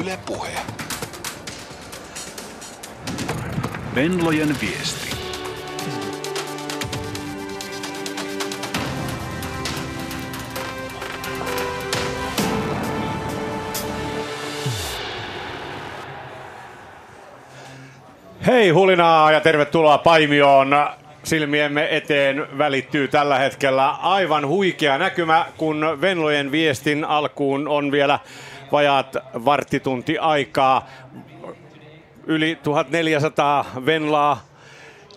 Yle Puhe. Venlojen viesti. Hei hulinaa ja tervetuloa Paimioon. Silmiemme eteen välittyy tällä hetkellä aivan huikea näkymä, kun Venlojen viestin alkuun on vielä vajaat varttitunti aikaa. Yli 1400 Venlaa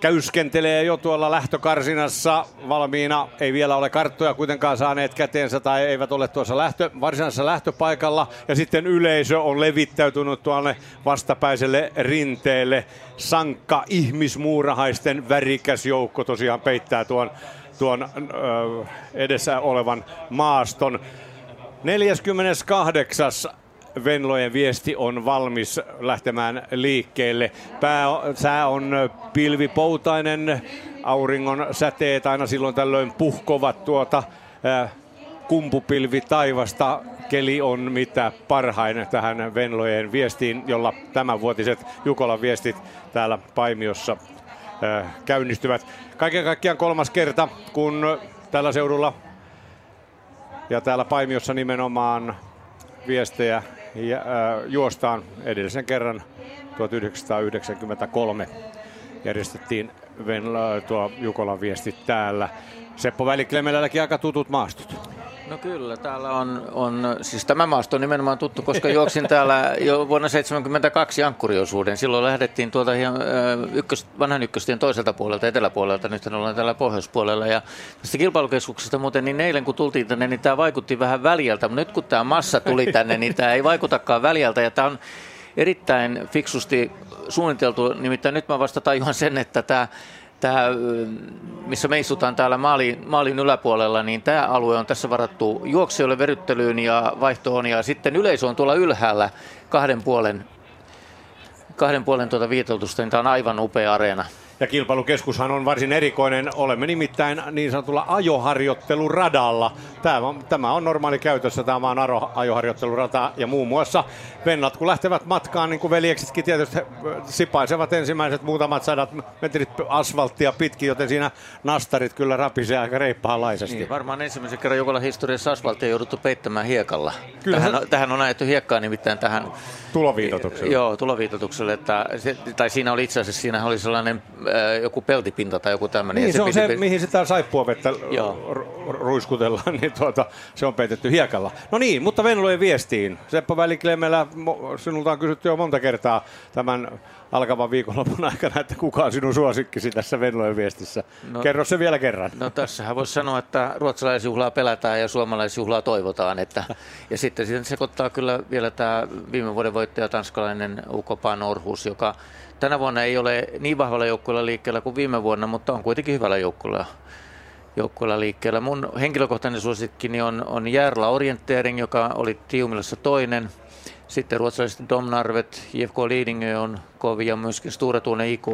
käyskentelee jo tuolla lähtökarsinassa valmiina. Ei vielä ole karttoja kuitenkaan saaneet käteensä tai eivät ole tuossa lähtö, varsinaisessa lähtöpaikalla. Ja sitten yleisö on levittäytynyt tuonne vastapäiselle rinteelle. Sankka ihmismuurahaisten värikäs joukko tosiaan peittää tuon, tuon ö, edessä olevan maaston. 48. Venlojen viesti on valmis lähtemään liikkeelle. Pääsää on pilvipoutainen, auringon säteet aina silloin tällöin puhkovat tuota äh, kumpupilvi taivasta. Keli on mitä parhain tähän Venlojen viestiin, jolla tämänvuotiset Jukolan viestit täällä Paimiossa äh, käynnistyvät. Kaiken kaikkiaan kolmas kerta, kun tällä seudulla ja täällä Paimiossa nimenomaan viestejä juostaan edellisen kerran 1993 järjestettiin Venla, tuo Jukolan viesti täällä. Seppo Väliklemelälläkin aika tutut maastot. No kyllä, täällä on, on, siis tämä maasto on nimenomaan tuttu, koska juoksin täällä jo vuonna 1972 ankkuriosuuden. Silloin lähdettiin tuolta ykkös, vanhan ykköstien toiselta puolelta, eteläpuolelta, nyt ollaan täällä pohjoispuolella. Ja tästä kilpailukeskuksesta muuten, niin eilen kun tultiin tänne, niin tämä vaikutti vähän väljältä, mutta nyt kun tämä massa tuli tänne, niin tämä ei vaikutakaan väljältä. Ja tämä on erittäin fiksusti suunniteltu, nimittäin nyt mä vasta tajuan sen, että tämä tämä, missä me istutaan täällä maalin, maalin yläpuolella, niin tämä alue on tässä varattu juoksijoille veryttelyyn ja vaihtoon ja sitten yleisö on tuolla ylhäällä kahden puolen, kahden puolen tuota viitotusta, niin tämä on aivan upea areena. Ja kilpailukeskushan on varsin erikoinen. Olemme nimittäin niin sanotulla ajoharjoitteluradalla. Tämä on, tämä on normaali käytössä, tämä on aro, ajoharjoittelurata. Ja muun muassa vennat, kun lähtevät matkaan, niin kuin veljeksetkin tietysti sipaisevat ensimmäiset muutamat sadat metrit asfalttia pitkin, joten siinä nastarit kyllä rapisee aika reippaanlaisesti. Niin, varmaan ensimmäisen kerran Jukolan historiassa asfalttia jouduttu peittämään hiekalla. Kyllä. Tähän, on, tähän on ajettu hiekkaa nimittäin tähän... Tuloviitotukselle. Joo, tuloviitotukselle. Että, tai siinä oli itse asiassa siinä oli sellainen joku peltipinta tai joku tämmöinen. Niin, se, se on se, piti... mihin sitä saippuavettä ruiskutellaan, niin tuota, se on peitetty hiekalla. No niin, mutta Venlojen viestiin. Seppo Väliklemelä, sinulta on kysytty jo monta kertaa tämän alkavan viikonlopun aikana, että kuka on sinun suosikkisi tässä Venlojen viestissä. No, Kerro se vielä kerran. No tässähän voisi sanoa, että ruotsalaisjuhlaa pelätään ja suomalaisjuhlaa toivotaan. Että, ja sitten sekoittaa kyllä vielä tämä viime vuoden voittaja tanskalainen Uko Panorhus, joka tänä vuonna ei ole niin vahvalla joukkueella liikkeellä kuin viime vuonna, mutta on kuitenkin hyvällä joukkueella, joukkueella liikkeellä. Mun henkilökohtainen suosikkini on, on Järla Orientering, joka oli Tiumilassa toinen. Sitten ruotsalaiset Domnarvet, JFK Lidingö on kovia, myöskin Sture Tune IK,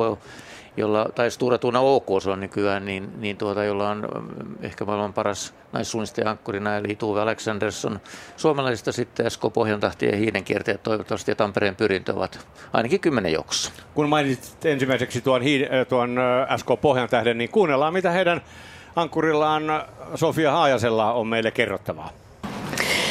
jolla, tai Sture Tune OK se on nykyään, niin, niin tuota, jolla on mm, ehkä maailman paras naissuunnistaja ankkurina, eli Tuve Alexandersson. Suomalaisista sitten SK Pohjantahti ja Hiidenkiertäjät toivottavasti ja Tampereen pyrintö ovat ainakin kymmenen joukossa. Kun mainitsit ensimmäiseksi tuon, hiid- tuon SK Pohjantähden, niin kuunnellaan mitä heidän ankkurillaan Sofia Haajasella on meille kerrottavaa.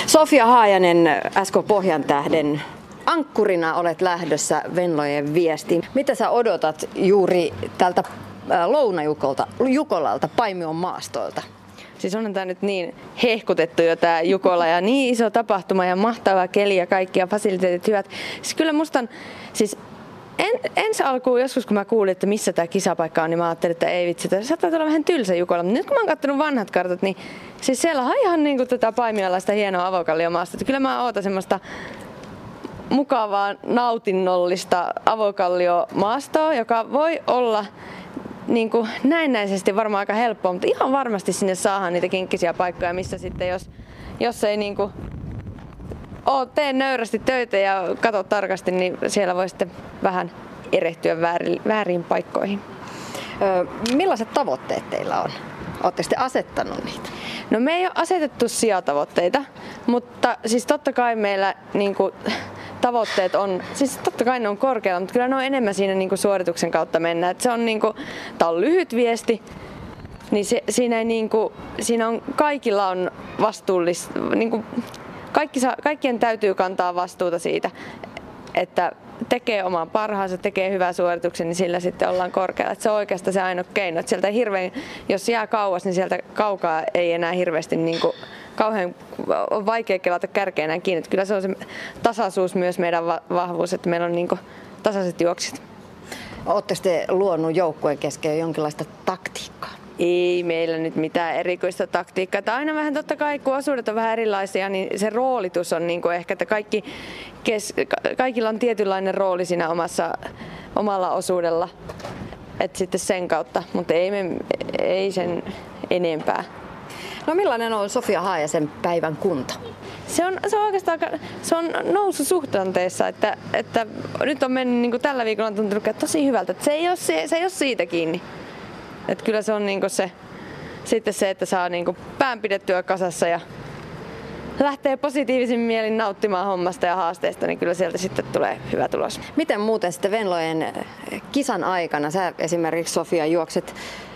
Sofia Haajanen, SK Pohjantähden ankkurina olet lähdössä Venlojen viestiin. Mitä sä odotat juuri tältä Lounajukolta, Jukolalta, Paimion maastoilta? Siis on tämä nyt niin hehkutettu jo tämä Jukola ja niin iso tapahtuma ja mahtava keli ja kaikki ja fasiliteetit hyvät. Siis kyllä musta on, siis en, ensi alkuun joskus, kun mä kuulin, että missä tämä kisapaikka on, niin mä ajattelin, että ei vitsi, tämä saattaa olla vähän tylsä Jukola. Mutta nyt kun mä oon katsonut vanhat kartat, niin siis siellä on ihan niin kuin tätä paimialaista hienoa avokalliomaasta. Että kyllä mä ootan semmoista mukavaa, nautinnollista avokalliomaastoa, joka voi olla niin kuin näennäisesti varmaan aika helppoa, mutta ihan varmasti sinne saadaan niitä kinkkisiä paikkoja, missä sitten jos, jos ei niin kuin oo, tee nöyrästi töitä ja katso tarkasti, niin siellä voi sitten vähän erehtyä väärin, väärin paikkoihin. Ö, millaiset tavoitteet teillä on? Olette sitten asettanut niitä? No me ei ole asetettu sijatavoitteita, mutta siis totta kai meillä niin kuin, tavoitteet on, siis totta kai ne on korkealla, mutta kyllä ne on enemmän siinä niin kuin suorituksen kautta mennä. Et se on, niin kuin, tää on lyhyt viesti, niin se, siinä, ei niin kuin, siinä on, kaikilla on vastuullista, niin kuin, kaikki, kaikkien täytyy kantaa vastuuta siitä, että tekee oman parhaansa, tekee hyvää suorituksen, niin sillä sitten ollaan korkealla. Että se on oikeastaan se ainoa keino. Että sieltä hirveän, jos jää kauas, niin sieltä kaukaa ei enää hirveästi niin kuin, kauhean on vaikea kelata kärkeenä kiinni. Että kyllä se on se tasaisuus myös meidän vahvuus, että meillä on niin kuin, tasaiset juoksit. Oletteko te luonut joukkueen kesken jonkinlaista taktiikkaa? Ei meillä nyt mitään erikoista taktiikkaa. Tai aina vähän totta kai, kun osuudet on vähän erilaisia, niin se roolitus on niin kuin ehkä, että kaikki kes, kaikilla on tietynlainen rooli siinä omassa, omalla osuudella. Et sitten sen kautta, mutta ei, me, ei sen enempää. No millainen on Sofia Haajasen päivän kunto? Se on, se on oikeastaan se on noususuhtanteessa, että, että nyt on mennyt niin kuin tällä viikolla on tuntunut tosi hyvältä. Että se, ei ole, se, se ei ole siitä kiinni. Että kyllä se on niin kuin se, sitten se, että saa niin kuin pään pidettyä kasassa ja lähtee positiivisin mielin nauttimaan hommasta ja haasteesta, niin kyllä sieltä sitten tulee hyvä tulos. Miten muuten sitten Venlojen eh, kisan aikana, sä esimerkiksi Sofia juokset,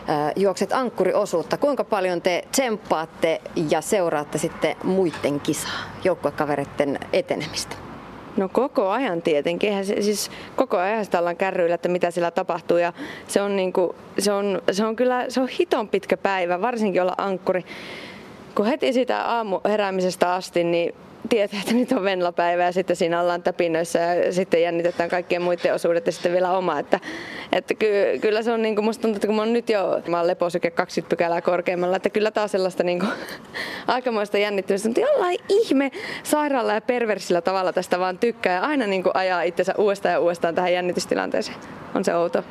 äh, juokset ankkuriosuutta, kuinka paljon te tsemppaatte ja seuraatte sitten muiden kisaa, joukkuekavereiden etenemistä? No koko ajan tietenkin. Eihän se, siis koko ajan sitä ollaan kärryillä, että mitä siellä tapahtuu. Ja se on, niinku, se on, se on kyllä se on hiton pitkä päivä, varsinkin olla ankkuri. Kun heti sitä aamu heräämisestä asti, niin tietää, että nyt on Venla-päivä ja sitten siinä ollaan täpinöissä ja sitten jännitetään kaikkien muiden osuudet ja sitten vielä oma. Että, että ky, kyllä se on, niin kuin, musta tuntuu, että kun mä oon nyt jo, mä oon leposyke 20 pykälää korkeammalla, että kyllä taas sellaista niin kuin, aikamoista jännittymistä, mutta jollain ihme sairaalla ja perversillä tavalla tästä vaan tykkää ja aina niin kuin, ajaa itsensä uudestaan ja uudestaan tähän jännitystilanteeseen. On se outo.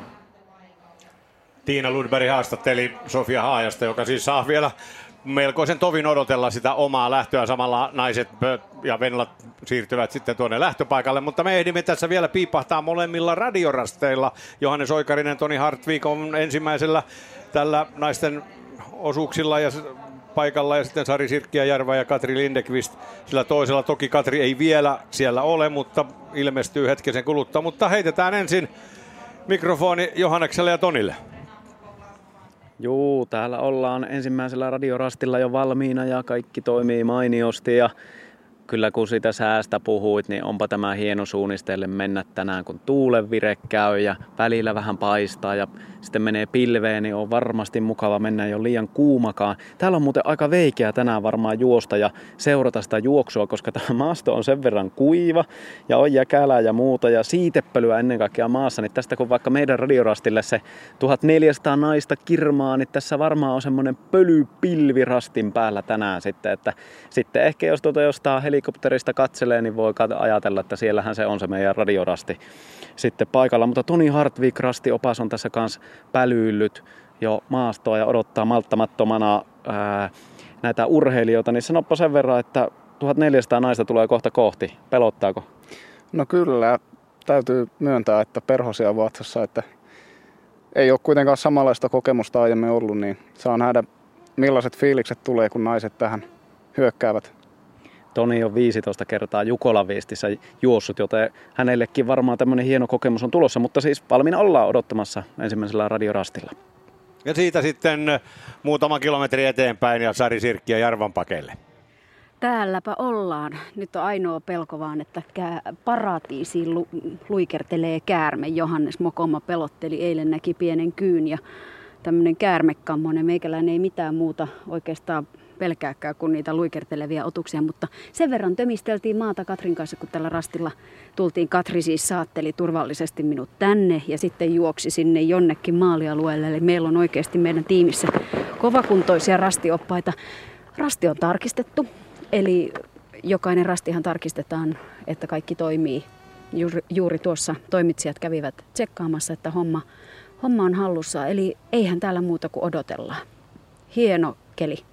Tiina Ludberg haastatteli Sofia Haajasta, joka siis saa vielä melkoisen tovin odotella sitä omaa lähtöä. Samalla naiset ja Venlat siirtyvät sitten tuonne lähtöpaikalle, mutta me ehdimme tässä vielä piipahtaa molemmilla radiorasteilla. Johannes Oikarinen, Toni Hartvik on ensimmäisellä tällä naisten osuuksilla ja paikalla ja sitten Sari Sirkkiä Järvä ja Katri Lindekvist. Sillä toisella toki Katri ei vielä siellä ole, mutta ilmestyy hetkisen kuluttua. Mutta heitetään ensin mikrofoni Johannekselle ja Tonille. Juu, täällä ollaan ensimmäisellä radiorastilla jo valmiina ja kaikki toimii mainiosti ja kyllä kun sitä säästä puhuit, niin onpa tämä hieno suunnistelle mennä tänään, kun tuulen vire käy ja välillä vähän paistaa ja sitten menee pilveen, niin on varmasti mukava mennä jo liian kuumakaan. Täällä on muuten aika veikeä tänään varmaan juosta ja seurata sitä juoksua, koska tämä maasto on sen verran kuiva ja on jäkälää ja muuta ja siitepölyä ennen kaikkea maassa, niin tästä kun vaikka meidän radiorastille se 1400 naista kirmaa, niin tässä varmaan on semmoinen pölypilvi rastin päällä tänään sitten, että sitten ehkä jos tuota jostain helikopterista katselee, niin voi ajatella, että siellähän se on se meidän radiorasti sitten paikalla. Mutta Toni Hartvik, rastiopas, on tässä kanssa pälyillyt jo maastoa ja odottaa malttamattomana ää, näitä urheilijoita. Niin sanoppa sen verran, että 1400 naista tulee kohta kohti. Pelottaako? No kyllä, täytyy myöntää, että perhosia vatsassa, että ei ole kuitenkaan samanlaista kokemusta aiemmin ollut, niin saa nähdä millaiset fiilikset tulee, kun naiset tähän hyökkäävät. Toni on 15 kertaa Jukolan viestissä juossut, joten hänellekin varmaan tämmöinen hieno kokemus on tulossa, mutta siis valmiina ollaan odottamassa ensimmäisellä radiorastilla. Ja siitä sitten muutama kilometri eteenpäin ja Sari Sirkki ja Jarvan pakeille. Täälläpä ollaan. Nyt on ainoa pelko vaan, että paratiisiin lu- luikertelee käärme. Johannes Mokoma pelotteli, eilen näki pienen kyyn ja tämmöinen käärmekammonen. Meikäläinen ei mitään muuta oikeastaan pelkääkään kuin niitä luikertelevia otuksia, mutta sen verran tömisteltiin maata Katrin kanssa, kun tällä rastilla tultiin. Katri siis saatteli turvallisesti minut tänne ja sitten juoksi sinne jonnekin maalialueelle. Eli meillä on oikeasti meidän tiimissä kovakuntoisia rastioppaita. Rasti on tarkistettu, eli jokainen rastihan tarkistetaan, että kaikki toimii. Juuri, tuossa toimitsijat kävivät tsekkaamassa, että homma, homma on hallussa. Eli eihän täällä muuta kuin odotellaan. Hieno keli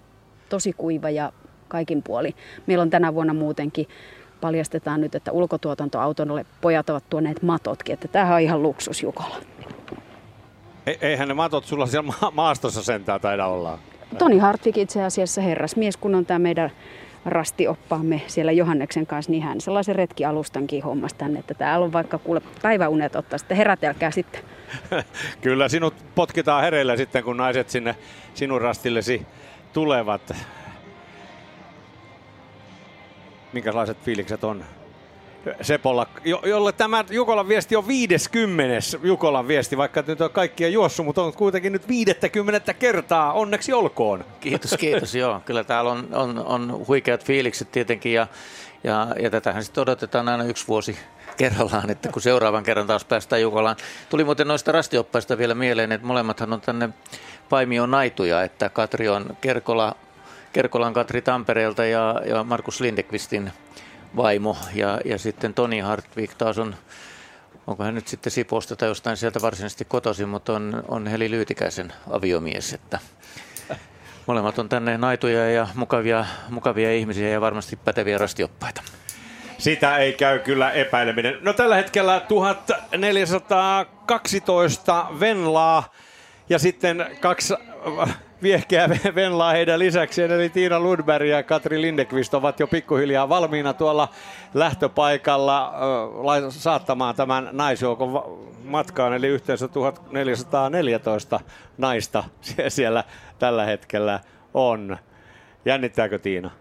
tosi kuiva ja kaikin puoli. Meillä on tänä vuonna muutenkin paljastetaan nyt, että ulkotuotantoautolle pojat ovat tuoneet matotkin, että tämähän on ihan luksus Jukola. E- eihän ne matot sulla siellä ma- maastossa sentään taida olla. Toni Hartvik itse asiassa herrasmies, kun on tämä meidän rastioppaamme siellä Johanneksen kanssa, niin hän sellaisen retkialustankin hommas tänne, että täällä on vaikka kuule päiväunet ottaa, sitten herätelkää sitten. Kyllä sinut potkitaan hereillä sitten, kun naiset sinne sinun rastillesi tulevat. Minkälaiset fiilikset on Sepolla, jo, jolle tämä Jukolan viesti on 50. Jukolan viesti, vaikka nyt on kaikkia juossut, mutta on kuitenkin nyt 50 kertaa. Onneksi olkoon. Kiitos, kiitos. joo, kyllä täällä on, on, on huikeat fiilikset tietenkin ja, ja, ja tätähän sitten odotetaan aina yksi vuosi kerrallaan, että kun seuraavan kerran taas päästään Jukolaan. Tuli muuten noista rastioppaista vielä mieleen, että molemmathan on tänne Paimion naituja, että Katri on Kerkola, Kerkolan Katri Tampereelta ja, ja Markus Lindekvistin vaimo ja, ja sitten Toni Hartvik taas on, onko hän nyt sitten Sipoosta tai jostain sieltä varsinaisesti kotoisin, mutta on, on Heli Lyytikäisen aviomies, että molemmat on tänne naituja ja mukavia, mukavia ihmisiä ja varmasti päteviä rastioppaita. Sitä ei käy kyllä epäileminen. No tällä hetkellä 1412 Venlaa ja sitten kaksi viehkeä Venlaa heidän lisäkseen, eli Tiina Lundberg ja Katri Lindekvist ovat jo pikkuhiljaa valmiina tuolla lähtöpaikalla äh, saattamaan tämän naisjoukon matkaan, eli yhteensä 1414 naista siellä tällä hetkellä on. Jännittääkö Tiina?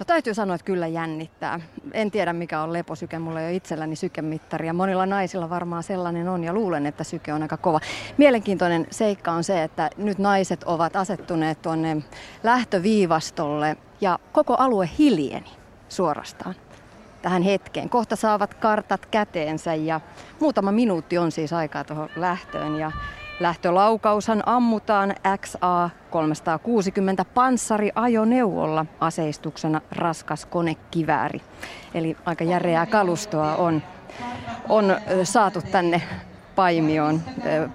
No täytyy sanoa, että kyllä jännittää. En tiedä mikä on leposyke, mulla ei ole itselläni sykemittari ja monilla naisilla varmaan sellainen on ja luulen, että syke on aika kova. Mielenkiintoinen seikka on se, että nyt naiset ovat asettuneet tuonne lähtöviivastolle ja koko alue hiljeni suorastaan tähän hetkeen. Kohta saavat kartat käteensä ja muutama minuutti on siis aikaa tuohon lähtöön ja Lähtölaukaushan ammutaan XA-360 panssariajoneuvolla aseistuksena raskas konekivääri. Eli aika järeää kalustoa on, on saatu tänne Paimioon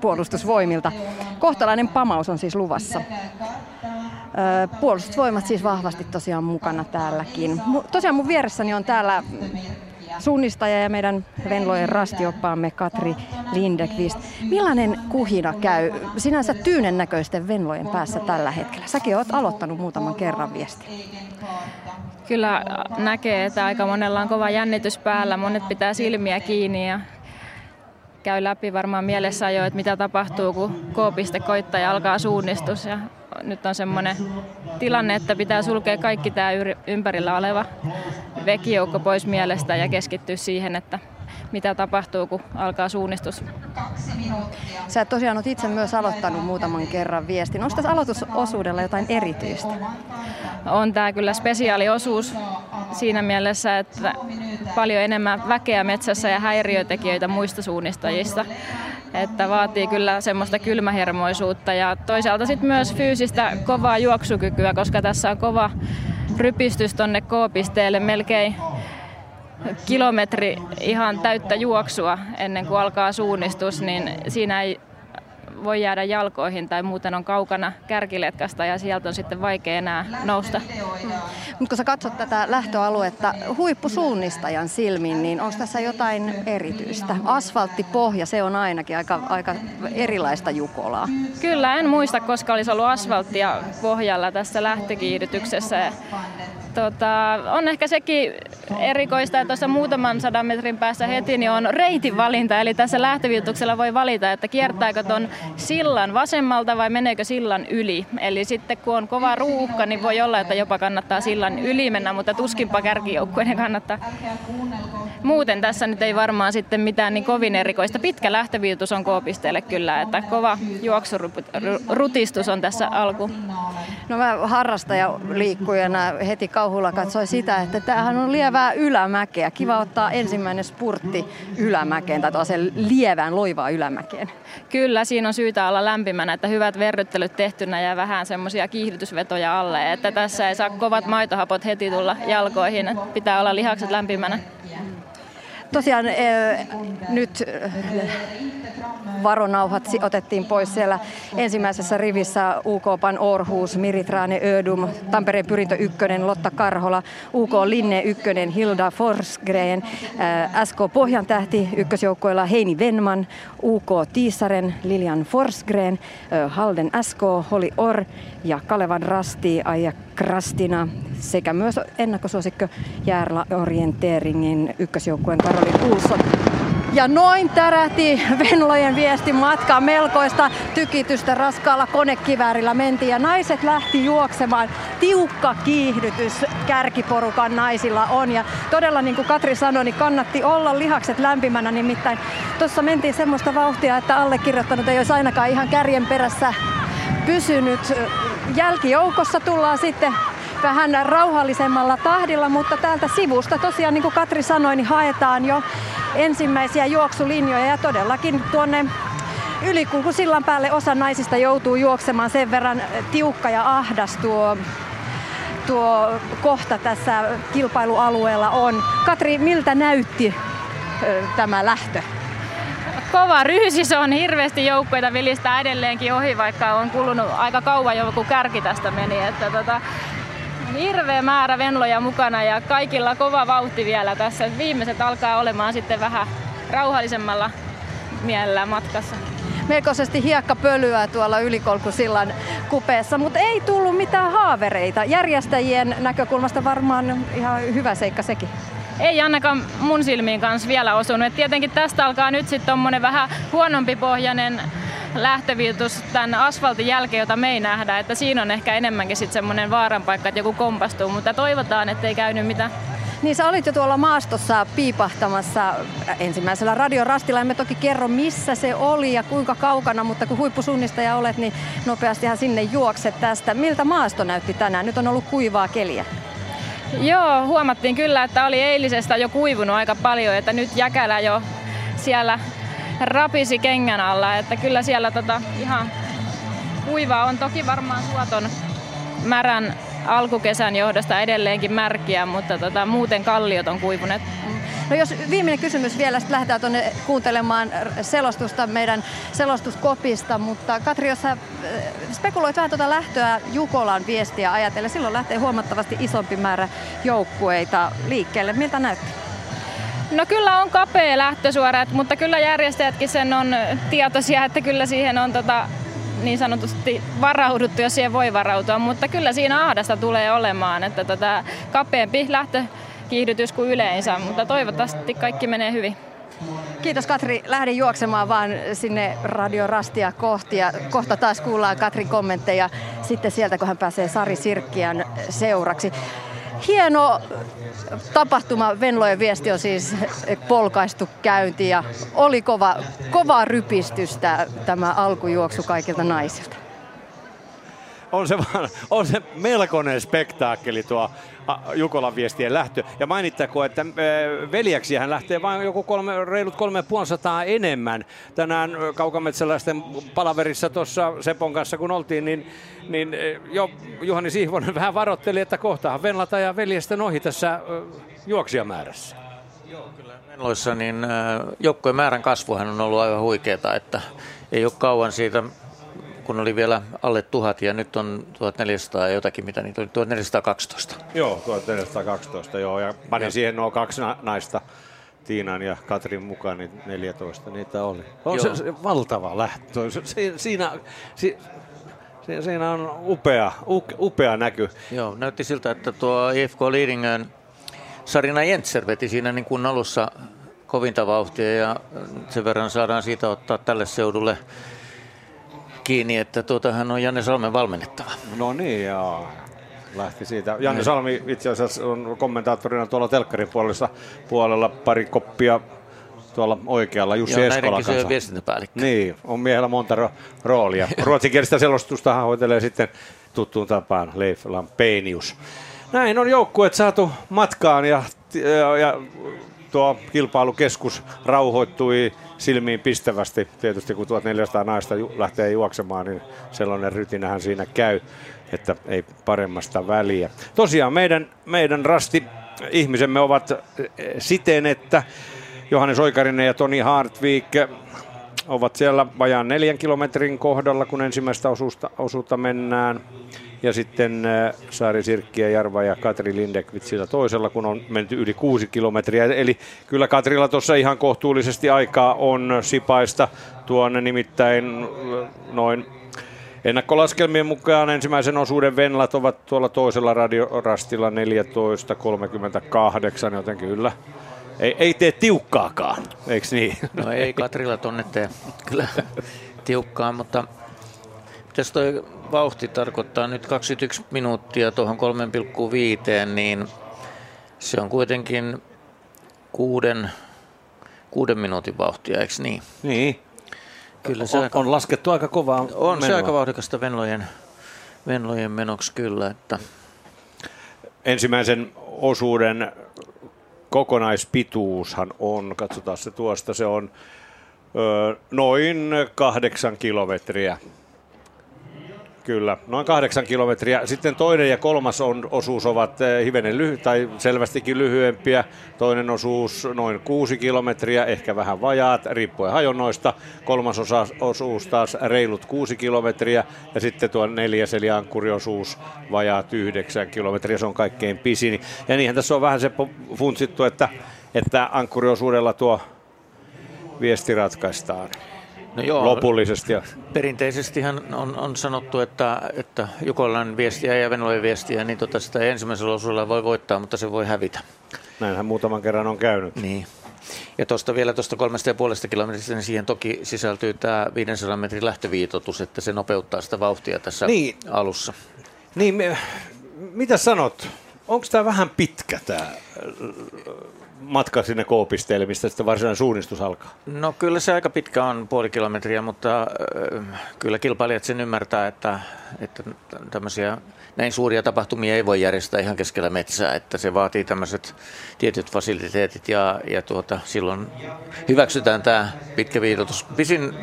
puolustusvoimilta. Kohtalainen pamaus on siis luvassa. Puolustusvoimat siis vahvasti tosiaan mukana täälläkin. Tosiaan mun vieressäni on täällä suunnistaja ja meidän Venlojen rastioppaamme Katri Lindekvist. Millainen kuhina käy sinänsä tyynen näköisten Venlojen päässä tällä hetkellä? Säkin oot aloittanut muutaman kerran viesti. Kyllä näkee, että aika monella on kova jännitys päällä. Monet pitää silmiä kiinni ja käy läpi varmaan mielessä jo, että mitä tapahtuu, kun K-piste koittaa ja alkaa suunnistus. Ja nyt on semmoinen tilanne, että pitää sulkea kaikki tämä ympärillä oleva vekijoukko pois mielestä ja keskittyä siihen, että mitä tapahtuu, kun alkaa suunnistus. Sä tosiaan olet itse myös aloittanut muutaman kerran viestin. Onko tässä aloitusosuudella jotain erityistä? On tämä kyllä spesiaaliosuus siinä mielessä, että paljon enemmän väkeä metsässä ja häiriötekijöitä muista suunnistajista. Että vaatii kyllä semmoista kylmähermoisuutta ja toisaalta sitten myös fyysistä kovaa juoksukykyä, koska tässä on kova rypistys tonne K-pisteelle melkein kilometri ihan täyttä juoksua ennen kuin alkaa suunnistus, niin siinä ei voi jäädä jalkoihin tai muuten on kaukana kärkiletkasta ja sieltä on sitten vaikea enää nousta. Mutta kun sä katsot tätä lähtöaluetta huippusuunnistajan silmin, niin onko tässä jotain erityistä? Asfalttipohja, se on ainakin aika, aika erilaista Jukolaa. Kyllä, en muista, koska olisi ollut asfalttia pohjalla tässä lähtökiihdytyksessä tota, on ehkä sekin erikoista, että tuossa muutaman sadan metrin päässä heti niin on reitin valinta. Eli tässä lähtöviutuksella voi valita, että kiertääkö tuon sillan vasemmalta vai meneekö sillan yli. Eli sitten kun on kova ruuhka, niin voi olla, että jopa kannattaa sillan yli mennä, mutta tuskinpa kärkijoukkueiden kannattaa. Muuten tässä nyt ei varmaan sitten mitään niin kovin erikoista. Pitkä lähtöviutus on K-pisteelle kyllä, että kova juoksurutistus on tässä alku. No mä harrastajaliikkujana heti kauhulla katsoin sitä, että tämähän on lievää ylämäkeä. Kiva ottaa ensimmäinen spurtti ylämäkeen tai tuollaisen lievään loivaa ylämäkeen. Kyllä, siinä on syytä olla lämpimänä, että hyvät verryttelyt tehtynä ja vähän semmoisia kiihdytysvetoja alle. Että tässä ei saa kovat maitohapot heti tulla jalkoihin, pitää olla lihakset lämpimänä tosiaan nyt varonauhat si- otettiin pois siellä ensimmäisessä rivissä UK Pan Orhus, Miritraane Ödum, Tampereen Pyrintö ykkönen, Lotta Karhola, UK Linne ykkönen, Hilda Forsgren, äh, SK Pohjantähti ykkösjoukkoilla Heini Venman, UK Tiisaren, Lilian Forsgren, äh, Halden SK, Holi Or ja Kalevan Rasti, Aija Krastina sekä myös ennakkosuosikko Järla Orienteeringin ykkösjoukkueen Karoli Kuulson. Ja noin tärähti Venlojen viesti matkaa melkoista tykitystä raskaalla konekiväärillä mentiin ja naiset lähti juoksemaan. Tiukka kiihdytys kärkiporukan naisilla on ja todella niin kuin Katri sanoi, niin kannatti olla lihakset lämpimänä nimittäin tuossa mentiin semmoista vauhtia, että allekirjoittanut ei olisi ainakaan ihan kärjen perässä pysynyt. Jälkijoukossa tullaan sitten vähän rauhallisemmalla tahdilla, mutta täältä sivusta tosiaan niin kuin Katri sanoi, niin haetaan jo ensimmäisiä juoksulinjoja ja todellakin tuonne ylikulkusillan päälle osa naisista joutuu juoksemaan sen verran tiukka ja ahdas tuo, tuo kohta tässä kilpailualueella on. Katri, miltä näytti tämä lähtö? kova ryhsi, se on hirveästi joukkoita vilistää edelleenkin ohi, vaikka on kulunut aika kauan jo, kun kärki tästä meni. Että tota, hirveä määrä venloja mukana ja kaikilla kova vauhti vielä tässä. Viimeiset alkaa olemaan sitten vähän rauhallisemmalla mielellä matkassa. Melkoisesti hiekkapölyä tuolla ylikolkusillan kupeessa, mutta ei tullut mitään haavereita. Järjestäjien näkökulmasta varmaan ihan hyvä seikka sekin. Ei ainakaan mun silmiin kanssa vielä osunut. Et tietenkin tästä alkaa nyt sitten tommonen vähän huonompi pohjainen lähtöviitus tämän asfaltin jälkeen, jota me ei nähdä. Että siinä on ehkä enemmänkin sitten semmoinen vaaran paikka, että joku kompastuu, mutta toivotaan, ettei käynyt mitään. Niin sä olit jo tuolla maastossa piipahtamassa ensimmäisellä radiorastilla. Emme toki kerro missä se oli ja kuinka kaukana, mutta kun huippusunnistaja olet, niin nopeastihan sinne juokset tästä. Miltä maasto näytti tänään? Nyt on ollut kuivaa keliä. Joo, huomattiin kyllä, että oli eilisestä jo kuivunut aika paljon, että nyt jäkälä jo siellä rapisi kengän alla, että kyllä siellä tota ihan kuivaa on. Toki varmaan suoton märän alkukesän johdosta edelleenkin märkiä, mutta tota, muuten kalliot on kuivuneet. No jos viimeinen kysymys vielä, sitten lähdetään tuonne kuuntelemaan selostusta meidän selostuskopista, mutta Katri, jos sä spekuloit vähän tuota lähtöä Jukolan viestiä ajatellen, silloin lähtee huomattavasti isompi määrä joukkueita liikkeelle. Miltä näytti? No kyllä on kapea lähtösuora, mutta kyllä järjestäjätkin sen on tietoisia, että kyllä siihen on tota, niin sanotusti varauduttu, jos siihen voi varautua, mutta kyllä siinä ahdasta tulee olemaan, että tota, kapeampi lähtökiihdytys kuin yleensä, mutta toivottavasti kaikki menee hyvin. Kiitos Katri. Lähden juoksemaan vaan sinne Radio Rastia kohti ja kohta taas kuullaan Katrin kommentteja sitten sieltä, kun hän pääsee Sari Sirkkiän seuraksi. Hieno tapahtuma. Venlojen viesti on siis polkaistu käynti ja oli kova, kova rypistystä tämä alkujuoksu kaikilta naisilta. On se, on se melkoinen spektaakkeli tuo Jukolan viestien lähtö. Ja mainittakoon, että veljeksiä hän lähtee vain joku kolme, reilut kolme sataa enemmän. Tänään kaukametsäläisten palaverissa tuossa Sepon kanssa kun oltiin, niin, niin jo Juhani Sihvonen vähän varoitteli, että kohtahan Venlata ja veljesten ohi tässä juoksijamäärässä. Joo, Venloissa niin joukkojen määrän kasvuhan on ollut aivan huikeeta, että ei ole kauan siitä kun oli vielä alle tuhat ja nyt on 1400 ja jotakin, mitä niitä oli, 1412. Joo, 1412, joo, ja panin siihen nuo kaksi naista, Tiinan ja Katrin mukaan, niin 14 niitä oli. On se, se, valtava lähtö. Se, siinä, si, si, siinä on upea, upea näky. Joo, näytti siltä, että tuo IFK Liidingön Sarina Jentser veti siinä niin kuin alussa kovinta vauhtia ja sen verran saadaan siitä ottaa tälle seudulle kiinni, että tuota, hän on Janne Salmen valmennettava. No niin, joo. Lähti siitä. Janne niin. Salmi itse asiassa on kommentaattorina tuolla telkkarin puolella, puolella pari koppia tuolla oikealla Jussi Joo, Eskolan kanssa. viestintäpäällikkö. Niin, on miehellä monta ro- roolia. Ruotsinkielistä selostusta hoitelee sitten tuttuun tapaan Leif Lampenius. Näin on joukkueet saatu matkaan ja, ja, ja tuo kilpailukeskus rauhoittui silmiin pistävästi. Tietysti kun 1400 naista ju- lähtee juoksemaan, niin sellainen rytinähän siinä käy, että ei paremmasta väliä. Tosiaan meidän, meidän rasti ihmisemme ovat eh, siten, että Johannes Oikarinen ja Toni Hartwig ovat siellä vajaan neljän kilometrin kohdalla, kun ensimmäistä osuutta, osuutta mennään. Ja sitten äh, Saari Sirkki ja Jarva ja Katri Lindekvit sillä toisella, kun on menty yli kuusi kilometriä. Eli kyllä Katrilla tuossa ihan kohtuullisesti aikaa on sipaista tuonne nimittäin äh, noin Ennakkolaskelmien mukaan ensimmäisen osuuden Venlat ovat tuolla toisella radiorastilla 14.38, joten kyllä ei, ei tee tiukkaakaan, eikö niin? No ei Katrilla tonne tee kyllä tiukkaa, mutta mitäs toi vauhti tarkoittaa nyt 21 minuuttia tuohon 3,5, niin se on kuitenkin kuuden, kuuden minuutin vauhtia, eikö niin? Niin. Kyllä se on, aika, on laskettu aika kovaa On menoa. se aika vauhdikasta Venlojen, Venlojen menoksi kyllä. Että. Ensimmäisen osuuden kokonaispituushan on, katsotaan se tuosta, se on noin kahdeksan kilometriä. Kyllä, noin kahdeksan kilometriä. Sitten toinen ja kolmas on, osuus ovat eh, hivenen lyhy- tai selvästikin lyhyempiä. Toinen osuus noin kuusi kilometriä, ehkä vähän vajaat, riippuen hajonnoista. Kolmas osa, osuus taas reilut kuusi kilometriä. Ja sitten tuo neljäs eli ankkuriosuus vajaat yhdeksän kilometriä, se on kaikkein pisin. Ja niinhän tässä on vähän se funtsittu, että, että ankkuriosuudella tuo viesti ratkaistaan. No joo, lopullisesti. Perinteisesti on, on sanottu, että, että Jukolan viestiä ja Venlojen viestiä, niin tota sitä ensimmäisellä osuudella voi voittaa, mutta se voi hävitä. Näinhän muutaman kerran on käynyt. Niin. Ja tuosta vielä tuosta kolmesta ja puolesta kilometristä, niin siihen toki sisältyy tämä 500 metrin lähtöviitotus, että se nopeuttaa sitä vauhtia tässä niin. alussa. Niin, me, mitä sanot? Onko tämä vähän pitkä tämä matka sinne K-pisteelle, mistä sitten varsinainen suunnistus alkaa? No kyllä se aika pitkä on, puoli kilometriä, mutta äh, kyllä kilpailijat sen ymmärtää, että, että tämmöisiä näin suuria tapahtumia ei voi järjestää ihan keskellä metsää, että se vaatii tämmöiset tietyt fasiliteetit ja, ja tuota, silloin hyväksytään tämä pitkä viidotus. Pisin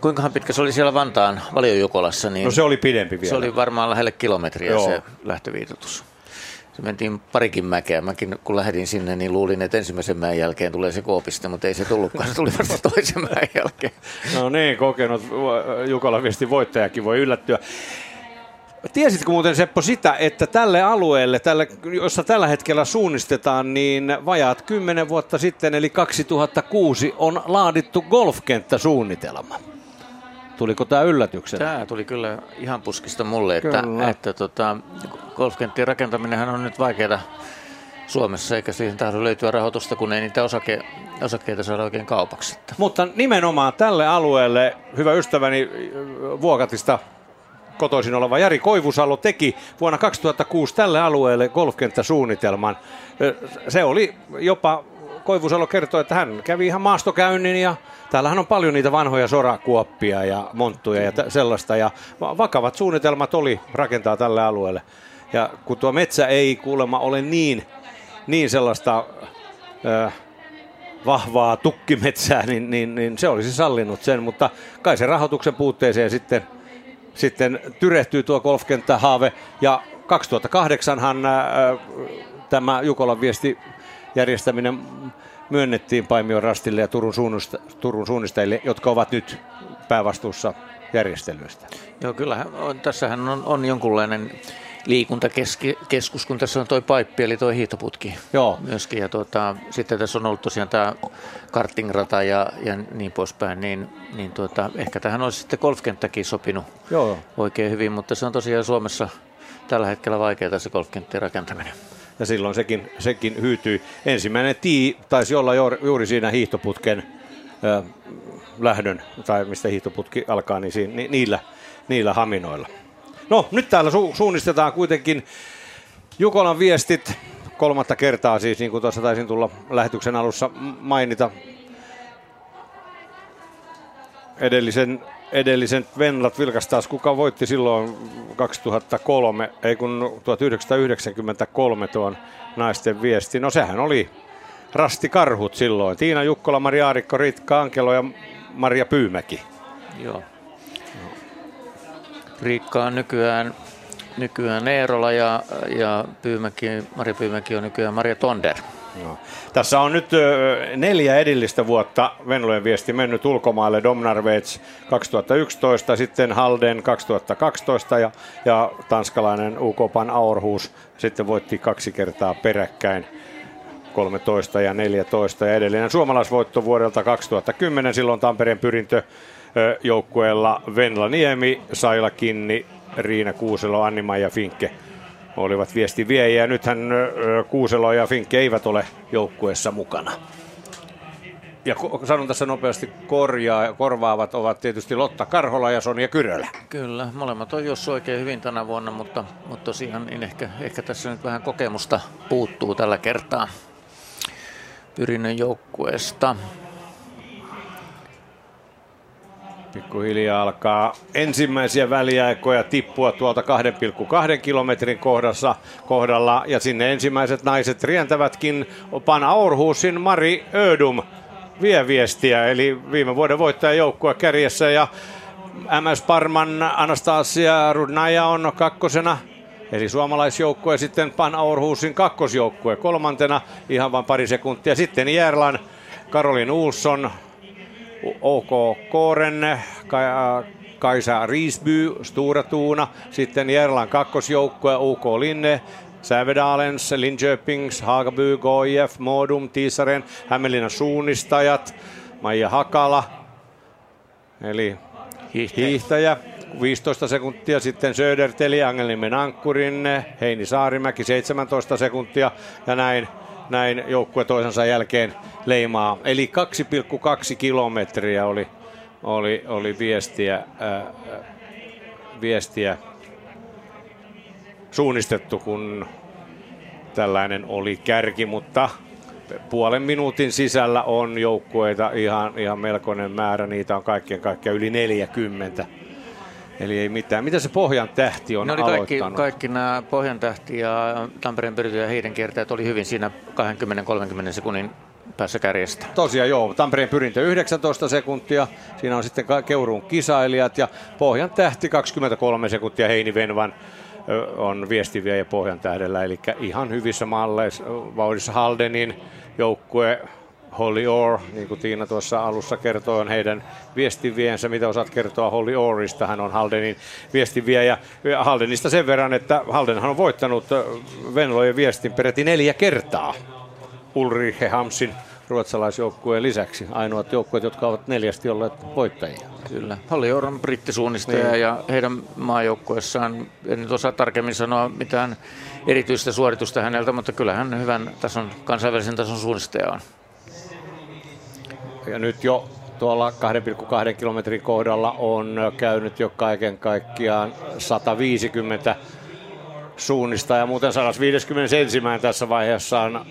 Kuinkahan pitkä se oli siellä Vantaan valiojukolassa? Niin no se oli pidempi vielä. Se oli varmaan lähelle kilometriä Joo. se lähtöviitotus. Se mentiin parikin mäkeä. Mäkin kun lähdin sinne, niin luulin, että ensimmäisen mäen jälkeen tulee se koopiste, mutta ei se tullutkaan. Se tuli vasta toisen mäen jälkeen. No niin, kokenut Jukala viesti voittajakin voi yllättyä. Tiesitkö muuten Seppo sitä, että tälle alueelle, tälle, jossa tällä hetkellä suunnistetaan, niin vajaat 10 vuotta sitten, eli 2006, on laadittu golfkenttäsuunnitelma? Tuliko tämä yllätyksenä? Tämä tuli kyllä ihan puskista mulle, että, että tota, golfkenttien rakentaminen on nyt vaikeaa Suomessa, eikä siihen tahdo löytyä rahoitusta, kun ei niitä osake, osakkeita saada oikein kaupaksi. Mutta nimenomaan tälle alueelle, hyvä ystäväni Vuokatista kotoisin oleva Jari Koivusalo teki vuonna 2006 tälle alueelle golfkenttäsuunnitelman. Se oli jopa Koivusalo kertoi, että hän kävi ihan maastokäynnin ja täällähän on paljon niitä vanhoja sorakuoppia ja monttuja ja sellaista ja vakavat suunnitelmat oli rakentaa tälle alueelle. Ja kun tuo metsä ei kuulemma ole niin, niin sellaista äh, vahvaa tukkimetsää, niin, niin, niin se olisi sallinut sen, mutta kai se rahoituksen puutteeseen sitten, sitten tyrehtyy tuo golfkenttähaave ja 2008han äh, tämä Jukolan viesti järjestäminen myönnettiin Paimion Rastille ja Turun, suunnista, Turun suunnistajille, jotka ovat nyt päävastuussa järjestelyistä. Joo, kyllä. Tässähän on, on jonkunlainen liikuntakeskus, kun tässä on toi paippi, eli toi hiihtoputki Joo. myöskin. Ja tuota, sitten tässä on ollut tosiaan tämä kartingrata ja, ja niin poispäin, niin, niin tuota, ehkä tähän olisi sitten golfkenttäkin sopinut Joo. oikein hyvin, mutta se on tosiaan Suomessa tällä hetkellä vaikeaa se golfkenttien rakentaminen ja silloin sekin, sekin hyytyi. Ensimmäinen tii taisi olla juuri siinä hiihtoputken ö, lähdön, tai mistä hiihtoputki alkaa, niin siinä, ni, niillä, niillä haminoilla. No, nyt täällä su- suunnistetaan kuitenkin Jukolan viestit kolmatta kertaa siis, niin kuin tuossa taisin tulla lähetyksen alussa mainita. Edellisen edellisen Venlat vilkastaas, kuka voitti silloin 2003, ei kun 1993 tuon naisten viesti. No sehän oli Rasti Karhut silloin. Tiina Jukkola, Maria Aarikko, Ritka Ankelo ja Maria Pyymäki. Joo. Riikka on nykyään nykyään Eerola ja, ja Pyymäki, Mari Pyymäki on nykyään Maria Tonder. No. Tässä on nyt neljä edellistä vuotta Venlojen viesti mennyt ulkomaille. Domnarvets 2011, sitten Halden 2012 ja, ja tanskalainen UK Pan Aarhus sitten voitti kaksi kertaa peräkkäin. 13 ja 14 ja edellinen suomalaisvoitto vuodelta 2010, silloin Tampereen pyrintö joukkueella Venla Niemi, Saila Kinni, Riina Kuuselo, Anni ja Finkke olivat viesti viejiä. Nythän Kuuselo ja Finkke eivät ole joukkueessa mukana. Ja sanon tässä nopeasti korjaa, korvaavat ovat tietysti Lotta Karhola ja Sonja Kyrölä. Kyllä, molemmat on jos oikein hyvin tänä vuonna, mutta, mutta tosiaan niin ehkä, ehkä tässä nyt vähän kokemusta puuttuu tällä kertaa pyrinnön joukkueesta. Pikkuhiljaa alkaa ensimmäisiä väliaikoja tippua tuolta 2,2 kilometrin kohdassa, kohdalla ja sinne ensimmäiset naiset rientävätkin. Pan Aurhusin Mari Ödum vie viestiä, eli viime vuoden voittajajoukkue kärjessä ja MS Parman Anastasia Rudnaja on kakkosena Eli suomalaisjoukkue sitten Pan Aurhusin kakkosjoukkue kolmantena ihan vain pari sekuntia. Sitten Järlan Karolin Uusson, OK Kooren, Kaisa Riisby, Stura Tuuna, sitten Järlan kakkosjoukkue UK Linne, Sävedalens, Linköpings, Hagaby, GoIF, Modum, Tiisaren, Hämeenlinnan suunnistajat, Maija Hakala, eli hiihtäjä. hiihtäjä 15 sekuntia, sitten Söderteli, Angelnimen Ankkurin, Heini Saarimäki 17 sekuntia ja näin, näin joukkue toisensa jälkeen leimaa. Eli 2,2 kilometriä oli, oli, oli viestiä, ää, viestiä suunnistettu, kun tällainen oli kärki, mutta puolen minuutin sisällä on joukkueita ihan, ihan melkoinen määrä. Niitä on kaikkien kaikkiaan yli 40. Eli ei mitään. Mitä se Pohjan tähti on ne oli kaikki, kaikki nämä Pohjan tähti ja Tampereen pyrity ja heidän kiertäjät oli hyvin siinä 20-30 sekunnin päässä kärjestä. Tosiaan joo, Tampereen pyrintö 19 sekuntia, siinä on sitten Keuruun kisailijat ja Pohjan tähti 23 sekuntia Heini Venvan on viestiviä ja Pohjan tähdellä, eli ihan hyvissä malleissa vauhdissa Haldenin joukkue Holly Orr, niin kuin Tiina tuossa alussa kertoi, on heidän viestiviensä. Mitä osaat kertoa Holly Orrista? Hän on Haldenin viestiviejä. Haldenista sen verran, että Haldenhan on voittanut Venlojen viestin peräti neljä kertaa. Ulrike Hamsin ruotsalaisjoukkueen lisäksi. Ainoat joukkueet, jotka ovat neljästi olleet voittajia. Kyllä. Holly Orr on brittisuunnistaja niin. ja heidän maajoukkueessaan, en nyt osaa tarkemmin sanoa mitään erityistä suoritusta häneltä, mutta kyllä hän hyvän tason, kansainvälisen tason suunnistaja on ja nyt jo tuolla 2,2 kilometrin kohdalla on käynyt jo kaiken kaikkiaan 150 suunnista ja muuten 151 tässä vaiheessa on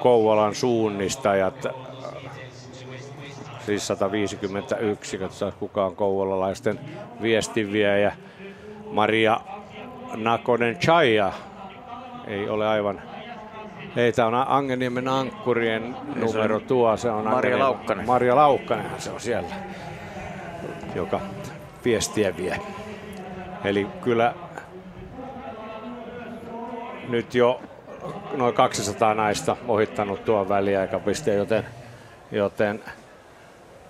Kouvolan suunnistajat. Siis 151, katsotaan kuka on kouvolalaisten viestinviejä. Maria Nakonen Chaya ei ole aivan Heitä on Angeniemen ankkurien numero tuo. Se on Maria Laukkanen. Maria Laukkanen se on siellä, joka viestiä vie. Eli kyllä nyt jo noin 200 naista ohittanut tuon väliaikapisteen, joten, joten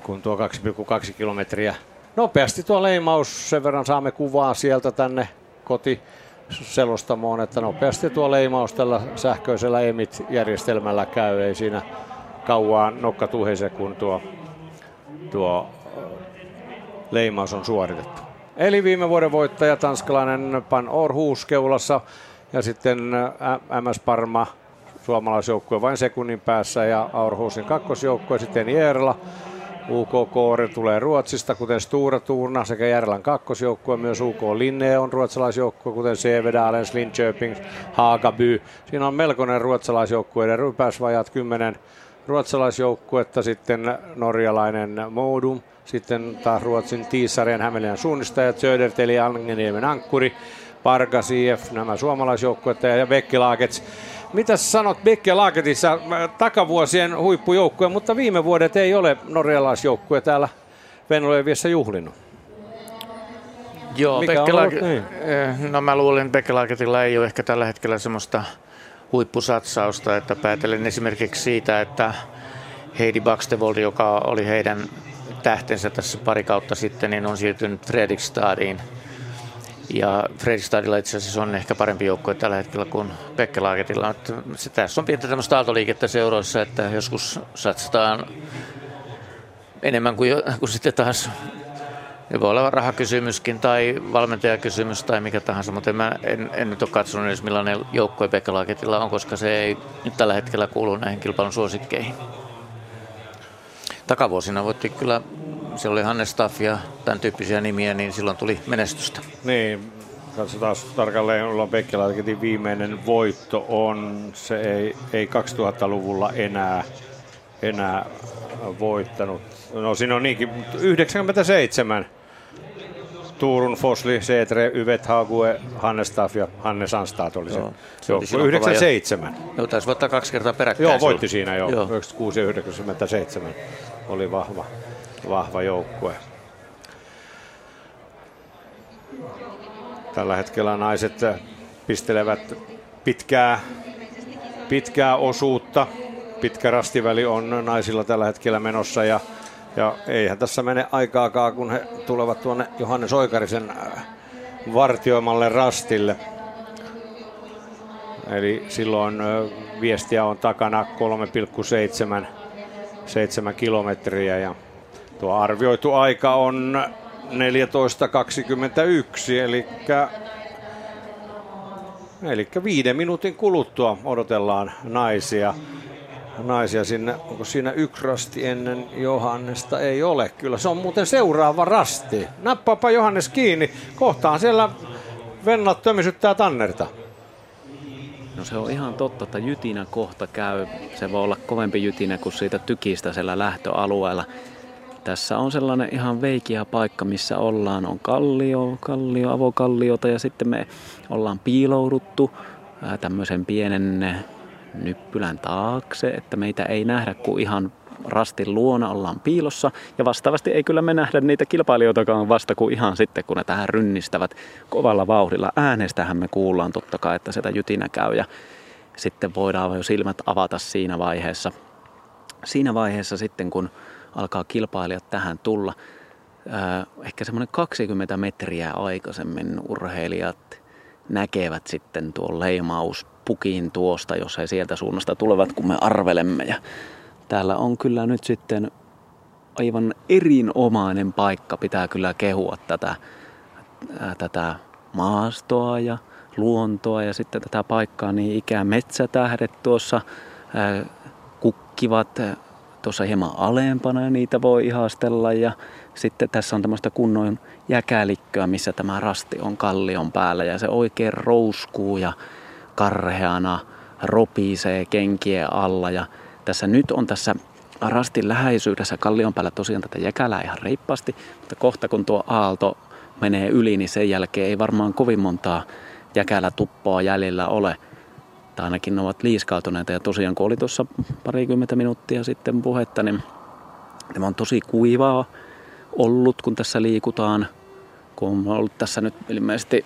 kun tuo 2,2 kilometriä nopeasti tuo leimaus, sen verran saamme kuvaa sieltä tänne koti selostamoon, että nopeasti tuo leimaus tällä sähköisellä EMIT-järjestelmällä käy. Ei siinä kauan nokka tuhise, kun tuo, tuo leimaus on suoritettu. Eli viime vuoden voittaja tanskalainen Pan Orhus keulassa ja sitten MS Parma suomalaisjoukkue vain sekunnin päässä ja Aarhusin kakkosjoukkue sitten Jerla UK Koore tulee Ruotsista, kuten Stura Tuurna sekä Järlän kakkosjoukkue. Myös UK Linne on ruotsalaisjoukkue, kuten Sevedalens, Linköping, Hagaby. Siinä on melkoinen ruotsalaisjoukkueiden rypäs, vajat kymmenen ruotsalaisjoukkuetta, sitten norjalainen Modum, sitten taas Ruotsin Tiissarien Hämeenlinnan suunnistajat, Söderteli, Angeniemen Ankkuri, Pargas IF, nämä suomalaisjoukkueet ja Vekkilaakets. Mitä sanot Bekke Laaketissa takavuosien huippujoukkue, mutta viime vuodet ei ole norjalaisjoukkue täällä Venlojeviessä juhlinut? Joo, Mikä ollut- Laake- niin. eh, no mä luulen, että Bekkelaaketilla ei ole ehkä tällä hetkellä semmoista huippusatsausta, että päätelen esimerkiksi siitä, että Heidi Bakstevold, joka oli heidän tähtensä tässä pari kautta sitten, niin on siirtynyt Fredrikstadiin. Ja Fredrikstadilla itse asiassa on ehkä parempi joukkue tällä hetkellä kuin Bekkelaaketilla. Että se- Tässä on pientä tämmöistä aaltoliikettä seuroissa, että joskus satsataan enemmän kuin, kuin sitten taas se voi olla rahakysymyskin tai valmentajakysymys tai mikä tahansa, mutta en, mä, en, en nyt ole katsonut edes millainen joukkue Bekkelaaketilla on, koska se ei nyt tällä hetkellä kuulu näihin kilpailun suosikkeihin. Takavuosina voitti kyllä, siellä oli Hannes Staff ja tämän tyyppisiä nimiä, niin silloin tuli menestystä. Niin, katsotaan tarkalleen, ollaan Bekkelaiketin viimeinen voitto on, se ei, ei 2000-luvulla enää, enää voittanut. No siinä on niinkin, mutta 97. Turun, Fosli, Seetre, Yvet, Hague, Hannes Staff ja Hannes Anstad oli se. Joo, se oli Joo, silloin kova 97. Joo, taisi voittaa kaksi kertaa peräkkäin. Joo, voitti siinä jo. Joo. 96 ja 97 oli vahva, vahva joukkue. Tällä hetkellä naiset pistelevät pitkää, pitkää osuutta. Pitkä rastiväli on naisilla tällä hetkellä menossa ja, ja eihän tässä mene aikaakaan, kun he tulevat tuonne Johannes Oikarisen äh, vartioimalle rastille. Eli silloin ö, viestiä on takana 3,7 7 kilometriä ja tuo arvioitu aika on 14.21, eli Eli viiden minuutin kuluttua odotellaan naisia. Naisia sinne, onko siinä yksi rasti ennen Johannesta? Ei ole, kyllä se on muuten seuraava rasti. Nappaapa Johannes kiinni, kohtaan siellä vennat tömisyttää tannerta. No se on ihan totta, että jytinä kohta käy. Se voi olla kovempi jytinä kuin siitä tykistä siellä lähtöalueella. Tässä on sellainen ihan veikiä paikka, missä ollaan. On kallio, kallio, avokalliota ja sitten me ollaan piilouduttu tämmöisen pienen nyppylän taakse, että meitä ei nähdä kuin ihan rastin luona ollaan piilossa. Ja vastaavasti ei kyllä me nähdä niitä kilpailijoitakaan vasta kuin ihan sitten, kun ne tähän rynnistävät kovalla vauhdilla. Äänestähän me kuullaan totta kai, että sitä jytinä käy ja sitten voidaan jo silmät avata siinä vaiheessa. Siinä vaiheessa sitten, kun alkaa kilpailijat tähän tulla, ää, ehkä semmoinen 20 metriä aikaisemmin urheilijat näkevät sitten tuon leimauspukin tuosta, jos he sieltä suunnasta tulevat, kun me arvelemme. Ja täällä on kyllä nyt sitten aivan erinomainen paikka. Pitää kyllä kehua tätä, ää, tätä maastoa ja luontoa ja sitten tätä paikkaa, niin ikään metsätähdet tuossa ää, kukkivat ää, tuossa hieman alempana ja niitä voi ihastella ja sitten tässä on tämmöistä kunnon jäkälikköä, missä tämä rasti on kallion päällä ja se oikein rouskuu ja karheana ropisee kenkien alla ja tässä nyt on tässä rastin läheisyydessä kallion päällä tosiaan tätä jäkälää ihan reippaasti, mutta kohta kun tuo aalto menee yli, niin sen jälkeen ei varmaan kovin montaa jäkälä tuppoa jäljellä ole. Tai ainakin ne ovat liiskautuneita. Ja tosiaan kun oli tuossa parikymmentä minuuttia sitten puhetta, niin tämä on tosi kuivaa ollut, kun tässä liikutaan. Kun on ollut tässä nyt ilmeisesti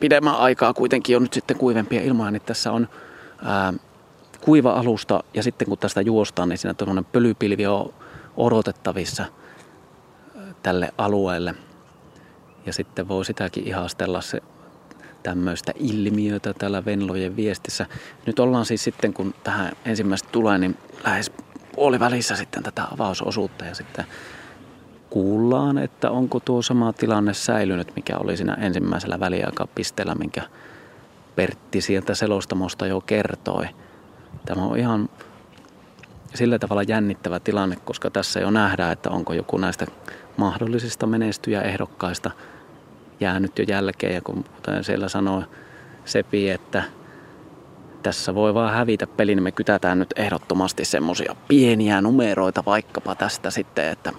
pidemmän aikaa kuitenkin on nyt sitten kuivempia ilmaa, niin tässä on ää, kuiva alusta ja sitten kun tästä juostaan, niin siinä tuollainen pölypilvi on odotettavissa tälle alueelle. Ja sitten voi sitäkin ihastella se tämmöistä ilmiötä täällä Venlojen viestissä. Nyt ollaan siis sitten, kun tähän ensimmäistä tulee, niin lähes puolivälissä sitten tätä avausosuutta ja sitten kuullaan, että onko tuo sama tilanne säilynyt, mikä oli siinä ensimmäisellä väliaikapisteellä, minkä Pertti sieltä selostamosta jo kertoi. Tämä on ihan sillä tavalla jännittävä tilanne, koska tässä jo nähdään, että onko joku näistä mahdollisista menestyjäehdokkaista jäänyt jo jälkeen. Ja kun kuten siellä sanoi Sepi, että tässä voi vaan hävitä peli, niin me kytätään nyt ehdottomasti semmoisia pieniä numeroita vaikkapa tästä sitten, että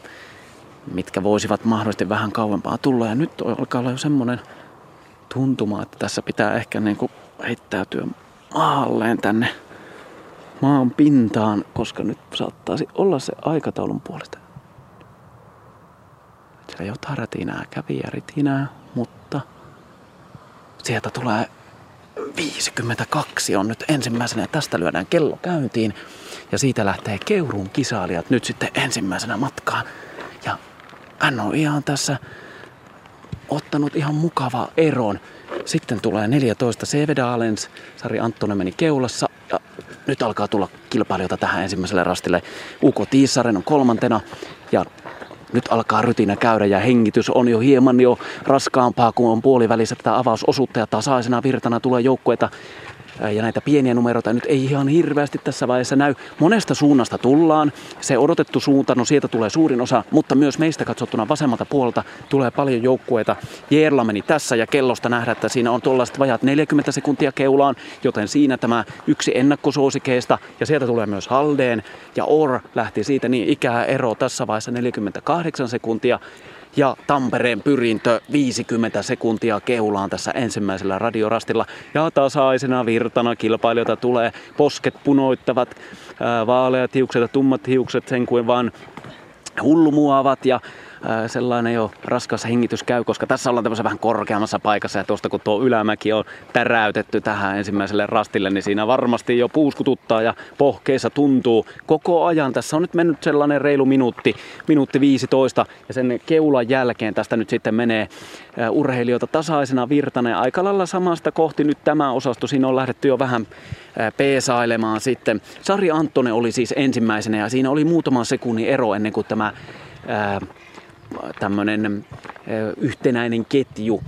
mitkä voisivat mahdollisesti vähän kauempaa tulla. Ja nyt alkaa olla jo semmoinen tuntuma, että tässä pitää ehkä niin kuin heittäytyä maalleen tänne maan pintaan, koska nyt saattaisi olla se aikataulun puolesta. Siellä jotain rätinää kävi ja ritinää, mutta sieltä tulee 52 on nyt ensimmäisenä tästä lyödään kello käyntiin. Ja siitä lähtee Keuruun kisailijat nyt sitten ensimmäisenä matkaan. Ja hän on ihan tässä ottanut ihan mukava eron. Sitten tulee 14 Sevedalens, Sari Anttonen meni keulassa ja nyt alkaa tulla kilpailijoita tähän ensimmäiselle rastille. Uko Tiissaren on kolmantena ja nyt alkaa rytinä käydä ja hengitys on jo hieman jo raskaampaa, kun on puolivälissä tätä avausosuutta ja tasaisena virtana tulee joukkueita ja näitä pieniä numeroita nyt ei ihan hirveästi tässä vaiheessa näy. Monesta suunnasta tullaan. Se odotettu suunta, no sieltä tulee suurin osa, mutta myös meistä katsottuna vasemmalta puolelta tulee paljon joukkueita. Jeerla meni tässä ja kellosta nähdä, että siinä on tuollaiset vajat 40 sekuntia keulaan, joten siinä tämä yksi ennakkosuosikeista ja sieltä tulee myös Haldeen ja Or lähti siitä niin ikää ero tässä vaiheessa 48 sekuntia ja Tampereen pyrintö 50 sekuntia keulaan tässä ensimmäisellä radiorastilla. Ja tasaisena virtana kilpailijoita tulee posket punoittavat, vaaleat hiukset ja tummat hiukset sen kuin vaan hullumuavat ja sellainen jo raskas hengitys käy, koska tässä ollaan tämmöisen vähän korkeammassa paikassa ja tuosta kun tuo ylämäki on täräytetty tähän ensimmäiselle rastille, niin siinä varmasti jo puuskututtaa ja pohkeissa tuntuu koko ajan. Tässä on nyt mennyt sellainen reilu minuutti, minuutti 15 ja sen keulan jälkeen tästä nyt sitten menee urheilijoita tasaisena virtana ja aika lailla samasta kohti nyt tämä osasto. Siinä on lähdetty jo vähän peesailemaan sitten. Sari Anttonen oli siis ensimmäisenä ja siinä oli muutaman sekunnin ero ennen kuin tämä tämmöinen yhtenäinen ketju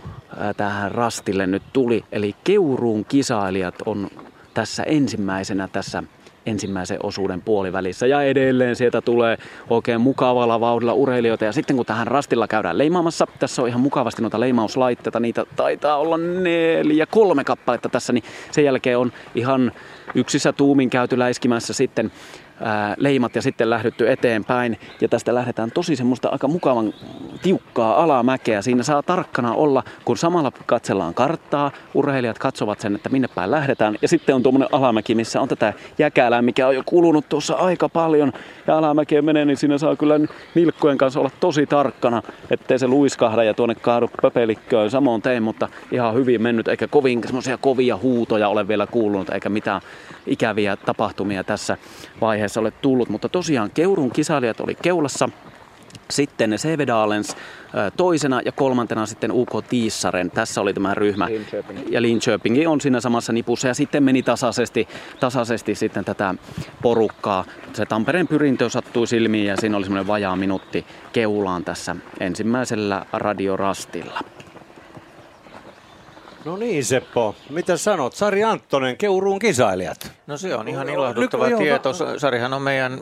tähän rastille nyt tuli. Eli Keuruun kisailijat on tässä ensimmäisenä tässä ensimmäisen osuuden puolivälissä. Ja edelleen sieltä tulee oikein mukavalla vauhdilla urheilijoita. Ja sitten kun tähän rastilla käydään leimaamassa, tässä on ihan mukavasti noita leimauslaitteita, niitä taitaa olla neljä, kolme kappaletta tässä, niin sen jälkeen on ihan yksissä tuumin käyty läiskimässä sitten leimat ja sitten lähdytty eteenpäin. Ja tästä lähdetään tosi semmoista aika mukavan tiukkaa alamäkeä. Siinä saa tarkkana olla, kun samalla katsellaan karttaa, urheilijat katsovat sen, että minne päin lähdetään. Ja sitten on tuommoinen alamäki, missä on tätä jäkälää, mikä on jo kulunut tuossa aika paljon. Ja alamäkeen menee, niin siinä saa kyllä nilkkojen kanssa olla tosi tarkkana, ettei se luiskahda ja tuonne kaadu pöpelikköön. Samoin tein, mutta ihan hyvin mennyt, eikä kovin semmoisia kovia huutoja ole vielä kuulunut, eikä mitään ikäviä tapahtumia tässä vaiheessa ole tullut. Mutta tosiaan Keurun kisailijat oli keulassa, sitten Sevedalens toisena ja kolmantena sitten UK Tiissaren. Tässä oli tämä ryhmä. Linköping. Ja Linköping on siinä samassa nipussa ja sitten meni tasaisesti, tasaisesti sitten tätä porukkaa. Se Tampereen pyrintö sattui silmiin ja siinä oli semmoinen vajaa minuutti keulaan tässä ensimmäisellä radiorastilla. No niin Seppo, mitä sanot? Sari Anttonen, Keuruun kisailijat. No se on ihan No, ilahduttava nyt- joo, tieto. Sarihan on meidän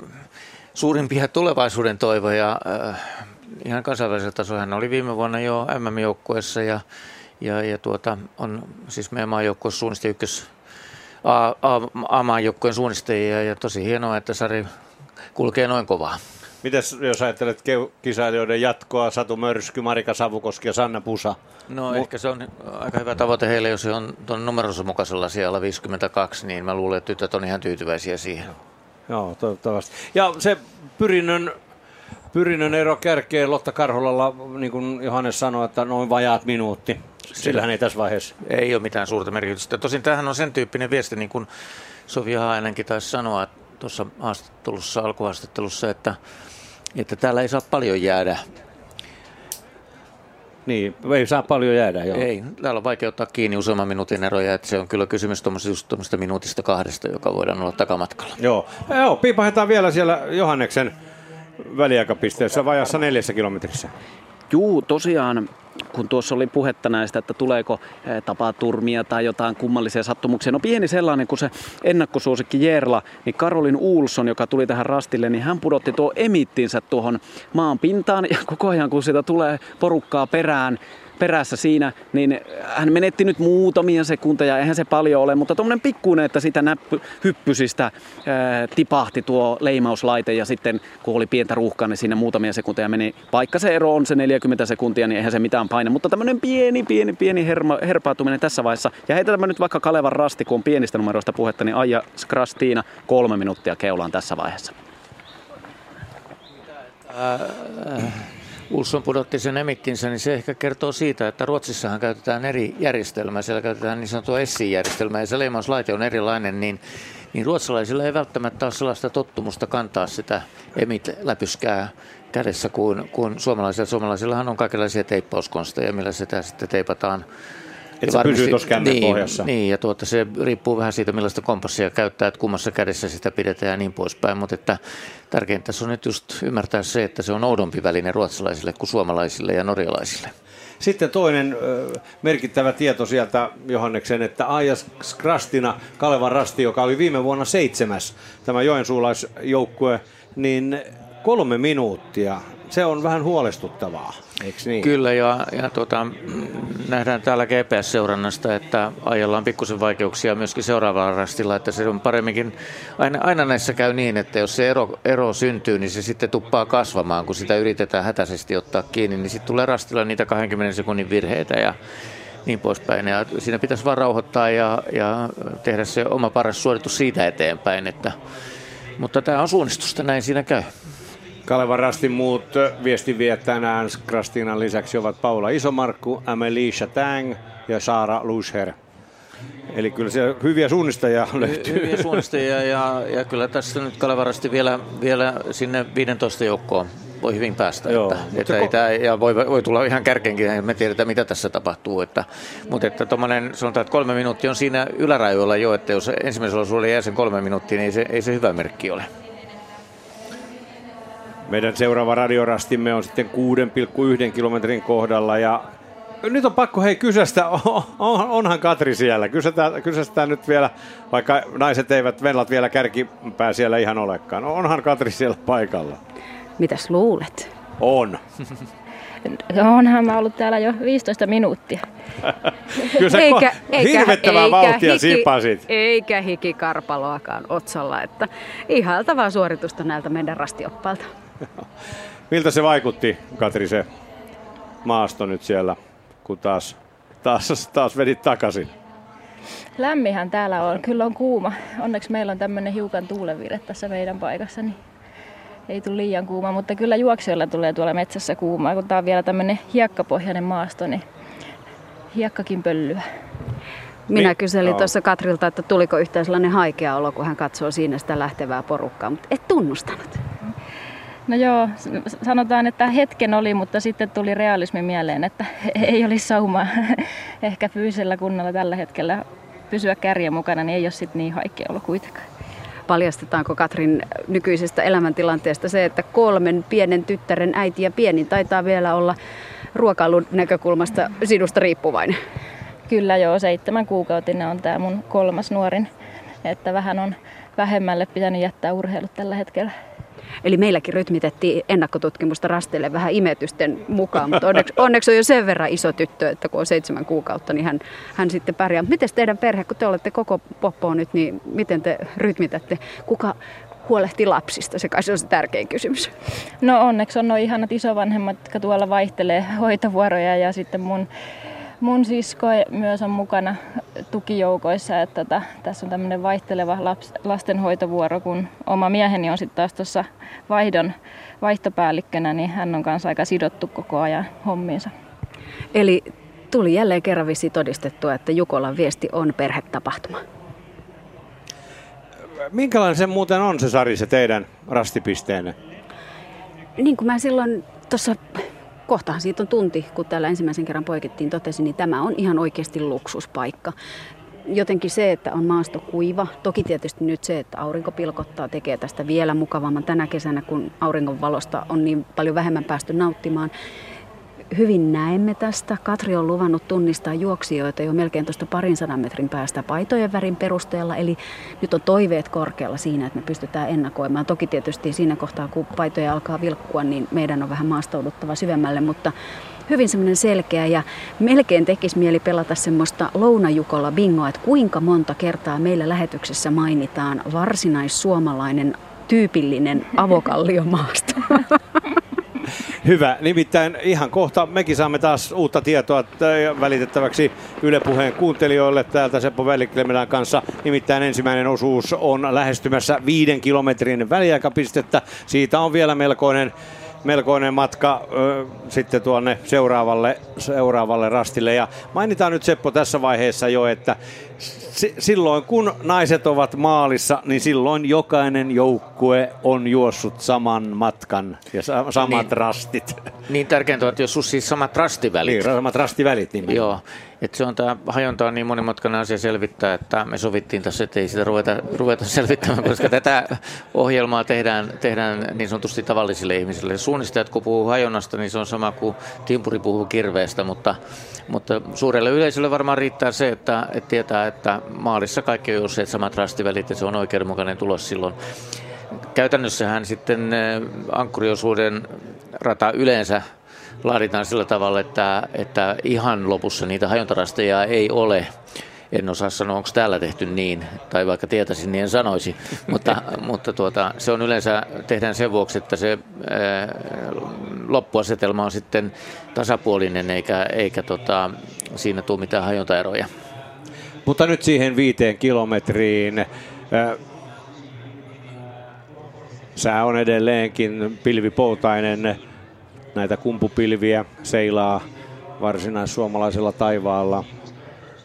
suurimpia tulevaisuuden toivoja. Äh, ihan kansainvälisellä tasolla hän oli viime vuonna jo MM-joukkueessa ja, ja, ja tuota, on siis meidän maajoukkueessa suunnisti ykkös A-maajoukkueen suunnistajia ja tosi hienoa, että Sari kulkee noin kovaa. Mites jos ajattelet kisailijoiden jatkoa, Satu Mörsky, Marika Savukoski ja Sanna Pusa? No Mu- ehkä se on aika hyvä tavoite heille, jos se on tuon numeronsa mukaisella siellä 52, niin mä luulen, että tytöt on ihan tyytyväisiä siihen. Joo, toivottavasti. Ja se pyrinnön, pyrinnön ero kärkeen Lotta Karholalla, niin kuin Johannes sanoi, että noin vajaat minuutti. Sillähän ei tässä vaiheessa. Ei ole mitään suurta merkitystä. Tosin tämähän on sen tyyppinen viesti, niin kuin Sofia Haainenkin taisi sanoa tuossa haastattelussa, alkuhaastattelussa, että, että täällä ei saa paljon jäädä. Niin, ei saa paljon jäädä. Joo. Ei, täällä on vaikea ottaa kiinni useamman minuutin eroja, että se on kyllä kysymys tuommoisesta minuutista kahdesta, joka voidaan olla takamatkalla. Joo, Joo piipahetaan vielä siellä Johanneksen väliaikapisteessä vajassa neljässä kilometrissä. Juu, tosiaan, kun tuossa oli puhetta näistä, että tuleeko eh, tapaturmia tai jotain kummallisia sattumuksia. No pieni sellainen, kun se ennakkosuosikki Jerla, niin Karolin Uulson, joka tuli tähän rastille, niin hän pudotti tuo emittinsä tuohon maan pintaan ja koko ajan kun sitä tulee porukkaa perään, perässä siinä, niin hän menetti nyt muutamia sekunteja, eihän se paljon ole, mutta tuommoinen pikkuinen, että sitä näppy, hyppysistä ää, tipahti tuo leimauslaite ja sitten kun oli pientä ruuhkaa, niin siinä muutamia sekunteja meni. Vaikka se ero on se 40 sekuntia, niin eihän se mitään paine, mutta tämmöinen pieni, pieni, pieni herma, herpautuminen tässä vaiheessa. Ja heitetään nyt vaikka Kalevan rasti, kun on pienistä numeroista puhetta, niin Aija Skrastiina kolme minuuttia keulaan tässä vaiheessa. Ulsson pudotti sen emittinsä, niin se ehkä kertoo siitä, että Ruotsissahan käytetään eri järjestelmää. Siellä käytetään niin sanottua SI-järjestelmää ja se leimauslaite on erilainen, niin, niin ruotsalaisilla ei välttämättä ole sellaista tottumusta kantaa sitä emit-läpyskää kädessä kuin, kuin suomalaisilla. Suomalaisillahan on kaikenlaisia teippauskonsteja, millä sitä sitten teipataan että se pysyy tuossa niin, pohjassa. Niin, ja tuota, se riippuu vähän siitä, millaista kompassia käyttää, että kummassa kädessä sitä pidetään ja niin poispäin. Mutta että tärkeintä tässä on nyt just ymmärtää se, että se on oudompi väline ruotsalaisille kuin suomalaisille ja norjalaisille. Sitten toinen ö, merkittävä tieto sieltä Johanneksen, että Ajas Krastina, Kalevan Rasti, joka oli viime vuonna seitsemäs, tämä joensuulaisjoukkue, niin kolme minuuttia se on vähän huolestuttavaa, eikö niin? Kyllä, ja, ja tuota, nähdään täällä GPS-seurannasta, että ajalla on pikkusen vaikeuksia myöskin seuraavalla rastilla, että se on paremminkin, aina, aina näissä käy niin, että jos se ero, ero syntyy, niin se sitten tuppaa kasvamaan, kun sitä yritetään hätäisesti ottaa kiinni, niin sitten tulee rastilla niitä 20 sekunnin virheitä ja niin poispäin. Ja siinä pitäisi vaan rauhoittaa ja, ja tehdä se oma paras suoritus siitä eteenpäin, että, mutta tämä on suunnistusta, näin siinä käy. Kalevan Rastin muut viestinviejät tänään Krastinan lisäksi ovat Paula Isomarkku, Amelie Chatang ja Saara Lusher. Eli kyllä se hyviä suunnistajia löytyy. Hyviä suunnistajia ja, ja kyllä tässä nyt Kalevarasti vielä, vielä sinne 15 joukkoon voi hyvin päästä. Joo, että, että ei tämä, ja voi, voi tulla ihan kärkeenkin, me tiedetään mitä tässä tapahtuu. Että, mutta että tommonen, sanotaan, että kolme minuuttia on siinä ylärajoilla jo, että jos ensimmäisellä osuudella jää sen kolme minuuttia, niin ei se, ei se hyvä merkki ole. Meidän seuraava radiorastimme on sitten 6,1 kilometrin kohdalla ja nyt on pakko hei kysästä, on, onhan Katri siellä, kysätään, kysästään nyt vielä, vaikka naiset eivät venlat vielä kärkipää siellä ihan olekaan. Onhan Katri siellä paikalla? Mitäs luulet? On. Onhan mä ollut täällä jo 15 minuuttia. Kyllä sä eikä, eikä, hirvettävää eikä vauhtia hiki, sipasit. Eikä hikikarpaloakaan otsalla, että ihailtavaa suoritusta näiltä meidän rastioppalta. Miltä se vaikutti, Katri, se maasto nyt siellä, kun taas, taas, taas vedit takaisin? Lämmihän täällä on. Kyllä on kuuma. Onneksi meillä on tämmöinen hiukan tuulevire tässä meidän paikassa, niin ei tule liian kuuma, mutta kyllä juoksijoilla tulee tuolla metsässä kuumaa, kun tämä on vielä tämmöinen hiekkapohjainen maasto, niin hiekkakin pöllyä. Minä niin, kyselin no. tuossa Katrilta, että tuliko yhtään sellainen haikea olo, kun hän katsoo siinä sitä lähtevää porukkaa, mutta et tunnustanut. No joo, sanotaan, että hetken oli, mutta sitten tuli realismi mieleen, että ei olisi saumaa ehkä fyysisellä kunnalla tällä hetkellä pysyä kärjen mukana, niin ei ole sitten niin haikea ollut kuitenkaan. Paljastetaanko Katrin nykyisestä elämäntilanteesta se, että kolmen pienen tyttären äiti ja pieni taitaa vielä olla ruokailun näkökulmasta sinusta riippuvainen? Kyllä joo, seitsemän kuukautinen on tämä mun kolmas nuorin, että vähän on vähemmälle pitänyt jättää urheilut tällä hetkellä. Eli meilläkin rytmitettiin ennakkotutkimusta rasteille vähän imetysten mukaan, mutta onneksi, onneksi on jo sen verran iso tyttö, että kun on seitsemän kuukautta, niin hän, hän sitten pärjää. Miten teidän perhe, kun te olette koko poppoa nyt, niin miten te rytmitätte? Kuka huolehtii lapsista? Se kai se on se tärkein kysymys. No onneksi on nuo ihanat isovanhemmat, jotka tuolla vaihtelee hoitovuoroja ja sitten mun mun sisko myös on mukana tukijoukoissa, että tota, tässä on tämmöinen vaihteleva laps, lastenhoitovuoro, kun oma mieheni on sitten taas tuossa vaihdon vaihtopäällikkönä, niin hän on kanssa aika sidottu koko ajan hommiinsa. Eli tuli jälleen kerran visi todistettua, että Jukolan viesti on perhetapahtuma. Minkälainen se muuten on se Sari, se teidän rastipisteenne? Niin kuin mä silloin tuossa kohtahan siitä on tunti, kun täällä ensimmäisen kerran poikettiin totesin, niin tämä on ihan oikeasti luksuspaikka. Jotenkin se, että on maasto kuiva, toki tietysti nyt se, että aurinko pilkottaa, tekee tästä vielä mukavamman tänä kesänä, kun auringon valosta on niin paljon vähemmän päästy nauttimaan hyvin näemme tästä. Katri on luvannut tunnistaa juoksijoita jo melkein tuosta parin sadan metrin päästä paitojen värin perusteella. Eli nyt on toiveet korkealla siinä, että me pystytään ennakoimaan. Toki tietysti siinä kohtaa, kun paitoja alkaa vilkkua, niin meidän on vähän maastouduttava syvemmälle, mutta hyvin semmoinen selkeä ja melkein tekisi mieli pelata semmoista lounajukolla bingoa, että kuinka monta kertaa meillä lähetyksessä mainitaan varsinaissuomalainen tyypillinen avokalliomaasto. Hyvä. Nimittäin ihan kohta mekin saamme taas uutta tietoa välitettäväksi Yle Puheen kuuntelijoille täältä Seppo Väliklemelän kanssa. Nimittäin ensimmäinen osuus on lähestymässä viiden kilometrin väliaikapistettä. Siitä on vielä melkoinen melkoinen matka ö, sitten tuonne seuraavalle, seuraavalle rastille. Ja mainitaan nyt Seppo tässä vaiheessa jo, että si- silloin kun naiset ovat maalissa, niin silloin jokainen joukkue on juossut saman matkan ja sa- samat Niin. rastit. Niin tärkeintä on, että jos sussa siis samat rastivälit. Niin, samat rastivälit. Niin Joo, että se on tämä hajonta on niin monimutkainen asia selvittää, että me sovittiin tässä, että ei sitä ruveta, ruveta selvittämään, koska tätä ohjelmaa tehdään, tehdään niin sanotusti tavallisille ihmisille. Suunnistajat kun puhuu hajonnasta, niin se on sama kuin timpuri puhuu kirveestä, mutta, mutta suurelle yleisölle varmaan riittää se, että, että tietää, että maalissa kaikki on juosseet samat rastivälit ja se on oikeudenmukainen tulos silloin. Käytännössähän sitten eh, ankkuriosuuden rata yleensä laaditaan sillä tavalla, että, että ihan lopussa niitä hajontarasteja ei ole. En osaa sanoa, onko täällä tehty niin, tai vaikka tietäisin, niin en sanoisi. mutta mutta tuota, se on yleensä, tehdään sen vuoksi, että se ää, loppuasetelma on sitten tasapuolinen, eikä, eikä tota, siinä tule mitään hajontaeroja. Mutta nyt siihen viiteen kilometriin. Sää on edelleenkin pilvipoutainen. Näitä kumpupilviä seilaa varsinais-suomalaisella taivaalla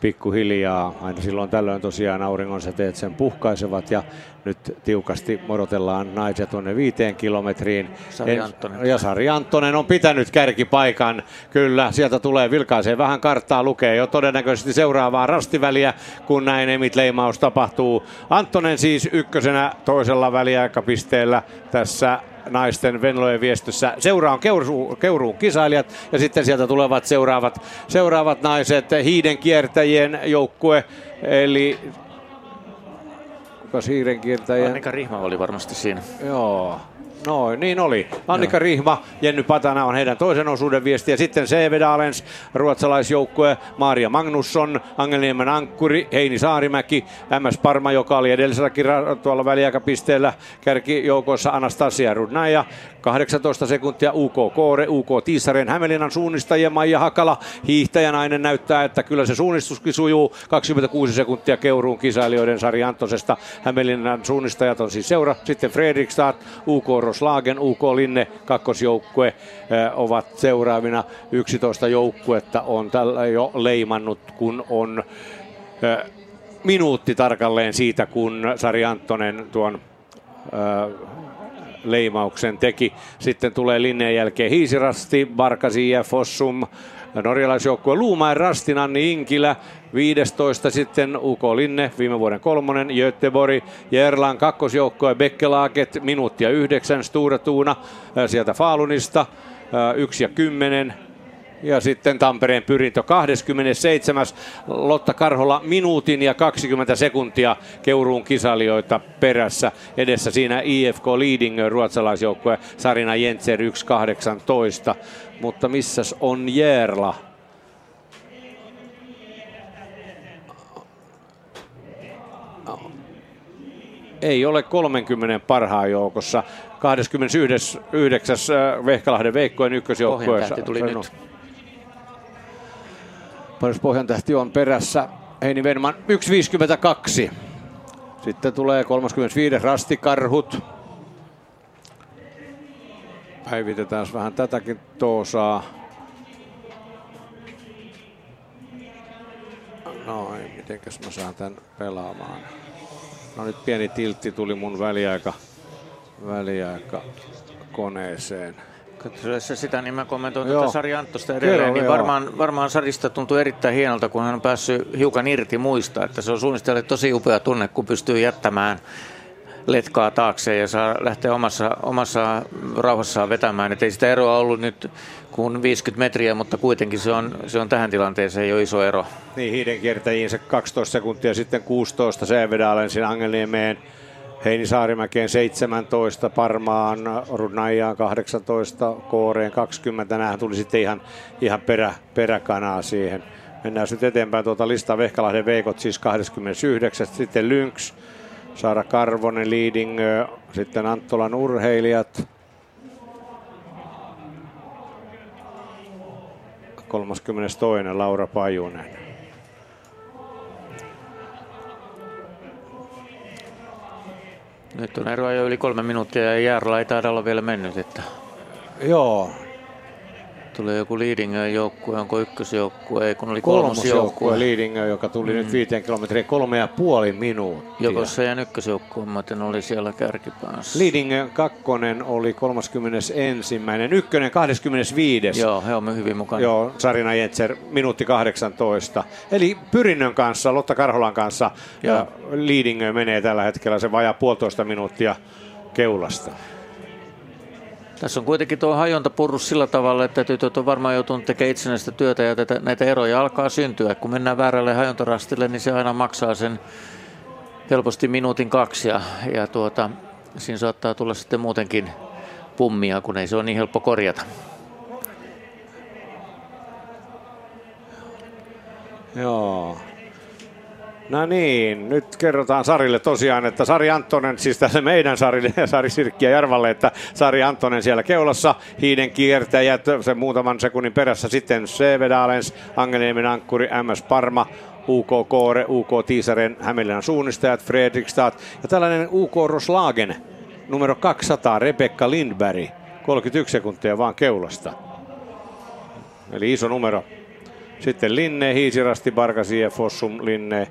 pikkuhiljaa. Aina silloin tällöin tosiaan auringonsäteet sen puhkaisevat ja nyt tiukasti odotellaan naisia tuonne viiteen kilometriin. Sari En- Anttonen. Ja Sari Anttonen on pitänyt kärkipaikan. Kyllä, sieltä tulee vilkaisee vähän karttaa, lukee jo todennäköisesti seuraavaa rastiväliä, kun näin emit-leimaus tapahtuu. Anttonen siis ykkösenä toisella väliaikapisteellä tässä naisten Venlojen viestössä. Seura on Keuru, Keuruun kisailijat ja sitten sieltä tulevat seuraavat, seuraavat naiset, hiiden kiertäjien joukkue, eli kukas hiiden kiertäjien? Annika Rihma oli varmasti siinä. Joo. No, niin oli. Annika Rihma, Jenny Patana on heidän toisen osuuden viesti. Ja sitten CV Dalens, ruotsalaisjoukkue, Maria Magnusson, Angelniemen Ankkuri, Heini Saarimäki, MS Parma, joka oli edelliselläkin tuolla väliaikapisteellä kärkijoukossa Anastasia Rudnaja, 18 sekuntia UK Koore, UK Tiisaren Hämeenlinnan suunnistajien Maija Hakala, hiihtäjänainen näyttää, että kyllä se suunnistuskin sujuu, 26 sekuntia Keuruun kisailijoiden Sari Antosesta, Hämeenlinnan suunnistajat on siis seura, sitten Fredrikstad, UK Roslagen, UK Linne, kakkosjoukkue eh, ovat seuraavina. 11 joukkuetta on tällä jo leimannut, kun on eh, minuutti tarkalleen siitä, kun Sari Anttonen tuon eh, leimauksen teki. Sitten tulee linneen jälkeen Hiisirasti, Barkasi ja Fossum, norjalaisjoukkue Luumaen Rastin, Anni Inkilä, 15 sitten UK Linne, viime vuoden kolmonen, Göteborg, Jerlan kakkosjoukkue, Bekkelaget, minuuttia yhdeksän, Stura Tuuna äh, sieltä Faalunista, äh, yksi ja kymmenen, ja sitten Tampereen pyrintö 27. Lotta Karhola minuutin ja 20 sekuntia Keuruun kisailijoita perässä. Edessä siinä IFK Leading ruotsalaisjoukkue Sarina Jentser 1.18. Mutta missäs on Järla? Ei ole 30 parhaan joukossa. 29. äh, Vehkalahden Veikkojen ykkösjoukkueessa. Tuli nyt. Paris Pohjantähti on perässä. Heini Venman 1.52. Sitten tulee 35. Rastikarhut. Päivitetään vähän tätäkin toosaa. No ei, mitenkäs mä saan tän pelaamaan. No nyt pieni tiltti tuli mun väliaika, väliaika koneeseen. Katsoessa sitä, niin mä kommentoin Joo. tuota Sari Anttosta edelleen, Kerro, niin varmaan, varmaan Sarista tuntuu erittäin hienolta, kun hän on päässyt hiukan irti muista, että se on suunnistajalle tosi upea tunne, kun pystyy jättämään letkaa taakse ja saa lähteä omassa, omassa rauhassaan vetämään. Et ei sitä eroa ollut nyt kuin 50 metriä, mutta kuitenkin se on, se on tähän tilanteeseen jo iso ero. Niin, hiiden kiertäjiin se 12 sekuntia, sitten 16 Sävedalen Angelniemeen, Heini Saarimäkeen 17, Parmaan, Rudnaijaan 18, Kooreen 20. Nämähän tuli sitten ihan, ihan perä, peräkanaa siihen. Mennään nyt eteenpäin tuota listaa. Vehkalahden Veikot siis 29, sitten Lynx, Saara Karvonen, Leading, sitten Anttolan urheilijat. 32. Laura Pajunen. Nyt on eroa jo yli kolme minuuttia ja Jaarla ei taida olla vielä mennyt. Että Joo, Tulee joku Leadingön joukkue, onko ykkösjoukkue, ei kun oli kolmosjoukkue. Leading, joka tuli mm. nyt viiteen kilometriin kolme ja puoli minuuttia. Joko se ja ykkösjoukkue, mä oli siellä kärkipäässä. Leading kakkonen oli 31. Ykkönen 25. Joo, he on hyvin mukana. Joo, Sarina Jetser, minuutti 18. Eli Pyrinnön kanssa, Lotta Karholan kanssa, Joo. ja Leading menee tällä hetkellä se vajaa puolitoista minuuttia keulasta. Tässä on kuitenkin tuo hajonta purrus sillä tavalla, että tytöt on varmaan joutunut tekemään itsenäistä työtä ja tätä, näitä eroja alkaa syntyä. Kun mennään väärälle hajontarastille, niin se aina maksaa sen helposti minuutin kaksi ja, ja tuota, siinä saattaa tulla sitten muutenkin pummia, kun ei se ole niin helppo korjata. Joo. No niin, nyt kerrotaan Sarille tosiaan, että Sari Anttonen, siis tässä meidän Sarille ja Sari Sirkki ja Jarvalle, että Sari Anttonen siellä keulassa, hiiden kiertäjät, se muutaman sekunnin perässä sitten Sevedalens, Angeniemen Ankkuri, MS Parma, UK Koore, UK Tiisaren, Hämeenlinnan suunnistajat, Fredrikstad ja tällainen UK Roslagen, numero 200, Rebekka Lindberg, 31 sekuntia vaan keulasta. Eli iso numero. Sitten Linne, Hiisirasti, Barkasi ja Fossum, Linne,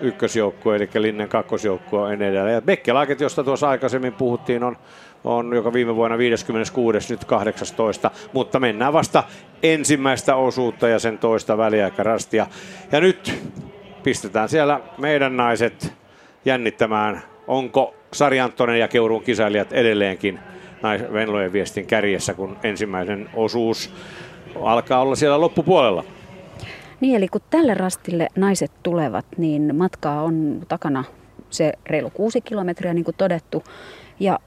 ykkösjoukkue, eli Linnen kakkosjoukkue on edellä. Ja Bekkelaget, josta tuossa aikaisemmin puhuttiin, on, on joka viime vuonna 56, nyt 18, mutta mennään vasta ensimmäistä osuutta ja sen toista väliaikarastia. Ja nyt pistetään siellä meidän naiset jännittämään, onko Sari Anttonen ja Keuruun kisailijat edelleenkin Venlojen viestin kärjessä, kun ensimmäinen osuus alkaa olla siellä loppupuolella. Niin, eli kun tälle rastille naiset tulevat, niin matkaa on takana se reilu kuusi kilometriä, niin kuin todettu. Ja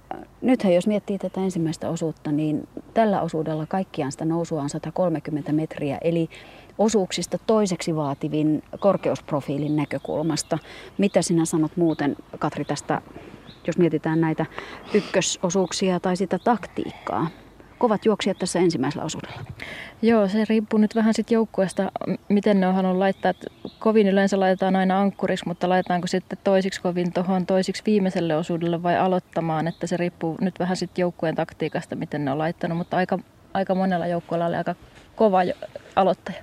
nythän jos miettii tätä ensimmäistä osuutta, niin tällä osuudella kaikkiaan sitä nousua on 130 metriä, eli osuuksista toiseksi vaativin korkeusprofiilin näkökulmasta. Mitä sinä sanot muuten, Katri, tästä, jos mietitään näitä ykkösosuuksia tai sitä taktiikkaa? Kovat juoksijat tässä ensimmäisellä osuudella. Joo, se riippuu nyt vähän sitten joukkueesta, miten ne on halunnut laittaa. Kovin yleensä laitetaan aina ankkuriksi, mutta laitetaanko sitten toisiksi kovin tuohon toisiksi viimeiselle osuudelle vai aloittamaan, että se riippuu nyt vähän sitten joukkueen taktiikasta, miten ne on laittanut, mutta aika, aika monella joukkueella oli aika kova aloittaja.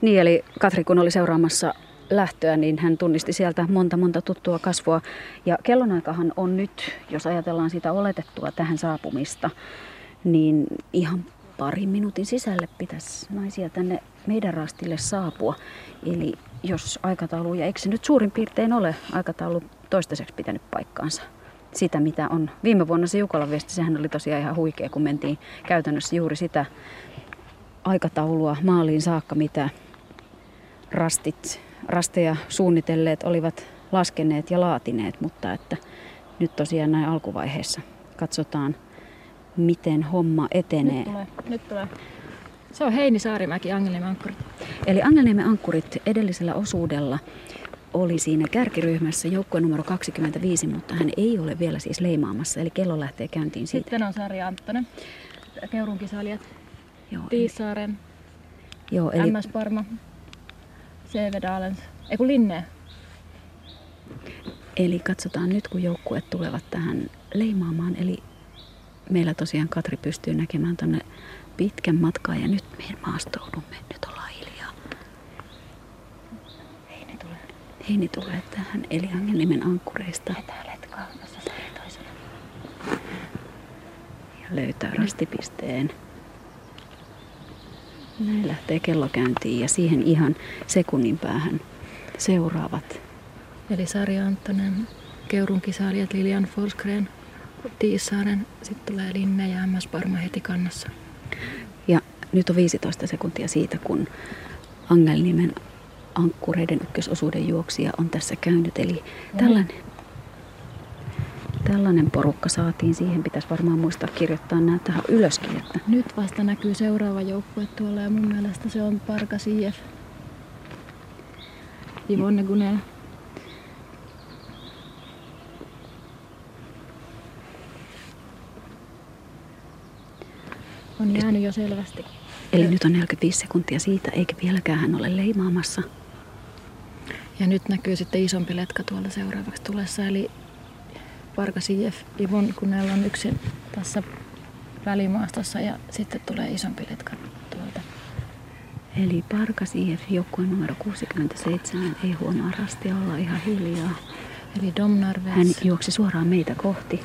Niin, eli Katri kun oli seuraamassa lähtöä, niin hän tunnisti sieltä monta monta tuttua kasvoa. Ja kellonaikahan on nyt, jos ajatellaan sitä oletettua tähän saapumista, niin ihan parin minuutin sisälle pitäisi naisia tänne meidän rastille saapua. Eli jos aikataulu, ja eikö se nyt suurin piirtein ole aikataulu toistaiseksi pitänyt paikkaansa? Sitä, mitä on viime vuonna se Jukolan viesti, sehän oli tosiaan ihan huikea, kun mentiin käytännössä juuri sitä aikataulua maaliin saakka, mitä rastit, rasteja suunnitelleet olivat laskeneet ja laatineet, mutta että nyt tosiaan näin alkuvaiheessa katsotaan, miten homma etenee. Nyt tulee, nyt tulee. Se on Heini Saarimäki, Angelimän ankkuri. Eli Angelniemen ankkurit edellisellä osuudella oli siinä kärkiryhmässä joukkue numero 25, mutta hän ei ole vielä siis leimaamassa, eli kello lähtee käyntiin siitä. Sitten on Sari Anttonen, Keurun kisailijat, Joo, eli, Tiissaaren, joo, eli MS Parma, CV Dalens, ei kun Linne. Eli katsotaan nyt, kun joukkueet tulevat tähän leimaamaan. Eli meillä tosiaan Katri pystyy näkemään tuonne pitkän matkaa ja nyt me maastoudumme. Nyt ollaan hiljaa. Heini tulee. Heini tulee tähän eli Angelnimen ankkureista Tää letkaa, jossa se oli toisena. ja löytää rastipisteen. Näin lähtee kello käyntiin ja siihen ihan sekunnin päähän seuraavat. Eli Sari Anttonen, Keurun kisailijat Lilian Forsgren, Tiissaaren, sitten tulee Linne ja MS Parma heti kannassa. Ja nyt on 15 sekuntia siitä, kun Angelnimen ankkureiden ykkösosuuden juoksija on tässä käynyt. Eli tällainen, tällainen porukka saatiin. Siihen pitäisi varmaan muistaa kirjoittaa nämä tähän ylöskin. Että Nyt vasta näkyy seuraava joukkue tuolla ja mun mielestä se on Parkas IF. Yvonne Gunel. On jäänyt jo selvästi. Eli nyt on 45 sekuntia siitä, eikä vieläkään hän ole leimaamassa. Ja nyt näkyy sitten isompi letka tuolta seuraavaksi tulessa. Eli Parkas IF, Ivon Gunel on yksin tässä välimaastossa ja sitten tulee isompi letka tuolta. Eli Parkas IF joukkueen numero 67 ei huomaa rastia olla ihan hiljaa. Eli Domnarves. Hän juoksi suoraan meitä kohti.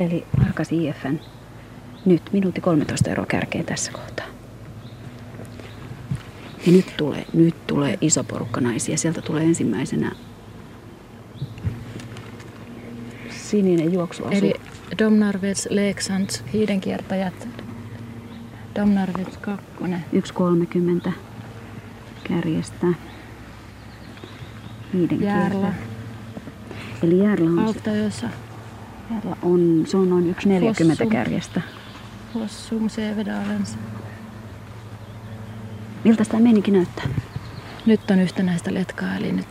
Eli Parkas IFn nyt minuutti 13 eroa kärkeen tässä kohtaa. Ja nyt tulee, nyt tulee iso porukka naisia. Sieltä tulee ensimmäisenä sininen juoksuasu. Eli Domnarvets, Leksands, hiidenkiertäjät, Domnarvets 2. 1.30 kärjestä. Hiiden Järla. Eli Järla on, Altajossa, Järla on, se on noin 1.40 Fossum. kärjestä. Fossum, Sevedalens. Miltä tämä meininki näyttää? Nyt on yhtenäistä letkaa, eli nyt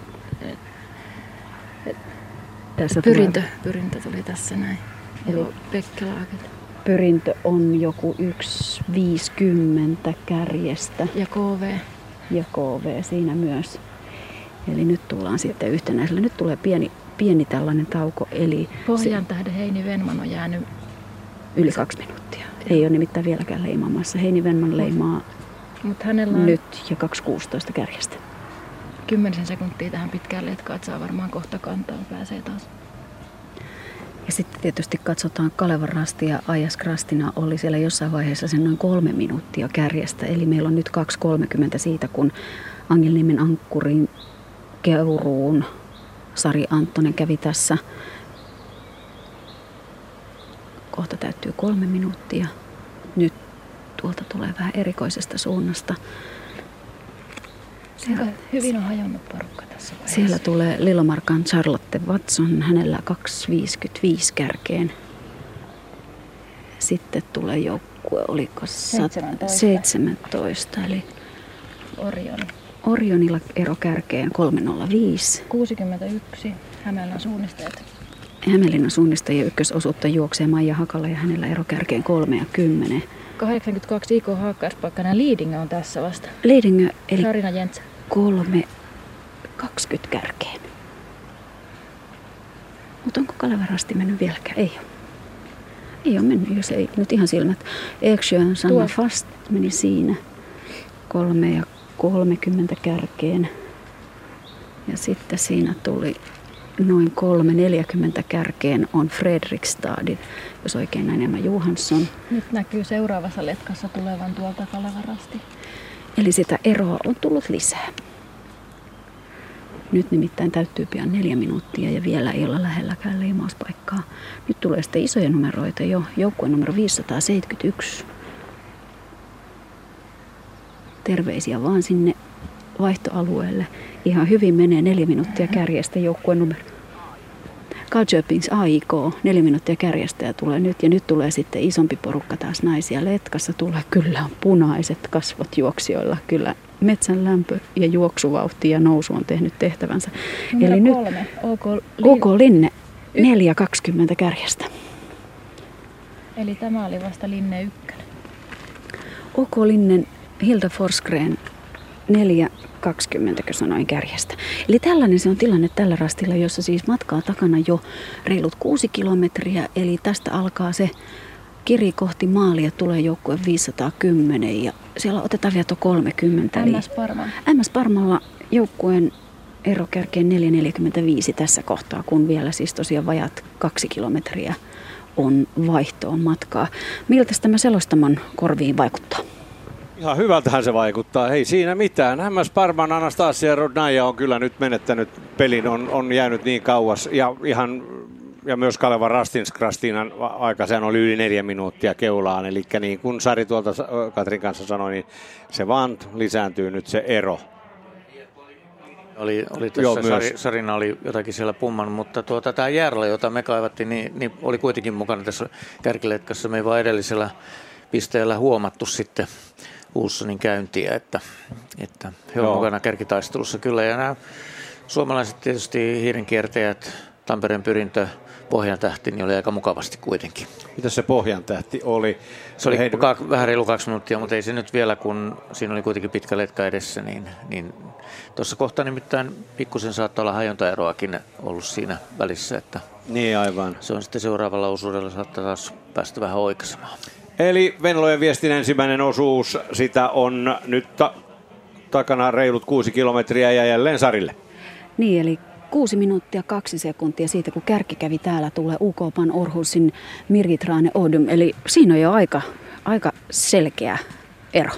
Tässä pyrintö, Tulee, pyrintö tuli tässä näin. Eli- Eli Pekkelaaket pyrintö on joku 1.50 kärjestä ja KV. ja KV siinä myös. Eli nyt tullaan sitten yhtenäisellä. Nyt tulee pieni, pieni tällainen tauko, eli Pohjan tähden Heini Venman on jäänyt yli kaksi minuuttia. Ei ole nimittäin vieläkään leimaamassa. Heini Venman leimaa Mutta hänellä on nyt ja 2.16 kärjestä. 10 sekuntia tähän pitkään letkaan, että saa varmaan kohta kantaa, pääsee taas. Ja sitten tietysti katsotaan Kalevan rasti ja Ajas Krastina oli siellä jossain vaiheessa sen noin kolme minuuttia kärjestä. Eli meillä on nyt 2.30 siitä, kun Angelniemen ankkurin keuruun Sari Anttonen kävi tässä. Kohta täyttyy kolme minuuttia. Nyt tuolta tulee vähän erikoisesta suunnasta. Siellä hyvin on hajonnut porukka tässä vaiheessa. Siellä tulee Lilomarkan Charlotte Watson, hänellä 2.55 kärkeen. Sitten tulee joukkue, oliko sat- 17. 17, eli Orion. Orionilla ero kärkeen 305. 61. Hämeenlinnan suunnistajat. Hämeenlinnan suunnistajien ykkösosuutta juoksee Maija Hakala ja hänellä ero kärkeen 3 ja 10. 82 IK Haakkaispaikkainen Leading on tässä vasta. Leidingö eli Sarina Jentsä. 3 20 kärkeen. Mutta onko Kalevarasti mennyt vieläkään? Ei ole. Ei ole mennyt, jos ei nyt ihan silmät. Eksjön Sanna Tuo. Fast meni siinä. 3 ja 30 kärkeen. Ja sitten siinä tuli noin 3.40 kärkeen on Fredrikstadin, jos oikein näin Emma Johansson. Nyt näkyy seuraavassa letkassa tulevan tuolta Kalevarasti. Eli sitä eroa on tullut lisää. Nyt nimittäin täyttyy pian neljä minuuttia ja vielä ei olla lähelläkään leimauspaikkaa. Nyt tulee sitten isoja numeroita jo. Joukkue numero 571. Terveisiä vaan sinne vaihtoalueelle. Ihan hyvin menee neljä minuuttia kärjestä joukkue numero. Galköpings AIK, neljä minuuttia kärjestä ja tulee nyt. Ja nyt tulee sitten isompi porukka taas naisia. Letkassa tulee kyllä punaiset kasvot juoksijoilla. Kyllä metsän lämpö ja juoksuvauhti ja nousu on tehnyt tehtävänsä. Numero Eli nyt kolme. OK, OK Linne 4.20 kärjestä. Eli tämä oli vasta Linne 1. OK Linnen Hilda Forsgren 4.20, kun sanoin kärjestä. Eli tällainen se on tilanne tällä rastilla, jossa siis matkaa takana jo reilut kuusi kilometriä. Eli tästä alkaa se kiri kohti maalia, tulee joukkue 510 ja siellä otetaan vielä tuo 30. Eli MS Parma. MS Parmalla joukkueen ero kärkeen 4.45 tässä kohtaa, kun vielä siis tosiaan vajat kaksi kilometriä on vaihtoon matkaa. Miltä tämä selostamon korviin vaikuttaa? Ihan hyvältähän se vaikuttaa. Hei siinä mitään. MS Parman Anastasia Rodnaja on kyllä nyt menettänyt pelin, on, on jäänyt niin kauas. Ja ihan ja myös Kaleva Rastins Krastinan aika, sehän oli yli neljä minuuttia keulaan. Eli niin kuin Sari tuolta Katrin kanssa sanoi, niin se vaan lisääntyy nyt se ero. Oli, oli tässä Joo, Joo, myös. Sari, Sarina oli jotakin siellä pumman, mutta tuota, tämä Järla, jota me kaivattiin, niin, niin, oli kuitenkin mukana tässä kärkiletkassa. Me ei vaan edellisellä pisteellä huomattu sitten Ulssonin käyntiä, että, että he ovat mukana kärkitaistelussa kyllä. Ja nämä suomalaiset tietysti hiirenkiertäjät, Tampereen pyrintö, pohjan tähti, niin oli aika mukavasti kuitenkin. Mitä se pohjan tähti oli? Se oli Hei, ka- vähän reilu kaksi minuuttia, mutta ei se nyt vielä, kun siinä oli kuitenkin pitkä letka edessä, niin, niin tuossa kohtaa nimittäin pikkusen saattaa olla hajontaeroakin ollut siinä välissä, että niin aivan. se on sitten seuraavalla osuudella saattaa taas päästä vähän oikaisemaan. Eli Venlojen viestin ensimmäinen osuus, sitä on nyt ta- takana reilut kuusi kilometriä ja jälleen Sarille. Niin, eli kuusi minuuttia kaksi sekuntia siitä, kun kärki kävi täällä, tulee UK-pan Orhusin Mirgitraane Odum. Eli siinä on jo aika, aika selkeä ero.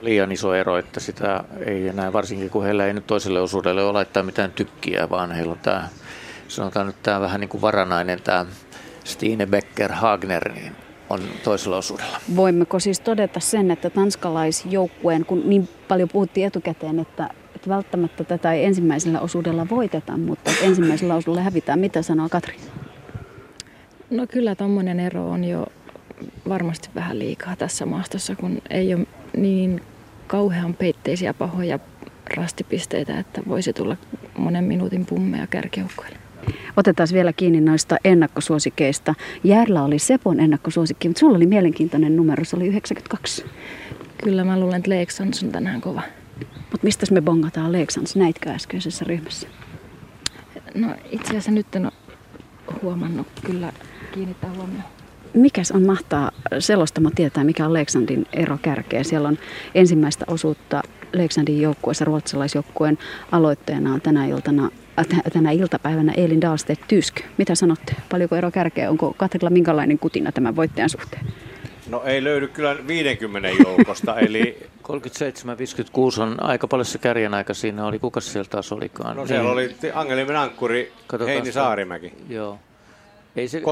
Liian iso ero, että sitä ei enää, varsinkin kun heillä ei nyt toiselle osuudelle ole laittaa mitään tykkiä, vaan heillä on tämä, sanotaan nyt tämä vähän niin kuin varanainen tämä Stine Becker Hagner, niin on toisella osuudella. Voimmeko siis todeta sen, että tanskalaisjoukkueen, kun niin paljon puhuttiin etukäteen, että, että välttämättä tätä ei ensimmäisellä osuudella voiteta, mutta ensimmäisellä osuudella hävitään. Mitä sanoo Katri? No kyllä tuommoinen ero on jo varmasti vähän liikaa tässä maastossa, kun ei ole niin kauhean peitteisiä pahoja rastipisteitä, että voisi tulla monen minuutin pummeja kärkijoukkoille. Otetaan vielä kiinni noista ennakkosuosikeista. Järllä oli Sepon ennakkosuosikki, mutta sulla oli mielenkiintoinen numero, se oli 92. Kyllä mä luulen, että Leeksans on tänään kova. Mutta mistä me bongataan Leeksans, näitkö äskeisessä ryhmässä? No itse asiassa nyt en ole huomannut kyllä kiinnittää huomioon. Mikäs on mahtaa selostamo tietää, mikä on Leksandin ero kärkeä? Siellä on ensimmäistä osuutta Leksandin joukkueessa ruotsalaisjoukkueen aloitteena on tänä iltana tänä iltapäivänä Elin Dahlstedt Tysk. Mitä sanotte? Paljonko ero kärkeä? Onko Katrilla minkälainen kutina tämän voittajan suhteen? No ei löydy kyllä 50 joukosta, eli... 37-56 on aika paljon se kärjen aika siinä oli. Kuka siellä taas olikaan? No siellä niin. oli Angelimen ankkuri Heini Saarimäki. Joo. Ei se, 36-39.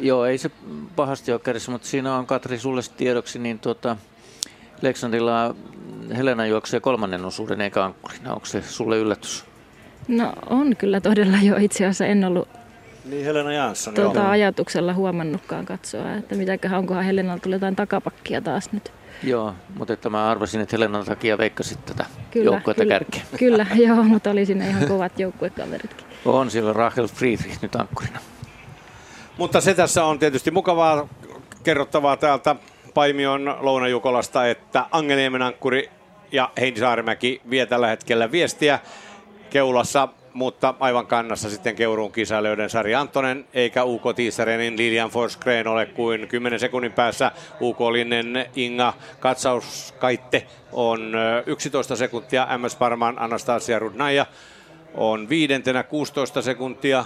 Joo, ei se pahasti ole kärjessä, mutta siinä on Katri sulle tiedoksi, niin tuota, Leksandilla Helena juoksee kolmannen osuuden eikä ankkurina. Onko se sulle yllätys? No on kyllä todella jo itse asiassa en ollut niin Helena Jansson, tuota, joo. ajatuksella huomannutkaan katsoa, että mitäköhän, onkohan Helenalla tulee jotain takapakkia taas nyt. Joo, mutta että mä arvasin, että Helenan takia veikkasit tätä joukkuetta kärkeä. Kyllä, joo, mutta oli siinä ihan kovat joukkuekaveritkin. On siellä Rachel Friedrich nyt ankkurina. Mutta se tässä on tietysti mukavaa kerrottavaa täältä Paimion Lounajukolasta, että Angeniemen ankkuri ja Heini Saarimäki vie tällä hetkellä viestiä keulassa, mutta aivan kannassa sitten Keuruun kisailijoiden Sari Antonen, eikä UK Tiisarenin Lilian Forsgren ole kuin 10 sekunnin päässä. UK Linnen Inga Katsauskaitte on 11 sekuntia, MS Parman Anastasia Rudnaja on viidentenä 16 sekuntia.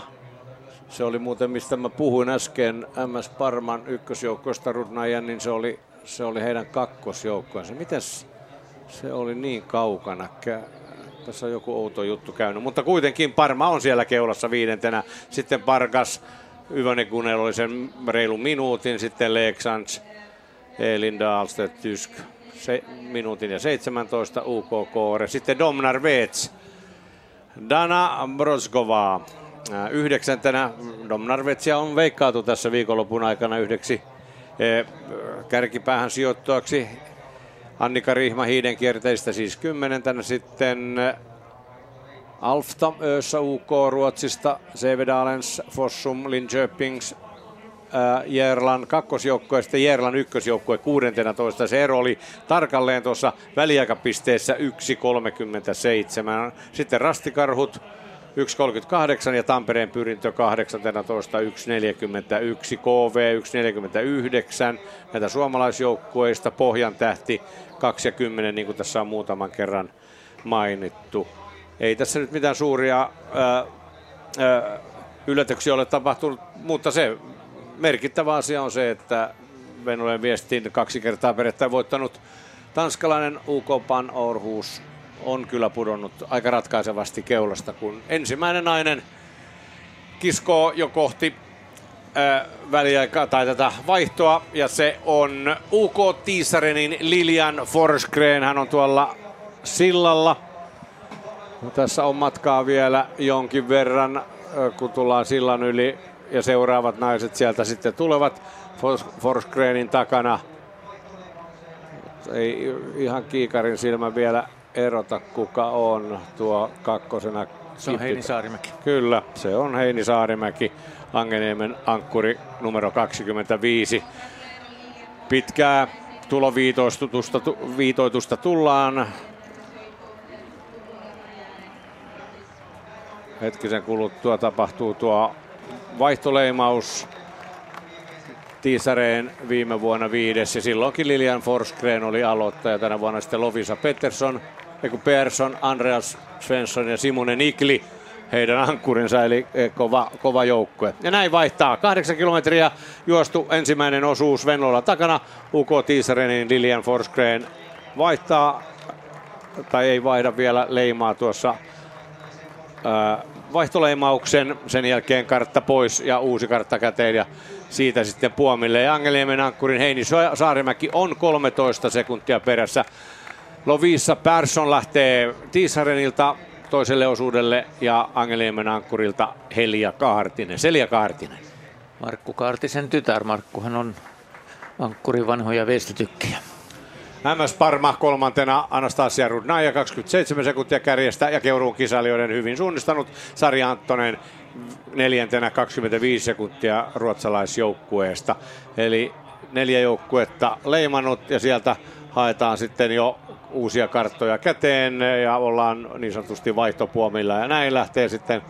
Se oli muuten, mistä mä puhuin äsken, MS Parman ykkösjoukkoista Rudnajan, niin se oli, se oli heidän kakkosjoukkoensa. Mites se oli niin kaukana? Tässä on joku outo juttu käynyt, mutta kuitenkin Parma on siellä keulassa viidentenä. Sitten Parkas, Yvonne Gunel oli sen reilun minuutin, sitten Leksans, Elin Dahlstedt, Tysk, se, minuutin ja 17 UK Koore. Sitten Domnar Vets, Dana Broskova, yhdeksäntenä. Domnar Vetsia on veikkaatu tässä viikonlopun aikana yhdeksi kärkipäähän sijoittuaksi Annika Rihma hiiden kierteistä siis kymmenentenä sitten Alfta Össä UK Ruotsista, Sevedalens, Fossum, Linköpings, äh, Jerlan kakkosjoukkue, ja Jerlan ykkösjoukkue 16. Se ero oli tarkalleen tuossa väliaikapisteessä 1.37. Sitten Rastikarhut 1.38 ja Tampereen pyrintö 18, 1.41, KV 1.49. Näitä suomalaisjoukkueista Pohjan tähti 2 ja 10, niin kuin tässä on muutaman kerran mainittu. Ei tässä nyt mitään suuria ää, ää, yllätyksiä ole tapahtunut, mutta se merkittävä asia on se, että Venäjän viestin kaksi kertaa perättäin voittanut tanskalainen UK Pan Orhus on kyllä pudonnut aika ratkaisevasti keulasta, kun ensimmäinen nainen kiskoo jo kohti väliaikaa tai tätä vaihtoa ja se on UK Tiisarenin Lilian Forsgren. Hän on tuolla sillalla. Tässä on matkaa vielä jonkin verran, kun tullaan sillan yli ja seuraavat naiset sieltä sitten tulevat Forsgrenin takana. Ei ihan kiikarin silmä vielä erota kuka on tuo kakkosena Se on Heini Saarimäki. Kyllä, se on Heini Saarimäki, Angeniemen ankkuri numero 25. Pitkää tuloviitoitusta viitoitusta tullaan. Hetkisen kuluttua tapahtuu tuo vaihtoleimaus. Tiisareen viime vuonna viides ja silloinkin Lilian Forsgren oli aloittaja. Tänä vuonna sitten Lovisa Pettersson, Persson, Andreas Svensson ja Simone Nikli heidän ankkurinsa, eli eh, kova, kova joukkue. Ja näin vaihtaa. Kahdeksan kilometriä juostu ensimmäinen osuus Venlolla takana. UK Tiisarenin Lilian Forsgren vaihtaa, tai ei vaihda vielä leimaa tuossa ää, vaihtoleimauksen. Sen jälkeen kartta pois ja uusi kartta käteen ja siitä sitten Puomille. Ja Angeliemen ankkurin Heini Saarimäki on 13 sekuntia perässä. Lovisa Persson lähtee Tiisarenilta toiselle osuudelle ja Angeliemen ankkurilta Helia Kaartinen. Selja Kaartinen. Markku Kaartisen tytär. Markkuhan on ankkurin vanhoja viestitykkejä. MS Parma kolmantena Anastasia Rudnaja 27 sekuntia kärjestä ja Keuruun kisailijoiden hyvin suunnistanut Sari Anttonen neljäntenä 25 sekuntia ruotsalaisjoukkueesta. Eli neljä joukkuetta leimannut ja sieltä haetaan sitten jo uusia karttoja käteen ja ollaan niin sanotusti vaihtopuomilla ja näin lähtee sitten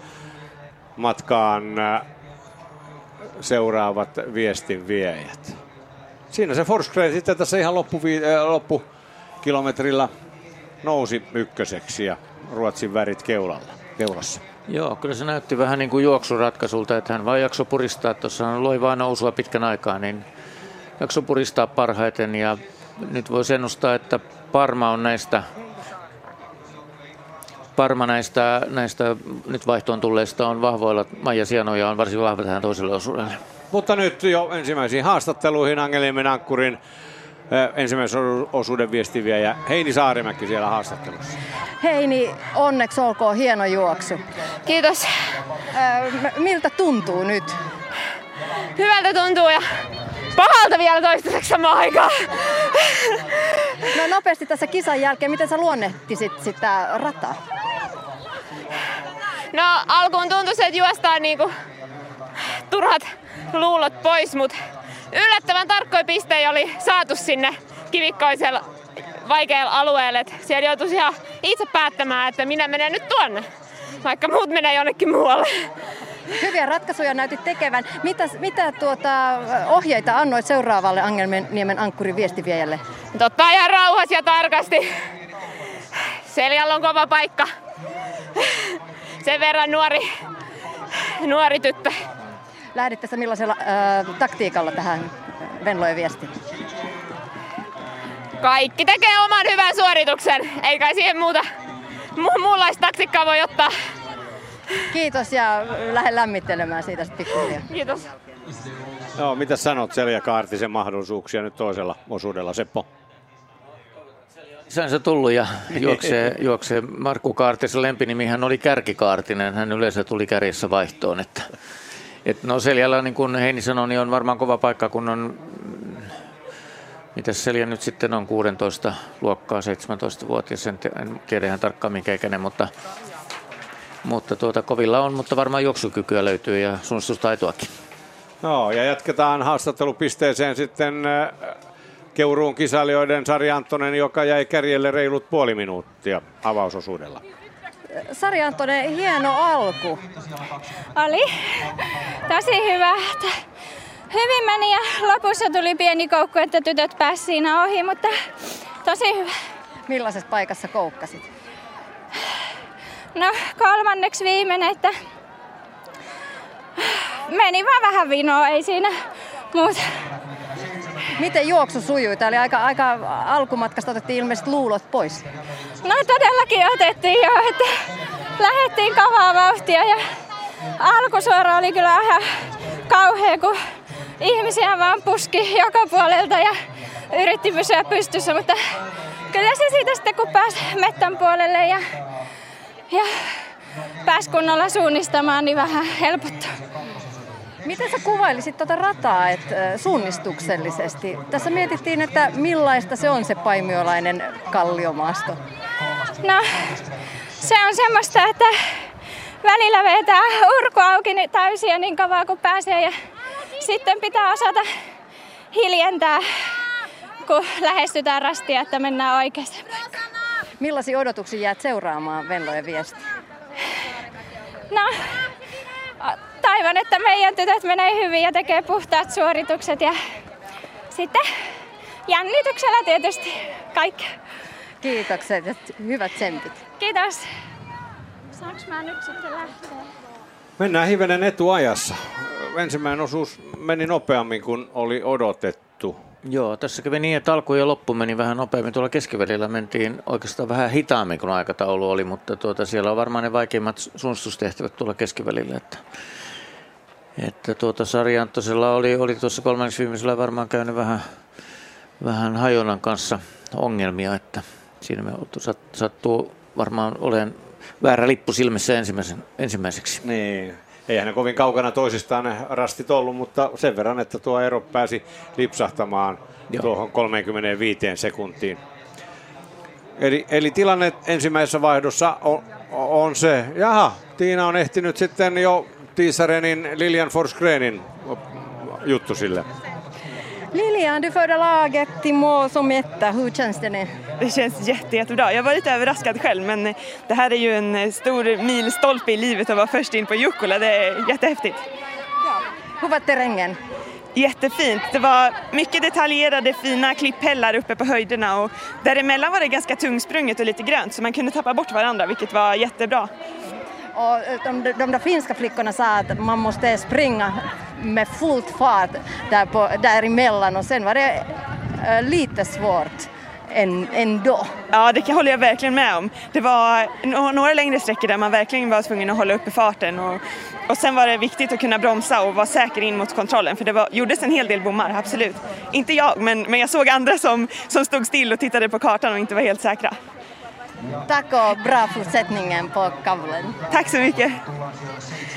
matkaan äh, seuraavat viestin viejät. Siinä se Forsgren sitten tässä ihan loppu, äh, loppukilometrillä nousi ykköseksi ja Ruotsin värit keulalla, keulassa. Joo, kyllä se näytti vähän niin kuin juoksuratkaisulta, että hän vain jaksoi puristaa, tuossa loivaa nousua pitkän aikaa, niin jaksoi puristaa parhaiten ja nyt voisi ennustaa, että Parma on näistä Parma näistä, näistä nyt vaihtoon tulleista on vahvoilla. Maija Sianoja on varsin vahva tähän toiselle osuudelle. Mutta nyt jo ensimmäisiin haastatteluihin Angeliemen ankkurin ensimmäisen osuuden viestiviä Heini Saarimäki siellä haastattelussa. Heini, onneksi olkoon hieno juoksu. Kiitos. Miltä tuntuu nyt? Hyvältä tuntuu ja pahalta vielä toistaiseksi samaan aikaan. No nopeasti tässä kisan jälkeen, miten sä luonnehtisit sitä rataa? No alkuun tuntui, että juostaan niinku turhat luulot pois, mutta yllättävän tarkkoja pisteitä oli saatu sinne kivikkoisella vaikealla alueelle. Et siellä joutuisi ihan itse päättämään, että minä menen nyt tuonne, vaikka muut menee jonnekin muualle. Hyviä ratkaisuja näytit tekevän. Mitä, mitä tuota, ohjeita annoit seuraavalle Angelniemen ankkurin viestiviejälle? Totta ihan rauhassa ja tarkasti. Seljalla on kova paikka. Sen verran nuori, nuori tyttö. Lähditte sä millaisella äh, taktiikalla tähän Venlojen viestiin? Kaikki tekee oman hyvän suorituksen. Ei kai siihen muuta mu- muunlaista taktiikkaa voi ottaa. Kiitos ja lähde lämmittelemään siitä sitten pikkuhiljaa. Kiitos. Joo, mitä sanot Selja Kaartisen mahdollisuuksia nyt toisella osuudella, Seppo? se tullut ja juoksee, juoksee Markku Kaartisen lempinimihän oli Kärkikaartinen. Hän yleensä tuli kärjessä vaihtoon. Että, et no Seljalla, niin kuin Heini sanoi, niin on varmaan kova paikka, kun on mitä Selja nyt sitten on 16 luokkaa, 17-vuotias, en, en tiedä ihan tarkkaan minkä ikäinen, mutta mutta tuota, kovilla on, mutta varmaan juoksukykyä löytyy ja suunnistustaitoakin. No ja jatketaan haastattelupisteeseen sitten äh, Keuruun kisailijoiden Sari Anttonen, joka jäi kärjelle reilut puoli minuuttia avausosuudella. Sari Anttonen, hieno alku. Oli tosi hyvä. Hyvin meni ja lopussa tuli pieni koukku, että tytöt pääsivät siinä ohi, mutta tosi hyvä. Millaisessa paikassa koukkasit? No kolmanneksi viimeinen, että meni vaan vähän vinoa, ei siinä muuta. Miten juoksu sujui? Tämä oli aika, aika alkumatkasta otettiin ilmeisesti luulot pois. No todellakin otettiin jo, että lähdettiin kovaa vauhtia ja alkusuora oli kyllä ihan kauhea, kun ihmisiä vaan puski joka puolelta ja yritti pysyä pystyssä, mutta kyllä se siitä sitten kun pääsi mettän puolelle ja ja pääsi kunnolla suunnistamaan, niin vähän helpottaa. Miten sä kuvailisit tuota rataa et, suunnistuksellisesti? Tässä mietittiin, että millaista se on se paimiolainen kalliomaasto. No, se on semmoista, että välillä vetää urku auki niin täysiä niin kauan kuin pääsee ja sitten pitää osata hiljentää, kun lähestytään rastia, että mennään oikeaan paikkaan. Millaisia odotuksia jäät seuraamaan Venlojen viestiä? No, toivon, että meidän tytöt menee hyvin ja tekee puhtaat suoritukset ja sitten jännityksellä tietysti kaikki. Kiitokset ja hyvät tsempit. Kiitos. Saanko mä nyt sitten lähteä? Mennään hivenen etuajassa. Ensimmäinen osuus meni nopeammin kuin oli odotettu. Joo, tässä kävi niin, että alku ja loppu meni vähän nopeammin. Tuolla keskivälillä mentiin oikeastaan vähän hitaammin kuin aikataulu oli, mutta tuota, siellä on varmaan ne vaikeimmat suunnistustehtävät tuolla keskivälillä. Että, että tuota, Sari Anttosella oli, oli tuossa kolmanneksi viimeisellä varmaan käynyt vähän, vähän hajonnan kanssa ongelmia, että siinä me sattuu varmaan olen väärä lippu silmissä ensimmäisen, ensimmäiseksi. Niin, eihän ne kovin kaukana toisistaan ne rastit ollut, mutta sen verran, että tuo ero pääsi lipsahtamaan Joo. tuohon 35 sekuntiin. Eli, eli tilanne ensimmäisessä vaihdossa on, on se, jaha, Tiina on ehtinyt sitten jo Tiisarenin Lilian Forsgrenin juttu sille. Lilian, du förde laget till mål som etta. Hur känns det nu? Det känns jätte, jättebra. Jag var lite överraskad själv men det här är ju en stor milstolpe i livet att vara först in på Jukkola. Det är jättehäftigt. Ja. Hur var terrängen? Jättefint. Det var mycket detaljerade fina klipphällar uppe på höjderna och däremellan var det ganska tungsprunget och lite grönt så man kunde tappa bort varandra vilket var jättebra. Och eh, de, de där finska flickorna sa att man måste springa med fullt fart där på, däremellan och sen var det eh, lite svårt ändå. Ja, det håller jag verkligen med om. Det var några längre sträckor där man verkligen var tvungen att hålla uppe farten och, och sen var det viktigt att kunna bromsa och vara säker in mot kontrollen för det var, gjordes en hel del bommar, absolut. Inte jag, men, men jag såg andra som, som stod still och tittade på kartan och inte var helt säkra. Tack och bra fortsättningen på kavlen. Tack så mycket.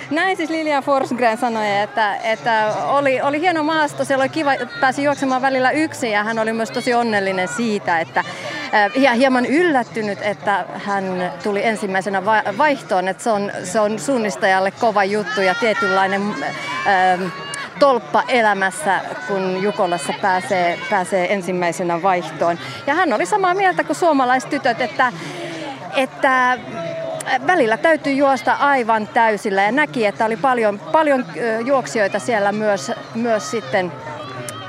Näin siis Lilian Forsgren sanoi, että, että oli, oli hieno maasto, siellä oli kiva, pääsi juoksemaan välillä yksin ja hän oli myös tosi onnellinen siitä, että ja hieman yllättynyt, että hän tuli ensimmäisenä vaihtoon, että se on, se on suunnistajalle kova juttu ja tietynlainen ähm, tolppa elämässä, kun Jukolassa pääsee, pääsee ensimmäisenä vaihtoon. Ja hän oli samaa mieltä kuin suomalaistytöt, että, että välillä täytyy juosta aivan täysillä ja näki, että oli paljon, paljon juoksijoita siellä myös, myös sitten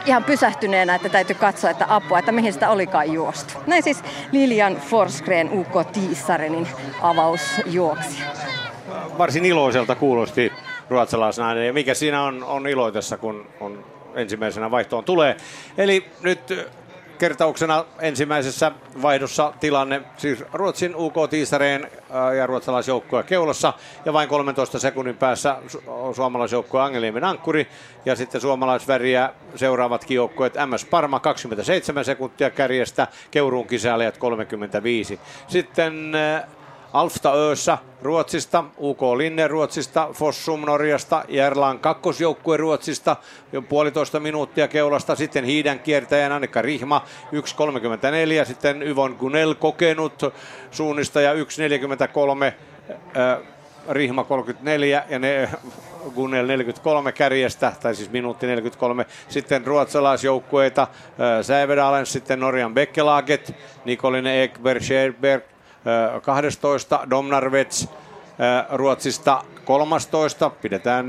ihan pysähtyneenä, että täytyy katsoa, että apua, että mihin sitä olikaan juostu. Näin siis Lilian Forsgren UK Tiissarenin avausjuoksi. Varsin iloiselta kuulosti ruotsalaisnainen. Ja mikä siinä on, on iloitessa, kun on ensimmäisenä vaihtoon tulee. Eli nyt kertauksena ensimmäisessä vaihdossa tilanne, siis Ruotsin UK Tiisareen äh, ja ruotsalaisjoukkue keulassa ja vain 13 sekunnin päässä su- suomalaisjoukkue Angelimmen Ankkuri ja sitten suomalaisväriä seuraavatkin joukkueet MS Parma 27 sekuntia kärjestä, Keuruun kisailijat 35. Sitten äh, Alfta Öössä Ruotsista, UK Linne Ruotsista, Fossum Norjasta, Järlan kakkosjoukkue Ruotsista, jo puolitoista minuuttia keulasta, sitten Hiidän kiertäjän Annika Rihma 1.34, sitten Yvon Gunel kokenut suunnistaja 1.43, äh, Rihma 34 ja ne Gunnel 43 kärjestä, tai siis minuutti 43. Sitten ruotsalaisjoukkueita, Sävedalen, sitten Norjan Bekkelaget, Nikolinen Ekberg, Scherberg, 12, Domnarvets Ruotsista 13. Pidetään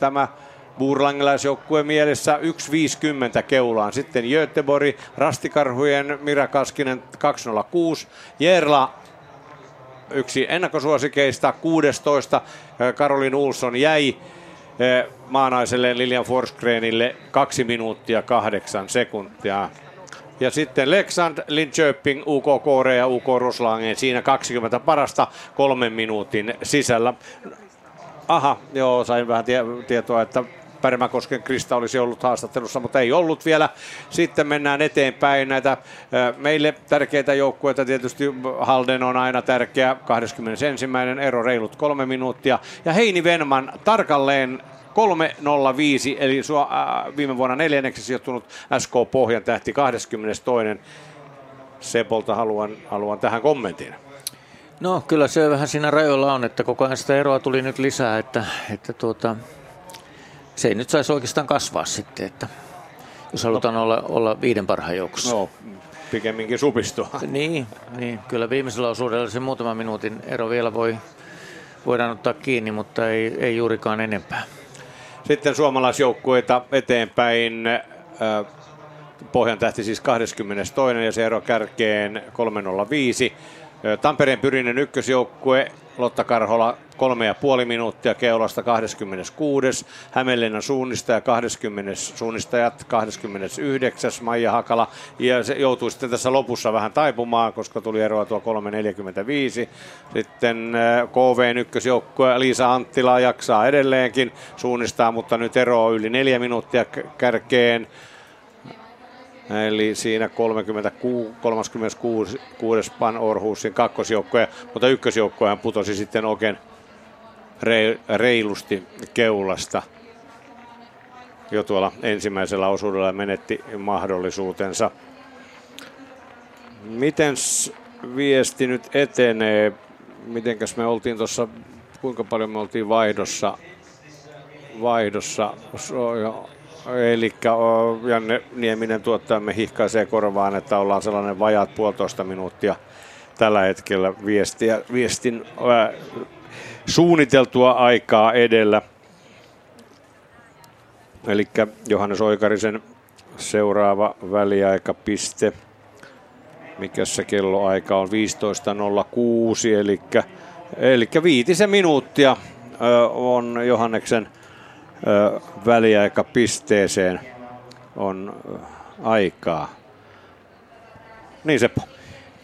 tämä Buurlangilaisjoukkue mielessä 1.50 keulaan. Sitten Göteborg, Rastikarhujen Mira Kaskinen 206. Jerla yksi ennakkosuosikeista 16. Karolin Ulsson jäi maanaiselle Lilian Forsgrenille 2 minuuttia 8 sekuntia. Ja sitten Leksand, Linköping, UK Korea UK Roslagen siinä 20 parasta kolmen minuutin sisällä. Aha, joo, sain vähän tie- tietoa, että Pärmäkosken Krista olisi ollut haastattelussa, mutta ei ollut vielä. Sitten mennään eteenpäin näitä meille tärkeitä joukkueita. Tietysti Halden on aina tärkeä, 21. ero reilut kolme minuuttia. Ja Heini Venman tarkalleen 305, eli sua, äh, viime vuonna neljänneksi sijoittunut SK Pohjan tähti 22. Sepolta haluan, haluan tähän kommentin. No kyllä se vähän siinä rajoilla on, että koko ajan sitä eroa tuli nyt lisää, että, että tuota, se ei nyt saisi oikeastaan kasvaa sitten, että jos halutaan no. olla, olla viiden parhaan joukossa. No, pikemminkin supistua. Niin, niin, kyllä viimeisellä osuudella se muutama minuutin ero vielä voi, voidaan ottaa kiinni, mutta ei, ei juurikaan enempää. Sitten suomalaisjoukkueita eteenpäin. Pohjan tähti siis 22. ja se ero kärkeen 305. Tampereen pyrinen ykkösjoukkue Lotta Karhola kolme ja puoli minuuttia keulasta 26. Hämeenlinnan suunnistaja 20. suunnistajat 29. Maija Hakala. Ja se joutui sitten tässä lopussa vähän taipumaan, koska tuli eroa tuo 3.45. Sitten KV ykkösjoukkue Liisa Anttila jaksaa edelleenkin suunnistaa, mutta nyt eroa yli neljä minuuttia kärkeen. Eli siinä 36, 36 Pan Orhusin kakkosjoukkoja, mutta ykkösjoukkoja putosi sitten oikein reilusti keulasta jo tuolla ensimmäisellä osuudella menetti mahdollisuutensa. Miten viesti nyt etenee? Mitenkäs me oltiin tuossa, kuinka paljon me oltiin vaihdossa? Vaihdossa Eli Janne Nieminen tuottajamme hihkaisee korvaan, että ollaan sellainen vajaat puolitoista minuuttia tällä hetkellä viestiä, viestin ää, suunniteltua aikaa edellä. Eli Johannes Oikarisen seuraava väliaikapiste. Mikä se kelloaika on? 15.06, eli, eli viitisen minuuttia on Johanneksen väliaikapisteeseen on aikaa. Niin Seppo.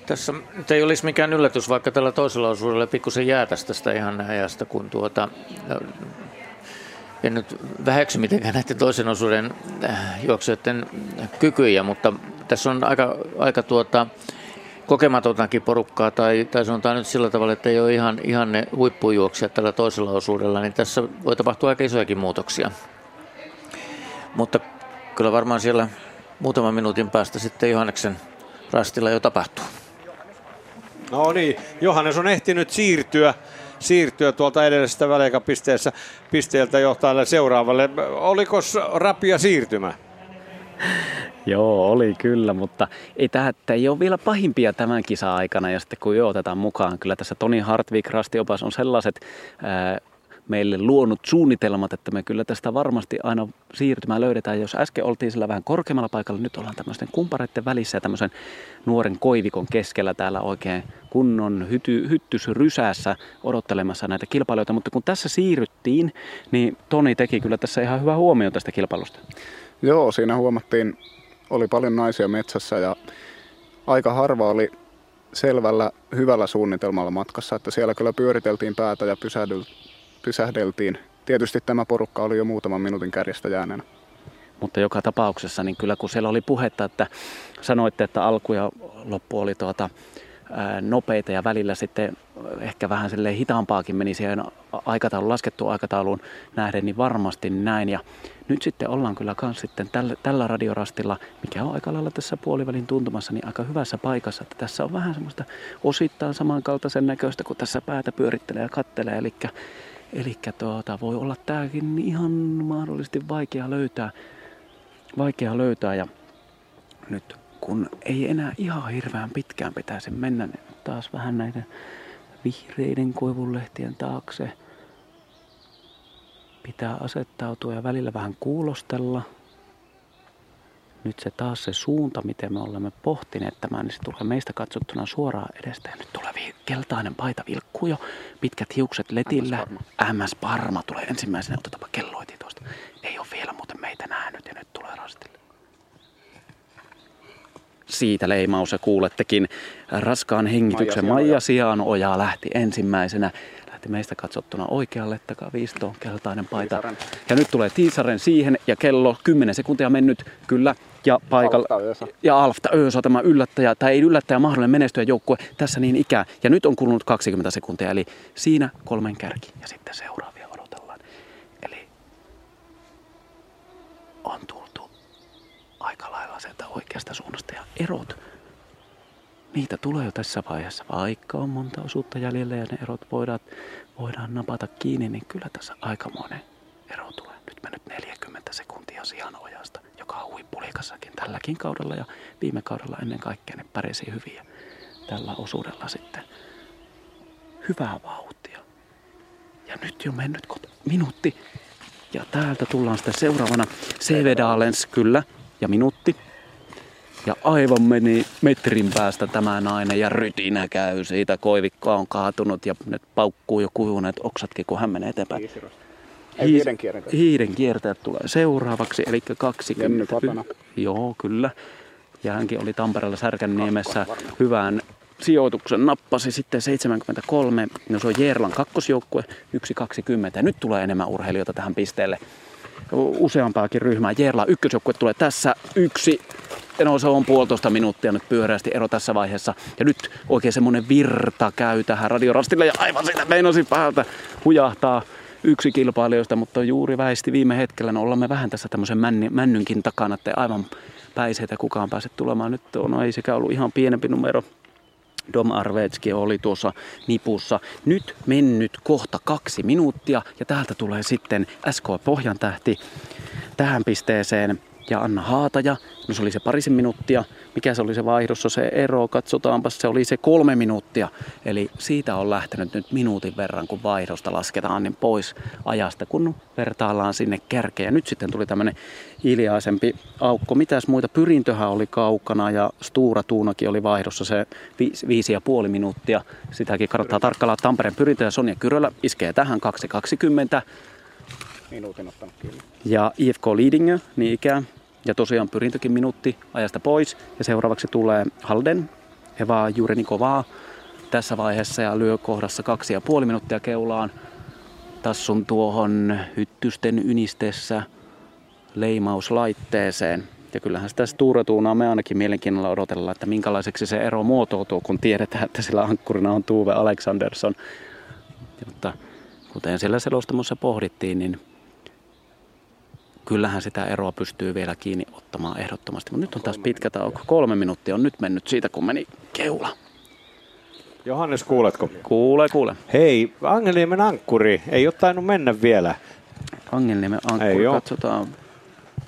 Tässä nyt ei olisi mikään yllätys, vaikka tällä toisella osuudella pikkusen jäätäisi tästä ihan ajasta, kun tuota, en nyt väheksy mitenkään näiden toisen osuuden äh, juoksijoiden kykyjä, mutta tässä on aika, aika tuota, kokematontakin porukkaa, tai, tai sanotaan nyt sillä tavalla, että ei ole ihan, ihan ne huippujuoksijat tällä toisella osuudella, niin tässä voi tapahtua aika isojakin muutoksia. Mutta kyllä varmaan siellä muutaman minuutin päästä sitten Johanneksen rastilla jo tapahtuu. No niin, Johannes on ehtinyt siirtyä, siirtyä tuolta edellisestä väliaikapisteessä pisteeltä johtajalle seuraavalle. Oliko rapia siirtymä? Joo, oli kyllä, mutta ei tämä ei ole vielä pahimpia tämän kisa aikana ja sitten kun jo otetaan mukaan. Kyllä tässä Toni Hartvik, rastiopas on sellaiset ää, meille luonut suunnitelmat, että me kyllä tästä varmasti aina siirtymään löydetään. Jos äsken oltiin sillä vähän korkeammalla paikalla, nyt ollaan tämmöisten kumpareiden välissä ja tämmöisen nuoren koivikon keskellä täällä oikein kunnon hyty, hyttysrysässä odottelemassa näitä kilpailijoita. Mutta kun tässä siirryttiin, niin Toni teki kyllä tässä ihan hyvä huomio tästä kilpailusta. Joo, siinä huomattiin oli paljon naisia metsässä ja aika harva oli selvällä hyvällä suunnitelmalla matkassa, että siellä kyllä pyöriteltiin päätä ja pysähdeltiin. Tietysti tämä porukka oli jo muutaman minuutin kärjestä jääneenä. Mutta joka tapauksessa, niin kyllä kun siellä oli puhetta, että sanoitte, että alku ja loppu oli tuota, nopeita ja välillä sitten ehkä vähän hitaampaakin meni siihen aikataulun, laskettu aikatauluun nähden, niin varmasti näin. Ja nyt sitten ollaan kyllä myös sitten tällä, tällä radiorastilla, mikä on aika lailla tässä puolivälin tuntumassa, niin aika hyvässä paikassa. Että tässä on vähän semmoista osittain samankaltaisen näköistä, kun tässä päätä pyörittelee ja kattelee. Eli, eli tuota, voi olla tämäkin ihan mahdollisesti vaikea löytää. Vaikea löytää ja nyt kun ei enää ihan hirveän pitkään pitäisi mennä, niin taas vähän näiden vihreiden koivunlehtien taakse – Pitää asettautua ja välillä vähän kuulostella. Nyt se taas se suunta, miten me olemme pohtineet tämän, niin se tulee meistä katsottuna suoraan edestä. Ja nyt tulee keltainen paita vilkkuu jo, pitkät hiukset letillä. MS Parma tulee ensimmäisenä, otetaanpa kelloiti tuosta. Ei ole vielä muuten meitä nähnyt ja nyt tulee rastille. Siitä leimaus ja kuulettekin raskaan hengityksen Maija Sianoja lähti ensimmäisenä lähti meistä katsottuna oikealle, takaa viistoon, keltainen paita. Ja nyt tulee Tiisaren siihen ja kello 10 sekuntia mennyt, kyllä. Ja paikalla. Ja Alfta Öösa, tämä yllättäjä, tai ei yllättäjä, mahdollinen menestyjä joukkue tässä niin ikää. Ja nyt on kulunut 20 sekuntia, eli siinä kolmen kärki ja sitten seuraavia odotellaan. Eli on tultu aika lailla sieltä oikeasta suunnasta ja erot niitä tulee jo tässä vaiheessa. Vaikka on monta osuutta jäljellä ja ne erot voidaan, voidaan napata kiinni, niin kyllä tässä aikamoinen ero tulee. Nyt mennyt 40 sekuntia sijan ojasta, joka on huippuliikassakin tälläkin kaudella ja viime kaudella ennen kaikkea ne pärjäsi hyvin. Ja tällä osuudella sitten hyvää vauhtia. Ja nyt jo mennyt kot- minuutti. Ja täältä tullaan sitten seuraavana CV Dalens, kyllä, ja minuutti. Ja aivan meni metrin päästä tämä nainen ja rytinä käy siitä. Koivikko on kaatunut ja ne paukkuu jo kuivuneet oksatkin, kun hän menee eteenpäin. Ei viiden kiertäjät. Hiiden kiertäjät tulee seuraavaksi, eli 20. Jenny Patana. Joo, kyllä. Ja hänkin oli Tampereella Särkänniemessä hyvän sijoituksen nappasi sitten 73. No se on Jerlan kakkosjoukkue 1.20. Ja nyt tulee enemmän urheilijoita tähän pisteelle. Useampaakin ryhmää. Jerla ykkösjoukkue tulee tässä yksi. No se on puolitoista minuuttia nyt pyöreästi ero tässä vaiheessa. Ja nyt oikein semmonen virta käy tähän radiorastille ja aivan sitä meinasi päältä hujahtaa yksi kilpailijoista, mutta juuri väisti viime hetkellä. No ollaan me vähän tässä tämmöisen männi, männynkin takana, että aivan päiseitä kukaan pääse tulemaan. Nyt on, no ei sekä ollut ihan pienempi numero. Dom Arvetski oli tuossa nipussa. Nyt mennyt kohta kaksi minuuttia ja täältä tulee sitten SK Pohjantähti tähän pisteeseen ja Anna Haataja. No se oli se parisen minuuttia. Mikä se oli se vaihdossa se ero? Katsotaanpa, se oli se kolme minuuttia. Eli siitä on lähtenyt nyt minuutin verran, kun vaihdosta lasketaan niin pois ajasta, kun vertaillaan sinne kärkeen. Ja nyt sitten tuli tämmöinen hiljaisempi aukko. Mitäs muita? Pyrintöhän oli kaukana ja Stuura Tuunakin oli vaihdossa se viisi, viisi ja puoli minuuttia. Sitäkin kannattaa tarkkailla. Tampereen pyrintö ja Sonja Kyrölä iskee tähän 2.20 Minuutin ottanut kiinni. ja IFK Leading, niin ikään. Ja tosiaan pyrintökin minuutti ajasta pois. Ja seuraavaksi tulee Halden, Eva Jurenikovaa tässä vaiheessa ja lyö kohdassa kaksi ja puoli minuuttia keulaan. Tassun tuohon hyttysten ynistessä leimauslaitteeseen. Ja kyllähän sitä Sturatuunaa me ainakin mielenkiinnolla odotellaan, että minkälaiseksi se ero muotoutuu, kun tiedetään, että sillä ankkurina on Tuve Alexandersson. Mutta kuten siellä selostamossa pohdittiin, niin kyllähän sitä eroa pystyy vielä kiinni ottamaan ehdottomasti. Mutta nyt on taas pitkä tauko. Kolme minuuttia on nyt mennyt siitä, kun meni keula. Johannes, kuuletko? Kuule, kuule. Hei, Angeniemen ankkuri, ei ole tainnut mennä vielä. Angelniemen Ei ankkuri, oo. katsotaan.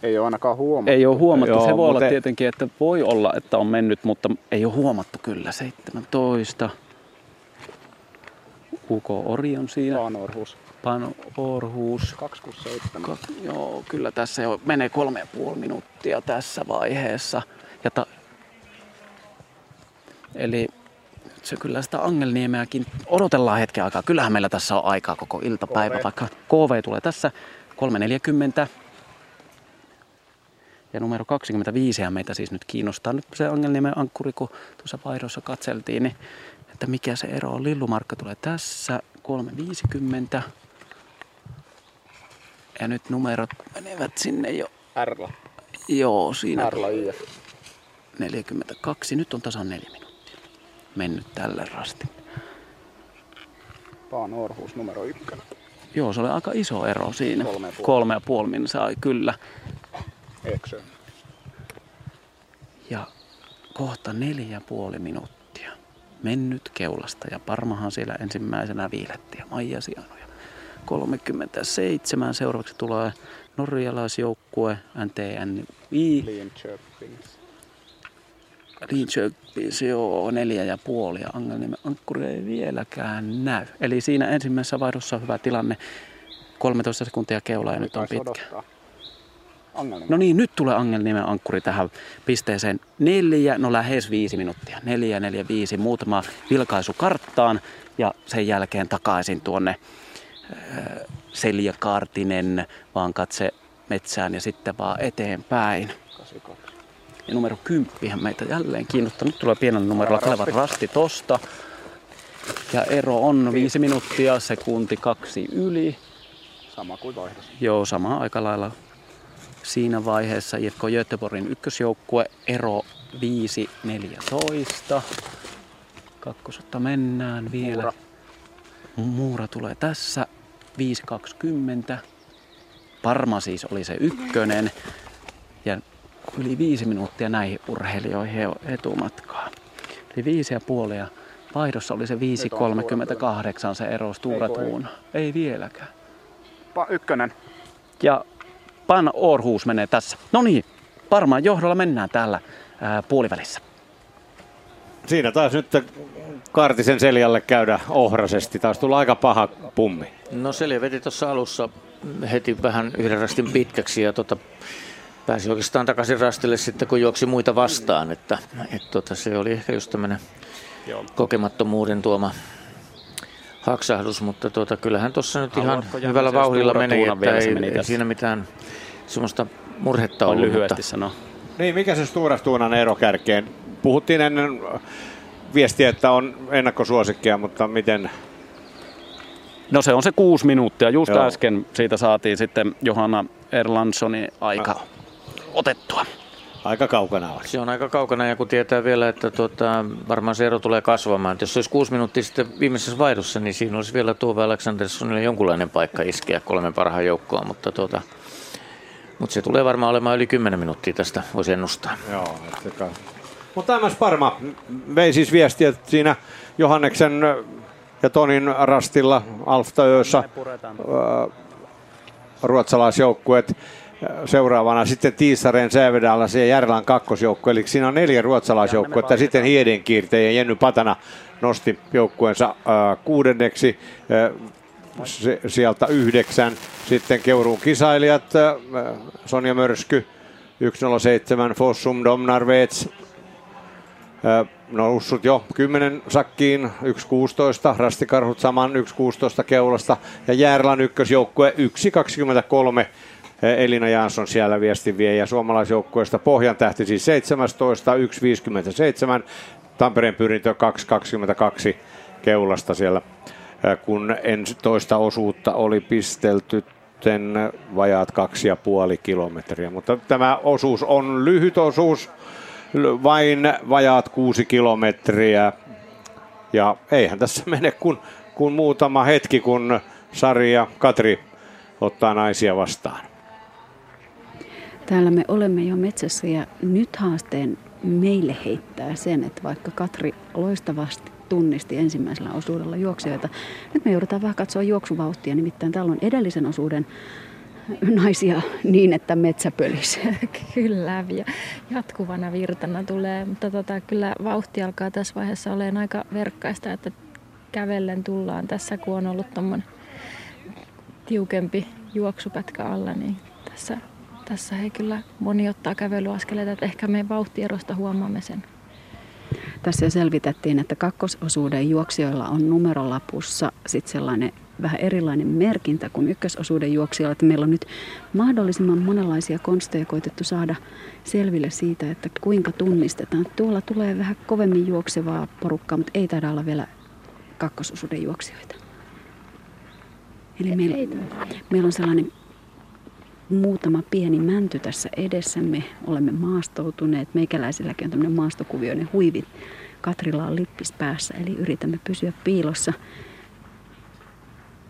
Ei ole ainakaan huomattu. Ei ole huomattu. Joo, se voi olla mutta- tietenkin, että voi olla, että on mennyt, mutta ei ole huomattu kyllä. 17. UK Orion siinä. Vaan Orhus. Pano Orhus. 267. Ka- joo, kyllä tässä jo menee kolme ja puoli minuuttia tässä vaiheessa. Ja ta- Eli se kyllä sitä Angelniemeäkin odotellaan hetken aikaa. Kyllähän meillä tässä on aikaa koko iltapäivä, KV. vaikka KV tulee tässä 3.40. Ja numero 25 ja meitä siis nyt kiinnostaa nyt se Angelniemen ankkuri, kun tuossa vaihdossa katseltiin, niin että mikä se ero on. Lillumarkka tulee tässä 3.50. Ja nyt numerot menevät sinne jo. Erla. Joo, siinä Erla IF. 42. Nyt on tasan neljä minuuttia mennyt tälle rasti. Vaan Orhus numero ykkönen. Joo, se oli aika iso ero siinä. Kolme ja puoli. Kolme ja puoli min sai kyllä. Eksö. Ja kohta neljä ja puoli minuuttia mennyt keulasta. Ja Parmahan siellä ensimmäisenä viiletti ja Maija Sianoja. 37. Seuraavaksi tulee norjalaisjoukkue NTNI. Linköping. Linköping, se on neljä ja puoli ja Angelniemen ankkuri ei vieläkään näy. Eli siinä ensimmäisessä vaihdossa hyvä tilanne. 13 sekuntia keula ja nyt on pitkä. odottaa. Angelniemen. No niin, nyt tulee Angelniemen ankkuri tähän pisteeseen. Neljä, no lähes viisi minuuttia. Neljä, neljä, viisi. Muutama vilkaisu karttaan ja sen jälkeen takaisin tuonne äh, Selja Kaartinen, vaan katse metsään ja sitten vaan eteenpäin. 82. Ja numero 10 meitä jälleen kiinnostaa. Nyt tulee pienellä numerolla Kalevan rasti tosta. Ja ero on viisi minuuttia, sekunti kaksi yli. Sama kuin vaihdossa. Joo, sama aika lailla siinä vaiheessa. IFK Göteborgin ykkösjoukkue, ero 5-14. Kakkosotta mennään vielä. Muura. Muura tulee tässä 5.20. Parma siis oli se ykkönen. Ja yli viisi minuuttia näihin urheilijoihin etumatkaa. Eli viisi ja puoli ja vaihdossa oli se 5.38 se ero Sturatuun. Ei vieläkään. Pa, ykkönen. Ja Pan Orhus menee tässä. No niin, varmaan johdolla mennään täällä ää, puolivälissä. Siinä taas nyt Kartisen seljalle käydä ohrasesti. Taas tulla aika paha pummi. No Selja veti tuossa alussa heti vähän yhden rastin pitkäksi ja tota, pääsi oikeastaan takaisin rastille sitten, kun juoksi muita vastaan. Että, et tota, se oli ehkä just tämmöinen kokemattomuuden tuoma haksahdus, mutta tuota, kyllähän tuossa nyt ihan Haluatko Janne hyvällä vauhdilla Stura meni, että ei, meni ei tässä? siinä mitään semmoista murhetta Voin ollut. lyhyesti mutta, sanoa. Niin, mikä se Sturastuunan ero kärkeen? Puhuttiin ennen viestiä, että on ennakkosuosikkia, mutta miten No se on se kuusi minuuttia. Just Joo. äsken siitä saatiin sitten Johanna Erlandssonin aika otettua. aika kaukana on. Se on aika kaukana ja kun tietää vielä, että tuota, varmaan se ero tulee kasvamaan. Että jos se olisi kuusi minuuttia sitten viimeisessä vaihdossa, niin siinä olisi vielä Tuove Aleksanderssonille jonkunlainen paikka iskeä kolmen parhaan joukkoon. Mutta, tuota, mutta se tulee varmaan olemaan yli 10 minuuttia tästä, voisi ennustaa. Joo, että Mutta MS Parma vei siis viestiä että siinä Johanneksen ja Tonin rastilla Alftaöössä ruotsalaisjoukkueet seuraavana sitten Tiisareen, Sävedalla ja Järvelän kakkosjoukkue. Eli siinä on neljä ruotsalaisjoukkuetta ja sitten Hiedenkiirte ja Jenny Patana nosti joukkueensa äh, kuudenneksi. Äh, se, sieltä yhdeksän. Sitten Keuruun kisailijat, äh, Sonja Mörsky, 107, Fossum, Domnarvets, noussut jo 10 sakkiin, 1.16, Rastikarhut saman 1.16 keulasta. Ja Järlan ykkösjoukkue 1.23. Elina Jansson siellä viestin vie ja suomalaisjoukkueesta Pohjan tähti siis 17, 1.57, Tampereen pyrintö 2.22 keulasta siellä, kun ensi toista osuutta oli pistelty vajaat kaksi ja puoli kilometriä, mutta tämä osuus on lyhyt osuus, vain vajaat kuusi kilometriä. Ja eihän tässä mene kuin, kuin muutama hetki, kun Sari ja Katri ottaa naisia vastaan. Täällä me olemme jo metsässä ja nyt haasteen meille heittää sen, että vaikka Katri loistavasti tunnisti ensimmäisellä osuudella juoksijoita, nyt me joudutaan vähän katsoa juoksuvauhtia, nimittäin täällä on edellisen osuuden naisia niin, että metsä pölisi. Kyllä, ja jatkuvana virtana tulee, mutta tota, kyllä vauhti alkaa tässä vaiheessa olemaan aika verkkaista, että kävellen tullaan tässä, kun on ollut tuommoinen tiukempi juoksupätkä alla, niin tässä, tässä ei kyllä moni ottaa kävelyaskeleita, että ehkä me vauhtierosta huomaamme sen. Tässä jo selvitettiin, että kakkososuuden juoksijoilla on numerolapussa sit sellainen vähän erilainen merkintä kuin ykkösosuuden juoksijoilla. Että meillä on nyt mahdollisimman monenlaisia konsteja koitettu saada selville siitä, että kuinka tunnistetaan. Tuolla tulee vähän kovemmin juoksevaa porukkaa, mutta ei taida olla vielä kakkososuuden juoksijoita. Eli meillä, meillä on sellainen muutama pieni mänty tässä edessämme. Olemme maastoutuneet. Meikäläisilläkin on tämmöinen maastokuvioinen huivi. Katrilla on lippis päässä, eli yritämme pysyä piilossa,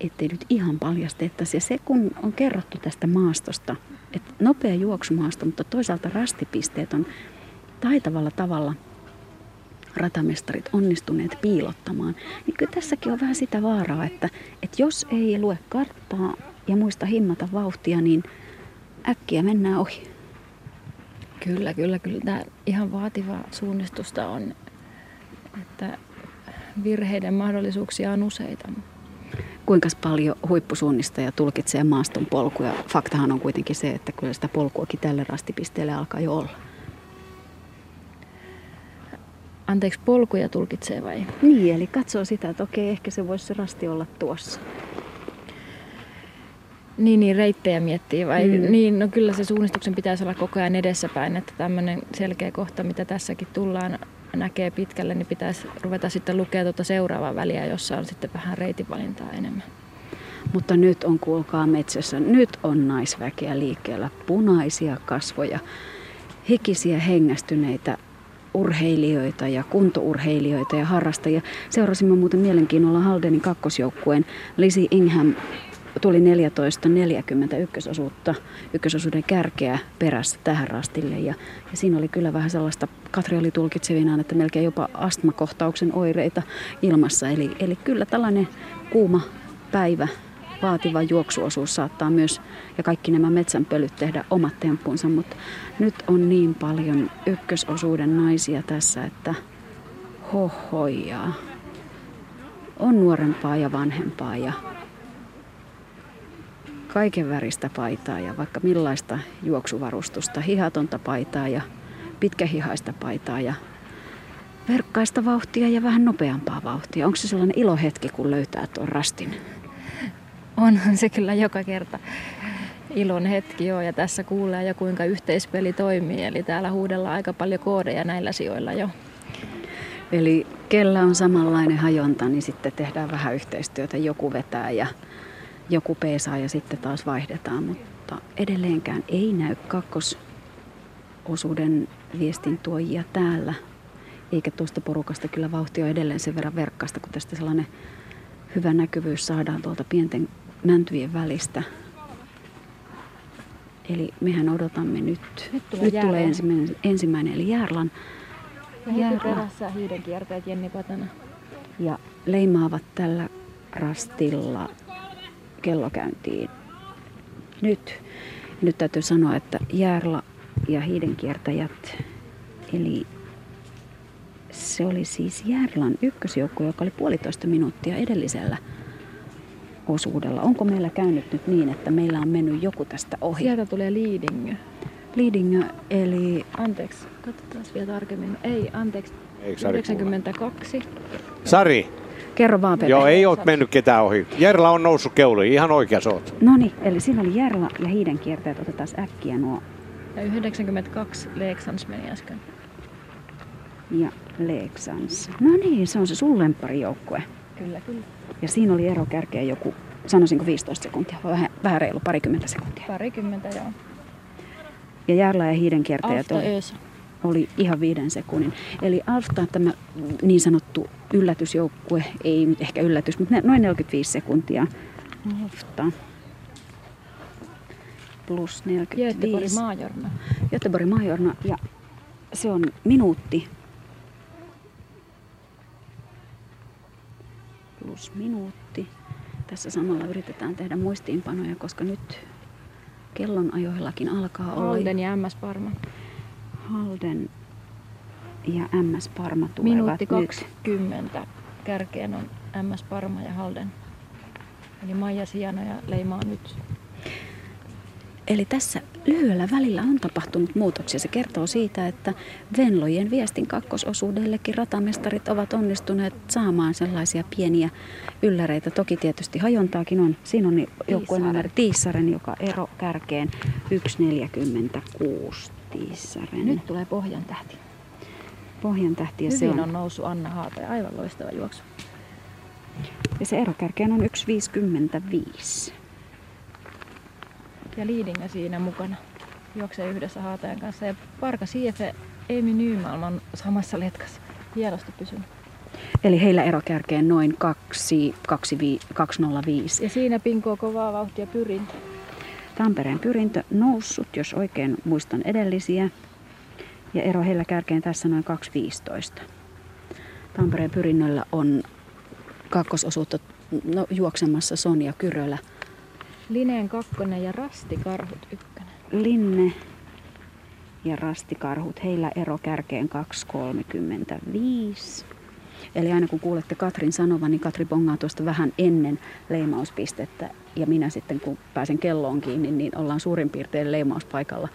ettei nyt ihan paljastettaisi. Ja se, kun on kerrottu tästä maastosta, että nopea juoksumaasto, mutta toisaalta rastipisteet on taitavalla tavalla ratamestarit onnistuneet piilottamaan, niin kyllä tässäkin on vähän sitä vaaraa, että, että jos ei lue karttaa ja muista himmata vauhtia, niin äkkiä mennään ohi. Kyllä, kyllä, kyllä. Tämä ihan vaativaa suunnistusta on, että virheiden mahdollisuuksia on useita. Kuinka paljon huippusuunnistaja tulkitsee maaston polkuja? Faktahan on kuitenkin se, että kyllä sitä polkuakin tälle rastipisteelle alkaa jo olla. Anteeksi, polkuja tulkitsee vai? Niin, eli katsoo sitä, että okei, ehkä se voisi se rasti olla tuossa. Niin, niin reittejä miettii vai? Mm. Mm. Niin, no kyllä se suunnistuksen pitäisi olla koko ajan edessäpäin, että tämmöinen selkeä kohta, mitä tässäkin tullaan näkee pitkälle, niin pitäisi ruveta sitten lukea tuota seuraavaa väliä, jossa on sitten vähän reitinvalintaa enemmän. Mutta nyt on, kuulkaa metsässä, nyt on naisväkeä liikkeellä, punaisia kasvoja, hikisiä hengästyneitä urheilijoita ja kuntourheilijoita ja harrastajia. Seurasimme muuten mielenkiinnolla Haldenin kakkosjoukkueen Lisi Ingham tuli 14.40 ykkösosuutta, ykkösosuuden kärkeä perässä tähän rastille. Ja, ja siinä oli kyllä vähän sellaista, Katri oli tulkitsevinaan, että melkein jopa astmakohtauksen oireita ilmassa. Eli, eli kyllä tällainen kuuma päivä, vaativa juoksuosuus saattaa myös, ja kaikki nämä metsänpölyt tehdä omat temppunsa, mutta nyt on niin paljon ykkösosuuden naisia tässä, että hohojaa. On nuorempaa ja vanhempaa ja kaiken väristä paitaa ja vaikka millaista juoksuvarustusta, hihatonta paitaa ja pitkähihaista paitaa ja verkkaista vauhtia ja vähän nopeampaa vauhtia. Onko se sellainen ilohetki, kun löytää tuon rastin? Onhan se kyllä joka kerta ilon hetki joo, ja tässä kuulee jo kuinka yhteispeli toimii, eli täällä huudellaan aika paljon koodeja näillä sijoilla jo. Eli kellä on samanlainen hajonta, niin sitten tehdään vähän yhteistyötä, joku vetää ja joku peesaa ja sitten taas vaihdetaan, mutta edelleenkään ei näy kakkososuuden viestin tuojia täällä. Eikä tuosta porukasta kyllä vauhti on edelleen sen verran verkkaista, kun tästä sellainen hyvä näkyvyys saadaan tuolta pienten mäntyjen välistä. Eli mehän odotamme nyt. Nyt tulee, nyt tulee ensimmäinen, ensimmäinen, eli Järlan. Ja heti perässä hiiden kiertäjät Jenni Patana. Ja leimaavat tällä rastilla kellokäyntiin nyt. Nyt täytyy sanoa, että Järla ja hiidenkiertäjät, eli se oli siis Järlan ykkösjoukko, joka oli puolitoista minuuttia edellisellä osuudella. Onko meillä käynyt nyt niin, että meillä on mennyt joku tästä ohi? Sieltä tulee Leading. Leading, eli... Anteeksi, katsotaan vielä tarkemmin. Ei, anteeksi. Eikö Sari 92. Sari, Kerro vaan, Pepe. joo, ei ole mennyt ketään ohi. Järla on noussut keuliin, ihan oikea oot. No niin, eli siinä oli Järla ja hiidenkiertäjät. Otetaan äkkiä nuo Ja 92 Leeksans meni äsken. ja Leksans. No niin, se on se sun lempparijoukkue. Kyllä, kyllä. Ja siinä oli ero kärkeen joku, sanoisinko 15 sekuntia, vai vähän, vähän reilu parikymmentä sekuntia. Parikymmentä, joo. Ja Järla ja hiidenkiertäjät Alfta oli, oli ihan viiden sekunnin. Eli Alfta tämä niin sanottu yllätysjoukkue, ei nyt ehkä yllätys, mutta noin 45 sekuntia. Alfta plus 45. Göteborg Majorna. Göteborg Majorna ja se on minuutti plus minuutti. Tässä samalla yritetään tehdä muistiinpanoja, koska nyt kellonajoillakin alkaa olla Holden ja MS Parma. Halden ja MS Parma tulevat Minuutti nyt. 20. Kärkeen on MS Parma ja Halden. Eli Maija Siana ja Leima on nyt. Eli tässä lyhyellä välillä on tapahtunut muutoksia. Se kertoo siitä, että Venlojen viestin kakkososuudellekin ratamestarit ovat onnistuneet saamaan sellaisia pieniä ylläreitä. Toki tietysti hajontaakin on. Siinä on joukkueen numero Tiissaren, joka ero kärkeen 1.46 Tiissaren. Nyt tulee Pohjan tähti. Pohjan tähti ja se Hyvin on, on noussut Anna Haata ja aivan loistava juoksu. ja se ero kärkeen on 1.55. Ja Liidingä siinä mukana. Juoksee yhdessä Haatajan kanssa. Ja Parka Siefe, Amy Nymalm on samassa letkassa. Hienosti pysynyt. Eli heillä ero kärkeen noin 2, 205. Ja siinä pinkoo kovaa vauhtia pyrintä. Tampereen pyrintö noussut, jos oikein muistan edellisiä. Ja ero heillä kärkeen tässä noin 2.15. Tampereen pyrinnöllä on kakkososuutta no, juoksemassa Sonja Kyrölä. Lineen kakkonen ja Rasti Karhut ykkönen. Linne ja Rastikarhut, heillä ero kärkeen 2.35. Eli aina kun kuulette Katrin sanovan, niin Katri bongaa tuosta vähän ennen leimauspistettä. Ja minä sitten kun pääsen kelloon kiinni, niin ollaan suurin piirtein leimauspaikalla.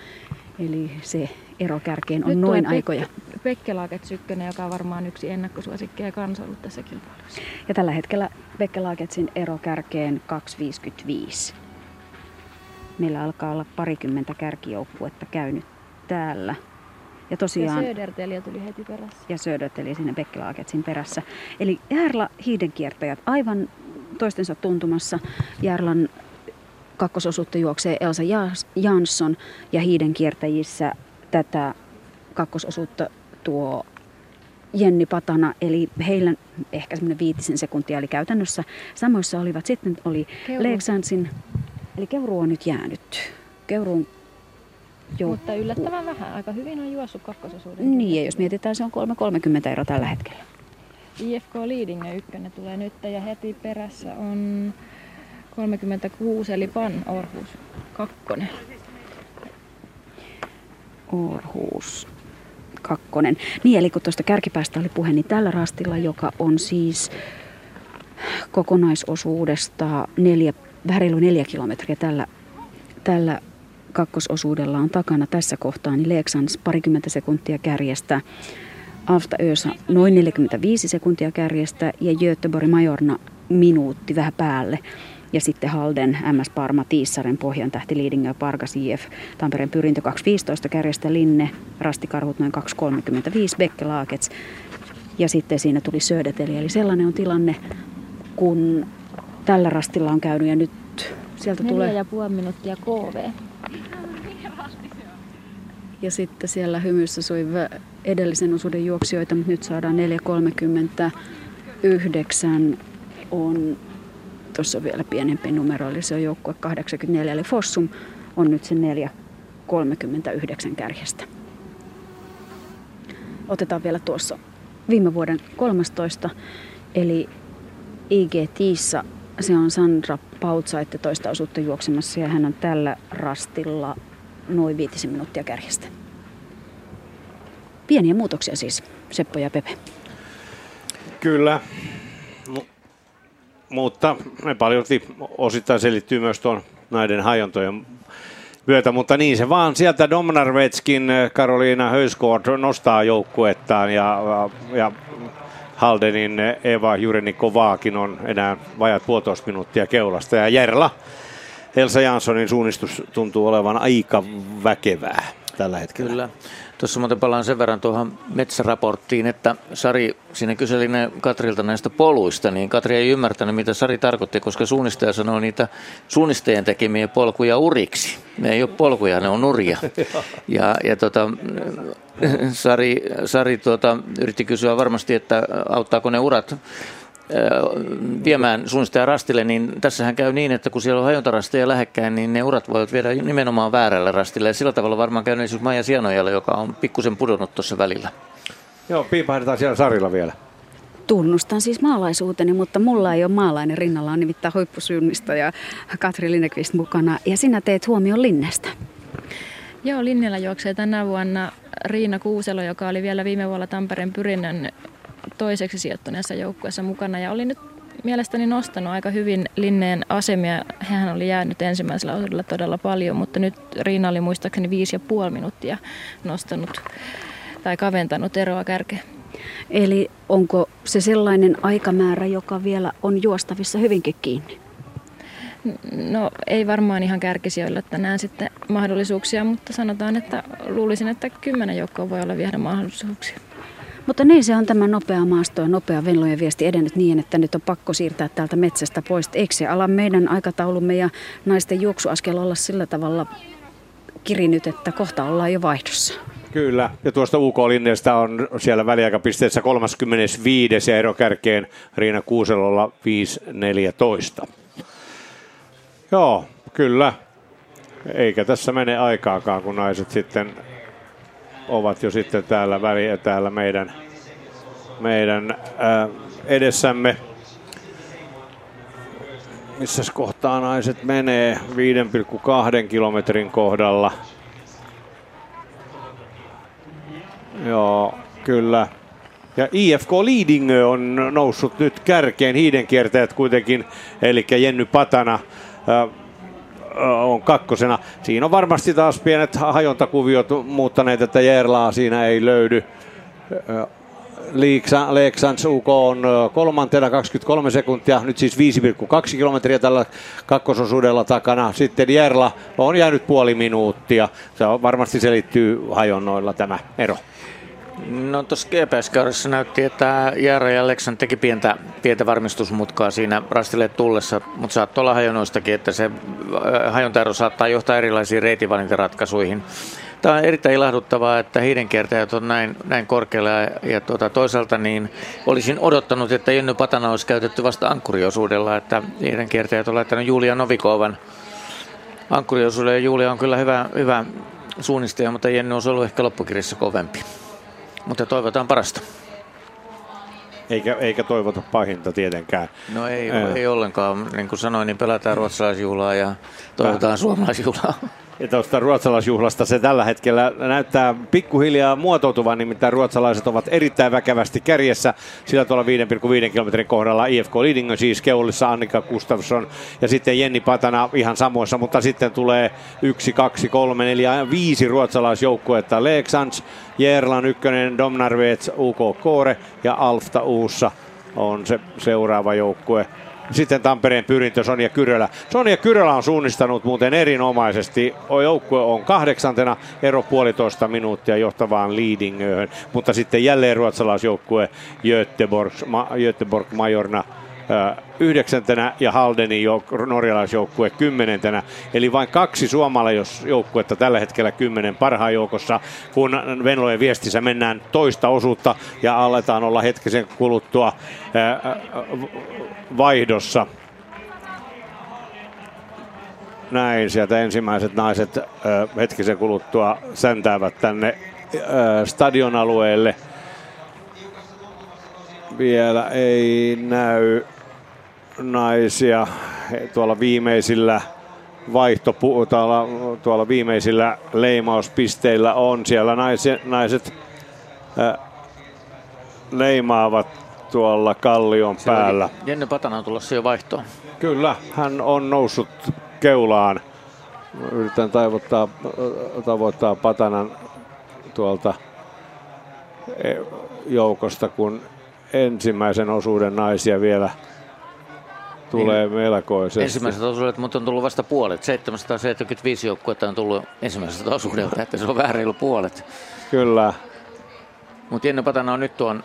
Eli se ero kärkeen on Nyt noin tulee aikoja. Pekke, Pekke Laakets ykkönen, joka on varmaan yksi ennakkosuosikkeja kanssa ollut tässä kilpailussa. Ja tällä hetkellä Bekke Laaketsin ero kärkeen 2.55. Meillä alkaa olla parikymmentä kärkijoukkuetta käynyt täällä. Ja Ja tosiaan... Södertelia tuli heti perässä. ja Söderteli sinne Bekkelaaketsin perässä. Eli Järla hiidenkiertäjät aivan toistensa tuntumassa. Järlan kakkososuutta juoksee Elsa Jansson ja hiidenkiertäjissä tätä kakkososuutta tuo Jenni Patana, eli heillä ehkä semmoinen viitisen sekuntia, eli käytännössä samoissa olivat. Sitten oli Keuru. Leksansin, eli Keuru on nyt jäänyt. Keurun Joo. Mutta yllättävän vähän. Aika hyvin on juossut kakkososuuden. Niin, ja jos mietitään, se on 3,30 ero tällä hetkellä. IFK Leading ja ykkönen tulee nyt ja heti perässä on 36 eli Pan Orhus kakkonen. Orhus kakkonen. Niin, eli kun tuosta kärkipäästä oli puhe, niin tällä rastilla, joka on siis kokonaisosuudesta neljä, vähän reilu neljä kilometriä tällä, tällä kakkososuudella on takana tässä kohtaa, niin Leeksans parikymmentä sekuntia kärjestä, Afta Ösa noin 45 sekuntia kärjestä ja Göteborg Majorna minuutti vähän päälle. Ja sitten Halden, MS Parma, Tiissaren, Pohjan tähti, Lidingö, Pargas, IF, Tampereen pyrintö 2.15 kärjestä Linne, Rastikarhut noin 2.35, Bekke Laakets. Ja sitten siinä tuli Södeteli. Eli sellainen on tilanne, kun tällä rastilla on käynyt ja nyt sieltä Neljä tulee... ja puoli minuuttia KV. Ja sitten siellä hymyssä soi edellisen osuuden juoksijoita, mutta nyt saadaan 4.39 on tuossa vielä pienempi numero, eli se on joukkue 84, eli Fossum on nyt sen 4.39 kärjestä. Otetaan vielä tuossa viime vuoden 13, eli IG Tiissa, se on Sandra Pautsaitte toista osuutta juoksemassa ja hän on tällä rastilla noin viitisen minuuttia kärjestä. Pieniä muutoksia siis, Seppo ja Pepe. Kyllä, mutta ne paljolti osittain selittyy myös tuon näiden hajontojen myötä, mutta niin se vaan sieltä Domnarvetskin Karoliina Höyskort nostaa joukkuettaan ja, ja Haldenin Eva Jurenikovaakin on enää vajat puolitoista minuuttia keulasta ja Järla Elsa Janssonin suunnistus tuntuu olevan aika väkevää tällä hetkellä. Kyllä. Tuossa muuten palaan sen verran tuohon metsäraporttiin, että Sari siinä kyseli ne Katrilta näistä poluista, niin Katri ei ymmärtänyt, mitä Sari tarkoitti, koska suunnistaja sanoi niitä suunnistajien tekemiä polkuja uriksi. Ne ei ole polkuja, ne on nuria. Ja, ja tota, Sari, Sari tuota, yritti kysyä varmasti, että auttaako ne urat viemään suunnistajan rastille, niin tässähän käy niin, että kun siellä on hajontarasteja lähekkäin, niin ne urat voivat viedä nimenomaan väärälle rastille. Ja sillä tavalla varmaan käy esimerkiksi Maija Sienojalle, joka on pikkusen pudonnut tuossa välillä. Joo, piipahdetaan siellä Sarilla vielä. Tunnustan siis maalaisuuteni, mutta mulla ei ole maalainen rinnalla, on nimittäin huippusynnistä ja Katri Linnekvist mukana. Ja sinä teet huomion Linnestä. Joo, Linnellä juoksee tänä vuonna Riina Kuuselo, joka oli vielä viime vuonna Tampereen pyrinnön toiseksi sijoittuneessa joukkueessa mukana ja oli nyt mielestäni nostanut aika hyvin Linneen asemia. Hän oli jäänyt ensimmäisellä osuudella todella paljon, mutta nyt Riina oli muistaakseni viisi ja puoli minuuttia nostanut tai kaventanut eroa kärkeen. Eli onko se sellainen aikamäärä, joka vielä on juostavissa hyvinkin kiinni? No ei varmaan ihan kärkisijoilla tänään sitten mahdollisuuksia, mutta sanotaan, että luulisin, että kymmenen joukkoa voi olla vielä mahdollisuuksia. Mutta niin se on tämä nopea maasto ja nopea Venlojen viesti edennyt niin, että nyt on pakko siirtää täältä metsästä pois. Eikö se ala meidän aikataulumme ja naisten juoksuaskel olla sillä tavalla kirinyt, että kohta ollaan jo vaihdossa? Kyllä, ja tuosta UK-linjasta on siellä väliaikapisteessä 35. ja erokärkeen Riina Kuuselolla 5.14. Joo, kyllä. Eikä tässä mene aikaakaan, kun naiset sitten ovat jo sitten täällä, väli, täällä meidän, meidän ää, edessämme. Missä kohtaa naiset menee 5,2 kilometrin kohdalla. Joo, kyllä. Ja IFK Leading on noussut nyt kärkeen, hiidenkiertäjät kuitenkin, eli Jenny Patana on kakkosena. Siinä on varmasti taas pienet hajontakuviot muuttaneet, että Jerlaa siinä ei löydy. Leeksans UK on kolmantena 23 sekuntia, nyt siis 5,2 kilometriä tällä kakkososuudella takana. Sitten Jerla on jäänyt puoli minuuttia. Se on, varmasti selittyy hajonnoilla tämä ero. No tuossa GPS-kaudessa näytti, että Jaara ja Leksan teki pientä, pientä varmistusmutkaa siinä rastille tullessa, mutta saattoi olla hajonnoistakin, että se hajontaero saattaa johtaa erilaisiin reitinvalintaratkaisuihin. Tämä on erittäin ilahduttavaa, että hiidenkiertäjät on näin, näin korkealla ja, ja tuota, toisaalta niin olisin odottanut, että Jenny Patana olisi käytetty vasta ankkuriosuudella, että hiidenkiertäjät on laittanut Julia Novikovan ankkuriosuudelle ja Julia on kyllä hyvä, hyvä suunnistaja, mutta Jenny on ollut ehkä loppukirjassa kovempi. Mutta toivotaan parasta. Eikä, eikä toivota pahinta tietenkään. No ei, ei ollenkaan. Niin kuin sanoin, niin pelataan ruotsalaisjuhlaa ja toivotaan suomalaisjuhlaa. Tuosta ruotsalaisjuhlasta se tällä hetkellä näyttää pikkuhiljaa muotoutuvan, nimittäin ruotsalaiset ovat erittäin väkevästi kärjessä. Sillä tuolla 5,5 kilometrin kohdalla IFK Lidingö siis Keulissa Annika Gustafsson ja sitten Jenni Patana ihan samoissa, mutta sitten tulee yksi, kaksi, kolme, neljä, viisi ruotsalaisjoukkuetta. Leksans, Jerlan ykkönen, Domnarvets, UK Kore ja Alfta Uussa on se seuraava joukkue. Sitten Tampereen pyrintö Sonja Kyrölä. Sonja Kyrölä on suunnistanut muuten erinomaisesti. Joukkue on kahdeksantena, ero puolitoista minuuttia johtavaan Leadingöön. Mutta sitten jälleen ruotsalaisjoukkue Göteborg, Göteborg Majorna yhdeksäntenä ja Haldenin jouk- norjalaisjoukkue kymmenentenä. Eli vain kaksi suomalaisjoukkuetta tällä hetkellä kymmenen parhaan joukossa, kun Venlojen viestissä mennään toista osuutta ja aletaan olla hetkisen kuluttua vaihdossa. Näin, sieltä ensimmäiset naiset hetkisen kuluttua säntäävät tänne stadion alueelle. Vielä ei näy naisia tuolla viimeisillä vaihto, tuolla, tuolla viimeisillä leimauspisteillä on. Siellä naiset, naiset äh, leimaavat tuolla kallion Se päällä. Jenny Patana on tulossa jo vaihtoon. Kyllä, hän on noussut keulaan. Yritän tavoittaa, tavoittaa Patanan tuolta e, joukosta, kun ensimmäisen osuuden naisia vielä tulee niin. melkoisesti. Ensimmäiset osuudet, mutta on tullut vasta puolet. 775 joukkuetta on tullut ensimmäisestä osuudelta, että se on vähän reilu puolet. Kyllä. Mutta Jenny Patana on nyt tuon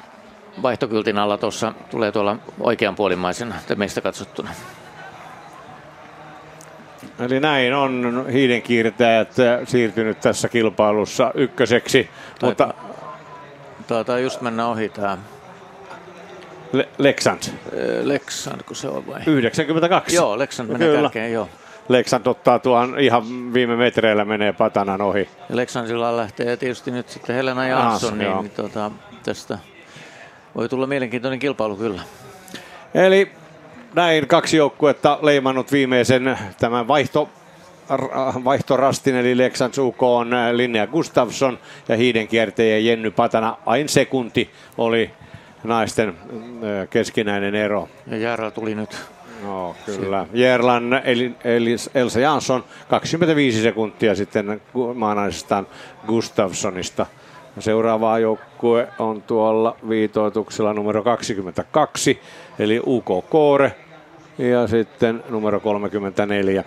vaihtokyltin alla tuossa, tulee tuolla oikean puolimaisena meistä katsottuna. Eli näin on hiidenkiirtäjät siirtynyt tässä kilpailussa ykköseksi. Taitaa, mutta... Taitaa just mennä ohi tämä Le- Leksand. Leksand, kun se on vai? 92. Joo, Leksand menee Kyllä. kärkeen, joo. Leksand ottaa tuon ihan viime metreillä menee patanan ohi. Leksandilla lähtee tietysti nyt sitten Helena Jansson, niin, niin tuota, tästä voi tulla mielenkiintoinen kilpailu kyllä. Eli näin kaksi joukkuetta leimannut viimeisen tämän vaihto vaihtorastin, eli Leksand UK on Linnea Gustafsson ja hiidenkiertäjä Jenny Patana. Ain sekunti oli naisten keskinäinen ero. Ja Järla tuli nyt. No, kyllä. Järlan Eli, Eli, Elsa Jansson 25 sekuntia sitten maanaisestaan Gustafssonista. Seuraava joukkue on tuolla viitoituksella numero 22, eli UK Koore. Ja sitten numero 34,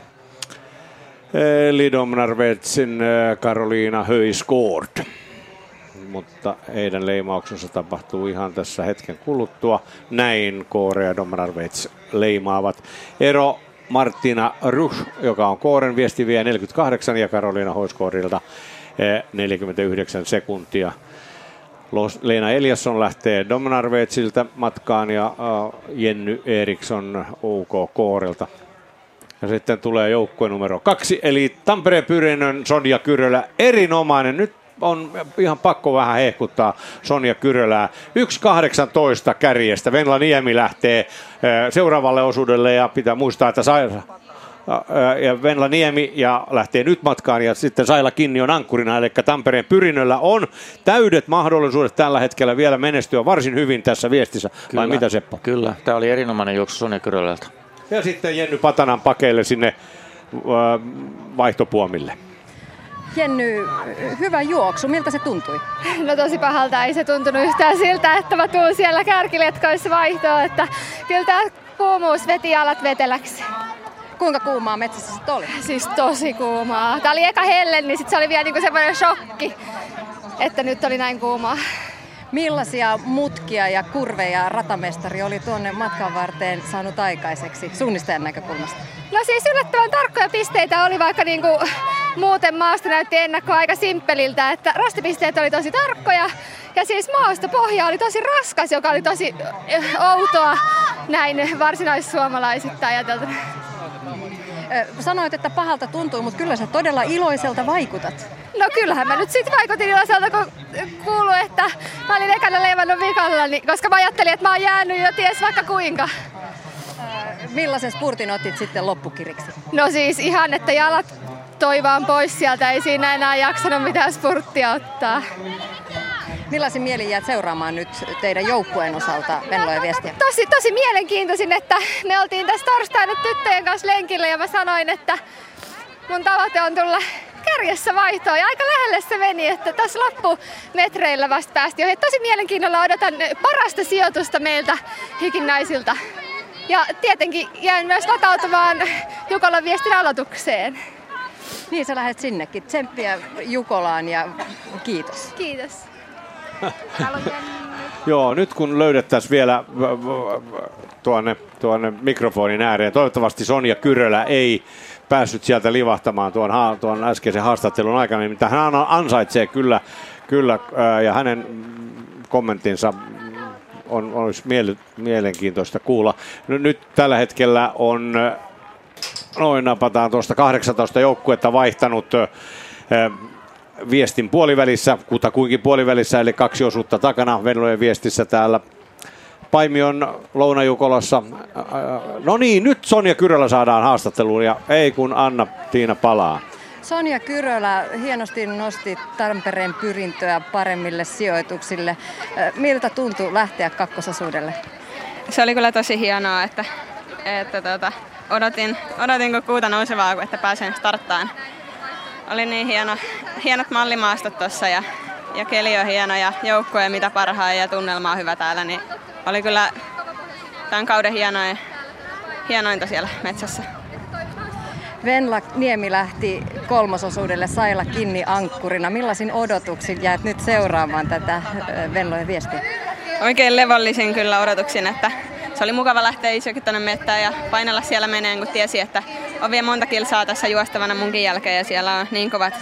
eli Domnarvetsin Karoliina Höiskort mutta heidän leimauksensa tapahtuu ihan tässä hetken kuluttua. Näin Koore ja Domrarvets leimaavat. Ero Martina Rush, joka on Kooren viesti vie 48 ja Karoliina Hoiskoorilta 49 sekuntia. Leena Eliasson lähtee Domnarvetsiltä matkaan ja Jenny Eriksson UK Koorilta. Ja sitten tulee joukkue numero kaksi, eli Tampereen Pyrinön Sonja Kyrölä. Erinomainen. Nyt on ihan pakko vähän hehkuttaa Sonja Kyrölää. 1.18 kärjestä. Venla Niemi lähtee seuraavalle osuudelle ja pitää muistaa, että sai, ja Venla Niemi ja lähtee nyt matkaan ja sitten Saila Kinni on ankkurina, eli Tampereen Pyrinöllä on täydet mahdollisuudet tällä hetkellä vielä menestyä varsin hyvin tässä viestissä, kyllä, vai mitä Seppo? Kyllä, tämä oli erinomainen juoksu Sonja Kyrölältä. Ja sitten Jenny Patanan pakeille sinne vaihtopuomille. Jenny, hyvä juoksu. Miltä se tuntui? No tosi pahalta. Ei se tuntunut yhtään siltä, että mä tuun siellä kärkiletkoissa vaihtoon. Että kyllä tämä kuumuus veti alat veteläksi. Kuinka kuumaa metsässä sitten oli? Siis tosi kuumaa. Tämä oli eka helle, niin sitten se oli vielä niinku semmoinen shokki, että nyt oli näin kuumaa. Millaisia mutkia ja kurveja ratamestari oli tuonne matkan varteen saanut aikaiseksi suunnistajan näkökulmasta? No siis yllättävän tarkkoja pisteitä oli, vaikka niinku muuten maasto näytti ennakko aika simppeliltä, että rastipisteet oli tosi tarkkoja ja siis maasto pohja oli tosi raskas, joka oli tosi eh, outoa näin varsinaissuomalaisittain ajateltuna. Sanoit, että pahalta tuntuu, mutta kyllä sä todella iloiselta vaikutat. No kyllähän mä nyt sitten vaikutin iloiselta, kun kuuluu, että mä olin ekana leivannut vikalla, niin, koska mä ajattelin, että mä oon jäänyt jo ties vaikka kuinka. Millaisen spurtin otit sitten loppukiriksi? No siis ihan, että jalat toi vaan pois sieltä, ei siinä enää jaksanut mitään spurttia ottaa. Millaisin mielin jäät seuraamaan nyt teidän joukkueen osalta Venlojen viestiä? Tosi, tosi mielenkiintoisin, että me oltiin tässä torstaina tyttöjen kanssa lenkillä ja mä sanoin, että mun tavoite on tulla kärjessä vaihtoon ja aika lähelle se meni, että tässä loppumetreillä vasta päästiin ohi. Tosi mielenkiinnolla odotan parasta sijoitusta meiltä hikinnaisilta. Ja tietenkin jään myös latautumaan Jukolan viestin aloitukseen. Niin, sä lähdet sinnekin. Tsemppiä Jukolaan ja kiitos. Kiitos. Joo, nyt kun löydettäisiin vielä tuonne, tuonne mikrofonin ääreen, toivottavasti Sonja Kyrölä ei päässyt sieltä livahtamaan tuon, tuon äskeisen haastattelun aikana, mitä hän ansaitsee kyllä, kyllä ja hänen kommenttinsa on, olisi mielenkiintoista kuulla. Nyt tällä hetkellä on noin napataan tuosta 18 joukkuetta vaihtanut viestin puolivälissä, kutakuinkin puolivälissä, eli kaksi osuutta takana Venlojen viestissä täällä Paimion Lounajukolassa. No niin, nyt Sonja Kyrölä saadaan haastatteluun ja ei kun Anna Tiina palaa. Sonja Kyrölä hienosti nosti Tampereen pyrintöä paremmille sijoituksille. Miltä tuntui lähteä kakkososuudelle? Se oli kyllä tosi hienoa, että, että tuota, odotin, odotin kun kuuta nousevaa, että pääsen starttaan. Oli niin hieno, hienot mallimaastot tuossa ja, ja keli on hieno ja joukkue mitä parhaa ja tunnelma on hyvä täällä, niin oli kyllä tämän kauden hienoin, hienointa siellä metsässä. Venla Niemi lähti kolmososuudelle Sailla Kinni ankkurina. Millaisin odotuksin jäät nyt seuraamaan tätä Venlojen viestiä? Oikein levollisin kyllä odotuksin, että se oli mukava lähteä isokin tuonne mettään ja painella siellä meneen, kun tiesi, että on vielä monta kilsaa tässä juostavana munkin jälkeen ja siellä on niin kovat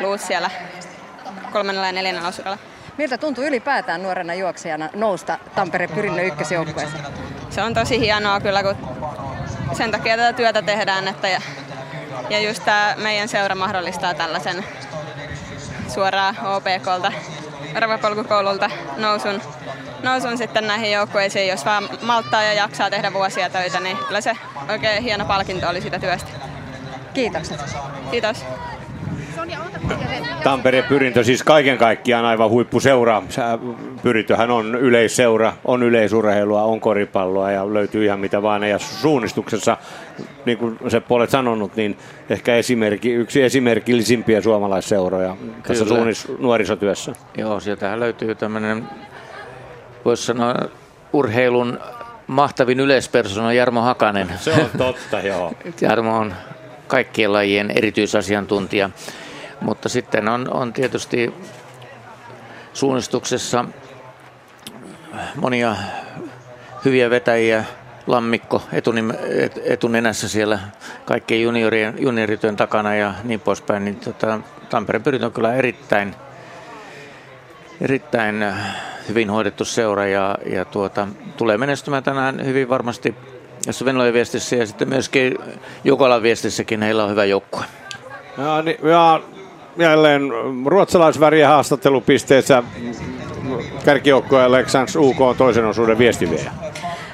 luut siellä kolmannella ja neljännellä osuudella. Miltä tuntuu ylipäätään nuorena juoksijana nousta Tampereen Pyrinnön ykkösjoukkueeseen? Se on tosi hienoa kyllä, kun sen takia tätä työtä tehdään, että ja, ja just tämä meidän seura mahdollistaa tällaisen suoraan OPKlta, arvapolkukoululta nousun nousun sitten näihin joukkueisiin, jos vaan malttaa ja jaksaa tehdä vuosia töitä, niin kyllä se oikein hieno palkinto oli sitä työstä. Kiitokset. Kiitos. Tampereen pyrintö siis kaiken kaikkiaan aivan huippuseura. Pyrintöhän on yleisseura, on yleisurheilua, on koripalloa ja löytyy ihan mitä vaan. Ja suunnistuksessa, niin kuin se olet sanonut, niin ehkä esimerkki, yksi esimerkillisimpiä suomalaisseuroja tässä suunnis, nuorisotyössä. Joo, sieltähän löytyy tämmöinen voisi sanoa urheilun mahtavin yleispersona Jarmo Hakanen. Se on totta, joo. Jarmo on kaikkien lajien erityisasiantuntija. Mutta sitten on, on tietysti suunnistuksessa monia hyviä vetäjiä, Lammikko etunim, et, etunenässä siellä kaikkien juniorien, juniorityön takana ja niin poispäin, niin tota, Tampereen pyrit on kyllä erittäin, erittäin hyvin hoidettu seura ja, ja tuota, tulee menestymään tänään hyvin varmasti jos Venlojen viestissä ja sitten myöskin Jukolan viestissäkin heillä on hyvä joukkue. Ja, niin, ja jälleen ruotsalaisvärien haastattelupisteessä kärkijoukkoja Leksans UK on toisen osuuden viestiviejä.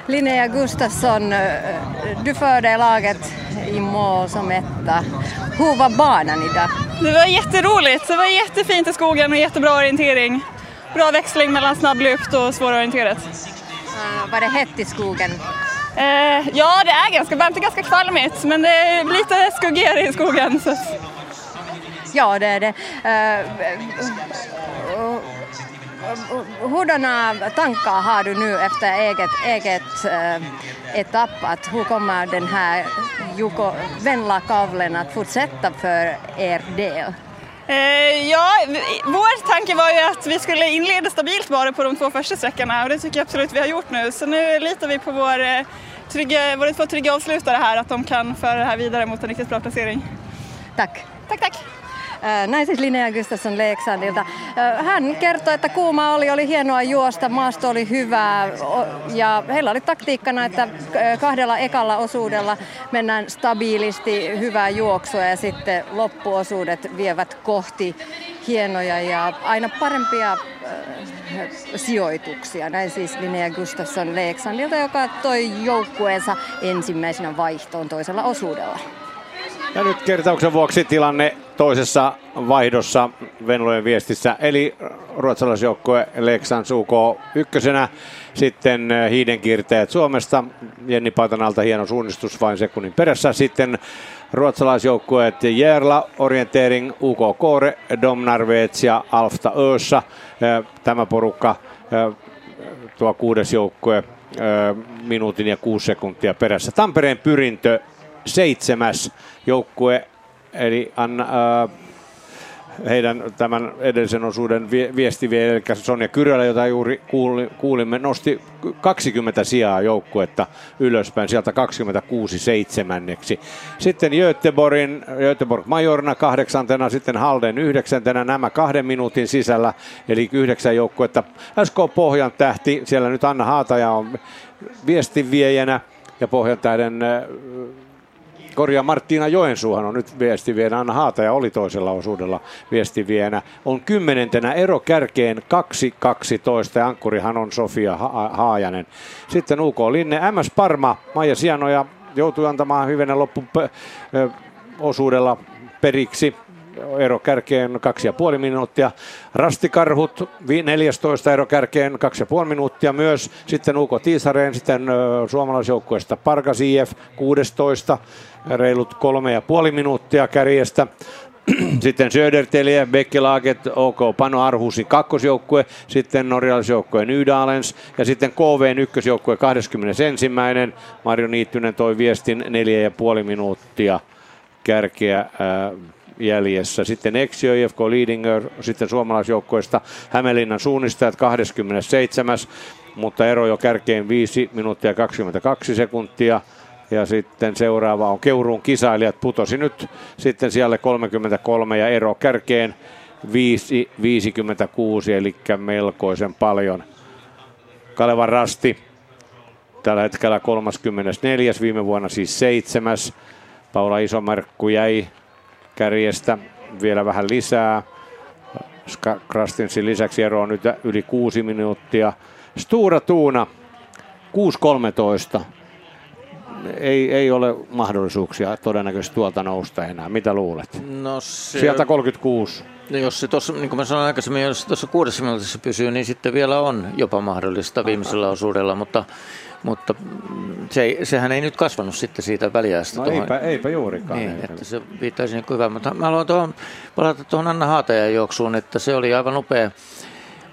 Linnea Gustafsson, du förde laget i mål som etta. Hur var banan idag? Det var jätteroligt. Det var jättefint i skogen och jättebra orientering. Bra växling mellan snabb luft och svårorienterat. Uh, var det hett i skogen? Uh, ja, det är ganska varmt och ganska kvalmigt, men det är lite skuggigare i skogen. Så. Ja, det är det. Uh, hurdana tankar har du nu efter eget, eget uh, etapp? Att hur kommer den här Juko Venla-kavlen att fortsätta för er del? Eh, ja, vår tanke var ju att vi skulle inleda stabilt bara på de två första sträckorna och det tycker jag absolut vi har gjort nu. Så nu litar vi på vår, eh, trygga, våra två trygga avslutare här, att de kan föra det här vidare mot en riktigt bra placering. Tack. Tack, tack. Näin siis Linnea Gustafsson Leeksandilta. Hän kertoi, että kuuma oli, oli hienoa juosta, maasto oli hyvää ja heillä oli taktiikkana, että kahdella ekalla osuudella mennään stabiilisti hyvää juoksua ja sitten loppuosuudet vievät kohti hienoja ja aina parempia sijoituksia. Näin siis Linnea Gustafsson Leeksandilta, joka toi joukkueensa ensimmäisenä vaihtoon toisella osuudella. Ja nyt kertauksen vuoksi tilanne toisessa vaihdossa Venlojen viestissä, eli ruotsalaisjoukkue Leksands UK ykkösenä, sitten eh, hiidenkirteet Suomesta, Jenni Paitanalta hieno suunnistus vain sekunnin perässä, sitten ruotsalaisjoukkueet Järla, Orientering, UK Kore, Domnarvets ja Alfta Öössä. Eh, tämä porukka, eh, tuo kuudes joukkue, minuutin ja kuusi sekuntia perässä. Tampereen pyrintö seitsemäs joukkue, eli Anna, äh, heidän tämän edellisen osuuden viesti vielä, eli Sonja Kyrölä, jota juuri kuulimme, nosti 20 sijaa joukkuetta ylöspäin, sieltä 26 seitsemänneksi. Sitten Göteborgin, Göteborg Majorna kahdeksantena, sitten Halden yhdeksäntenä, nämä kahden minuutin sisällä, eli yhdeksän joukkuetta. SK Pohjan tähti, siellä nyt Anna Haataja on viestinviejänä, ja Pohjan tähden korjaa Marttiina Joensuuhan on nyt viestivienä, Anna Haataja oli toisella osuudella viestivienä. On kymmenentenä ero kärkeen 2-12 ja ankkurihan on Sofia ha- Haajanen. Sitten UK Linne, MS Parma, Maija Sianoja joutui antamaan hyvänä loppu osuudella periksi ero kärkeen kaksi ja puoli minuuttia. Rastikarhut 14 ero kärkeen kaksi ja puoli minuuttia myös. Sitten UK Tiisareen, sitten suomalaisjoukkueesta Parkas IF 16 reilut kolme ja puoli minuuttia kärjestä. Sitten Söderteliä, Bekkelaget, OK Pano Arhusin kakkosjoukkue, sitten norjalaisjoukkue Nydalens ja sitten KVn ykkösjoukkue 21. Marjo Niittynen toi viestin neljä ja puoli minuuttia kärkeä ää, jäljessä. Sitten Exio, IFK Leadinger, sitten suomalaisjoukkoista Hämeenlinnan suunnistajat 27. Mutta ero jo kärkeen 5 minuuttia 22 sekuntia. Ja sitten seuraava on Keuruun kisailijat. Putosi nyt sitten siellä 33 ja ero kärkeen 5, 56, eli melkoisen paljon. Kalevan Rasti tällä hetkellä 34, viime vuonna siis seitsemäs. Paula Isomarkku jäi kärjestä vielä vähän lisää. Krastinsin lisäksi ero on nyt yli kuusi minuuttia. Stura Tuuna 6.13. Ei, ei ole mahdollisuuksia todennäköisesti tuolta nousta enää. Mitä luulet? No se... Sieltä 36. No jos se tuossa, niin kuin mä sanoin aikaisemmin, jos se tuossa kuudessa minuutissa pysyy, niin sitten vielä on jopa mahdollista viimeisellä osuudella, mutta mutta se, sehän ei nyt kasvanut sitten siitä väliästä. No tuohon. eipä, eipä juurikaan. Niin, että se viittaisi niin hyvä. Mutta mä haluan tuohon, palata tuohon Anna Haatajan juoksuun, että se oli aivan upea.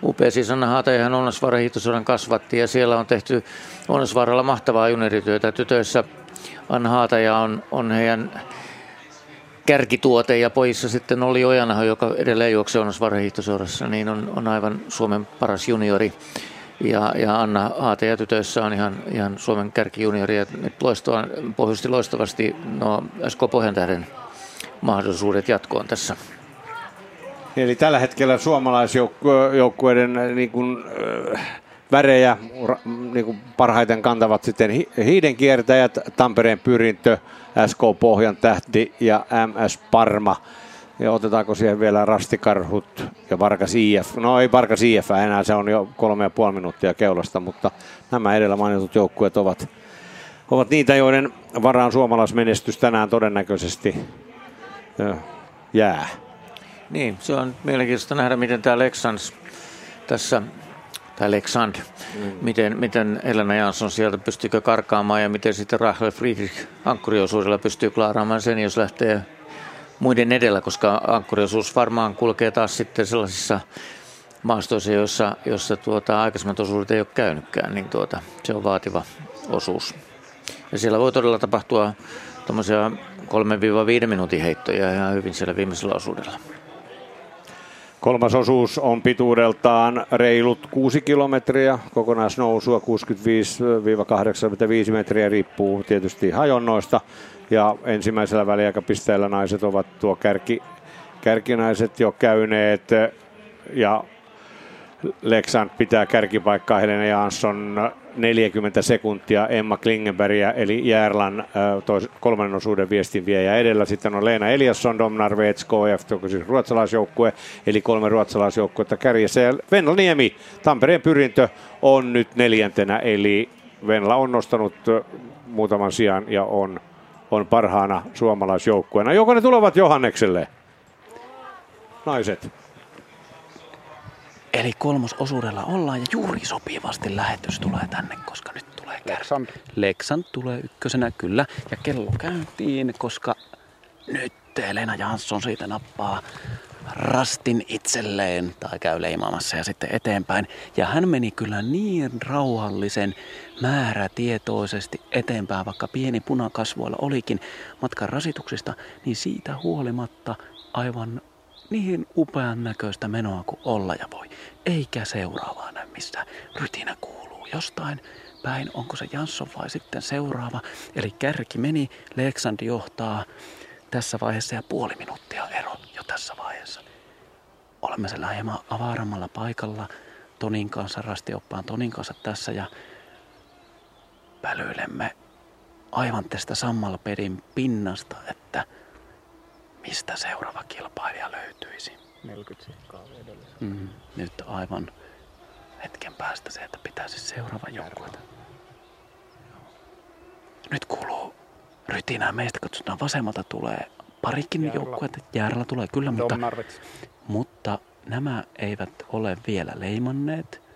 Upea siis Anna Haatajahan Onnasvaaran hiihtosodan kasvatti ja siellä on tehty Onnasvaaralla mahtavaa juniorityötä. Tytöissä Anna Haataja on, on heidän kärkituote ja pojissa sitten oli Ojanaho, joka edelleen juoksee Onnasvaaran hiihtoseurassa, niin on, on aivan Suomen paras juniori. Ja, ja Anna Haate ja tytöissä on ihan, ihan Suomen kärkijuniori ja nyt loistaa, pohjusti loistavasti no, SK Pohjantähden mahdollisuudet jatkoon tässä. Eli tällä hetkellä suomalaisjoukkueiden niin kuin, äh, värejä niin kuin parhaiten kantavat sitten hiiden kiertäjät, Tampereen pyrintö, SK Pohjan tähti ja MS Parma. Ja otetaanko siihen vielä Rastikarhut ja Varkas IF? No ei Varkas IF enää, se on jo kolme ja puoli minuuttia keulasta, mutta nämä edellä mainitut joukkueet ovat, ovat niitä, joiden varaan suomalaismenestys tänään todennäköisesti jää. Niin, se on mielenkiintoista nähdä, miten tämä Lexans tässä tai Lexand, mm. miten, miten Elena Jansson sieltä pystyykö karkaamaan ja miten sitten Rachel Friedrich ankkuriosuudella pystyy klaaraamaan sen, jos lähtee muiden edellä, koska ankkuriosuus varmaan kulkee taas sitten sellaisissa maastoissa, joissa, joissa tuota, aikaisemmat osuudet ei ole käynytkään, niin tuota, se on vaativa osuus. Ja siellä voi todella tapahtua tuommoisia 3-5 minuutin heittoja ihan hyvin siellä viimeisellä osuudella. Kolmas osuus on pituudeltaan reilut 6 kilometriä, kokonaisnousua 65-85 metriä, riippuu tietysti hajonnoista. Ja ensimmäisellä väliaikapisteellä naiset ovat tuo kärki, kärkinaiset jo käyneet ja Leksand pitää kärkipaikkaa Helena Jansson 40 sekuntia Emma Klingenbergia eli Järlan tois, kolmannen osuuden viestinviejä edellä. Sitten on Leena Eliasson, Domnar Vets, KF, siis ruotsalaisjoukkue, eli kolme ruotsalaisjoukkuetta kärjessä. Ja Venla Niemi, Tampereen pyrintö on nyt neljäntenä, eli Venla on nostanut muutaman sijaan ja on, on parhaana suomalaisjoukkueena. Joko ne tulevat Johannekselle? Naiset. Eli kolmososuudella ollaan ja juuri sopivasti lähetys tulee tänne, koska nyt tulee kär... Leksand tulee ykkösenä, kyllä. Ja kello käyntiin, koska nyt Elena Jansson siitä nappaa rastin itselleen tai käy leimaamassa ja sitten eteenpäin. Ja hän meni kyllä niin rauhallisen määrätietoisesti eteenpäin, vaikka pieni punakasvoilla olikin matkan rasituksista, niin siitä huolimatta aivan niin upean näköistä menoa kuin olla ja voi. Eikä seuraavaa näy missään. Rytinä kuuluu jostain päin. Onko se Jansson vai sitten seuraava? Eli kärki meni, Leksandi johtaa tässä vaiheessa ja puoli minuuttia ero jo tässä vaiheessa. Olemme siellä hieman avarammalla paikalla Tonin kanssa, rastioppaan Tonin kanssa tässä ja pälyilemme aivan tästä sammalpedin pinnasta, että – mistä seuraava kilpailija löytyisi. 40 sikkaa mm, Nyt aivan hetken päästä se, että pitäisi seuraava joukkue. Nyt kuuluu rytinää. Meistä katsotaan vasemmalta tulee parikin joukkuetta. Järjellä tulee kyllä, mutta, mutta nämä eivät ole vielä leimanneet.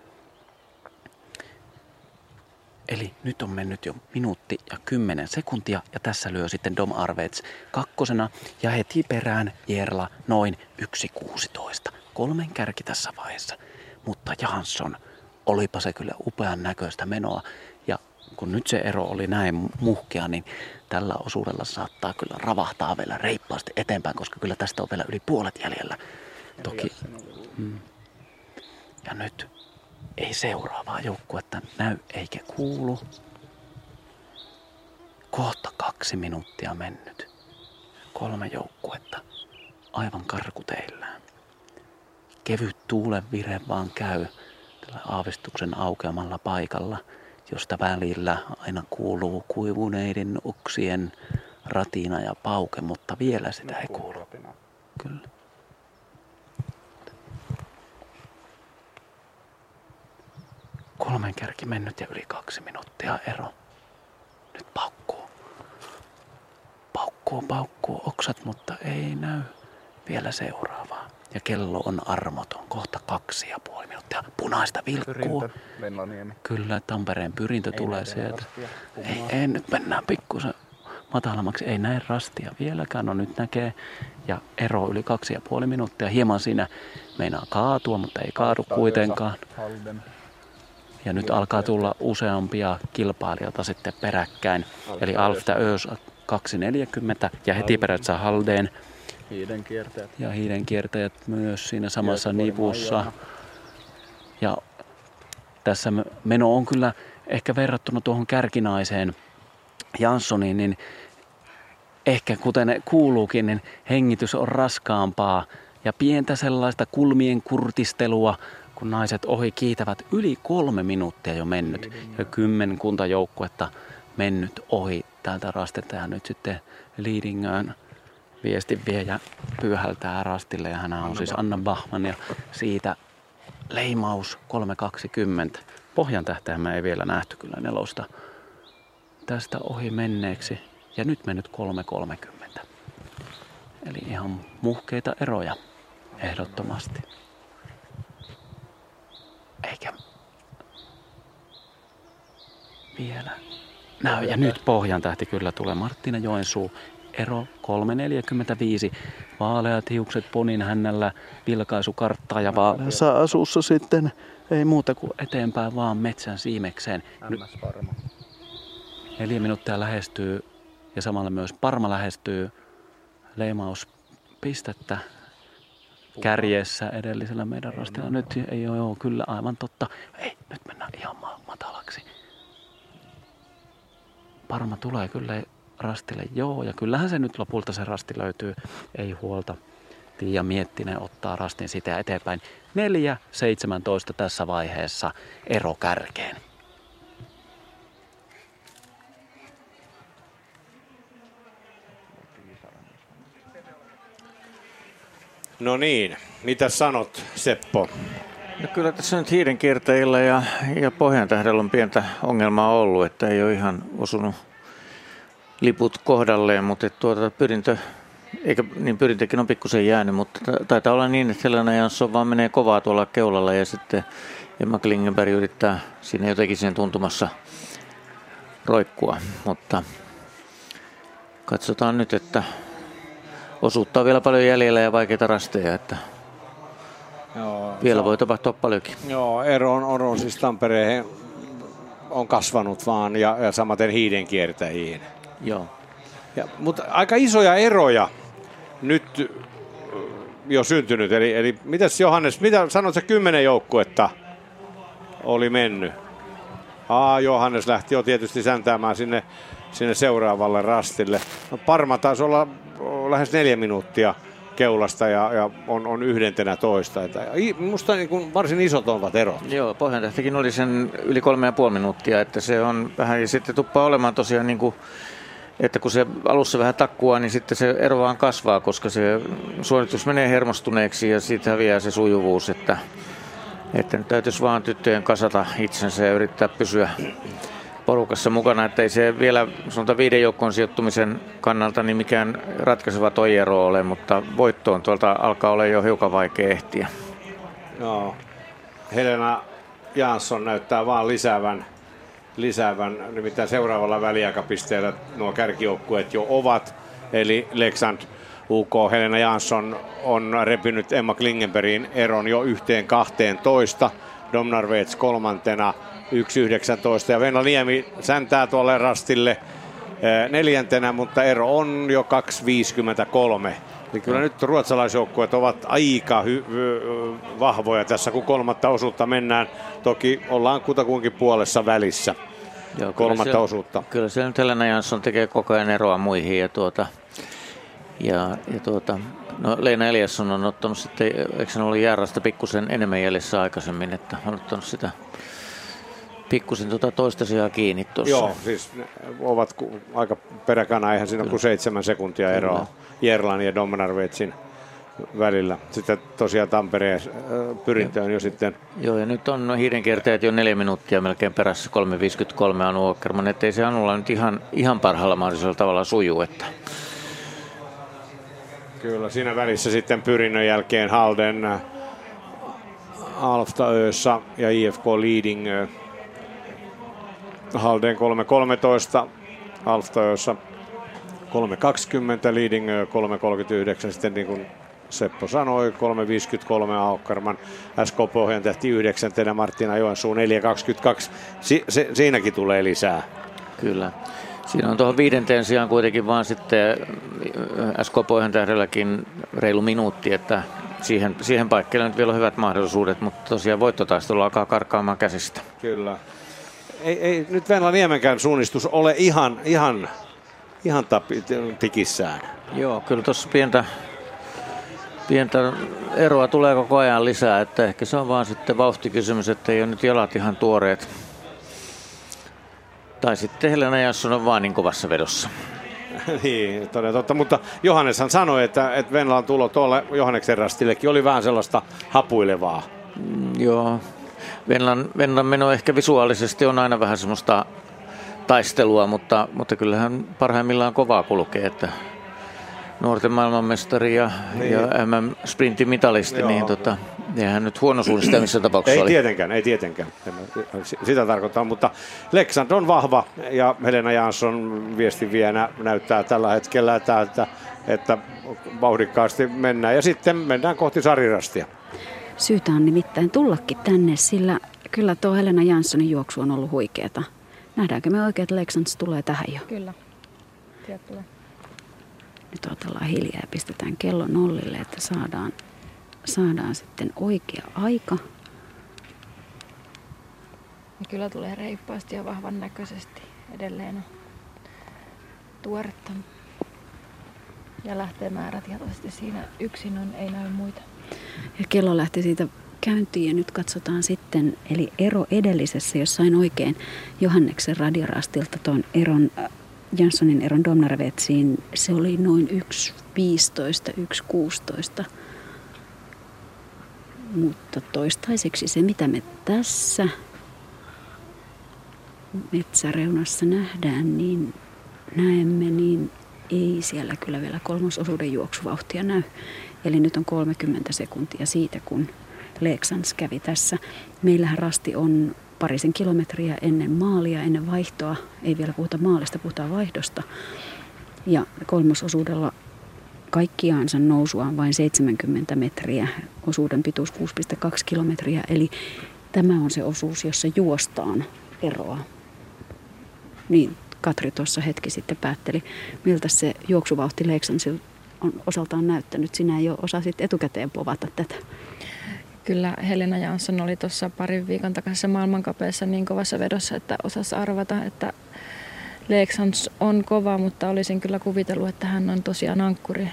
Eli nyt on mennyt jo minuutti ja kymmenen sekuntia ja tässä lyö sitten Dom Arvets kakkosena ja heti perään Jerla noin 1.16. Kolmen kärki tässä vaiheessa. Mutta Jansson, olipa se kyllä upean näköistä menoa kun nyt se ero oli näin muhkea, niin tällä osuudella saattaa kyllä ravahtaa vielä reippaasti eteenpäin, koska kyllä tästä on vielä yli puolet jäljellä. Toki. Mm. Ja nyt ei seuraavaa joukkuetta näy eikä kuulu. Kohta kaksi minuuttia mennyt. Kolme joukkuetta aivan karkuteillään. Kevyt tuulen vire vaan käy tällä aavistuksen aukeamalla paikalla, josta välillä aina kuuluu kuivuneiden oksien ratina ja pauke, mutta vielä sitä ei kuulu. Kyllä. Kolmen kärki mennyt ja yli kaksi minuuttia ero. Nyt paukkuu. Paukkuu, paukkuu oksat, mutta ei näy vielä seuraavaa. Ja kello on armoton, kohta kaksi ja puoli minuuttia. Punaista vilkkuu. Pyrintö, Kyllä, Tampereen pyrintö ei tulee sieltä. Ei, ei, nyt mennään pikkusen matalammaksi. Ei näe rastia vieläkään, no nyt näkee. Ja ero yli kaksi ja puoli minuuttia. Hieman siinä meinaa kaatua, mutta ei kaadu kuitenkaan. Ja nyt alkaa tulla useampia kilpailijoita sitten peräkkäin. Eli Alfta Ös 240 ja heti perässä Haldeen. Hiiden kiertäjät. Ja hiiden kiertäjät myös siinä samassa nivussa. Ja tässä meno on kyllä ehkä verrattuna tuohon kärkinaiseen Janssoniin, niin ehkä kuten kuuluukin, niin hengitys on raskaampaa ja pientä sellaista kulmien kurtistelua kun naiset ohi kiitävät yli kolme minuuttia jo mennyt ja kymmenkunta joukkuetta mennyt ohi täältä rastilta ja nyt sitten Liidingön viestin viejä pyöhältää rastille ja hän on siis Anna Bachman ja siitä leimaus 320. Pohjan tähtäjä me ei vielä nähty kyllä nelosta tästä ohi menneeksi ja nyt mennyt 330. Eli ihan muhkeita eroja ehdottomasti. Eikä vielä näy. Ja nyt pohjan tähti kyllä tulee. Marttina Joensuu, ero 3.45. Vaaleat hiukset ponin hännällä, vilkaisukarttaa ja vaaleassa asussa sitten ei muuta kuin eteenpäin vaan metsän siimekseen. Neljä minuuttia lähestyy ja samalla myös Parma lähestyy leimauspistettä kärjessä edellisellä meidän rastilla. Nyt ei ole joo, kyllä aivan totta. Ei, nyt mennään ihan matalaksi. Parma tulee kyllä rastille, joo, ja kyllähän se nyt lopulta se rasti löytyy, ei huolta. Tiia Miettinen ottaa rastin sitä eteenpäin. 4.17 tässä vaiheessa ero kärkeen. No niin, mitä sanot Seppo? No kyllä tässä nyt hiidenkiertäjillä ja, ja pohjan tähdellä on pientä ongelmaa ollut, että ei ole ihan osunut liput kohdalleen, mutta tuota, pyrintö, eikä, niin pyrintökin on pikkusen jäänyt, mutta taitaa olla niin, että Helena Jansson vaan menee kovaa tuolla keulalla ja sitten Emma Klingenberg yrittää siinä jotenkin sen tuntumassa roikkua, mutta katsotaan nyt, että osuutta on vielä paljon jäljellä ja vaikeita rasteja, että Joo, vielä on, voi tapahtua paljonkin. Joo, ero on, on siis Tampereen on kasvanut vaan ja, ja samaten hiiden kiertäjiin. Joo. Ja, mutta aika isoja eroja nyt jo syntynyt. Eli, eli mitäs Johannes, mitä sanot se kymmenen joukkuetta oli mennyt? Aa, Johannes lähti jo tietysti säntäämään sinne, sinne seuraavalle rastille. No Parma taisi olla lähes neljä minuuttia keulasta ja, ja on, on yhdentenä toista. Että, musta niin kuin varsin isot ovat erot. Joo, Pohjantähtikin oli sen yli kolme ja puoli minuuttia, että se on vähän, ja sitten tuppaa olemaan tosiaan niin kuin että kun se alussa vähän takkua, niin sitten se ero vaan kasvaa, koska se suoritus menee hermostuneeksi ja siitä häviää se sujuvuus, että, että nyt täytyisi vaan tyttöjen kasata itsensä ja yrittää pysyä porukassa mukana, että ei se vielä sanotaan viiden joukkoon sijoittumisen kannalta niin mikään ratkaiseva toi ero ole, mutta voittoon tuolta alkaa olla jo hiukan vaikea ehtiä. Joo. Helena Jansson näyttää vaan lisäävän, lisäävän nimittäin seuraavalla väliaikapisteellä nuo kärkijoukkueet jo ovat, eli Leksand UK Helena Jansson on repinyt Emma Klingenbergin eron jo yhteen 12. Domnarvets kolmantena 1.19 ja Venla Niemi säntää tuolle rastille eh, neljäntenä, mutta ero on jo 2.53. Eli kyllä nyt ruotsalaisjoukkueet ovat aika hy- vahvoja tässä, kun kolmatta osuutta mennään. Toki ollaan kutakuinkin puolessa välissä Joo, kolmatta kyllä se, osuutta. Kyllä se nyt Helena Jansson tekee koko ajan eroa muihin ja tuota, ja, ja tuota, no Leena Eliasson on ottanut sitten, eikö se ollut Järrasta pikkusen enemmän jäljessä aikaisemmin, että on ottanut sitä pikkusen tuota toista sijaa kiinni tuossa. Joo, siis ovat aika peräkana, eihän siinä ole kuin seitsemän sekuntia eroa Jerlan ja Domnarvetsin välillä. Sitten tosiaan Tampereen äh, pyrintö on jo sitten... Joo, ja nyt on hiidenkiertäjät jo neljä minuuttia melkein perässä, 3.53 on Walkerman, ettei se Anulla nyt ihan, ihan parhaalla mahdollisella tavalla suju, että... Kyllä, siinä välissä sitten pyrinnön jälkeen Halden äh, Alfta Öössä ja IFK Leading Halden 3.13, Alftajossa 3.20, Leading 3.39, sitten niin kuin Seppo sanoi, 3.53 Aukkarman, SK Pohjan tähti 9, Martina Joensuu 4.22. Si- se, siinäkin tulee lisää. Kyllä. Siinä on tuohon viidenteen sijaan kuitenkin vaan sitten SK Pohjan tähdelläkin reilu minuutti, että siihen, siihen paikkeelle nyt vielä on hyvät mahdollisuudet, mutta tosiaan voittotaistelu alkaa karkaamaan käsistä. Kyllä ei, ei nyt Venla Niemenkään suunnistus ole ihan, ihan, ihan tapi, tikissään. Joo, kyllä tuossa pientä, pientä eroa tulee koko ajan lisää, että ehkä se on vaan sitten vauhtikysymys, että ei ole nyt jalat ihan tuoreet. Tai sitten Helena Jansson on vaan niin kovassa vedossa. niin, todella totta. Mutta Johanneshan sanoi, että, että Venlan tulo tuolle Johanneksen rastillekin oli vähän sellaista hapuilevaa. Mm, joo, Venlan, Venlan meno ehkä visuaalisesti on aina vähän semmoista taistelua, mutta, mutta kyllähän parhaimmillaan kovaa kulkee, että nuorten maailmanmestari ja, niin. ja MM-sprinttimitalisti, Joo. niin tota, eihän nyt huono suunnista missä tapauksessa Ei oli. tietenkään, ei tietenkään. Sitä tarkoittaa, mutta Leksand on vahva ja Helena Jansson viesti vielä näyttää tällä hetkellä, että, että, että vauhdikkaasti mennään ja sitten mennään kohti sarirastia. Syytä on nimittäin tullakin tänne, sillä kyllä tuo Helena Janssonin juoksu on ollut huikeeta. Nähdäänkö me oikein, että Leksans tulee tähän jo? Kyllä. Tiedät tulee. Nyt otellaan hiljaa ja pistetään kello nollille, että saadaan, saadaan sitten oikea aika. Ja kyllä tulee reippaasti ja vahvan näköisesti edelleen tuoretta ja lähtee määrätietoisesti siinä. Yksin on, ei näy muita. Ja kello lähti siitä käyntiin ja nyt katsotaan sitten, eli ero edellisessä, jos sain oikein Johanneksen radiorastilta tuon eron, äh, Janssonin eron Domnarvetsiin, se oli noin 1.15, 1.16. Mutta toistaiseksi se, mitä me tässä metsäreunassa nähdään, niin näemme, niin ei siellä kyllä vielä kolmososuuden juoksuvauhtia näy. Eli nyt on 30 sekuntia siitä, kun Leksans kävi tässä. Meillähän rasti on parisen kilometriä ennen maalia, ennen vaihtoa. Ei vielä puhuta maalista, puhutaan vaihdosta. Ja kolmososuudella kaikkiaansa nousua on vain 70 metriä, osuuden pituus 6,2 kilometriä. Eli tämä on se osuus, jossa juostaan eroa. Niin Katri tuossa hetki sitten päätteli, miltä se juoksuvauhti Leiksansil on osaltaan näyttänyt. Sinä jo osasit etukäteen povata tätä. Kyllä Helena Jansson oli tuossa parin viikon takaisessa maailmankapeessa niin kovassa vedossa, että osasi arvata, että Leeksans on kova, mutta olisin kyllä kuvitellut, että hän on tosiaan ankkuri.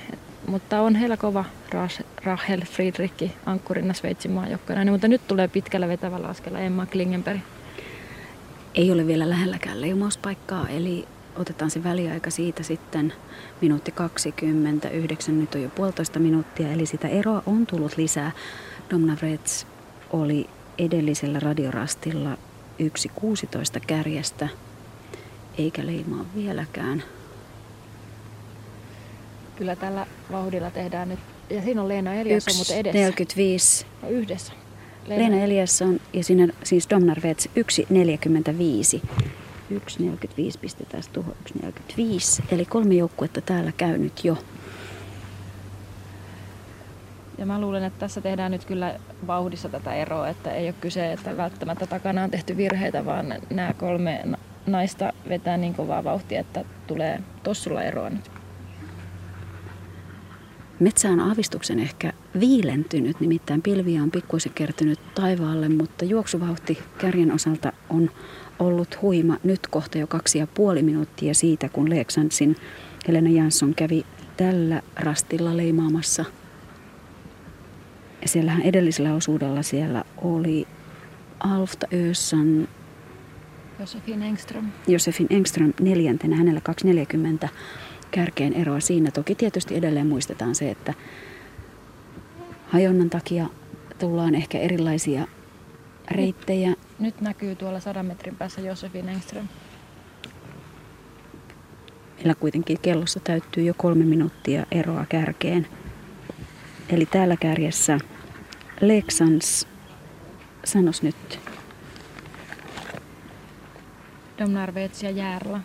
Mutta on heillä kova Rachel Friedrich ankkurina Sveitsin maajoukkoina. Mutta nyt tulee pitkällä vetävällä askella Emma Klingenberg. Ei ole vielä lähelläkään leimauspaikkaa, eli otetaan se väliaika siitä sitten minuutti 29, nyt on jo puolitoista minuuttia, eli sitä eroa on tullut lisää. Domnavrets oli edellisellä radiorastilla 1.16 kärjestä, eikä leimaa vieläkään. Kyllä tällä vauhdilla tehdään nyt, ja siinä on Leena Eliasson, mutta edessä. 45. No, yhdessä. Leena, Leena Eliasson ja siinä siis Domnarvets 1.45. 1.45 pistetään tuohon 1.45. Eli kolme joukkuetta täällä käy nyt jo. Ja mä luulen, että tässä tehdään nyt kyllä vauhdissa tätä eroa, että ei ole kyse, että välttämättä takana on tehty virheitä, vaan nämä kolme naista vetää niin kovaa vauhtia, että tulee tossulla eroa nyt. Metsä on aavistuksen ehkä viilentynyt, nimittäin pilviä on pikkuisen kertynyt taivaalle, mutta juoksuvauhti kärjen osalta on ollut huima nyt kohta jo kaksi ja puoli minuuttia siitä, kun Leeksansin Helena Jansson kävi tällä rastilla leimaamassa. Ja siellähän edellisellä osuudella siellä oli Alfta Össan Josefin Engström. Josefin Engström neljäntenä, hänellä 240 kärkeen eroa siinä. Toki tietysti edelleen muistetaan se, että hajonnan takia tullaan ehkä erilaisia reittejä. Nyt, nyt näkyy tuolla sadan metrin päässä Josefin Engström. Meillä kuitenkin kellossa täyttyy jo kolme minuuttia eroa kärkeen. Eli täällä kärjessä Leksans, sanos nyt. Domnarvets ja Järla.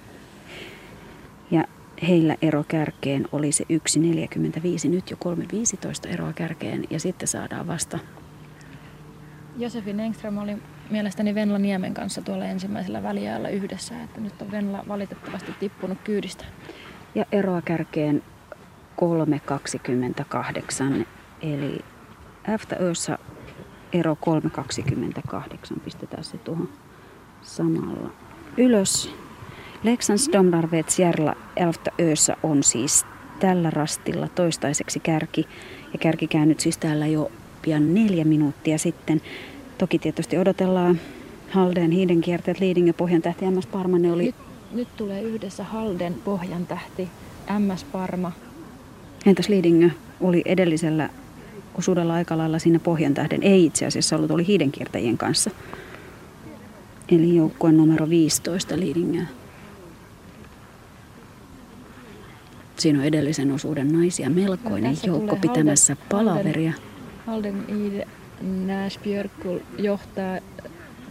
Ja heillä ero kärkeen oli se 1,45, nyt jo 3,15 eroa kärkeen ja sitten saadaan vasta. Josefin Engström oli mielestäni Venla Niemen kanssa tuolla ensimmäisellä väliajalla yhdessä, että nyt on Venla valitettavasti tippunut kyydistä. Ja eroa kärkeen 3,28, eli FTÖssä ero 3,28, pistetään se tuohon samalla ylös. Leksans Domnarvets Järla Elfta Öössä on siis tällä rastilla toistaiseksi kärki. Ja kärki käynyt siis täällä jo pian neljä minuuttia sitten. Toki tietysti odotellaan Halden hiiden kierteet, Liiding ja Pohjan tähti MS Parma. Ne oli... nyt, nyt tulee yhdessä Halden Pohjan tähti MS Parma. Entäs Liidingö oli edellisellä osuudella aika lailla siinä Pohjan tähden? Ei itse asiassa ollut, oli hiidenkiertäjien kanssa. Eli joukkueen numero 15 Liidingö. Siinä on edellisen osuuden naisia melkoinen no, joukko pitämässä Halden, palaveria. Halden, Halden Ide Näsbjörkul johtaa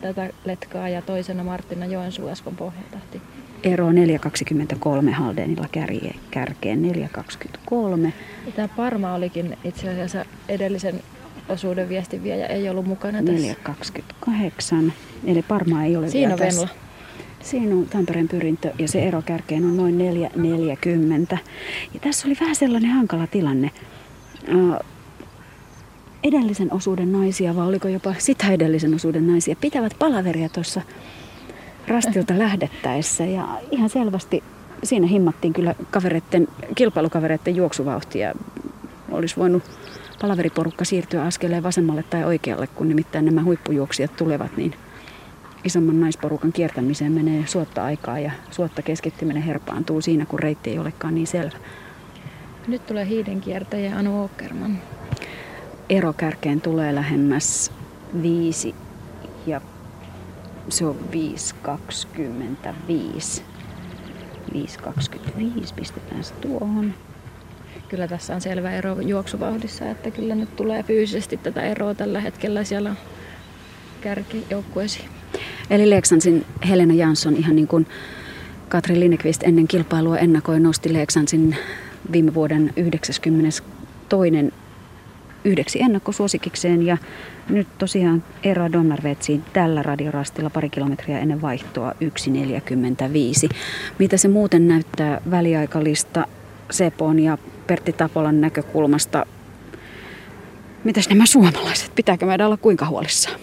tätä letkaa ja toisena Martina Joensuu Eskon pohjaltahti. Ero 4.23 Haldenilla kärje, kärkeen 4.23. Tämä Parma olikin itse asiassa edellisen osuuden viestinviejä, ei ollut mukana tässä. 4.28, eli Parma ei ole Siinä vielä Venla. Siinä on Tampereen pyrintö ja se ero kärkeen on noin 4.40. Ja tässä oli vähän sellainen hankala tilanne. Edellisen osuuden naisia, vai oliko jopa sitä edellisen osuuden naisia, pitävät palaveria tuossa rastilta lähdettäessä. Ja ihan selvästi siinä himmattiin kyllä kavereiden, kilpailukavereiden juoksuvauhtia. Olisi voinut palaveriporukka siirtyä askeleen vasemmalle tai oikealle, kun nimittäin nämä huippujuoksijat tulevat, niin isomman naisporukan kiertämiseen menee suotta aikaa ja suotta keskittyminen herpaantuu siinä, kun reitti ei olekaan niin selvä. Nyt tulee hiidenkiertäjä Anu Åkerman. Ero kärkeen tulee lähemmäs viisi ja se on 5.25. 5.25 pistetään se tuohon. Kyllä tässä on selvä ero juoksuvauhdissa, että kyllä nyt tulee fyysisesti tätä eroa tällä hetkellä siellä kärkijoukkueisiin. Eli Leksansin Helena Jansson ihan niin kuin Katri Linnekvist ennen kilpailua ennakoi nosti Leksansin viime vuoden 92 yhdeksi ennakkosuosikikseen ja nyt tosiaan Eero Domnarvetsiin tällä radiorastilla pari kilometriä ennen vaihtoa 1.45. Mitä se muuten näyttää väliaikalista Sepon ja Pertti Tapolan näkökulmasta? Mitäs nämä suomalaiset? Pitääkö meidän olla kuinka huolissaan?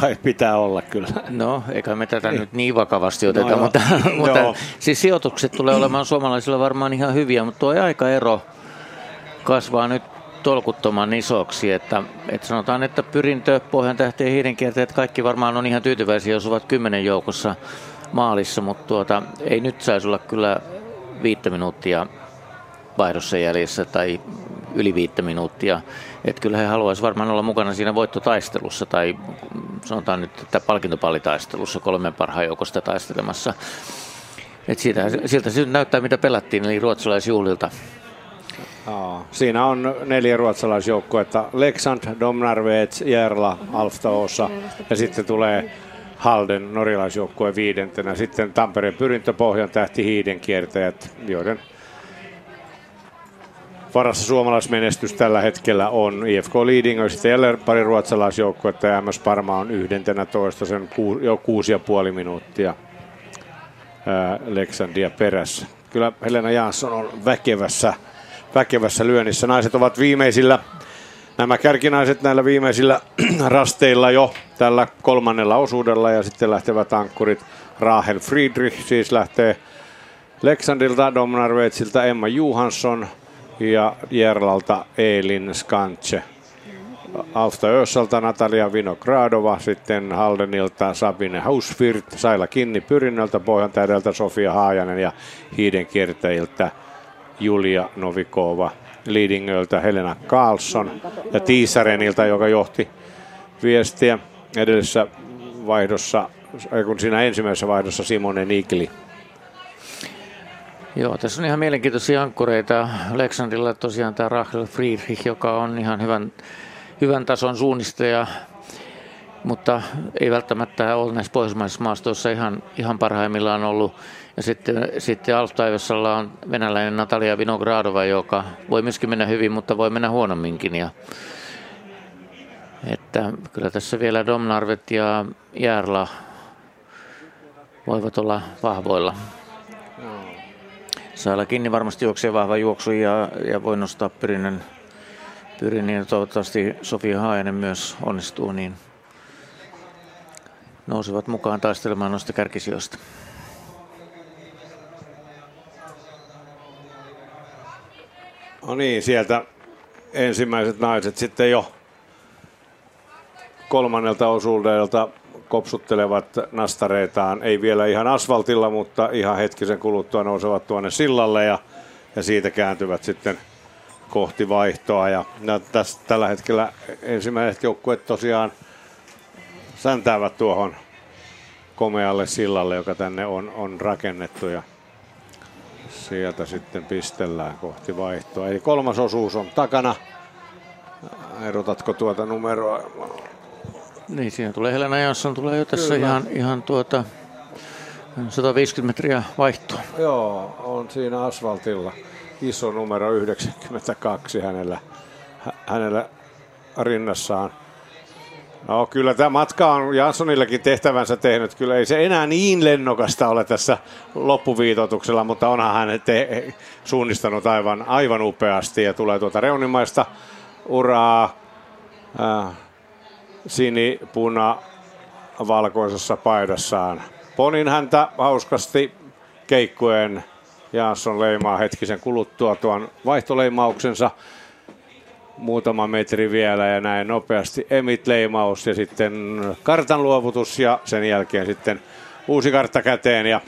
Kai pitää olla kyllä. No, eikä me tätä Ei. nyt niin vakavasti oteta, no, mutta, mutta siis sijoitukset tulee olemaan suomalaisilla varmaan ihan hyviä, mutta tuo aikaero kasvaa nyt tolkuttoman isoksi, että, että sanotaan, että pyrintö, pohjan tähteen hiidenkiertäjät, kaikki varmaan on ihan tyytyväisiä, jos ovat kymmenen joukossa maalissa, mutta tuota, ei nyt saisi olla kyllä viittä minuuttia vaihdossa jäljessä tai yli viittä minuuttia. Että kyllä he haluaisivat varmaan olla mukana siinä voittotaistelussa tai sanotaan nyt, että palkintopallitaistelussa kolmen parhaan joukosta taistelemassa. Et siitä, siltä se näyttää, mitä pelattiin, eli ruotsalaisjuhlilta. Aa, siinä on neljä ruotsalaisjoukkuetta. Leksand, Domnarvets, Järla, Alftaossa ja sitten tulee Halden norjalaisjoukkue viidentenä. Sitten Tampereen pyrintöpohjan tähti hiiden kiertäjät, joiden varassa suomalaismenestys tällä hetkellä on IFK Leading, ja sitten jälleen pari ruotsalaisjoukkuetta ja MS Parma on yhdentenä toista, sen jo kuusi ja puoli minuuttia Leksandia perässä. Kyllä Helena Jansson on väkevässä, väkevässä lyönnissä. Naiset ovat viimeisillä, nämä kärkinaiset näillä viimeisillä rasteilla jo tällä kolmannella osuudella ja sitten lähtevät ankkurit Rahel Friedrich siis lähtee Leksandilta, Domnarvetsilta Emma Johansson, ja Jerlalta Elin Skantse. Alsta Össalta Natalia Vinogradova, sitten Haldenilta Sabine Hausfirt, Saila Kinni Pyrinnöltä, Pohjantäydeltä Sofia Haajanen ja hiiden kiertäjiltä Julia Novikova, Leadingöltä Helena Carlson ja Tiisarenilta, joka johti viestiä edellisessä vaihdossa, kun siinä ensimmäisessä vaihdossa Simone Nikli. Joo, tässä on ihan mielenkiintoisia ankkureita. Aleksandrilla tosiaan tämä Rachel Friedrich, joka on ihan hyvän, hyvän tason suunnistaja, mutta ei välttämättä ole näissä pohjoismaisissa maastoissa ihan, ihan parhaimmillaan ollut. Ja sitten, sitten Alftaivassalla on venäläinen Natalia Vinogradova, joka voi myöskin mennä hyvin, mutta voi mennä huonomminkin. Ja, että kyllä tässä vielä Domnarvet ja Järla voivat olla vahvoilla. Sailla kiinni varmasti juoksee vahva juoksu ja, ja voi nostaa pyrinnön, pyrinnön ja toivottavasti Sofia Haajanen myös onnistuu, niin nousevat mukaan taistelemaan noista kärkisijoista. No niin, sieltä ensimmäiset naiset sitten jo kolmannelta osuudelta kopsuttelevat nastareitaan, ei vielä ihan asfaltilla, mutta ihan hetkisen kuluttua nousevat tuonne sillalle ja, ja siitä kääntyvät sitten kohti vaihtoa. Ja, ja tässä, tällä hetkellä ensimmäiset joukkueet tosiaan säntäävät tuohon komealle sillalle, joka tänne on, on rakennettu ja sieltä sitten pistellään kohti vaihtoa. Eli kolmas osuus on takana. Erotatko tuota numeroa? Niin, siinä tulee Helena Jansson, tulee jo tässä Kyllä. ihan, ihan tuota 150 metriä vaihtoa. Joo, on siinä asfaltilla. Iso numero 92 hänellä, hänellä rinnassaan. No kyllä tämä matka on Janssonillakin tehtävänsä tehnyt. Kyllä ei se enää niin lennokasta ole tässä loppuviitotuksella, mutta onhan hän te- suunnistanut aivan, aivan upeasti ja tulee tuota reunimaista uraa. Äh, sinipuna valkoisessa paidassaan. Ponin häntä hauskasti keikkuen. Jansson leimaa hetkisen kuluttua tuon vaihtoleimauksensa. Muutama metri vielä ja näin nopeasti Emit leimaus ja sitten kartan luovutus ja sen jälkeen sitten uusi kartta käteen ja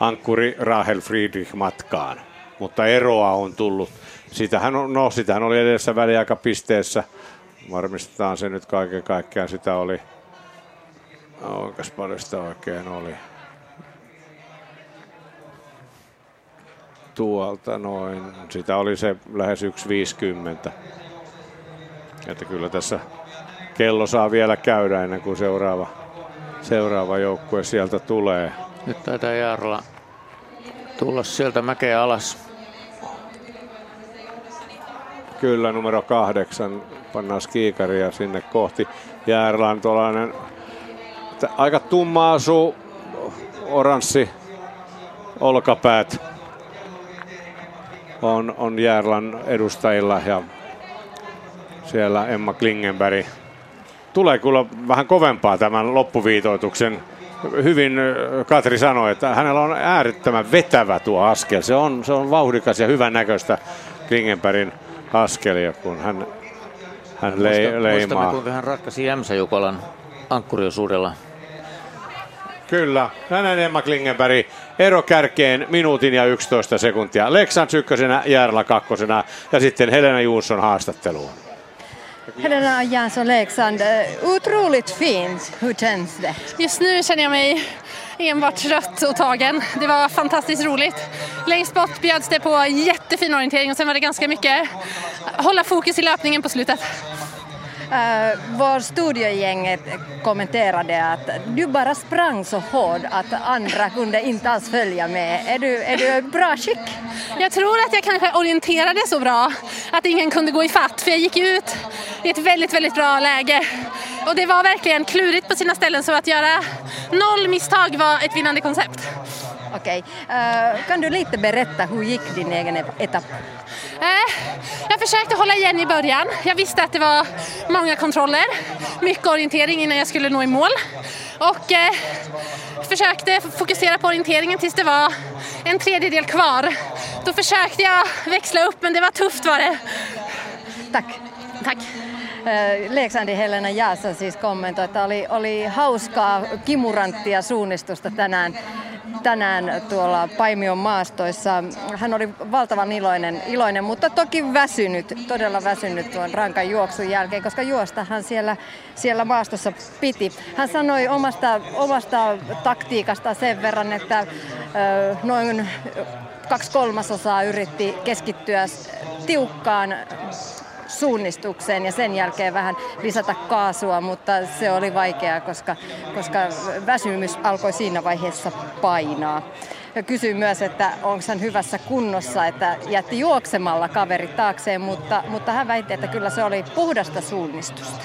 ankkuri Rahel Friedrich matkaan. Mutta eroa on tullut. Sitähän, on, no, sitähän oli edessä väliaikapisteessä. Varmistetaan se nyt kaiken kaikkiaan. Sitä oli, onkas paljon sitä oikein oli. Tuolta noin, sitä oli se lähes 1.50. Että kyllä tässä kello saa vielä käydä ennen kuin seuraava, seuraava joukkue sieltä tulee. Nyt taitaa Jaarla tulla sieltä mäkeä alas. Kyllä, numero kahdeksan pannaan skiikaria sinne kohti. Jaarla on tuollainen aika tumma asu, oranssi olkapäät on, on Järlan edustajilla ja siellä Emma Klingenberg tulee kyllä vähän kovempaa tämän loppuviitoituksen. Hyvin Katri sanoi, että hänellä on äärettömän vetävä tuo askel. Se on, se on vauhdikas ja hyvän näköistä Klingenbergin askelia, kun hän, hän le, Muista, leimaa. Muistamme, kuinka hän rakkasi Jämsä Jukolan ankkuriosuudella. Kyllä, hänen Emma Klingenberg ero kärkeen minuutin ja 11 sekuntia. Leksand ykkösenä, Järla kakkosena ja sitten Helena Jonsson haastatteluun. Helena Jansson Leksand, otroligt fint. Hur känns det? Just nu känner jag mig enbart trött och tagen. Det var fantastiskt roligt. Längst bort bjöds det på jättefin orientering och sen var det ganska mycket hålla fokus i löpningen på slutet. Uh, vår studiogäng kommenterade att du bara sprang så hårt att andra kunde inte alls följa med. Är du, är du bra skick? Jag tror att jag kanske orienterade så bra att ingen kunde gå i fatt för jag gick ut i ett väldigt, väldigt bra läge. Och det var verkligen klurigt på sina ställen så att göra noll misstag var ett vinnande koncept. Okej, okay. uh, kan du lite berätta hur gick din egen etapp? Eh, jag försökte hålla igen i början. Jag visste att det var många kontroller, mycket orientering innan jag skulle nå i mål. Och eh, försökte fokusera på orienteringen tills det var en tredjedel kvar. Då försökte jag växla upp men det var tufft var det. Tack. Tack. Leksandi Helena Jaasson siis kommentoi, että oli, oli hauskaa kimuranttia suunnistusta tänään tänään tuolla Paimion maastoissa. Hän oli valtavan iloinen, iloinen, mutta toki väsynyt, todella väsynyt tuon rankan juoksun jälkeen, koska juostahan siellä, siellä maastossa piti. Hän sanoi omasta, omasta taktiikasta sen verran, että noin kaksi kolmasosaa yritti keskittyä tiukkaan suunnistukseen ja sen jälkeen vähän lisätä kaasua, mutta se oli vaikeaa, koska, koska väsymys alkoi siinä vaiheessa painaa. Ja kysyi myös, että onko hän hyvässä kunnossa, että jätti juoksemalla kaveri taakseen, mutta, mutta hän väitti, että kyllä se oli puhdasta suunnistusta.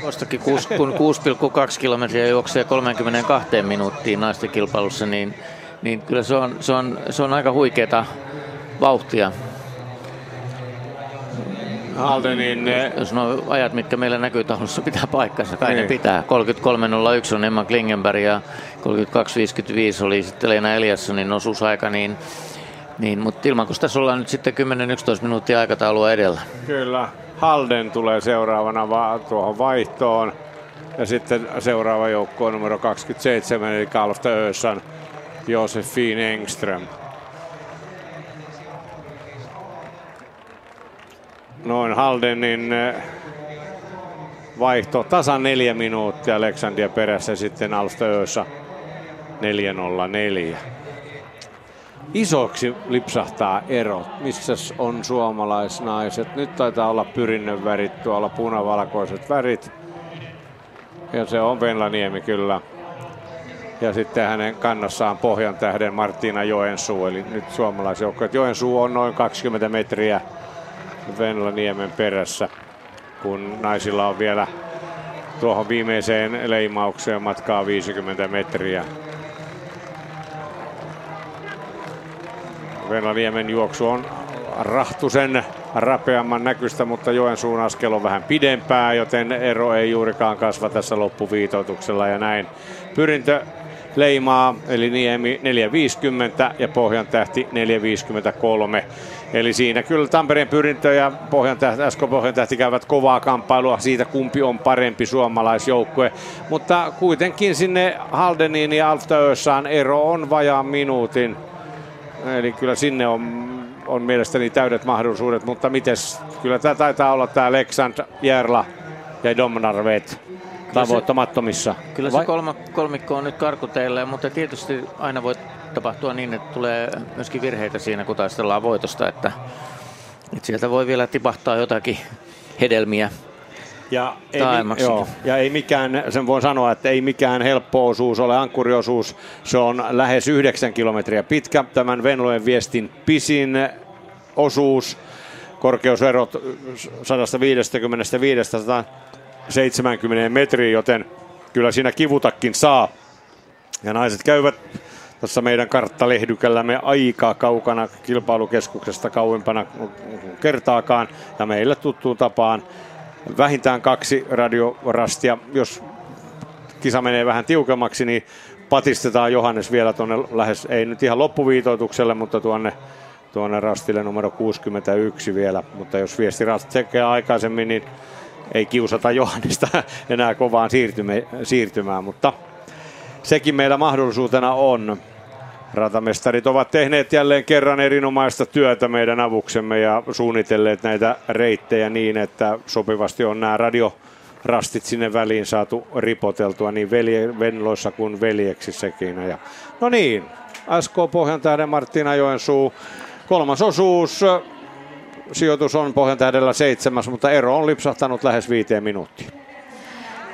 Tuostakin kun 6,2 kilometriä juoksee 32 minuuttiin naisten kilpailussa, niin, niin kyllä se on, se on, se on aika huikeeta vauhtia. Haldenin... Jos nuo ajat, mitkä meillä näkyy taulussa, pitää paikkansa, kai niin. ne pitää. 33.01 on Emma Klingenberg ja 32.55 oli sitten Leena Eliassonin osuusaika, niin, niin mutta ilman kun tässä ollaan nyt sitten 10-11 minuuttia aikataulua edellä. Kyllä. Halden tulee seuraavana va- tuohon vaihtoon. Ja sitten seuraava joukko on numero 27, eli Kalfta Ösan, Josefin Engström. Noin Haldenin eh, vaihto tasan neljä minuuttia Aleksandia perässä sitten Alstöössä 404. Isoksi lipsahtaa erot. Missä on suomalaisnaiset? Nyt taitaa olla pyrinnön värit tuolla punavalkoiset värit. Ja se on Venlaniemi kyllä. Ja sitten hänen kannassaan pohjan tähden Martina Joensuu, eli nyt suomalaisjoukko. Joensuu on noin 20 metriä Venla Niemen perässä, kun naisilla on vielä tuohon viimeiseen leimaukseen matkaa 50 metriä. Venla Niemen juoksu on Rahtusen rapeamman näkystä, mutta Joensuun askel on vähän pidempää, joten ero ei juurikaan kasva tässä loppuviitoituksella ja näin. Pyrintö leimaa, eli Niemi 450 ja Pohjan tähti 453. Eli siinä kyllä Tampereen pyrintö ja Pohjan tähti, SK Pohjan tähti käyvät kovaa kamppailua siitä, kumpi on parempi suomalaisjoukkue. Mutta kuitenkin sinne Haldeniin ja Alftaössaan ero on vajaan minuutin. Eli kyllä sinne on, on mielestäni täydet mahdollisuudet, mutta mites, kyllä tämä taitaa olla tämä Leksand, Järla ja Domnarvet tavoittamattomissa. Kyllä se kolma, kolmikko on nyt karkuteille, mutta tietysti aina voi tapahtua niin, että tulee myöskin virheitä siinä, kun taistellaan voitosta, että, että sieltä voi vielä tipahtaa jotakin hedelmiä ja ei, joo, ja ei mikään, sen voin sanoa, että ei mikään helppo osuus ole ankkuriosuus. Se on lähes 9 kilometriä pitkä. Tämän Venlojen viestin pisin osuus. Korkeuserot 155-170 metriä, joten kyllä siinä kivutakin saa. Ja naiset käyvät tässä meidän karttalehdykällämme aika kaukana kilpailukeskuksesta kauempana kertaakaan. Ja meille tuttuun tapaan vähintään kaksi radiorastia. Jos kisa menee vähän tiukemmaksi, niin patistetaan Johannes vielä tuonne lähes, ei nyt ihan loppuviitoitukselle, mutta tuonne, tuonne rastille numero 61 vielä. Mutta jos viesti tekee aikaisemmin, niin ei kiusata Johannesta enää kovaan siirtymään, mutta sekin meillä mahdollisuutena on. Ratamestarit ovat tehneet jälleen kerran erinomaista työtä meidän avuksemme ja suunnitelleet näitä reittejä niin, että sopivasti on nämä radiorastit sinne väliin saatu ripoteltua niin velje, Venloissa kuin veljeksissäkin. Ja, no niin, SK Pohjantähden Martina Joensuu, kolmas osuus. Sijoitus on Pohjantähdellä seitsemäs, mutta ero on lipsahtanut lähes viiteen minuuttiin.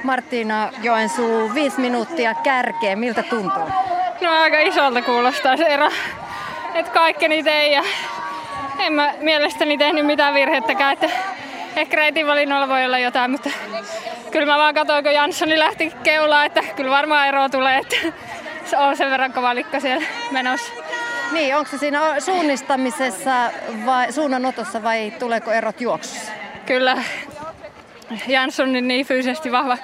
Martina Joensuu, viisi minuuttia kärkeen. Miltä tuntuu? No aika isolta kuulostaa se ero. Että kaikkeni tein ja en mä mielestäni tehnyt mitään virhettäkään. Että ehkä reitin valinnoilla voi olla jotain, mutta kyllä mä vaan katsoin, kun Janssoni lähti keulaa, että kyllä varmaan ero tulee, että se on sen verran kova likka siellä menossa. Niin, onko se siinä suunnistamisessa vai suunnanotossa vai tuleeko erot juoksussa? Kyllä. Jansson on niin fyysisesti vahva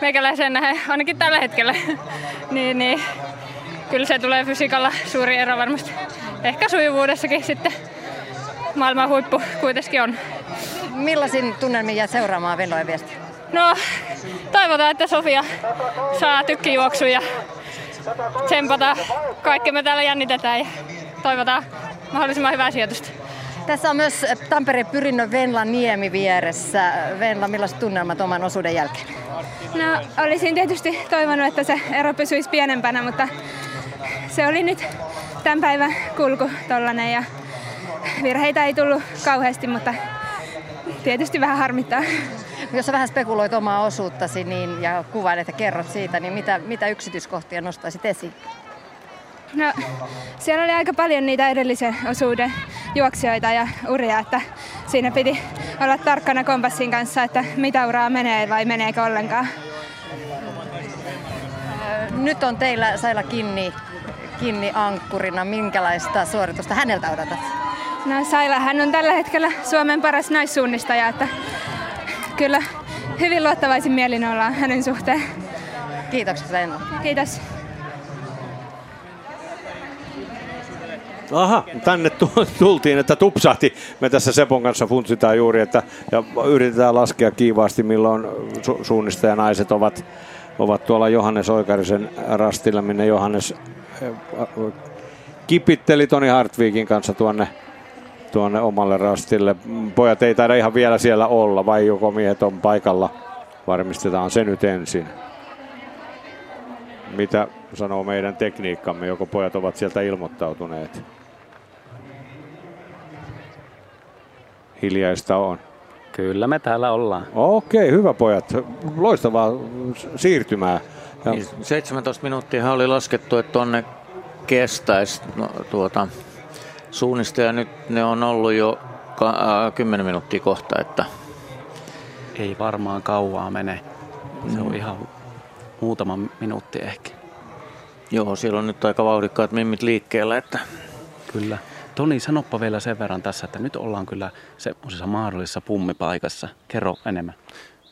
meikäläisen nähden, ainakin tällä hetkellä. niin, niin kyllä se tulee fysiikalla suuri ero varmasti. Ehkä sujuvuudessakin sitten maailman huippu kuitenkin on. Millaisin tunnelmin jää seuraamaan Venlojen viestiä? No, toivotaan, että Sofia saa tykkijuoksun ja tsempata. Kaikki me täällä jännitetään ja toivotaan mahdollisimman hyvää sijoitusta. Tässä on myös Tampereen Pyrinnön Venla Niemi vieressä. Venla, millaiset tunnelmat oman osuuden jälkeen? No, olisin tietysti toivonut, että se ero pysyisi pienempänä, mutta se oli nyt tämän päivän kulku tollanen ja virheitä ei tullut kauheasti, mutta tietysti vähän harmittaa. Jos sä vähän spekuloit omaa osuuttasi niin, ja kuvailet ja kerrot siitä, niin mitä, mitä yksityiskohtia nostaisit esiin? No, siellä oli aika paljon niitä edellisen osuuden juoksijoita ja uria, että siinä piti olla tarkkana kompassin kanssa, että mitä uraa menee vai meneekö ollenkaan. Nyt on teillä Saila Kinni, Kinni ankkurina. Minkälaista suoritusta häneltä odotat? No Saila, hän on tällä hetkellä Suomen paras naissuunnistaja, että kyllä hyvin luottavaisin mielin ollaan hänen suhteen. Kiitokset Leino. Kiitos. Aha, tänne tultiin, että tupsahti. Me tässä Sepon kanssa funtsitaan juuri, että ja yritetään laskea kiivaasti, milloin su- suunnistajanaiset ovat, ovat tuolla Johannes Oikarisen rastilla, minne Johannes kipitteli Toni Hartviikin kanssa tuonne, tuonne omalle rastille. Pojat ei taida ihan vielä siellä olla, vai joko miehet on paikalla. Varmistetaan se nyt ensin. Mitä sanoo meidän tekniikkamme, joko pojat ovat sieltä ilmoittautuneet? Hiljaista on. Kyllä me täällä ollaan. Okei, hyvä pojat. Loistavaa siirtymää. Ja... 17 niin, minuuttia oli laskettu, että tonne kestäisi no, tuota, suunnista ja nyt ne on ollut jo ka- äh, 10 minuuttia kohta, että ei varmaan kauaa mene. Se on mm. ihan muutama minuutti ehkä. Joo, siellä on nyt aika vauhdikkaat mimmit liikkeellä, että Kyllä. Toni, sanoppa vielä sen verran tässä, että nyt ollaan kyllä semmoisessa mahdollisessa pummipaikassa. Kerro enemmän.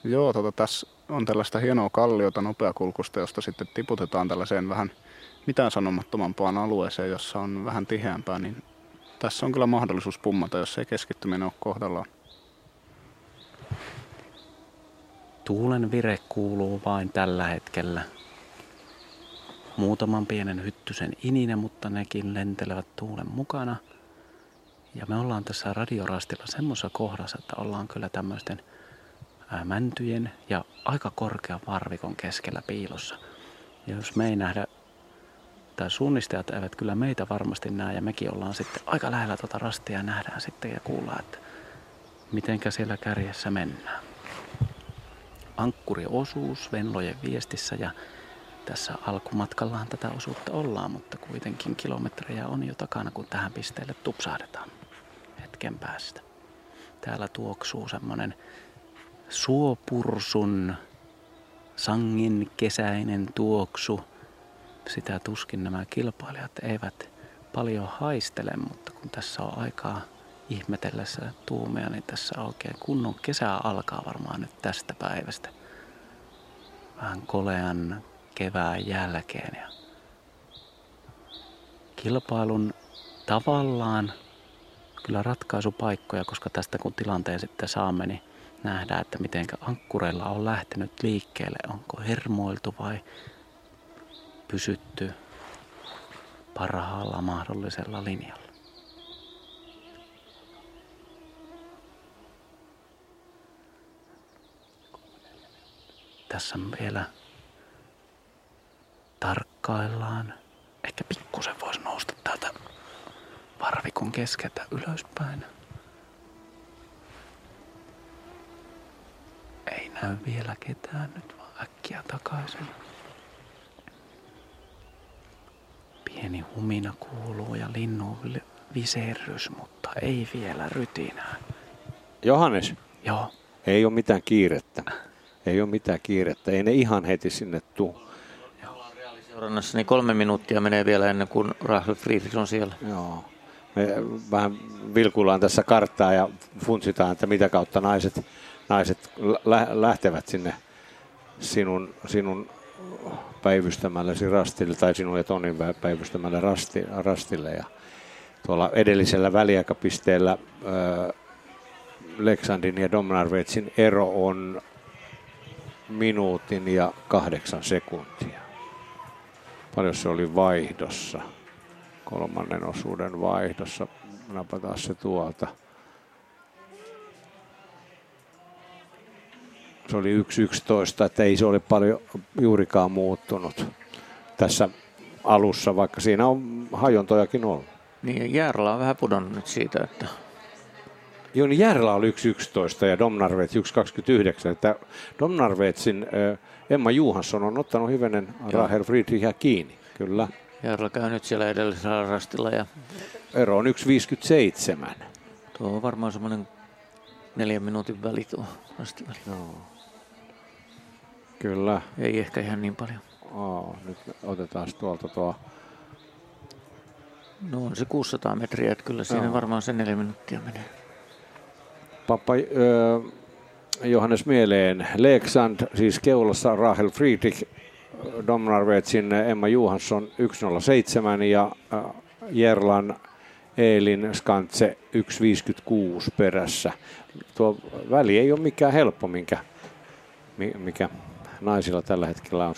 Joo, tota, tässä on tällaista hienoa kalliota nopeakulkusta, josta sitten tiputetaan tällaiseen vähän mitään sanomattomampaan alueeseen, jossa on vähän tiheämpää, niin tässä on kyllä mahdollisuus pummata, jos ei keskittyminen ole kohdallaan. Tuulen vire kuuluu vain tällä hetkellä. Muutaman pienen hyttysen inine, mutta nekin lentelevät tuulen mukana. Ja me ollaan tässä radiorastilla semmoisessa kohdassa, että ollaan kyllä tämmöisten mäntyjen ja aika korkean varvikon keskellä piilossa. Ja jos me ei nähdä, tai suunnistajat eivät kyllä meitä varmasti näe, ja mekin ollaan sitten aika lähellä tuota rastia ja nähdään sitten ja kuullaan, että mitenkä siellä kärjessä mennään. Ankkuriosuus Venlojen viestissä ja tässä alkumatkallaan tätä osuutta ollaan, mutta kuitenkin kilometrejä on jo takana, kun tähän pisteelle tupsahdetaan hetken päästä. Täällä tuoksuu semmonen suopursun sangin kesäinen tuoksu. Sitä tuskin nämä kilpailijat eivät paljon haistele, mutta kun tässä on aikaa ihmetellessä tuumea, niin tässä oikein kunnon kesä alkaa varmaan nyt tästä päivästä. Vähän kolean kevään jälkeen. Ja kilpailun tavallaan kyllä ratkaisupaikkoja, koska tästä kun tilanteen sitten saamme, niin nähdään, että miten ankkureilla on lähtenyt liikkeelle. Onko hermoiltu vai pysytty parhaalla mahdollisella linjalla. Tässä vielä tarkkaillaan. Ehkä pikkusen voisi nousta täältä varvikon keskeltä ylöspäin. Ei näy vielä ketään nyt, vaan äkkiä takaisin. Pieni humina kuuluu ja linnun viserrys, mutta ei vielä rytinää. Johannes. Joo. Ei ole mitään kiirettä. Ei ole mitään kiirettä. Ei ne ihan heti sinne tuu. Seurannassa niin kolme minuuttia menee vielä ennen kuin Rahel Friedrich on siellä. Joo. Me vähän vilkuillaan tässä karttaa ja funtsitaan, että mitä kautta naiset, naiset lä- lähtevät sinne sinun, sinun päivystämällesi rastille tai sinun ja Tonin päivystämälle rasti, rastille. Ja tuolla edellisellä väliaikapisteellä äh, Leksandin ja Domnarvetsin ero on minuutin ja kahdeksan sekuntia. Paljon se oli vaihdossa, kolmannen osuuden vaihdossa. Napataan se tuolta. Se oli 1.11, että ei se ole paljon juurikaan muuttunut tässä alussa, vaikka siinä on hajontojakin ollut. Niin, Järla on vähän pudonnut nyt siitä, että Joo, niin Järla oli 1.11 ja Domnarvets 1.29. Että Domnarvetsin äh, Emma Juhansson on ottanut hyvenen Rahel Friedrichia kiinni, kyllä. Järla käy nyt siellä edellisellä rastilla. Ja... Ero on 1.57. Tuo on varmaan semmoinen neljän minuutin väli tuo rastiväli. Joo. Kyllä. Ei ehkä ihan niin paljon. Oo, nyt otetaan tuolta tuo No on se 600 metriä, että kyllä siinä Joo. varmaan se neljä minuuttia menee. Pappa ö, Johannes Mieleen, Leksand, siis keulassa Rahel Friedrich, Domnarvetsin Emma Johansson 107 ja Jerlan Eelin Skantse 156 perässä. Tuo väli ei ole mikään helppo, minkä, mi- mikä naisilla tällä hetkellä on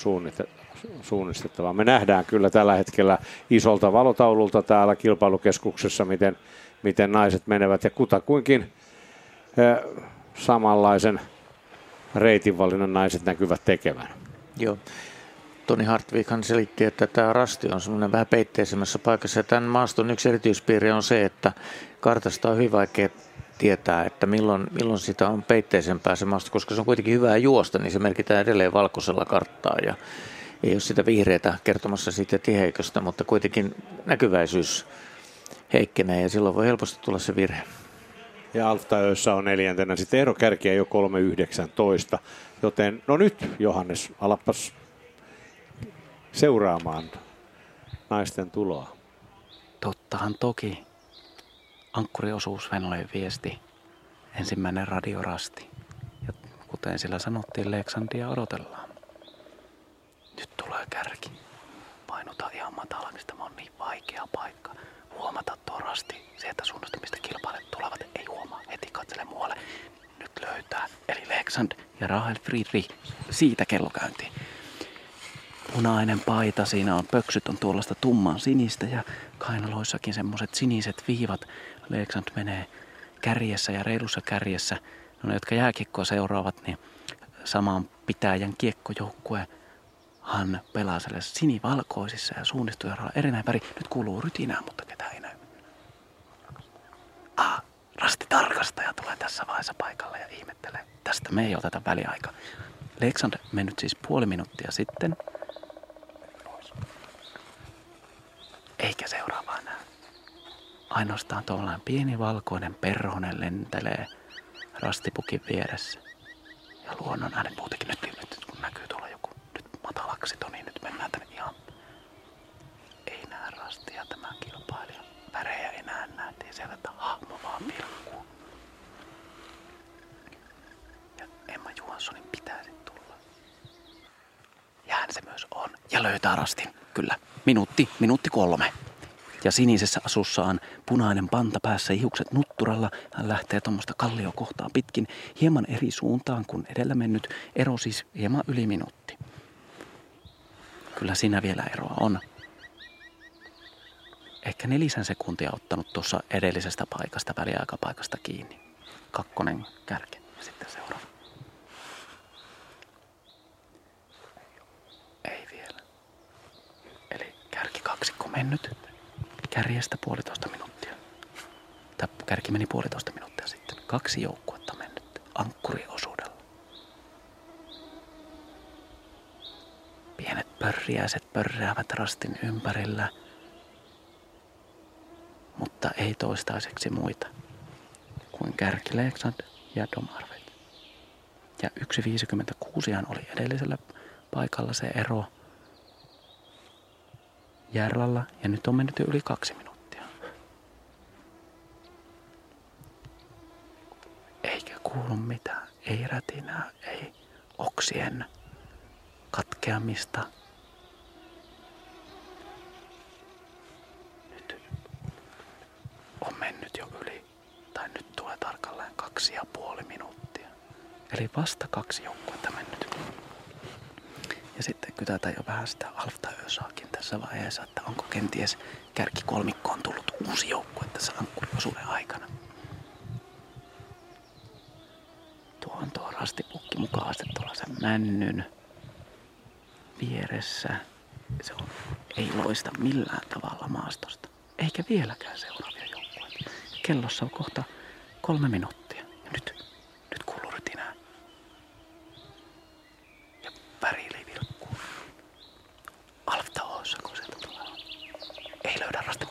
suunnistettava. Me nähdään kyllä tällä hetkellä isolta valotaululta täällä kilpailukeskuksessa, miten, miten naiset menevät ja kutakuinkin eh, samanlaisen reitinvalinnan naiset näkyvät tekevän. Joo. Toni Hartwighan selitti, että tämä rasti on semmoinen vähän peitteisemmässä paikassa. Ja tämän maaston yksi erityispiirre on se, että kartasta on hyvin vaikea tietää, että milloin, milloin sitä on peitteisempää se maasto, koska se on kuitenkin hyvää juosta, niin se merkitään edelleen valkoisella karttaa ja ei ole sitä vihreätä kertomassa siitä tiheiköstä, mutta kuitenkin näkyväisyys heikkenee ja silloin voi helposti tulla se virhe. Ja Alftaössä on neljäntenä sitten ero kärkiä jo 3.19. Joten no nyt Johannes, alapas seuraamaan naisten tuloa. Tottahan toki. Ankkuriosuus Venlojen viesti, ensimmäinen radiorasti. Ja kuten sillä sanottiin, Leksandia odotellaan. Nyt tulee kärki. Painuta ihan matalaksi, tämä on niin vaikea paikka. Huomata tuo rasti, sieltä suunnasta mistä kilpailijat tulevat, ei huomaa, heti katsele muualle. Nyt löytää, eli Leksand ja Rahel Friedrich, siitä kellokäyntiin punainen paita, siinä on pöksyt on tuollaista tumman sinistä ja kainaloissakin semmoiset siniset viivat. Leksand menee kärjessä ja reilussa kärjessä. No ne, jotka jääkiekkoa seuraavat, niin samaan pitäjän kiekkojoukkue hän pelaa sellaisissa sinivalkoisissa ja suunnistuja erinäin väri. Nyt kuuluu rytinää, mutta ketä ei näy. Ah, rasti tarkastaja tulee tässä vaiheessa paikalle ja ihmettelee. Tästä me ei oteta väliaika. Leksand mennyt siis puoli minuuttia sitten eikä seuraavaa näy. Ainoastaan tuollainen pieni valkoinen perhonen lentelee rastipukin vieressä. Ja luonnon äänet muutenkin nyt, nyt kun näkyy tuolla joku nyt matalaksi niin nyt mennään tänne ihan. Ei näe rastia tämä kilpailija. Värejä ei näe nähtiin siellä, että hahmo vaan vilkkuu. Ja Emma Johanssonin pitäisi tulla. Ja hän se myös on. Ja löytää rastin, kyllä. Minuutti, minuutti kolme. Ja sinisessä asussaan punainen panta päässä ihukset nutturalla. Hän lähtee tuommoista kalliokohtaa pitkin hieman eri suuntaan kuin edellä mennyt. Ero siis hieman yli minuutti. Kyllä siinä vielä eroa on. Ehkä nelisen sekuntia ottanut tuossa edellisestä paikasta, väliaikapaikasta kiinni. Kakkonen kärke ja sitten seuraava. kaksikko mennyt kärjestä puolitoista minuuttia. Tai kärki meni puolitoista minuuttia sitten. Kaksi joukkuetta mennyt ankkuriosuudella. Pienet pörriäiset pörräävät rastin ympärillä, mutta ei toistaiseksi muita kuin Kärki Leksand ja Domarvet. Ja 1.56 oli edellisellä paikalla se ero – Järralla ja nyt on mennyt jo yli kaksi minuuttia. Eikä kuulu mitään, ei rätinää, ei oksien katkeamista. Nyt on mennyt jo yli, tai nyt tulee tarkalleen kaksi ja puoli minuuttia. Eli vasta kaksi joukkuetta mennyt. Ja sitten kytätään jo vähän sitä Alfta Ösaakin tässä vaiheessa, että onko kenties kärkikolmikkoon tullut uusi joukkue tässä ankkuriosuuden aikana. Tuo on tuo rastipukki mukaan tuollaisen männyn vieressä. Se on, ei loista millään tavalla maastosta. Eikä vieläkään seuraavia joukkueita. Kellossa on kohta kolme minuuttia. Ja nyt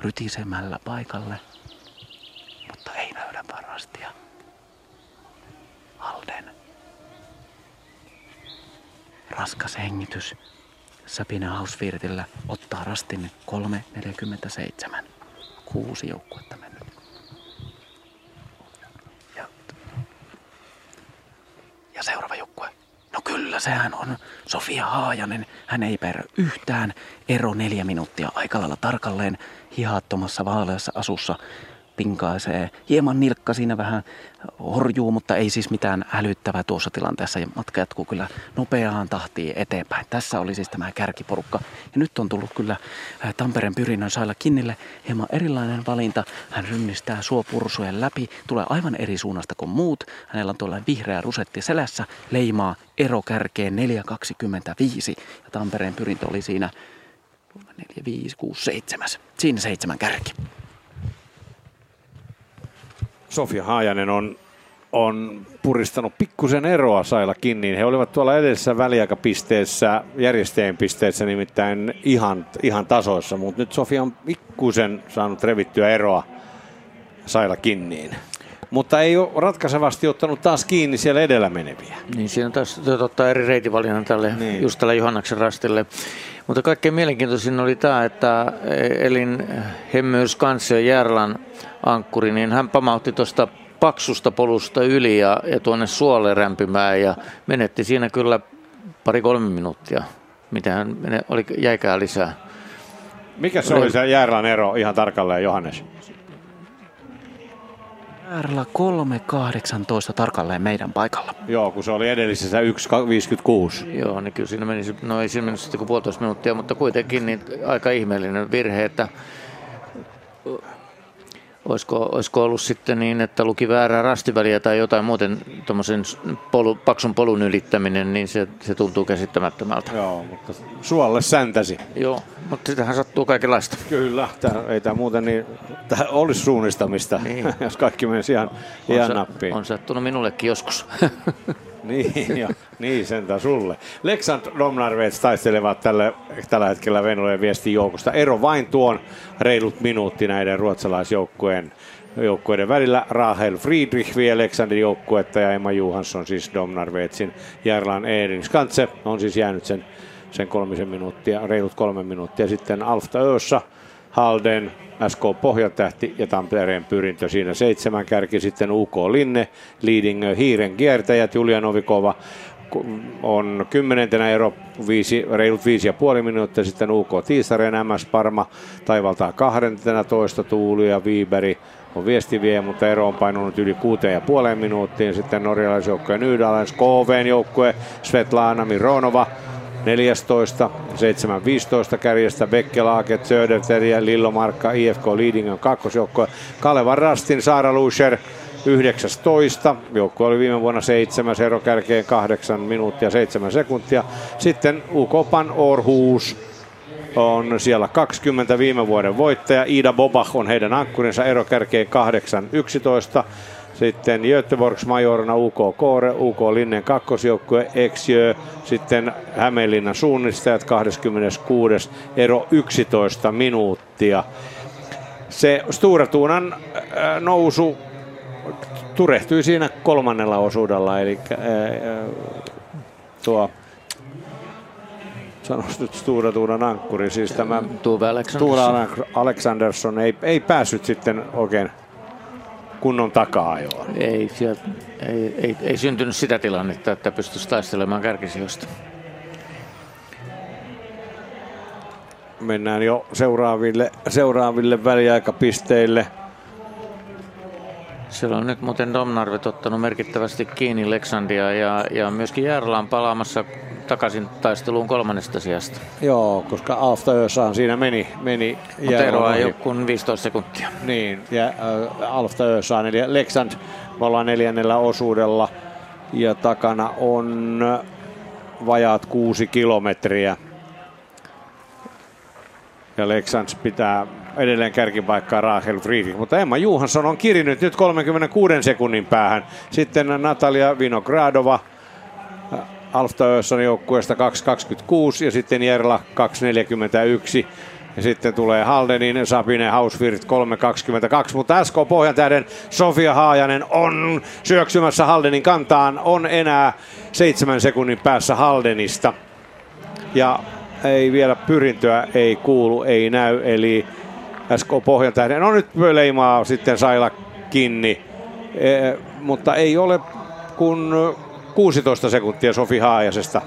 rytisemällä paikalle, mutta ei löydä varastia. Alden. Raskas hengitys. Sabine Hausvirtillä ottaa rastin 3.47. Kuusi joukkuetta mennyt. Ja seuraava joukkue. Kyllä, sehän on Sofia Haajanen. Hän ei perä yhtään. Ero neljä minuuttia aika lailla tarkalleen hihattomassa vaaleassa asussa pinkaisee. Hieman nilkka siinä vähän horjuu, mutta ei siis mitään hälyttävää tuossa tilanteessa. Ja matka jatkuu kyllä nopeaan tahtiin eteenpäin. Tässä oli siis tämä kärkiporukka. Ja nyt on tullut kyllä äh, Tampereen pyrinnön sailla Kinnille hieman erilainen valinta. Hän rynnistää suopursujen läpi, tulee aivan eri suunnasta kuin muut. Hänellä on tuollainen vihreä rusetti selässä, leimaa ero kärkeen 4.25. Ja Tampereen pyrintö oli siinä 4, 5, 6, 7. Siinä seitsemän kärki. Sofia Haajanen on, on puristanut pikkusen eroa Saila Kinniin. He olivat tuolla edellisessä väliaikapisteessä, järjestäjien pisteessä nimittäin ihan, ihan tasoissa, mutta nyt Sofia on pikkusen saanut revittyä eroa Saila Kinniin. Mutta ei ole ratkaisevasti ottanut taas kiinni siellä edellä meneviä. Niin siinä on taas ottaa eri reitivalinnan tälle, niin. just tälle Johannaksen rastille. Mutta kaikkein mielenkiintoisin oli tämä, että Elin Hemmyys Kanssio Järlan ankkuri, niin hän pamautti tuosta paksusta polusta yli ja, ja tuonne suolle rämpimään ja menetti siinä kyllä pari-kolme minuuttia. Mitä hän oli, jäikää lisää. Mikä se oli se Järlan ero ihan tarkalleen, Johannes? Järla 3.18 tarkalleen meidän paikalla. Joo, kun se oli edellisessä 1.56. Joo, niin kyllä siinä meni, no ei siinä mennyt sitten kuin puolitoista minuuttia, mutta kuitenkin niin aika ihmeellinen virhe, että Olisiko, olisiko ollut sitten niin, että luki väärää rastiväliä tai jotain muuten tuommoisen polu, paksun polun ylittäminen, niin se, se tuntuu käsittämättömältä. Joo, mutta suolle säntäsi. Joo, mutta sitähän sattuu kaikenlaista. Kyllä, tää, ei tämä muuten niin, tää olisi suunnistamista, niin. jos kaikki menisi ihan, ihan on, nappiin. On sattunut minullekin joskus. Niin, ja, niin sentään sulle. Leksand Domnarvets taistelevat tällä, tällä hetkellä Venlojen viestin joukosta. Ero vain tuon reilut minuutti näiden ruotsalaisjoukkueen joukkueiden välillä. Rahel Friedrich vie Leksandin joukkuetta ja Emma Johansson siis Domnarvetsin. Järlan Eerin Skantse on siis jäänyt sen, sen kolmisen minuuttia, reilut kolme minuuttia. Sitten Alfta Öössä Halden, SK Pohjatähti ja Tampereen pyrintö siinä seitsemän kärki. Sitten UK Linne, Leading Hiiren kiertäjät, Julia Novikova on kymmenentenä ero, viisi, reilut viisi ja puoli minuuttia, sitten UK Tiisareen MS Parma taivaltaa toista Tuuli ja Viiberi on viestiviä, mutta ero on painunut yli kuuteen ja puoleen minuuttiin. Sitten norjalaisjoukkojen Ydalens KVn joukkue Svetlana Mironova 14, 7-15 kärjestä Bekke, Laaket, Söderter ja Lillomarkka, IFK Leading kakkosjoukkoja. Kalevan Rastin, Saara Lusher 19. Joukkue oli viime vuonna 7, ero kärkeen 8 minuuttia 7 sekuntia. Sitten Ukopan Orhus on siellä 20 viime vuoden voittaja. Ida Bobach on heidän ankkurinsa ero kärkeen 8 11. Sitten Göteborgs Majorna UK Kore, UK Linnen kakkosjoukkue Exjö, sitten Hämeenlinnan suunnistajat 26. ero 11 minuuttia. Se Sturatuunan äh, nousu turehtui siinä kolmannella osuudella, eli äh, tuo sanoisi nyt Sturatuunan ankkuri, siis tämä Tuve Alexandersson. Alexandersson ei, ei päässyt sitten oikein kunnon taka-ajoa. Ei, sieltä, ei, ei, ei, syntynyt sitä tilannetta, että pystyisi taistelemaan kärkisijoista. Mennään jo seuraaville, seuraaville väliaikapisteille. Siellä on nyt muuten Domnarvet ottanut merkittävästi kiinni Leksandia ja, ja myöskin Järla on palaamassa takaisin taisteluun kolmannesta sijasta. Joo, koska Alfta siinä meni, meni Mutta eroa ei ole kuin 15 sekuntia. Niin, ja äh, Alfta Ösaan, eli Leksand, me ollaan neljännellä osuudella ja takana on vajaat kuusi kilometriä. Ja Leksand pitää edelleen kärkipaikkaa Rachel Friedrich, mutta Emma Johansson on kirinyt nyt 36 sekunnin päähän. Sitten Natalia Vinogradova, Alfta Össon joukkueesta 2.26 ja sitten Jerla 2.41. Ja sitten tulee Haldenin Sabine Hausvirt 3.22, mutta SK Pohjantähden Sofia Haajanen on syöksymässä Haldenin kantaan, on enää seitsemän sekunnin päässä Haldenista. Ja ei vielä pyrintöä, ei kuulu, ei näy, eli SK Pohjantähden, no nyt leimaa sitten Saila Kinni, e, mutta ei ole kun 16 sekuntia Sofi Haajasesta.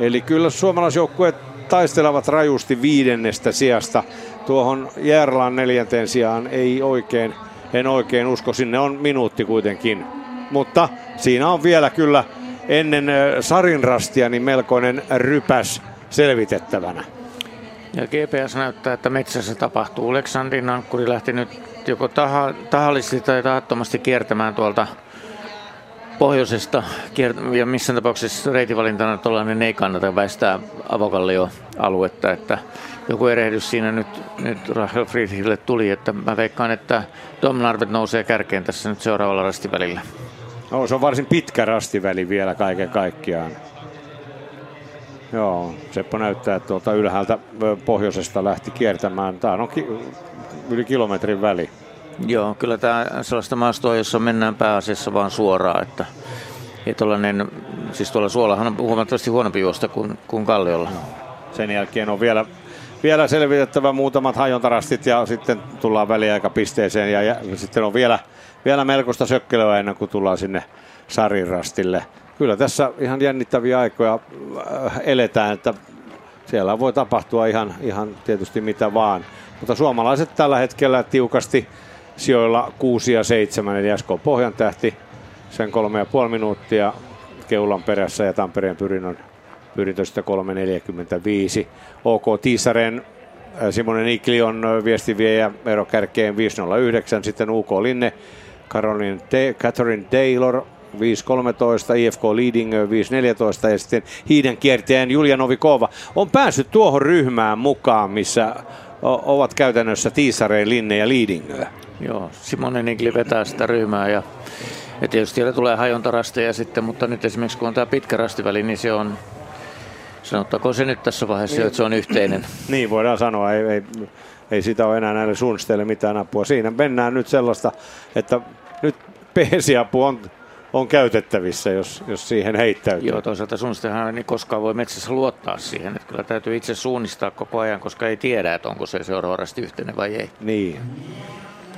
Eli kyllä suomalaisjoukkueet taistelevat rajusti viidennestä sijasta. Tuohon Järlan neljänteen sijaan ei oikein, en oikein usko, sinne on minuutti kuitenkin. Mutta siinä on vielä kyllä ennen sarinrastia niin melkoinen rypäs selvitettävänä. Ja GPS näyttää, että metsässä tapahtuu. Leksandrin ankkuri lähti nyt joko taha, tahallisesti tai tahattomasti kiertämään tuolta pohjoisesta ja missään tapauksessa reitivalintana tuollainen ei kannata väistää avokallio-aluetta, että joku erehdys siinä nyt, nyt Rachel Friedrihille tuli, että mä veikkaan, että Domnarvet nousee kärkeen tässä nyt seuraavalla rastivälillä. No, se on varsin pitkä rastiväli vielä kaiken kaikkiaan. Joo, Seppo näyttää, että tuolta ylhäältä pohjoisesta lähti kiertämään. Tämä on ki- yli kilometrin väli. Joo, kyllä tämä sellaista maastoa, jossa mennään pääasiassa vaan suoraan, että ja tollainen, siis tuolla suolahan on huomattavasti huonompi juosta kuin, kuin Kalliolla. Sen jälkeen on vielä, vielä selvitettävä muutamat hajontarastit ja sitten tullaan väliaikapisteeseen ja, ja sitten on vielä, vielä melkoista sökkelyä ennen kuin tullaan sinne sarirastille. Kyllä tässä ihan jännittäviä aikoja äh, eletään, että siellä voi tapahtua ihan, ihan tietysti mitä vaan. Mutta suomalaiset tällä hetkellä tiukasti sijoilla 6 ja 7, eli SK Pohjan tähti sen kolme ja puoli minuuttia Keulan perässä ja Tampereen pyrinnön pyrintö sitten 3.45. OK Tiisaren äh, Simonen Ikli on äh, viestiviejä ero kärkeen 5.09, sitten UK Linne, Caroline T- Catherine Taylor 5.13, IFK Leading 5.14 ja sitten hiiden kierteen Julia Novikova on päässyt tuohon ryhmään mukaan, missä ovat käytännössä Tiisareen, Linne ja Leading. Joo, Simonen vetää sitä ryhmää ja, ja tietysti siellä tulee hajontarasteja sitten, mutta nyt esimerkiksi kun on tämä pitkä rastiväli, niin se on, sanottaako se nyt tässä vaiheessa niin. että se on yhteinen. Niin voidaan sanoa, ei, ei, ei sitä ole enää näille suunnistelijoille mitään apua. Siinä mennään nyt sellaista, että nyt peesiapu on on käytettävissä, jos, jos siihen heittäytyy. Joo, toisaalta suunnistajahan niin koskaan voi metsässä luottaa siihen. Että kyllä täytyy itse suunnistaa koko ajan, koska ei tiedä, että onko se seuraava rasti yhteinen vai ei. Niin,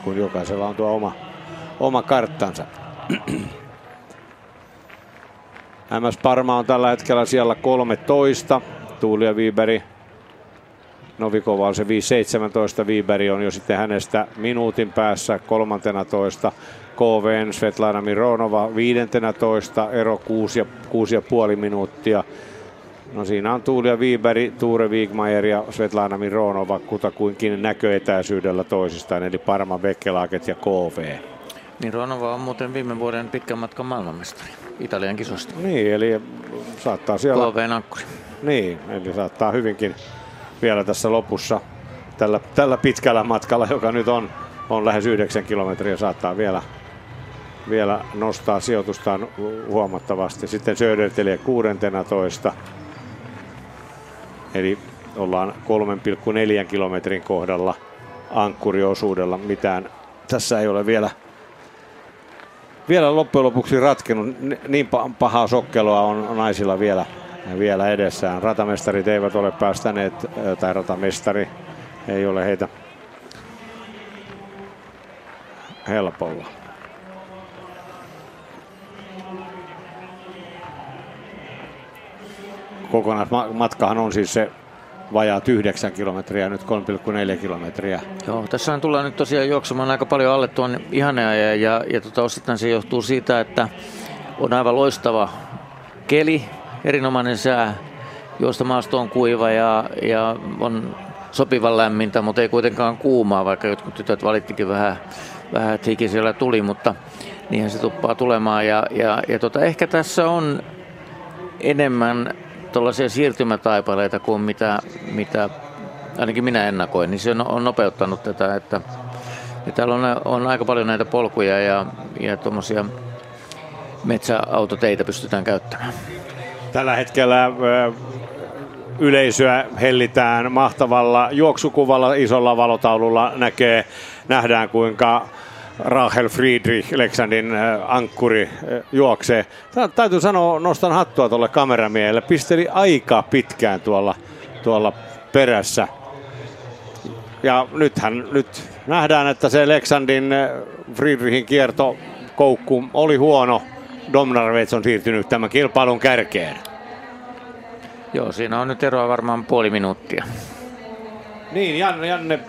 kun jokaisella on tuo oma, oma karttansa. MS Parma on tällä hetkellä siellä 13. Tuulia Viiberi Novikova on se 5.17, Viiberi on jo sitten hänestä minuutin päässä 13. KVn Svetlana Mironova 15, ero 6 ja, 6 ja puoli minuuttia. No siinä on Tuulia Viiberi, Tuure Wigmeier ja Svetlana Mironova kutakuinkin näköetäisyydellä toisistaan, eli Parma, Vekkelaaket ja KV. Mironova on muuten viime vuoden pitkän matkan maailmanmestari Italian kisosta. Niin, eli saattaa siellä... KVn ankkuri. Niin, eli saattaa hyvinkin vielä tässä lopussa tällä, tällä pitkällä matkalla, joka nyt on, on lähes 9 kilometriä, saattaa vielä vielä nostaa sijoitustaan huomattavasti. Sitten Söderteliä 16. Eli ollaan 3,4 kilometrin kohdalla ankkuriosuudella. Mitään tässä ei ole vielä, vielä loppujen lopuksi ratkenut. Niin pahaa sokkelua on naisilla vielä, vielä edessään. Ratamestarit eivät ole päästäneet, tai ratamestari ei ole heitä helpolla. Kokonaismatkahan on siis se vajaat 9 kilometriä, nyt 3,4 kilometriä. Joo, tässä tullaan nyt tosiaan juoksemaan aika paljon alle tuon ihanea ja, ja, tota, osittain se johtuu siitä, että on aivan loistava keli, erinomainen sää, juosta maasto on kuiva ja, ja on sopivan lämmintä, mutta ei kuitenkaan kuumaa, vaikka jotkut tytöt valittikin vähän, vähän että hiki siellä tuli, mutta niinhän se tuppaa tulemaan. Ja, ja, ja tota, ehkä tässä on enemmän tuollaisia siirtymätaipaleita kuin mitä, mitä ainakin minä ennakoin, niin se on nopeuttanut tätä, että ja täällä on, on aika paljon näitä polkuja ja, ja tuommoisia metsäautoteitä pystytään käyttämään. Tällä hetkellä yleisöä hellitään mahtavalla juoksukuvalla, isolla valotaululla näkee, nähdään kuinka Rachel Friedrich, Leksandin äh, ankkuri, äh, juoksee. Täytyy sanoa, nostan hattua tuolle kameramiehelle. Pisteli aika pitkään tuolla, tuolla perässä. Ja nythän nyt nähdään, että se Leksandin äh, Friedrichin kierto koukku oli huono. Domnarvets on siirtynyt tämän kilpailun kärkeen. Joo, siinä on nyt eroa varmaan puoli minuuttia. Niin, Janne, Janne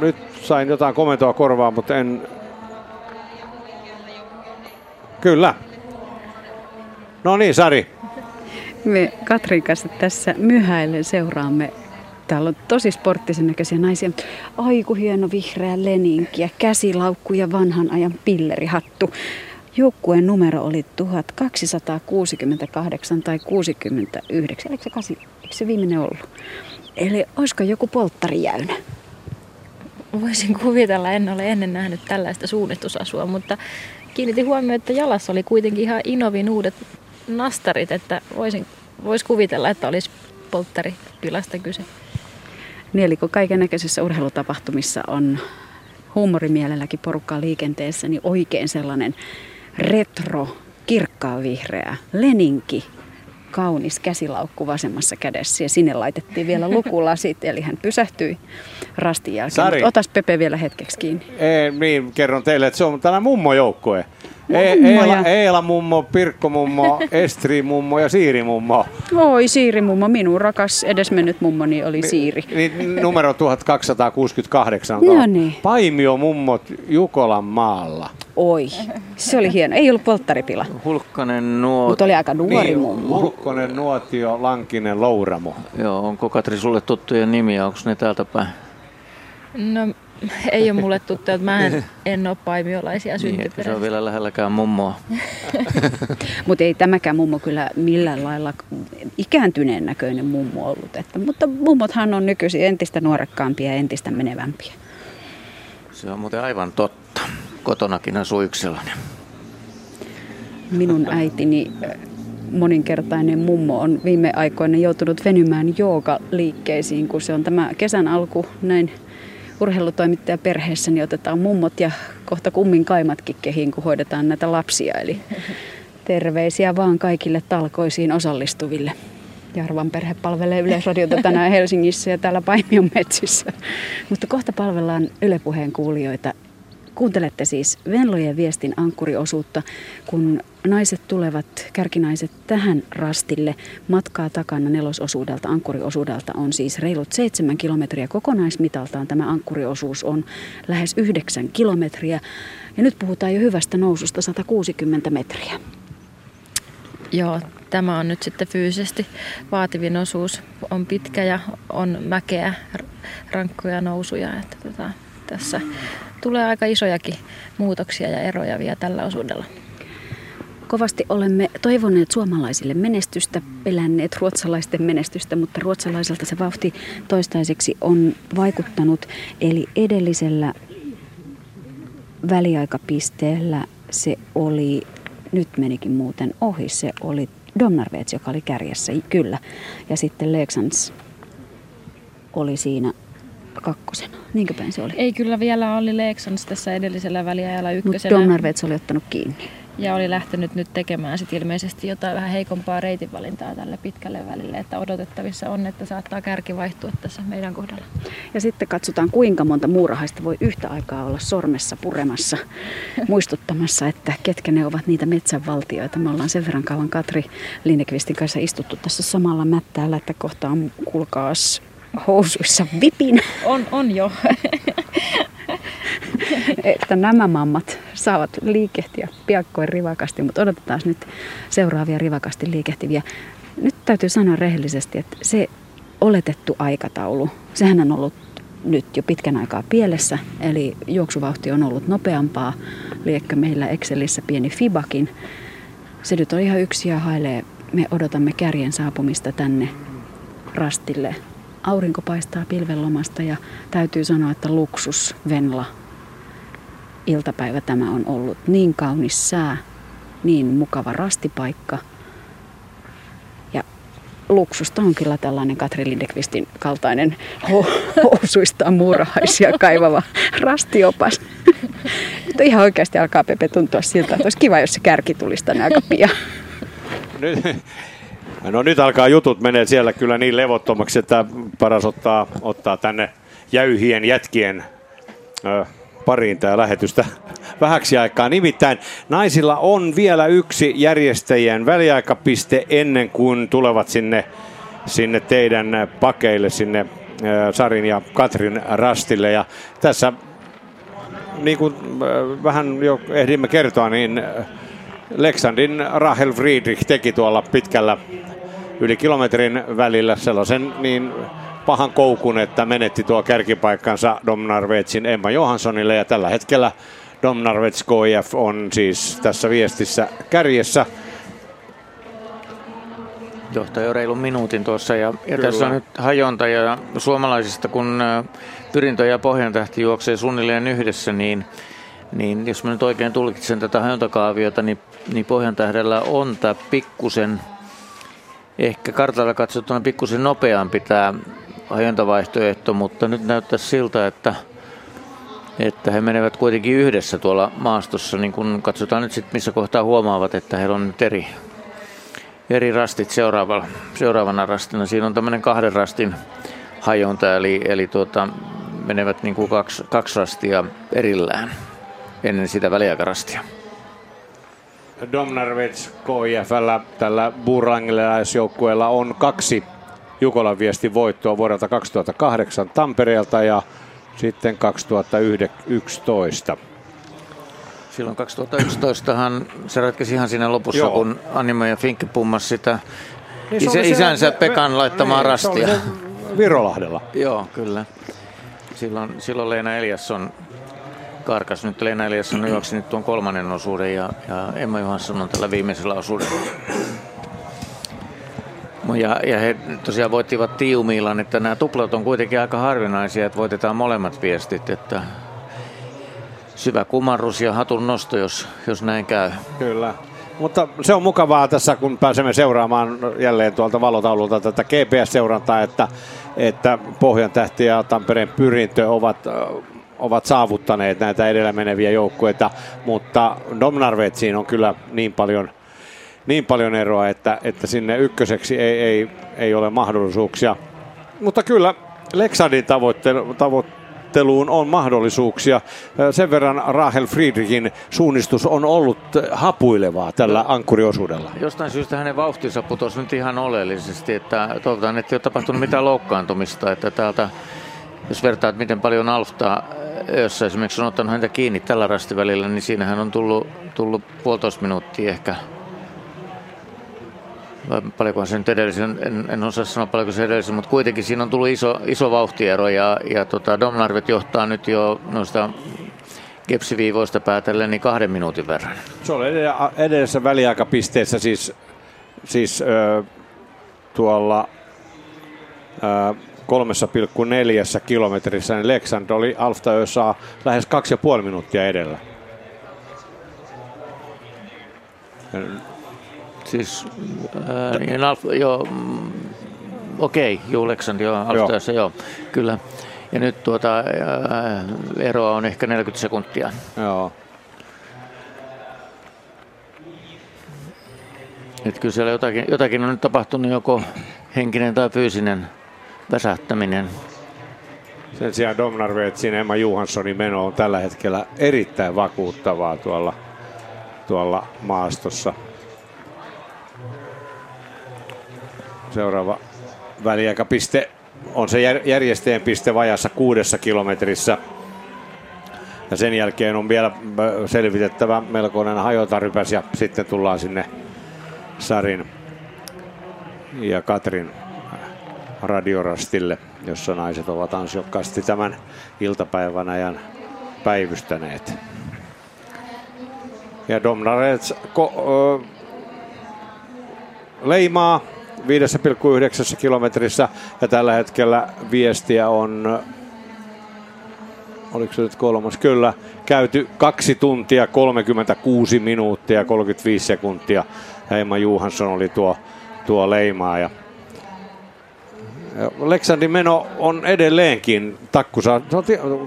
nyt sain jotain komentoa korvaa, mutta en Kyllä. No niin, Sari. Me Katrin kanssa tässä myhäillen seuraamme Täällä on tosi sporttisen näköisiä naisia. Aiku hieno vihreä leninki ja käsilaukku ja vanhan ajan pillerihattu. Joukkueen numero oli 1268 tai 69. Eikö se, kasi, eikö se viimeinen ollut? Eli olisiko joku polttari jäynä? Voisin kuvitella, en ole ennen nähnyt tällaista suunnistusasua, mutta kiinnitin huomioon, että jalassa oli kuitenkin ihan Inovin uudet nastarit, että voisin, vois kuvitella, että olisi polttaripilasta kyse. Niin, eli kun kaiken näköisissä urheilutapahtumissa on huumorimielelläkin porukkaa liikenteessä, niin oikein sellainen retro, kirkkaan vihreä, leninki, kaunis käsilaukku vasemmassa kädessä ja sinne laitettiin vielä lukulasit, eli hän pysähtyi rastin jälkeen. Sari. Otas Pepe vielä hetkeksi kiinni. Ei, niin, kerron teille, että se on tällainen mummojoukkue. Eela, Eela mummo, Pirkko mummo, Estri mummo ja Siiri mummo. Oi Siiri mummo, minun rakas edesmennyt mummoni oli Siiri. Niin, numero 1268. No niin. Paimio mummot Jukolan maalla. Oi, se oli hieno. Ei ollut polttaripila, Hulkkanen nuo... mutta oli aika nuori Niin, mummo. Hulkkonen, Nuotio, Lankinen, Louramo. Joo, onko Katri sulle tuttuja nimiä? Onko ne täältä päin? No ei ole mulle tuttu, että mä en, en ole paimiolaisia Niin, että se on syntyperäisiä. vielä lähelläkään mummoa. Mutta ei tämäkään mummo kyllä millään lailla ikääntyneen näköinen mummo ollut. Että, mutta mummothan on nykyisin entistä nuorekkaampia ja entistä menevämpiä. Se on muuten aivan totta. Kotonakin asuu yksi sellainen. Minun äitini moninkertainen mummo on viime aikoina joutunut venymään joogaliikkeisiin, kun se on tämä kesän alku näin urheilutoimittaja perheessä, niin otetaan mummot ja kohta kummin kaimatkin kehiin, kun hoidetaan näitä lapsia. Eli terveisiä vaan kaikille talkoisiin osallistuville. Jarvan perhe palvelee Yleisradiota tänään Helsingissä ja täällä Paimion metsissä. Mutta kohta palvellaan Yle kuulijoita. Kuuntelette siis Venlojen viestin ankkuriosuutta, kun naiset tulevat, kärkinaiset tähän rastille. Matkaa takana nelososuudelta, ankkuriosuudelta on siis reilut seitsemän kilometriä kokonaismitaltaan. Tämä ankkuriosuus on lähes yhdeksän kilometriä. Ja nyt puhutaan jo hyvästä noususta 160 metriä. Joo, tämä on nyt sitten fyysisesti vaativin osuus. On pitkä ja on mäkeä, rankkoja nousuja. Että tota, tässä tulee aika isojakin muutoksia ja eroja vielä tällä osuudella. Kovasti olemme toivoneet suomalaisille menestystä, pelänneet ruotsalaisten menestystä, mutta ruotsalaiselta se vauhti toistaiseksi on vaikuttanut. Eli edellisellä väliaikapisteellä se oli, nyt menikin muuten ohi, se oli Domnarvets, joka oli kärjessä, kyllä. Ja sitten Leksans oli siinä kakkosena. Niinkö päin se oli? Ei kyllä vielä oli Leksans tässä edellisellä väliajalla Mutta ykkösenä. Domnarvets oli ottanut kiinni. Ja oli lähtenyt nyt tekemään sit ilmeisesti jotain vähän heikompaa reitinvalintaa tälle pitkälle välille, että odotettavissa on, että saattaa kärki vaihtua tässä meidän kohdalla. Ja sitten katsotaan, kuinka monta muurahaista voi yhtä aikaa olla sormessa puremassa, muistuttamassa, että ketkä ne ovat niitä metsänvaltioita. Me ollaan sen verran kauan Katri Linnekvistin kanssa istuttu tässä samalla mättäällä, että kohta on kuulkaas housuissa vipin, On, on jo. että nämä mammat saavat liikehtiä piakkoin rivakasti, mutta odotetaan nyt seuraavia rivakasti liikehtiviä. Nyt täytyy sanoa rehellisesti, että se oletettu aikataulu, sehän on ollut nyt jo pitkän aikaa pielessä, eli juoksuvauhti on ollut nopeampaa. Liekkö meillä Excelissä pieni fibakin. Se nyt on ihan yksi ja hailee. Me odotamme kärjen saapumista tänne rastille. Aurinko paistaa pilvenlomasta ja täytyy sanoa, että luksus Venla iltapäivä tämä on ollut. Niin kaunis sää, niin mukava rastipaikka. Ja luksusta on kyllä tällainen Katri Lindekvistin kaltainen ho- housuistaan muurahaisia kaivava rastiopas. Nyt ihan oikeasti alkaa Pepe tuntua siltä, että olisi kiva, jos se kärki tulisi tänne aika pian. Nyt, no nyt alkaa jutut menee siellä kyllä niin levottomaksi, että paras ottaa, ottaa tänne jäyhien jätkien ö, pariin tämä lähetystä vähäksi aikaa. Nimittäin naisilla on vielä yksi järjestäjien väliaikapiste ennen kuin tulevat sinne, sinne teidän pakeille, sinne ö, Sarin ja Katrin rastille. Ja tässä niin kuin ö, vähän jo ehdimme kertoa, niin Leksandin Rahel Friedrich teki tuolla pitkällä yli kilometrin välillä. Sellaisen niin pahan koukun, että menetti tuo kärkipaikkansa Domnarvetsin Emma Johanssonille. Ja tällä hetkellä Domnarvets KIF on siis tässä viestissä kärjessä. Johtaa jo reilun minuutin tuossa. Ja, ja tässä on nyt hajonta. Ja suomalaisista kun Pyrintö ja Pohjantähti juoksee suunnilleen yhdessä, niin, niin jos mä nyt oikein tulkitsen tätä hajontakaaviota, niin, niin Pohjantähdellä on tämä pikkusen, ehkä kartalla katsottuna pikkusen nopeampi tämä hajontavaihtoehto, mutta nyt näyttää siltä, että että he menevät kuitenkin yhdessä tuolla maastossa, niin kun katsotaan nyt sitten missä kohtaa huomaavat, että heillä on nyt eri, eri rastit seuraavana, seuraavana rastina. Siinä on tämmöinen kahden rastin hajonta, eli, eli tuota, menevät niin kuin kaksi, kaksi rastia erillään ennen sitä väliaikarastia. Domnarvets KIFllä tällä burangilaisjoukkueella on kaksi Jukolan viestin voittoa vuodelta 2008 Tampereelta ja sitten 2011. Silloin 2011han se ratkesi ihan siinä lopussa, Joo. kun Animo ja Finkki pummas sitä niin isä, isänsä se, Pekan laittamaan niin, rastia. Se Virolahdella. Joo, kyllä. Silloin, silloin Leena Eliasson karkas. Nyt Leena Eliasson juoksi nyt tuon kolmannen osuuden ja, ja Emma Johansson on tällä viimeisellä osuudella. Ja, ja he tosiaan voittivat Tiumiilan, että nämä tuplat on kuitenkin aika harvinaisia, että voitetaan molemmat viestit, että syvä kumarrus ja hatun nosto, jos, jos näin käy. Kyllä. Mutta se on mukavaa tässä, kun pääsemme seuraamaan jälleen tuolta valotaululta tätä GPS-seurantaa, että, että Pohjan tähti ja Tampereen pyrintö ovat, ovat saavuttaneet näitä edellä meneviä joukkueita, mutta Domnarvetsiin on kyllä niin paljon – niin paljon eroa, että, että sinne ykköseksi ei, ei, ei ole mahdollisuuksia. Mutta kyllä Lexadin tavoittelu, tavoitteluun on mahdollisuuksia. Sen verran Rahel Friedrichin suunnistus on ollut hapuilevaa tällä ankkuriosuudella. Jostain syystä hänen vauhtinsa putosi nyt ihan oleellisesti, että toivotaan, että ei ole tapahtunut mitään loukkaantumista, että täältä jos vertaat, miten paljon Alfta jos esimerkiksi on ottanut häntä kiinni tällä rastivälillä, niin siinähän on tullut, tullut puolitoista minuuttia ehkä paljonko se nyt edellisen, en, en osaa sanoa paljonko se edellisen, mutta kuitenkin siinä on tullut iso, iso vauhtiero ja, ja tota Domnarvet johtaa nyt jo noista kepsiviivoista päätellen niin kahden minuutin verran. Se oli edellisessä väliaikapisteessä siis, siis ö, tuolla ö, 3,4 kilometrissä, niin Leksand oli Alfta saa lähes kaksi ja puoli minuuttia edellä. Siis, ää, niin Alf, joo, mm, okei, okay, joo, Leksand, joo, Alftajassa, joo. joo, kyllä. Ja nyt tuota, ää, eroa on ehkä 40 sekuntia. Joo. Et kyllä siellä jotakin, jotakin on nyt tapahtunut, joko henkinen tai fyysinen väsähtäminen. Sen sijaan Domnarvetsin Emma Johanssonin meno on tällä hetkellä erittäin vakuuttavaa tuolla, tuolla maastossa. Seuraava väliaikapiste on se järjestäjän piste vajassa kuudessa kilometrissä. Ja sen jälkeen on vielä selvitettävä melkoinen hajotarypäs ja sitten tullaan sinne Sarin ja Katrin radiorastille, jossa naiset ovat ansiokkaasti tämän iltapäivän ajan päivystäneet. Ja Domnarets ko- leimaa 5,9 kilometrissä ja tällä hetkellä viestiä on, oliko se nyt kolmas, kyllä, käyty 2 tuntia 36 minuuttia 35 sekuntia. Heima Juhansson oli tuo, tuo leimaaja. Leksandin meno on edelleenkin takkusa.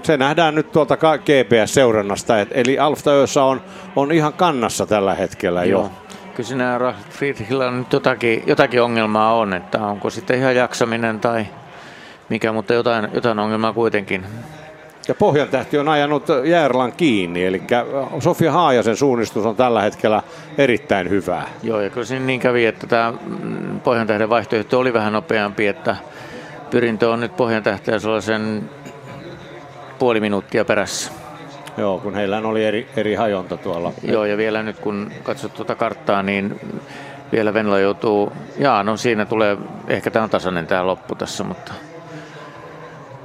Se nähdään nyt tuolta GPS-seurannasta, eli Alfta on, on ihan kannassa tällä hetkellä Joo. jo kyllä siinä Friedrichillä nyt jotakin, jotakin ongelmaa on, että onko sitten ihan jaksaminen tai mikä, mutta jotain, jotain ongelmaa kuitenkin. Ja Pohjantähti on ajanut Järlan kiinni, eli Sofia Haajasen suunnistus on tällä hetkellä erittäin hyvää. Joo, ja kyllä siinä niin kävi, että tämä Pohjantähden vaihtoehto oli vähän nopeampi, että pyrintö on nyt Pohjantähteä sellaisen puoli minuuttia perässä. Joo, kun heillä oli eri, eri hajonta tuolla. Joo, ja vielä nyt kun katsot tuota karttaa, niin vielä Venla joutuu, jaa, no siinä tulee, ehkä tämä on tasainen tämä loppu tässä, mutta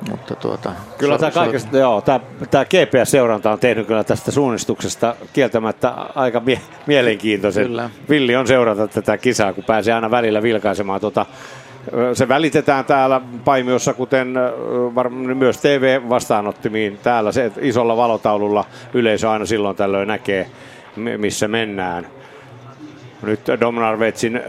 Mutta tuota, Kyllä so- tämä, kaikesta, joo, tämä, tämä GPS-seuranta on tehnyt kyllä tästä suunnistuksesta kieltämättä aika mie- mielenkiintoisen. Kyllä. Villi on seurata tätä kisaa, kun pääsee aina välillä vilkaisemaan. Tuota, se välitetään täällä Paimiossa, kuten myös TV-vastaanottimiin täällä se isolla valotaululla yleisö aina silloin tällöin näkee, mi- missä mennään. Nyt Domnarvetsin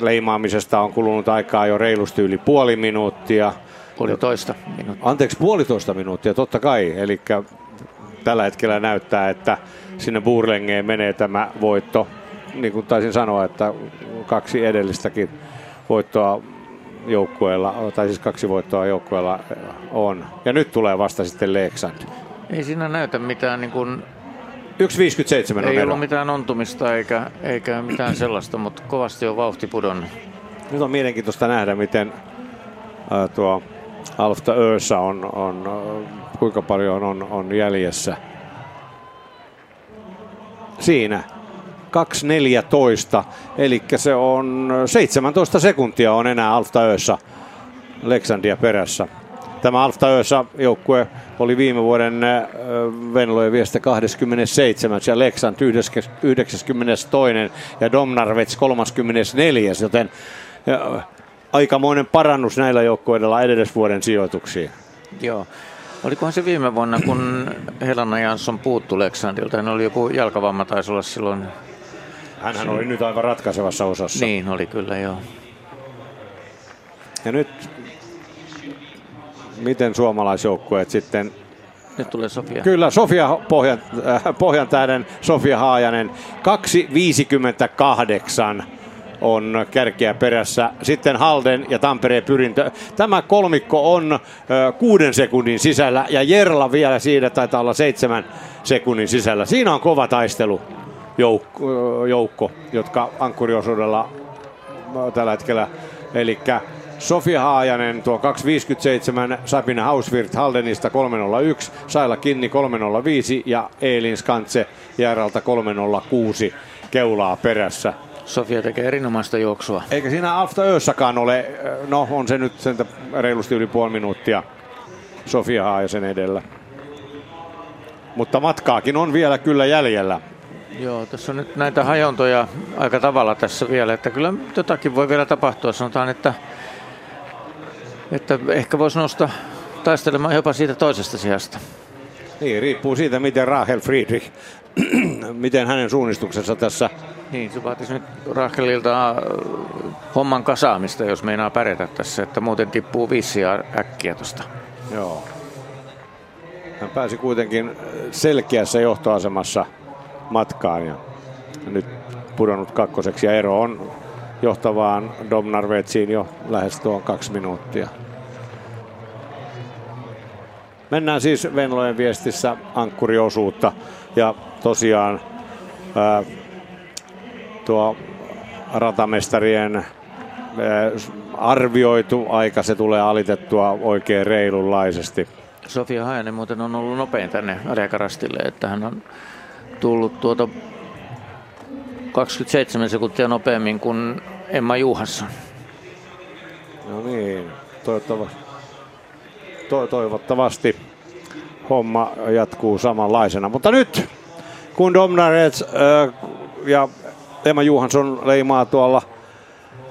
leimaamisesta on kulunut aikaa jo reilusti yli puoli minuuttia. Puolitoista minuuttia. Anteeksi, puolitoista minuuttia, totta kai. Eli tällä hetkellä näyttää, että sinne Burlengeen menee tämä voitto. Niin kuin taisin sanoa, että kaksi edellistäkin voittoa joukkueella, tai siis kaksi voittoa joukkueella on. Ja nyt tulee vasta sitten Leksand. Ei siinä näytä mitään niin kuin 1.57 on Ei ero. ollut mitään ontumista eikä, eikä mitään sellaista, mutta kovasti on vauhti pudonnut. Nyt on mielenkiintoista nähdä, miten ää, tuo Alfta Öössä on, on, kuinka paljon on, on jäljessä. Siinä 2.14, eli se on 17 sekuntia on enää Alfta Öössä Leksandia perässä. Tämä Alfta Öössä joukkue oli viime vuoden Venlojen viestä 27. ja Leksand 92. ja Domnarvets 34. Joten aikamoinen parannus näillä joukkueilla edellisvuoden sijoituksiin. Joo. Olikohan se viime vuonna, kun Helena Jansson puuttu Leksandilta, hän oli joku jalkavamma taisi olla silloin. Hänhän oli nyt aivan ratkaisevassa osassa. Niin, oli kyllä joo. Ja nyt miten suomalaisjoukkueet sitten Nyt tulee Sofia. Kyllä, Sofia Pohjan, äh, Pohjan tähden Sofia Haajanen 2.58 on kärkeä perässä. Sitten Halden ja Tampereen pyrintö. Tämä kolmikko on ö, kuuden sekunnin sisällä ja Jerla vielä siinä taitaa olla seitsemän sekunnin sisällä. Siinä on kova taistelu joukko, joukko jotka ankkuriosuudella tällä hetkellä. Eli Sofia Haajanen tuo 2.57, Sabine Hausvirt Haldenista 3.01, Saila Kinni 3.05 ja Eelin Skantse Järalta 3.06 keulaa perässä. Sofia tekee erinomaista juoksua. Eikä siinä Alfta Öössäkaan ole, no on se nyt sentä reilusti yli puoli minuuttia Sofia Haajasen edellä. Mutta matkaakin on vielä kyllä jäljellä. Joo, tässä on nyt näitä hajontoja aika tavalla tässä vielä, että kyllä jotakin voi vielä tapahtua. Sanotaan, että, että ehkä voisi nostaa taistelemaan jopa siitä toisesta sijasta. Niin, riippuu siitä, miten Rahel Friedrich, miten hänen suunnistuksensa tässä Niin, se vaatisi nyt Rachelilta äh, homman kasaamista, jos meinaa pärjätä tässä, että muuten tippuu viisi äkkiä tuosta. Joo. Hän pääsi kuitenkin selkeässä johtoasemassa matkaan ja nyt pudonnut kakkoseksi ja ero on johtavaan Domnarvetsiin jo lähes tuon kaksi minuuttia. Mennään siis Venlojen viestissä ankkuriosuutta ja tosiaan ää, tuo ratamestarien ää, arvioitu aika, se tulee alitettua oikein reilunlaisesti. Sofia Hajanen muuten on ollut nopein tänne Arekarastille, että hän on tullut tuota 27 sekuntia nopeammin kuin Emma Juhansson. No niin, toivottavasti, to, toivottavasti homma jatkuu samanlaisena. Mutta nyt, kun Domnarets äh, ja Emma Juhansson leimaa tuolla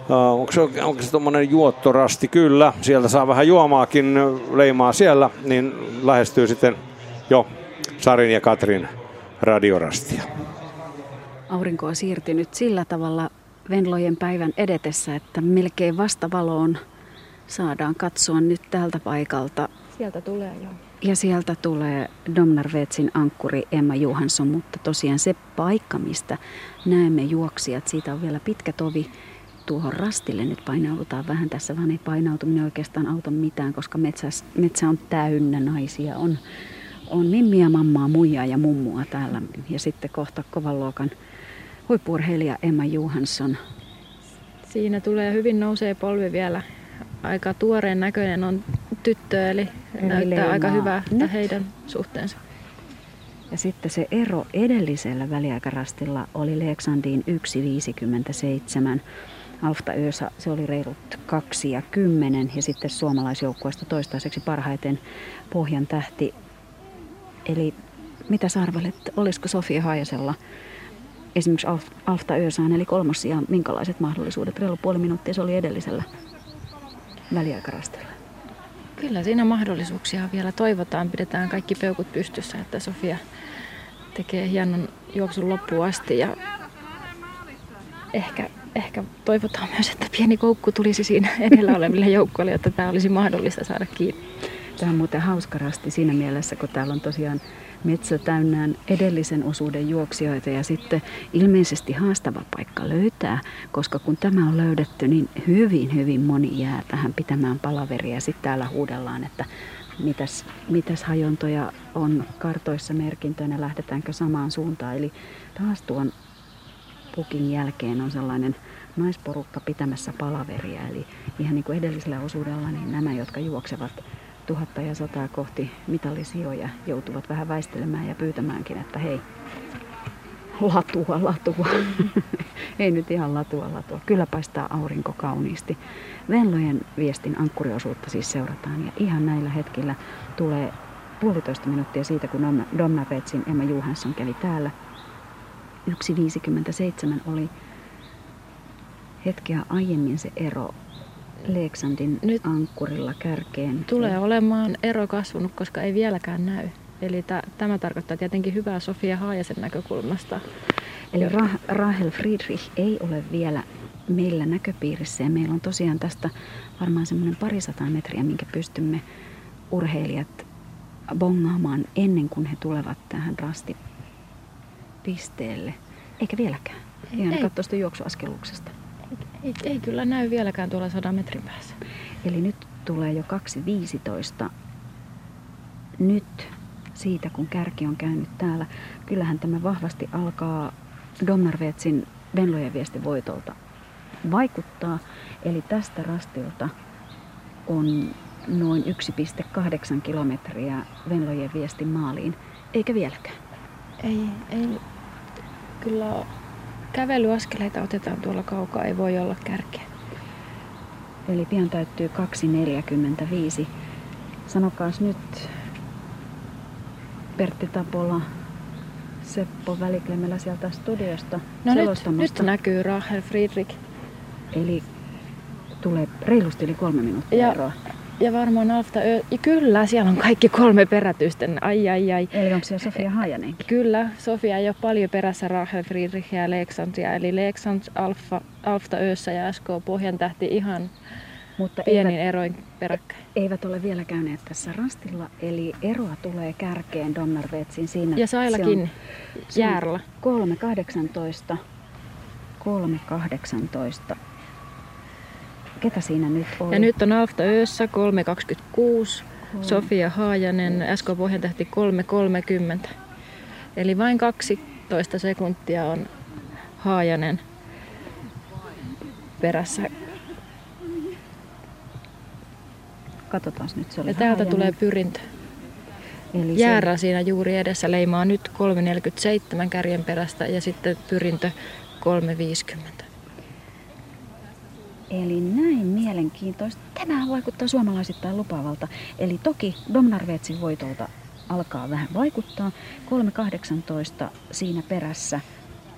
Uh, onko se, onko se tuommoinen juottorasti? Kyllä, sieltä saa vähän juomaakin leimaa siellä, niin lähestyy sitten jo Sarin ja Katrin radiorastia. Aurinko on siirtynyt sillä tavalla Venlojen päivän edetessä, että melkein vastavaloon saadaan katsoa nyt tältä paikalta. Sieltä tulee jo. Ja sieltä tulee Domnarvetsin ankkuri Emma Johansson, mutta tosiaan se paikka, mistä näemme juoksijat, siitä on vielä pitkä tovi tuohon rastille nyt painaudutaan vähän tässä, vaan ei painautuminen oikeastaan auta mitään, koska metsä, metsä on täynnä naisia. On, on mimmiä, mammaa, muijaa ja mummua täällä. Ja sitten kohta kovan luokan huippurheilija Emma Johansson. Siinä tulee hyvin nousee polvi vielä. Aika tuoreen näköinen on tyttö, eli, Eli näyttää leimaa aika hyvää nyt. heidän suhteensa. Ja sitten se ero edellisellä väliaikarastilla oli Leeksandiin 1.57. Alfta Ösa, se oli reilut kaksi ja kymmenen ja sitten suomalaisjoukkueesta toistaiseksi parhaiten Pohjan tähti. Eli mitä sä arvelet, olisiko Sofia Haajasella esimerkiksi Alfta Ösaan eli kolmosia, minkälaiset mahdollisuudet? Reilu puoli minuuttia se oli edellisellä väliaikarastella. Kyllä siinä mahdollisuuksia vielä toivotaan. Pidetään kaikki peukut pystyssä, että Sofia tekee hienon juoksun loppuun asti ja ehkä, ehkä toivotaan myös, että pieni koukku tulisi siinä edellä oleville joukkueille, jotta tämä olisi mahdollista saada kiinni. Tämä on muuten hauska rasti siinä mielessä, kun täällä on tosiaan metsä täynnään edellisen osuuden juoksijoita ja sitten ilmeisesti haastava paikka löytää, koska kun tämä on löydetty, niin hyvin hyvin moni jää tähän pitämään palaveria ja sitten täällä huudellaan, että mitäs, mitäs hajontoja on kartoissa merkintöinä, lähdetäänkö samaan suuntaan. Eli taas tuon pukin jälkeen on sellainen naisporukka pitämässä palaveria. Eli ihan niin kuin edellisellä osuudella, niin nämä, jotka juoksevat tuhatta ja sataa kohti mitallisijoja, joutuvat vähän väistelemään ja pyytämäänkin, että hei, latua, latua. Ei nyt ihan latua, latua. Kyllä paistaa aurinko kauniisti. Venlojen viestin ankkuriosuutta siis seurataan ja ihan näillä hetkillä tulee puolitoista minuuttia siitä, kun Domna Petsin Emma Johansson kävi täällä. 1.57 oli hetkeä aiemmin se ero Leeksandin Nyt ankkurilla kärkeen. Tulee olemaan ero kasvanut, koska ei vieläkään näy. Eli tämä tarkoittaa tietenkin hyvää Sofia Haajasen näkökulmasta. Eli Ra- Rahel Friedrich ei ole vielä meillä näköpiirissä ja meillä on tosiaan tästä varmaan semmoinen parisataa metriä, minkä pystymme urheilijat bongaamaan ennen kuin he tulevat tähän rastipisteelle. Eikä vieläkään. Ihan katsoa juoksuaskeluksesta. Ei, ei kyllä näy vieläkään tuolla sadan metrin päässä. Eli nyt tulee jo 2.15. Nyt siitä, kun kärki on käynyt täällä. Kyllähän tämä vahvasti alkaa Domnarvetsin Venlojen viesti voitolta vaikuttaa. Eli tästä rastilta on noin 1,8 kilometriä Venlojen viestin maaliin, eikä vieläkään. Ei, ei. Kyllä kävelyaskeleita otetaan tuolla kaukaa, ei voi olla kärkeä. Eli pian täyttyy 2.45. Sanokaas nyt Pertti Tapola, Seppo Väliklemellä sieltä studiosta No nyt, nyt näkyy Rahel Friedrich. Eli tulee reilusti yli kolme minuuttia ja, eroa. Ja varmaan Alfta Ö... Ja kyllä, siellä on kaikki kolme perätysten. Ai ai ai. Eli onko siellä Sofia Hajanen? Kyllä, Sofia ei ole paljon perässä Rahel Friedrich ja Aleksandria. Eli Leksand, Alfa, Alfta Össä ja SK Pohjan tähti ihan mutta pienin eivät, eroin peräkkäin. Eivät ole vielä käyneet tässä rastilla, eli eroa tulee kärkeen Domnarvetsin siinä. Ja Sailakin jäällä. 3.18. 3.18. Ketä siinä nyt on? Ja nyt on Alfta Öössä 3.26. Hmm. Sofia Haajanen, SK Pohjantähti 3.30. Eli vain 12 sekuntia on Haajanen perässä Katsotaan nyt, se oli Ja täältä tulee pyrintö. Eli Jäärä se... siinä juuri edessä leimaa nyt 3.47 kärjen perästä ja sitten pyrintö 3.50. Eli näin mielenkiintoista. Tämä vaikuttaa suomalaisittain lupaavalta. Eli toki Domnarvetsin voitolta alkaa vähän vaikuttaa. 3.18 siinä perässä.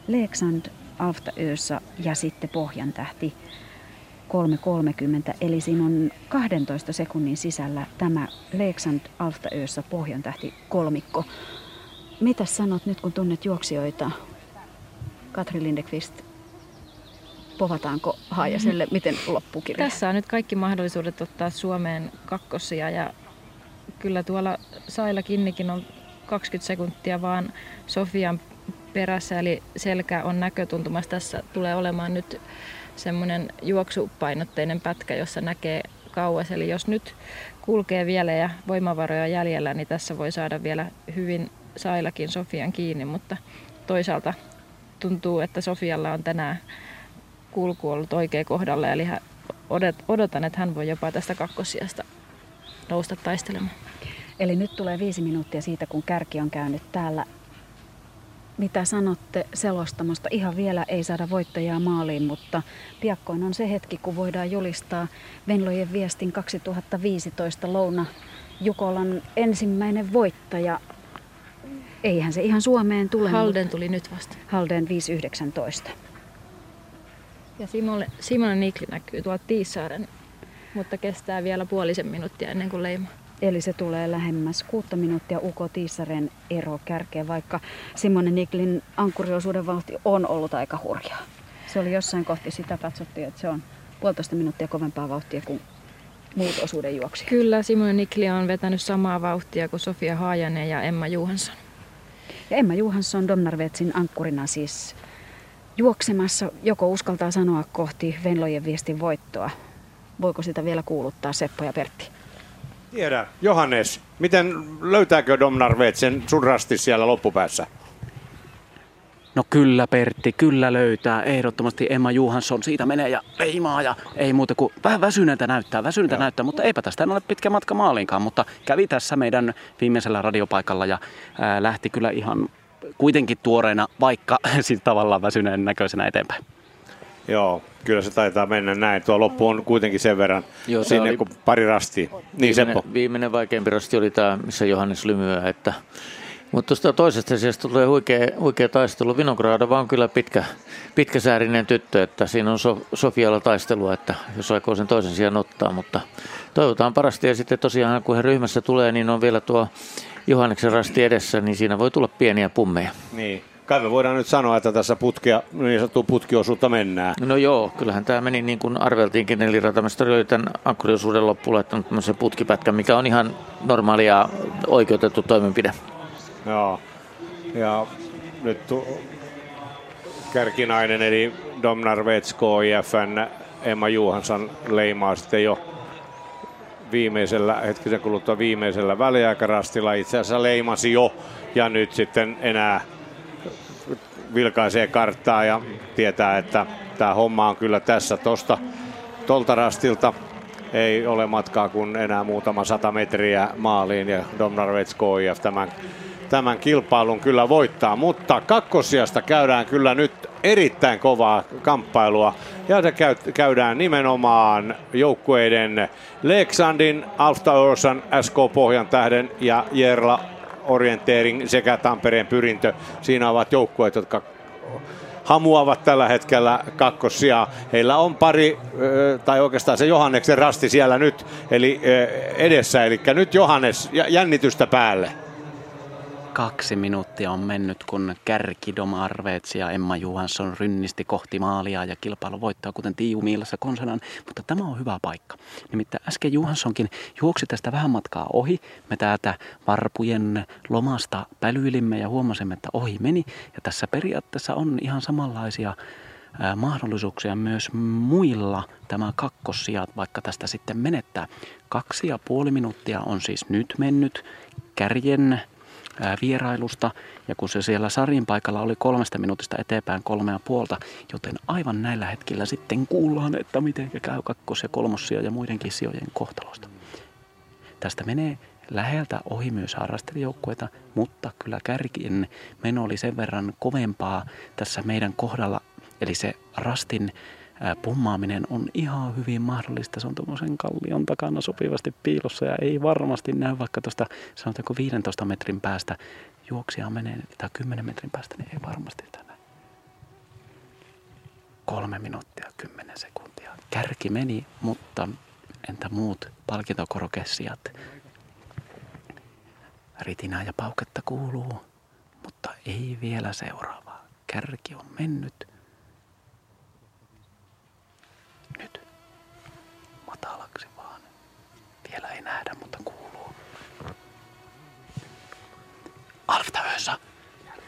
Leksand Alfta Öössä ja sitten Pohjan tähti 3.30, eli siinä on 12 sekunnin sisällä tämä Leksand Alfta Öössä Pohjan tähti kolmikko. Mitä sanot nyt, kun tunnet juoksijoita? Katri Lindekvist, povataanko Haajaselle, miten loppukirja? Tässä on nyt kaikki mahdollisuudet ottaa Suomeen kakkosia ja kyllä tuolla Saila Kinnikin on 20 sekuntia vaan Sofian perässä, eli selkä on näkötuntumassa. Tässä tulee olemaan nyt semmoinen juoksupainotteinen pätkä, jossa näkee kauas. Eli jos nyt kulkee vielä ja voimavaroja jäljellä, niin tässä voi saada vielä hyvin Sailakin Sofian kiinni, mutta toisaalta tuntuu, että Sofialla on tänään kulku ollut oikein kohdalla, eli odotan, että hän voi jopa tästä kakkosijasta nousta taistelemaan. Eli nyt tulee viisi minuuttia siitä, kun kärki on käynyt täällä mitä sanotte selostamosta. Ihan vielä ei saada voittajaa maaliin, mutta piakkoin on se hetki, kun voidaan julistaa Venlojen viestin 2015 Louna Jukolan ensimmäinen voittaja. Eihän se ihan Suomeen tule. Halden tuli nyt vasta. Halden 519. Ja Simone, Simone Nikli näkyy tuolta Tiissaaren, mutta kestää vielä puolisen minuuttia ennen kuin leimaa. Eli se tulee lähemmäs kuutta minuuttia Uko Tiissaren ero kärkeen, vaikka Simone Niklin ankkuriosuuden vauhti on ollut aika hurjaa. Se oli jossain kohti sitä katsottiin, että se on puolitoista minuuttia kovempaa vauhtia kuin muut osuuden juoksijat. Kyllä, Simone Nikli on vetänyt samaa vauhtia kuin Sofia Haajanen ja Emma Juhansson. Ja Emma Juhansson Domnarvetsin ankkurina siis juoksemassa, joko uskaltaa sanoa kohti Venlojen viestin voittoa. Voiko sitä vielä kuuluttaa Seppo ja Pertti? Tiedä. Johannes, miten löytääkö Domnarvetsen sun rasti siellä loppupäässä? No kyllä Pertti, kyllä löytää. Ehdottomasti Emma Juhansson siitä menee ja leimaa ja ei muuta kuin vähän väsyneeltä näyttää, väsyneeltä näyttää, mutta eipä tästä en ole pitkä matka maaliinkaan, mutta kävi tässä meidän viimeisellä radiopaikalla ja ää, lähti kyllä ihan kuitenkin tuoreena, vaikka siis tavallaan väsyneen näköisenä eteenpäin. Joo, kyllä se taitaa mennä näin. Tuo loppu on kuitenkin sen verran Joo, sinne oli... kuin pari rastia. Niin viimeinen, Seppo. Viimeinen vaikeampi rasti oli tämä, missä Johannes lymyä, että mutta tuosta toisesta sijasta tulee huikea, huikea taistelu. Vinogradova on kyllä pitkä, pitkäsäärinen tyttö, että siinä on so, Sofialla taistelua, että jos aikoo sen toisen sijaan ottaa, mutta toivotaan parasti. Ja sitten tosiaan kun he ryhmässä tulee, niin on vielä tuo Johanneksen rasti edessä, niin siinä voi tulla pieniä pummeja. Niin. Kai me voidaan nyt sanoa, että tässä putkia, niin sanottu putkiosuutta mennään. No joo, kyllähän tämä meni niin kuin arveltiinkin, eli ratamestari oli tämän ankkuriosuuden loppuun laittanut tämmöisen putkipätkän, mikä on ihan normaali ja oikeutettu toimenpide. Joo, ja nyt tu- kärkinainen eli Domnar Vetsko IFN Emma Juhansson leimaa sitten jo viimeisellä, hetkisen kuluttua viimeisellä väliaikarastilla. Itse asiassa leimasi jo ja nyt sitten enää vilkaisee karttaa ja tietää, että tämä homma on kyllä tässä tosta tolta rastilta. Ei ole matkaa kuin enää muutama sata metriä maaliin ja Domnarvets KIF tämän, tämän kilpailun kyllä voittaa. Mutta kakkosijasta käydään kyllä nyt erittäin kovaa kamppailua ja se käy, käydään nimenomaan joukkueiden Leksandin, Alfta Örsan, SK Pohjan tähden ja Jerla Orienteering sekä Tampereen pyrintö. Siinä ovat joukkueet, jotka hamuavat tällä hetkellä kakkosia. Heillä on pari, tai oikeastaan se Johanneksen rasti siellä nyt eli edessä. Eli nyt Johannes jännitystä päälle. Kaksi minuuttia on mennyt, kun kärki Dom Arveets ja Emma Johansson rynnisti kohti maalia ja kilpailu voittaa, kuten Tiiu Miilassa konsanan. Mutta tämä on hyvä paikka. Nimittäin äsken Johanssonkin juoksi tästä vähän matkaa ohi. Me täältä varpujen lomasta pälyilimme ja huomasimme, että ohi meni. Ja tässä periaatteessa on ihan samanlaisia mahdollisuuksia myös muilla tämä kakkossijat, vaikka tästä sitten menettää. Kaksi ja puoli minuuttia on siis nyt mennyt kärjen vierailusta. Ja kun se siellä Sarin paikalla oli kolmesta minuutista eteenpäin kolmea puolta, joten aivan näillä hetkillä sitten kuullaan, että miten käy kakkos- ja kolmossia ja muidenkin sijojen kohtalosta. Tästä menee läheltä ohi myös harrastelijoukkueita, mutta kyllä kärkien meno oli sen verran kovempaa tässä meidän kohdalla, eli se rastin pummaaminen on ihan hyvin mahdollista. Se on tuommoisen kallion takana sopivasti piilossa ja ei varmasti näy vaikka tuosta sanotaanko 15 metrin päästä juoksia menee tai 10 metrin päästä, niin ei varmasti näy. Kolme minuuttia, kymmenen sekuntia. Kärki meni, mutta entä muut palkintokorokessijat? Ritinää ja pauketta kuuluu, mutta ei vielä seuraavaa. Kärki on mennyt – matalaksi vaan. Vielä ei nähdä, mutta kuuluu. Alfta Ösa.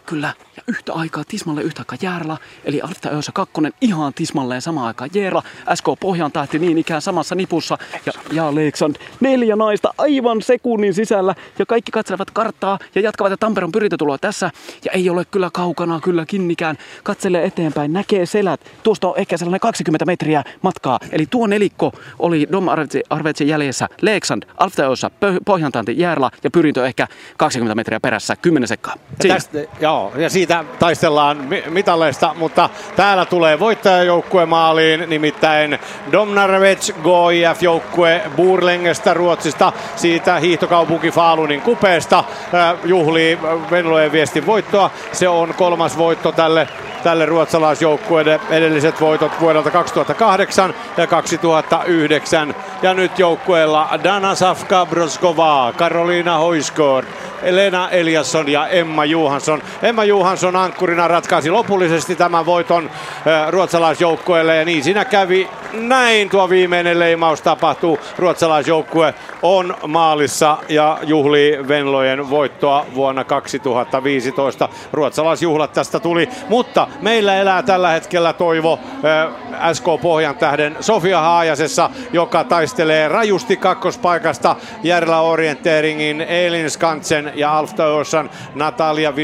Kyllä, ja yhtä aikaa tismalle yhtä aikaa Järla, eli Alfta Öösä kakkonen ihan tismalleen samaan aikaan Jeera, SK Pohjan tähti niin ikään samassa nipussa. Ja, ja Aleksand neljä naista aivan sekunnin sisällä. Ja kaikki katselevat karttaa ja jatkavat ja Tampereen pyrintötuloa tässä. Ja ei ole kyllä kaukana kyllä kinnikään, katselee eteenpäin, näkee selät, tuosta on ehkä sellainen 20 metriä matkaa, eli tuo nelikko oli Dom Arvetsin jäljessä, Leksand, Alfta Öösä, Pohjan Järla ja pyrintö ehkä 20 metriä perässä, 10 sekkaa. Tästä, joo, ja siitä taistellaan mitaleista, mutta täällä tulee voittajajoukkue maaliin, nimittäin Domnarvets GIF-joukkue Burlengestä Ruotsista, siitä hiihtokaupunki Faalunin kupeesta juhlii Venlojen viestin voittoa. Se on kolmas voitto tälle tälle ruotsalaisjoukkueelle edelliset voitot vuodelta 2008 ja 2009. Ja nyt joukkueella Dana Safka Broskova, Karoliina Hoiskor, Elena Eliasson ja Emma Juhansson. Emma Juhansson ankkurina ratkaisi lopullisesti tämän voiton ruotsalaisjoukkueelle ja niin siinä kävi näin tuo viimeinen leimaus tapahtuu. Ruotsalaisjoukkue on maalissa ja juhlii Venlojen voittoa vuonna 2015. Ruotsalaisjuhlat tästä tuli, mutta meillä elää tällä hetkellä toivo SK Pohjan tähden Sofia Haajasessa, joka taistelee rajusti kakkospaikasta Järla Orienteeringin Elin Skantsen ja Alfta Natalia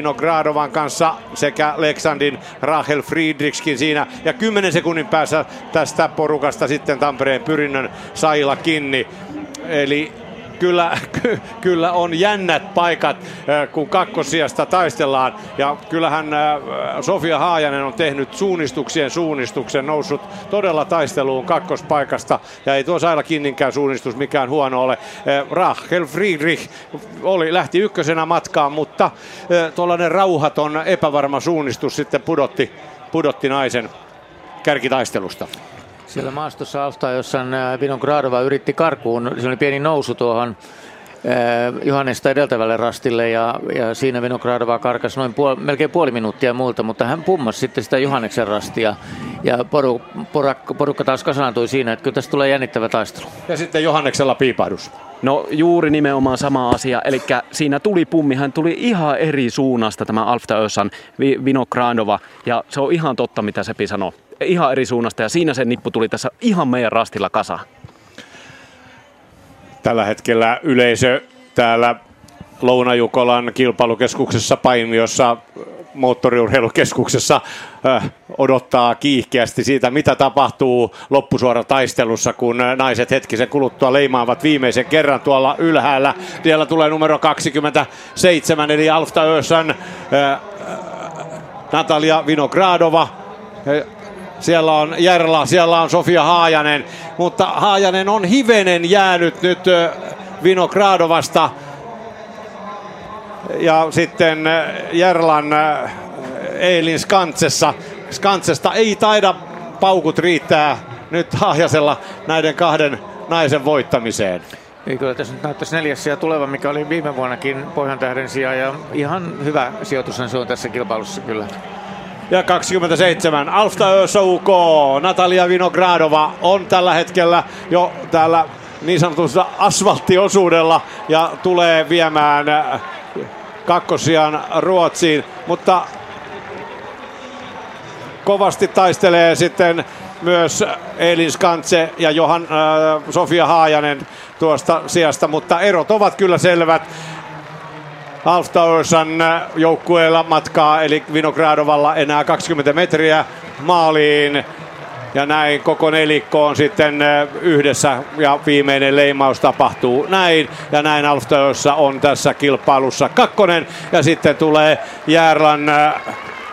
Vinogradovan kanssa sekä Leksandin Rachel Friedrichskin siinä. Ja 10 sekunnin päässä tästä porukasta sitten Tampereen pyrinnön Saila Kinni. Eli kyllä, ky, kyllä on jännät paikat, kun kakkosijasta taistellaan. Ja kyllähän Sofia Haajanen on tehnyt suunnistuksien suunnistuksen, noussut todella taisteluun kakkospaikasta. Ja ei tuo Saila Kinninkään suunnistus mikään huono ole. Rachel Friedrich oli, lähti ykkösenä matkaan, mutta tuollainen rauhaton, epävarma suunnistus sitten pudotti, pudotti naisen kärkitaistelusta. Siellä maastossa Alfta, jossa Vinon Gradova yritti karkuun. Se oli pieni nousu tuohon Johannesta edeltävälle rastille ja, ja siinä Vinogradova karkas noin puol, melkein puoli minuuttia muulta, mutta hän pummasi sitten sitä Johanneksen rastia ja poru, porukka, porukka taas kasaantui siinä, että kyllä tästä tulee jännittävä taistelu. Ja sitten Johanneksella piipahdus. No juuri nimenomaan sama asia, eli siinä tuli pummi, hän tuli ihan eri suunnasta tämä Alfta Ösan Vinogradova ja se on ihan totta mitä Sepi sanoi ihan eri suunnasta ja siinä se nippu tuli tässä ihan meidän rastilla kasa. Tällä hetkellä yleisö täällä Lounajukolan kilpailukeskuksessa Paimiossa moottoriurheilukeskuksessa äh, odottaa kiihkeästi siitä, mitä tapahtuu loppusuorataistelussa, kun naiset hetkisen kuluttua leimaavat viimeisen kerran tuolla ylhäällä. Siellä tulee numero 27, eli Alfta Ösan, äh, Natalia Vinogradova. Siellä on Järla, siellä on Sofia Haajanen, mutta Haajanen on hivenen jäänyt nyt Vinogradovasta. Ja sitten Järlan Eilin Skantsessa. Skantsesta ei taida paukut riittää nyt Haajasella näiden kahden naisen voittamiseen. Ei kyllä tässä nyt näyttäisi neljäs sija tuleva, mikä oli viime vuonnakin Pohjan tähden sija ja ihan hyvä sijoitus se on tässä kilpailussa kyllä ja 27 Alfta UK. Natalia Vinogradova on tällä hetkellä jo täällä niin sanotussa asfalttiosuudella ja tulee viemään äh, kakkosian Ruotsiin, mutta kovasti taistelee sitten myös Elin Skantse ja Johan, äh, Sofia Haajanen tuosta sijasta, mutta erot ovat kyllä selvät. Alf Towersan äh, joukkueella matkaa, eli Vinogradovalla enää 20 metriä maaliin. Ja näin koko nelikko on sitten äh, yhdessä ja viimeinen leimaus tapahtuu näin. Ja näin Alftajossa on tässä kilpailussa kakkonen. Ja sitten tulee Järlan äh,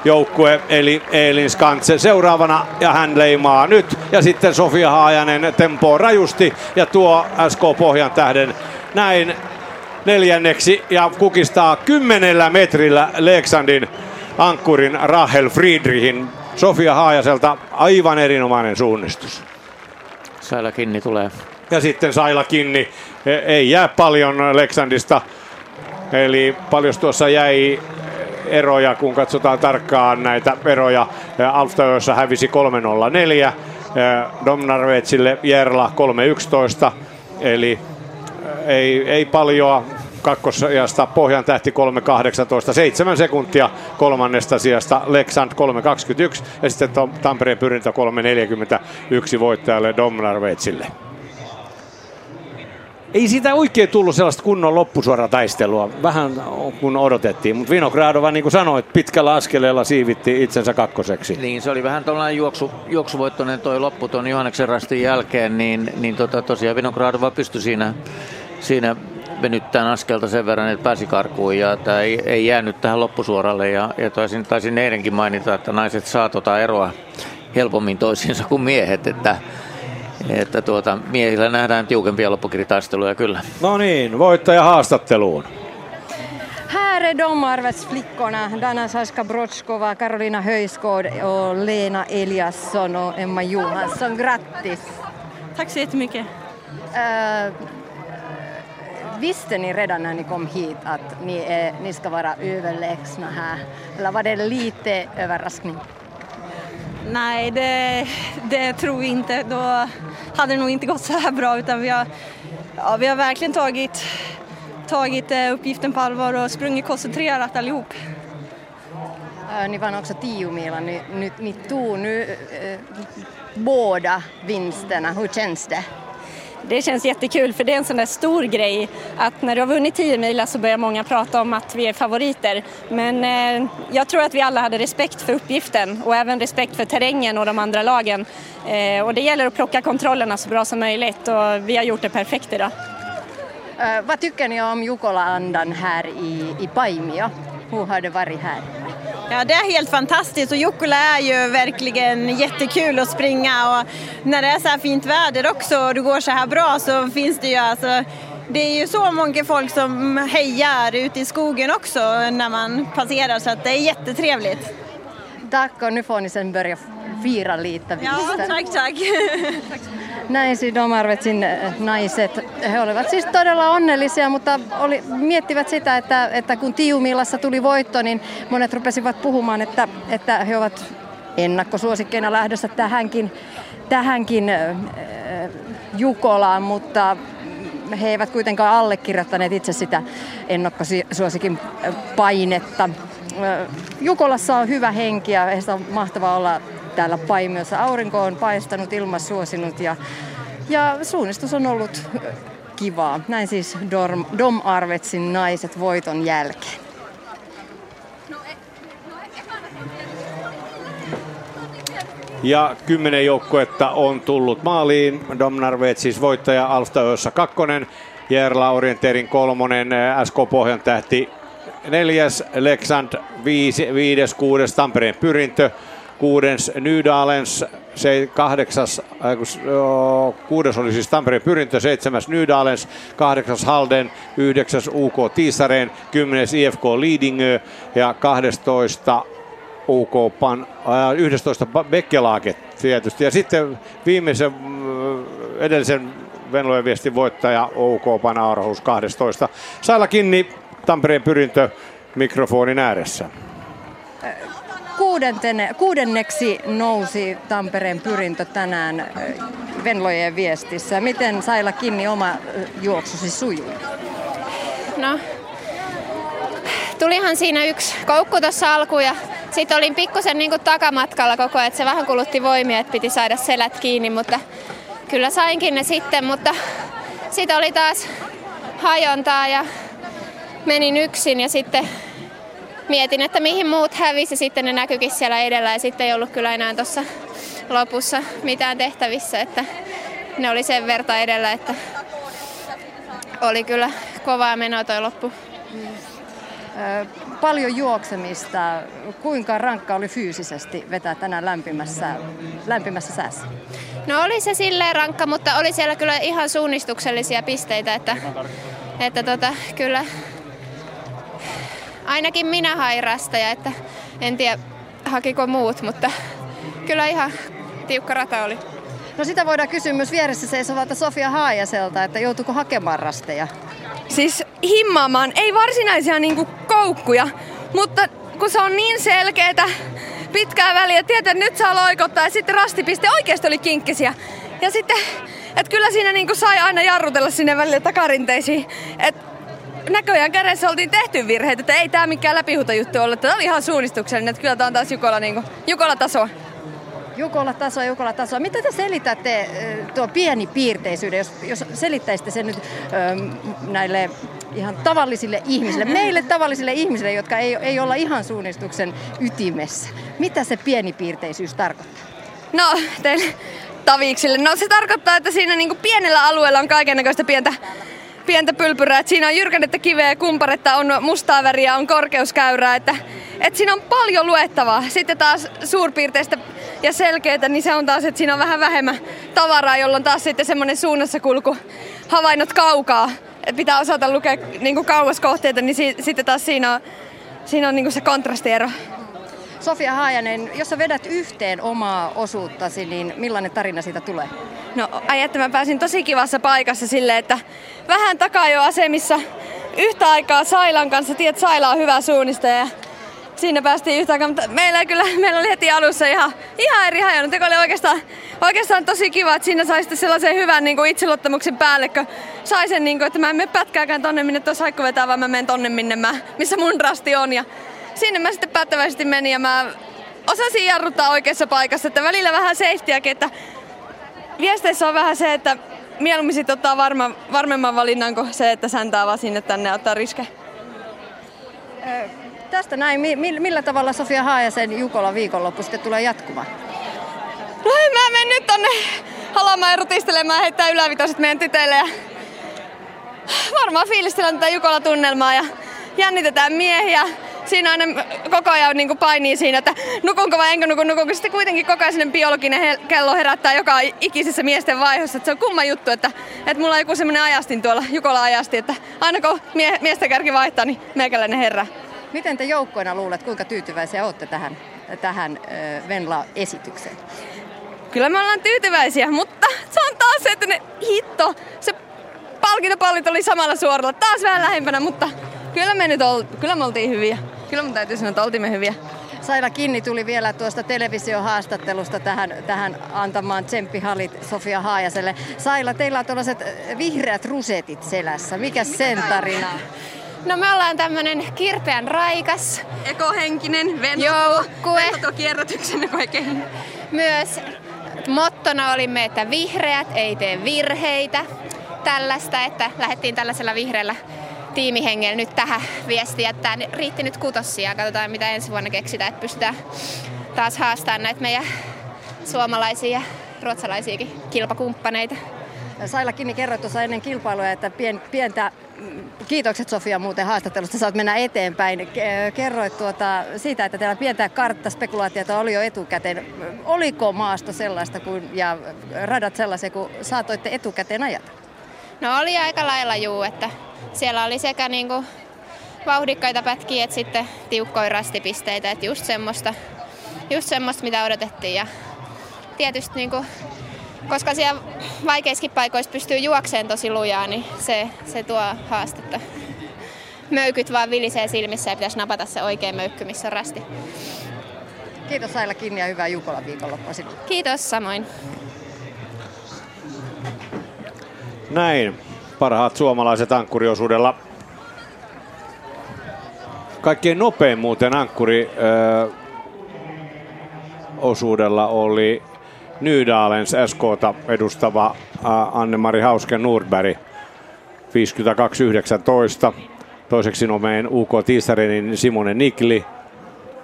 joukkue eli Elin Skantse seuraavana ja hän leimaa nyt. Ja sitten Sofia Haajanen tempoo rajusti ja tuo SK Pohjan tähden näin neljänneksi ja kukistaa kymmenellä metrillä Leksandin ankkurin Rahel Friedrichin. Sofia Haajaselta aivan erinomainen suunnistus. Saila Kinni tulee. Ja sitten Saila Kinni. E, ei jää paljon Leksandista. Eli paljon tuossa jäi eroja, kun katsotaan tarkkaan näitä eroja. Alftajoissa hävisi 304. Domnarvetsille Jerla 311. Eli ei, ei paljon kakkosijasta Pohjan tähti 3.18, 7 sekuntia kolmannesta sijasta. Leksand 3.21 ja sitten Tampereen pyrintä 3.41 voittajalle Domnarvetsille. Ei siitä oikein tullut sellaista kunnon loppusuorataistelua, vähän kun odotettiin, mutta Vinogradova, niin kuin sanoit, pitkällä askeleella siivitti itsensä kakkoseksi. Niin, se oli vähän tuollainen juoksu, juoksuvoittoinen toi loppu tuon Johanneksen rastin jälkeen, niin, niin tota, tosiaan Vinogradova pystyi siinä, siinä venyttää askelta sen verran, että pääsi karkuun ja tämä ei, ei jäänyt tähän loppusuoralle. Ja, ja taisin, taisin eilenkin mainita, että naiset saa tota eroa helpommin toisiinsa kuin miehet, että että tuota, miehillä nähdään tiukempia loppukiritaisteluja kyllä. No niin, voittaja haastatteluun. Här är domarvetsflickorna Dana Saska Brotskova, Karolina Höjskård och Lena Eliasson och Emma Johansson. Grattis! Tack så jättemycket. Uh, visste ni redan när ni kom hit att ni, är, ni ska vara överlägsna här? Eller var det lite överraskning? Nej, det, det tror vi inte. Då hade det nog inte gått så här bra utan vi har, ja, vi har verkligen tagit, tagit eh, uppgiften på allvar och sprungit koncentrerat allihop. Äh, ni vann också 10 milen. ni, ni, ni tog nu eh, båda vinsterna. Hur känns det? Det känns jättekul för det är en sån där stor grej att när du har vunnit 10 mila så börjar många prata om att vi är favoriter. Men eh, jag tror att vi alla hade respekt för uppgiften och även respekt för terrängen och de andra lagen. Eh, och det gäller att plocka kontrollerna så bra som möjligt och vi har gjort det perfekt idag. Uh, vad tycker ni om Jukola-andan här i, i Paimio? Hur har det varit här? Ja, det är helt fantastiskt och Jukkola är ju verkligen jättekul att springa och när det är så här fint väder också och det går så här bra så finns det ju alltså det är ju så många folk som hejar ute i skogen också när man passerar så att det är jättetrevligt. Tack och nu får ni sen börja fira lite. Ja, tack, tack. Näin siis Domarvetsin naiset, he olivat siis todella onnellisia, mutta oli, miettivät sitä, että, että kun Tiumillassa tuli voitto, niin monet rupesivat puhumaan, että, että he ovat ennakkosuosikkeina lähdössä tähänkin, tähänkin äh, Jukolaan, mutta he eivät kuitenkaan allekirjoittaneet itse sitä ennakkosuosikin painetta. Jukolassa on hyvä henki ja on mahtavaa olla täällä Paimiossa. Aurinko on paistanut, ilma suosinut ja, ja suunnistus on ollut kivaa. Näin siis Dom, Dom Arvetsin naiset voiton jälkeen. Ja kymmenen joukkuetta on tullut maaliin. Domnarvet siis voittaja Alstajoissa kakkonen, Järla Orienteerin kolmonen, SK Pohjan tähti neljäs, Leksand viisi, viides, kuudes, Tampereen pyrintö, kuudens Nydalens, se kahdeksas, äh, kuudes oli siis Tampereen pyrintö, seitsemäs Nydalens, kahdeksas Halden, yhdeksäs UK Tiisareen, kymmenes IFK Lidingö ja 12 UK Pan, äh, 11 Bekkelaget tietysti. Ja sitten viimeisen äh, edellisen Venlojen viestin voittaja OK Panaarhus 12. Sailla kiinni Tampereen pyrintö mikrofonin ääressä. Kuudentene, kuudenneksi nousi Tampereen pyrintö tänään Venlojen viestissä. Miten Saila Kinni oma juoksusi sujuu? No, tulihan siinä yksi koukku tuossa alkuun ja sitten olin pikkusen niin takamatkalla koko ajan, että se vähän kulutti voimia, että piti saada selät kiinni, mutta kyllä sainkin ne sitten, mutta sitten oli taas hajontaa ja menin yksin ja sitten mietin, että mihin muut hävisi. Sitten ne näkyikin siellä edellä ja sitten ei ollut kyllä enää tuossa lopussa mitään tehtävissä. Että ne oli sen verta edellä, että oli kyllä kovaa menoa toi loppu. Paljon juoksemista. Kuinka rankka oli fyysisesti vetää tänään lämpimässä, lämpimässä säässä? No oli se silleen rankka, mutta oli siellä kyllä ihan suunnistuksellisia pisteitä, että, että tota, kyllä ainakin minä hain rasteja, että en tiedä hakiko muut, mutta kyllä ihan tiukka rata oli. No sitä voidaan kysyä myös vieressä seisovalta Sofia Haajaselta, että joutuuko hakemaan rasteja? Siis himmaamaan, ei varsinaisia niinku koukkuja, mutta kun se on niin selkeätä, pitkää väliä, tietää, nyt saa loikottaa ja sitten rastipiste oikeasti oli kinkkisiä. Ja sitten, että kyllä siinä niinku sai aina jarrutella sinne välillä takarinteisiin. että näköjään kädessä oltiin tehty virheitä, että ei tämä mikään läpihuutojuttu ollut. Tämä oli ihan suunnistuksellinen, että kyllä tämä on taas Jukola, niin kuin, Jukola tasoa. Jukola tasoa, Jukola tasoa. Mitä te selitätte tuo pieni piirteisyyden, jos, jos selittäisitte sen nyt näille ihan tavallisille ihmisille, meille tavallisille ihmisille, jotka ei, ei olla ihan suunnistuksen ytimessä. Mitä se pienipiirteisyys tarkoittaa? No, teille taviksille. No se tarkoittaa, että siinä niin pienellä alueella on kaikenlaista pientä pientä pylpyrää. Et siinä on jyrkännettä kiveä, kumparetta, on mustaa väriä, on korkeuskäyrää. Että, et siinä on paljon luettavaa. Sitten taas suurpiirteistä ja selkeitä, niin se on taas, että siinä on vähän vähemmän tavaraa, jolloin taas sitten semmoinen suunnassa kulku havainnot kaukaa. Et pitää osata lukea niin kuin kauas kohteita, niin si- sitten taas siinä on, siinä on niin kuin se kontrastiero. Sofia Haajanen, jos sä vedät yhteen omaa osuuttasi, niin millainen tarina siitä tulee? No ai että mä pääsin tosi kivassa paikassa sille, että vähän takaa jo asemissa yhtä aikaa Sailan kanssa. Tiedät, Saila on hyvä suunnistaja ja siinä päästiin yhtä aikaa, mutta meillä, kyllä, meillä oli heti alussa ihan, ihan eri hajonnut, joka oli oikeastaan, oikeastaan tosi kiva, että siinä sai sitten sellaisen hyvän niin kuin itseluottamuksen päälle, kun sai sen, niin kuin, että mä en mene pätkääkään tonne, minne tuossa haikku vetää, vaan mä menen tonne, minne mä, missä mun rasti on. Ja sinne mä sitten päättäväisesti menin ja mä osasin jarruttaa oikeassa paikassa, että välillä vähän safetyäkin, että viesteissä on vähän se, että mieluummin sit ottaa varma, varmemman valinnan kuin se, että säntää vaan sinne tänne ja ottaa riske. Tästä näin, mi- millä tavalla Sofia Haajasen Jukola viikonloppu sitten tulee jatkumaan? No mä menen nyt tonne Halamaan rutistelemaan ja heittää ylävitoset meidän tytöille ja varmaan fiilistellään tätä Jukola-tunnelmaa ja jännitetään miehiä. Siinä aina koko ajan niin painii siinä, että nukunko vai enkö nuku, nukunko. Sitten kuitenkin koko ajan biologinen he- kello herättää joka ikisessä miesten vaiheessa. Että se on kumma juttu, että, että mulla on joku semmoinen ajastin tuolla, Jukola ajasti, että aina kun mie- miesten kärki vaihtaa, niin meikäläinen herra. Miten te joukkoina luulet, kuinka tyytyväisiä olette tähän, tähän äh, Venla-esitykseen? Kyllä me ollaan tyytyväisiä, mutta se on taas se, että ne hitto, se palkintopallit oli samalla suoralla, taas vähän lähempänä, mutta kyllä me nyt ol, kyllä me oltiin hyviä. Kyllä mun täytyy sanoa, että oltiin me hyviä. Saila Kinni tuli vielä tuosta televisiohaastattelusta tähän, tähän antamaan tsemppihalit Sofia Haajaselle. Saila, teillä on tuollaiset vihreät rusetit selässä. Mikä sen tarina on? No me ollaan tämmönen kirpeän raikas. Ekohenkinen joukkue. Ventoto-kierrätyksen oikein. Myös mottona olimme, että vihreät ei tee virheitä. Tällaista, että lähdettiin tällaisella vihreällä tiimihengellä nyt tähän viestiin, että riitti nyt kutossia. Katsotaan mitä ensi vuonna keksitään, että pystytään taas haastamaan näitä meidän suomalaisia ja ruotsalaisiakin kilpakumppaneita. Saila Kinni kerroi tuossa ennen kilpailuja, että pien, pientä, kiitokset Sofia muuten haastattelusta, saat mennä eteenpäin. Kerroit tuota, siitä, että teillä pientä karttaspekulaatiota oli jo etukäteen. Oliko maasto sellaista kuin, ja radat sellaisia kuin saatoitte etukäteen ajatella? No oli aika lailla juu, että siellä oli sekä niinku vauhdikkaita pätkiä että sitten tiukkoja rastipisteitä, että just semmoista, just semmoista mitä odotettiin ja tietysti niinku, koska siellä vaikeissakin paikoissa pystyy juokseen tosi lujaa, niin se, se tuo haastetta. Möykyt vaan vilisee silmissä ja pitäisi napata se oikea möykky, missä on rasti. Kiitos Saila Kinni ja hyvää Jukola viikonloppua sinulle. Kiitos samoin. Näin. Parhaat suomalaiset ankkuriosuudella. Kaikkein nopein muuten ankkuri osuudella oli Nydalens SKta edustava Anne-Mari Hausken Nordberg 52.19. Toiseksi nopein UK Tiisarenin Simone Nikli.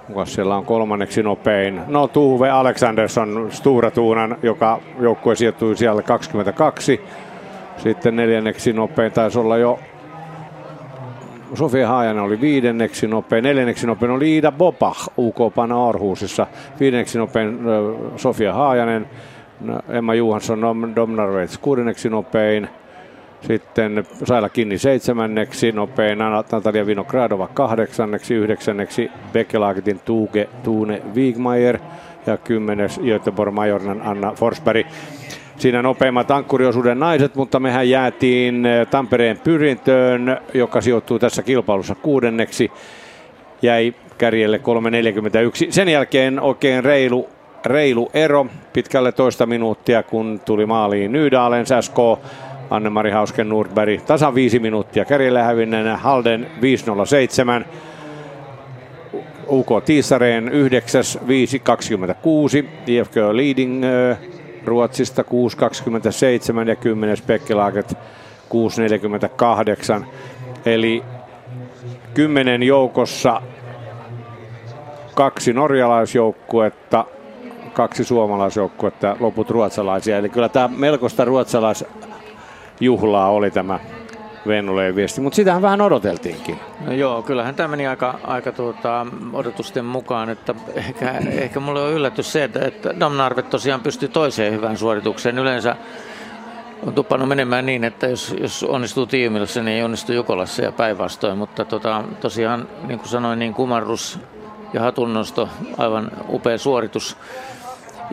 Kuka siellä on kolmanneksi nopein? No Tuve Alexandersson Stura Tuunan, joka joukkue sijoittui siellä 22. Sitten neljänneksi nopein taisi olla jo Sofia Haajanen oli viidenneksi nopein, neljänneksi nopein oli Iida Bobach UK Pana Orhusissa, viidenneksi nopein Sofia Haajanen, Emma Johansson Domnarvets kuudenneksi nopein, sitten Saila Kinni seitsemänneksi nopein, Natalia Vinogradova kahdeksanneksi, yhdeksänneksi Bekkelaagetin Tuge Tuune Wigmeier ja kymmenes Göteborg Majornan Anna Forsberg siinä nopeimmat ankkuriosuuden naiset, mutta mehän jäätiin Tampereen pyrintöön, joka sijoittuu tässä kilpailussa kuudenneksi. Jäi kärjelle 3.41. Sen jälkeen oikein reilu, reilu ero pitkälle toista minuuttia, kun tuli maaliin Nydalen SK. Anne-Mari Hausken Nordberg tasan viisi minuuttia kärjelle hävinneenä Halden 507. UK Tiisareen 9, 5, 26. IFK Leading Ruotsista 6.27 ja 10. Pekkelaaket 6.48. Eli kymmenen joukossa kaksi norjalaisjoukkuetta, kaksi suomalaisjoukkuetta, loput ruotsalaisia. Eli kyllä tämä melkoista ruotsalaisjuhlaa oli tämä Venlojen viesti, mutta sitähän vähän odoteltiinkin. No joo, kyllähän tämä meni aika, aika tuota, odotusten mukaan, että ehkä, ehkä mulle on yllätys se, että, että Damnarvet tosiaan pystyi toiseen hyvään suoritukseen. Yleensä on tuppannut menemään niin, että jos, jos onnistuu tiimilössä, niin ei onnistu Jukolassa ja päinvastoin, mutta tota, tosiaan niin kuin sanoin, niin kumarrus ja hatunnosto, aivan upea suoritus.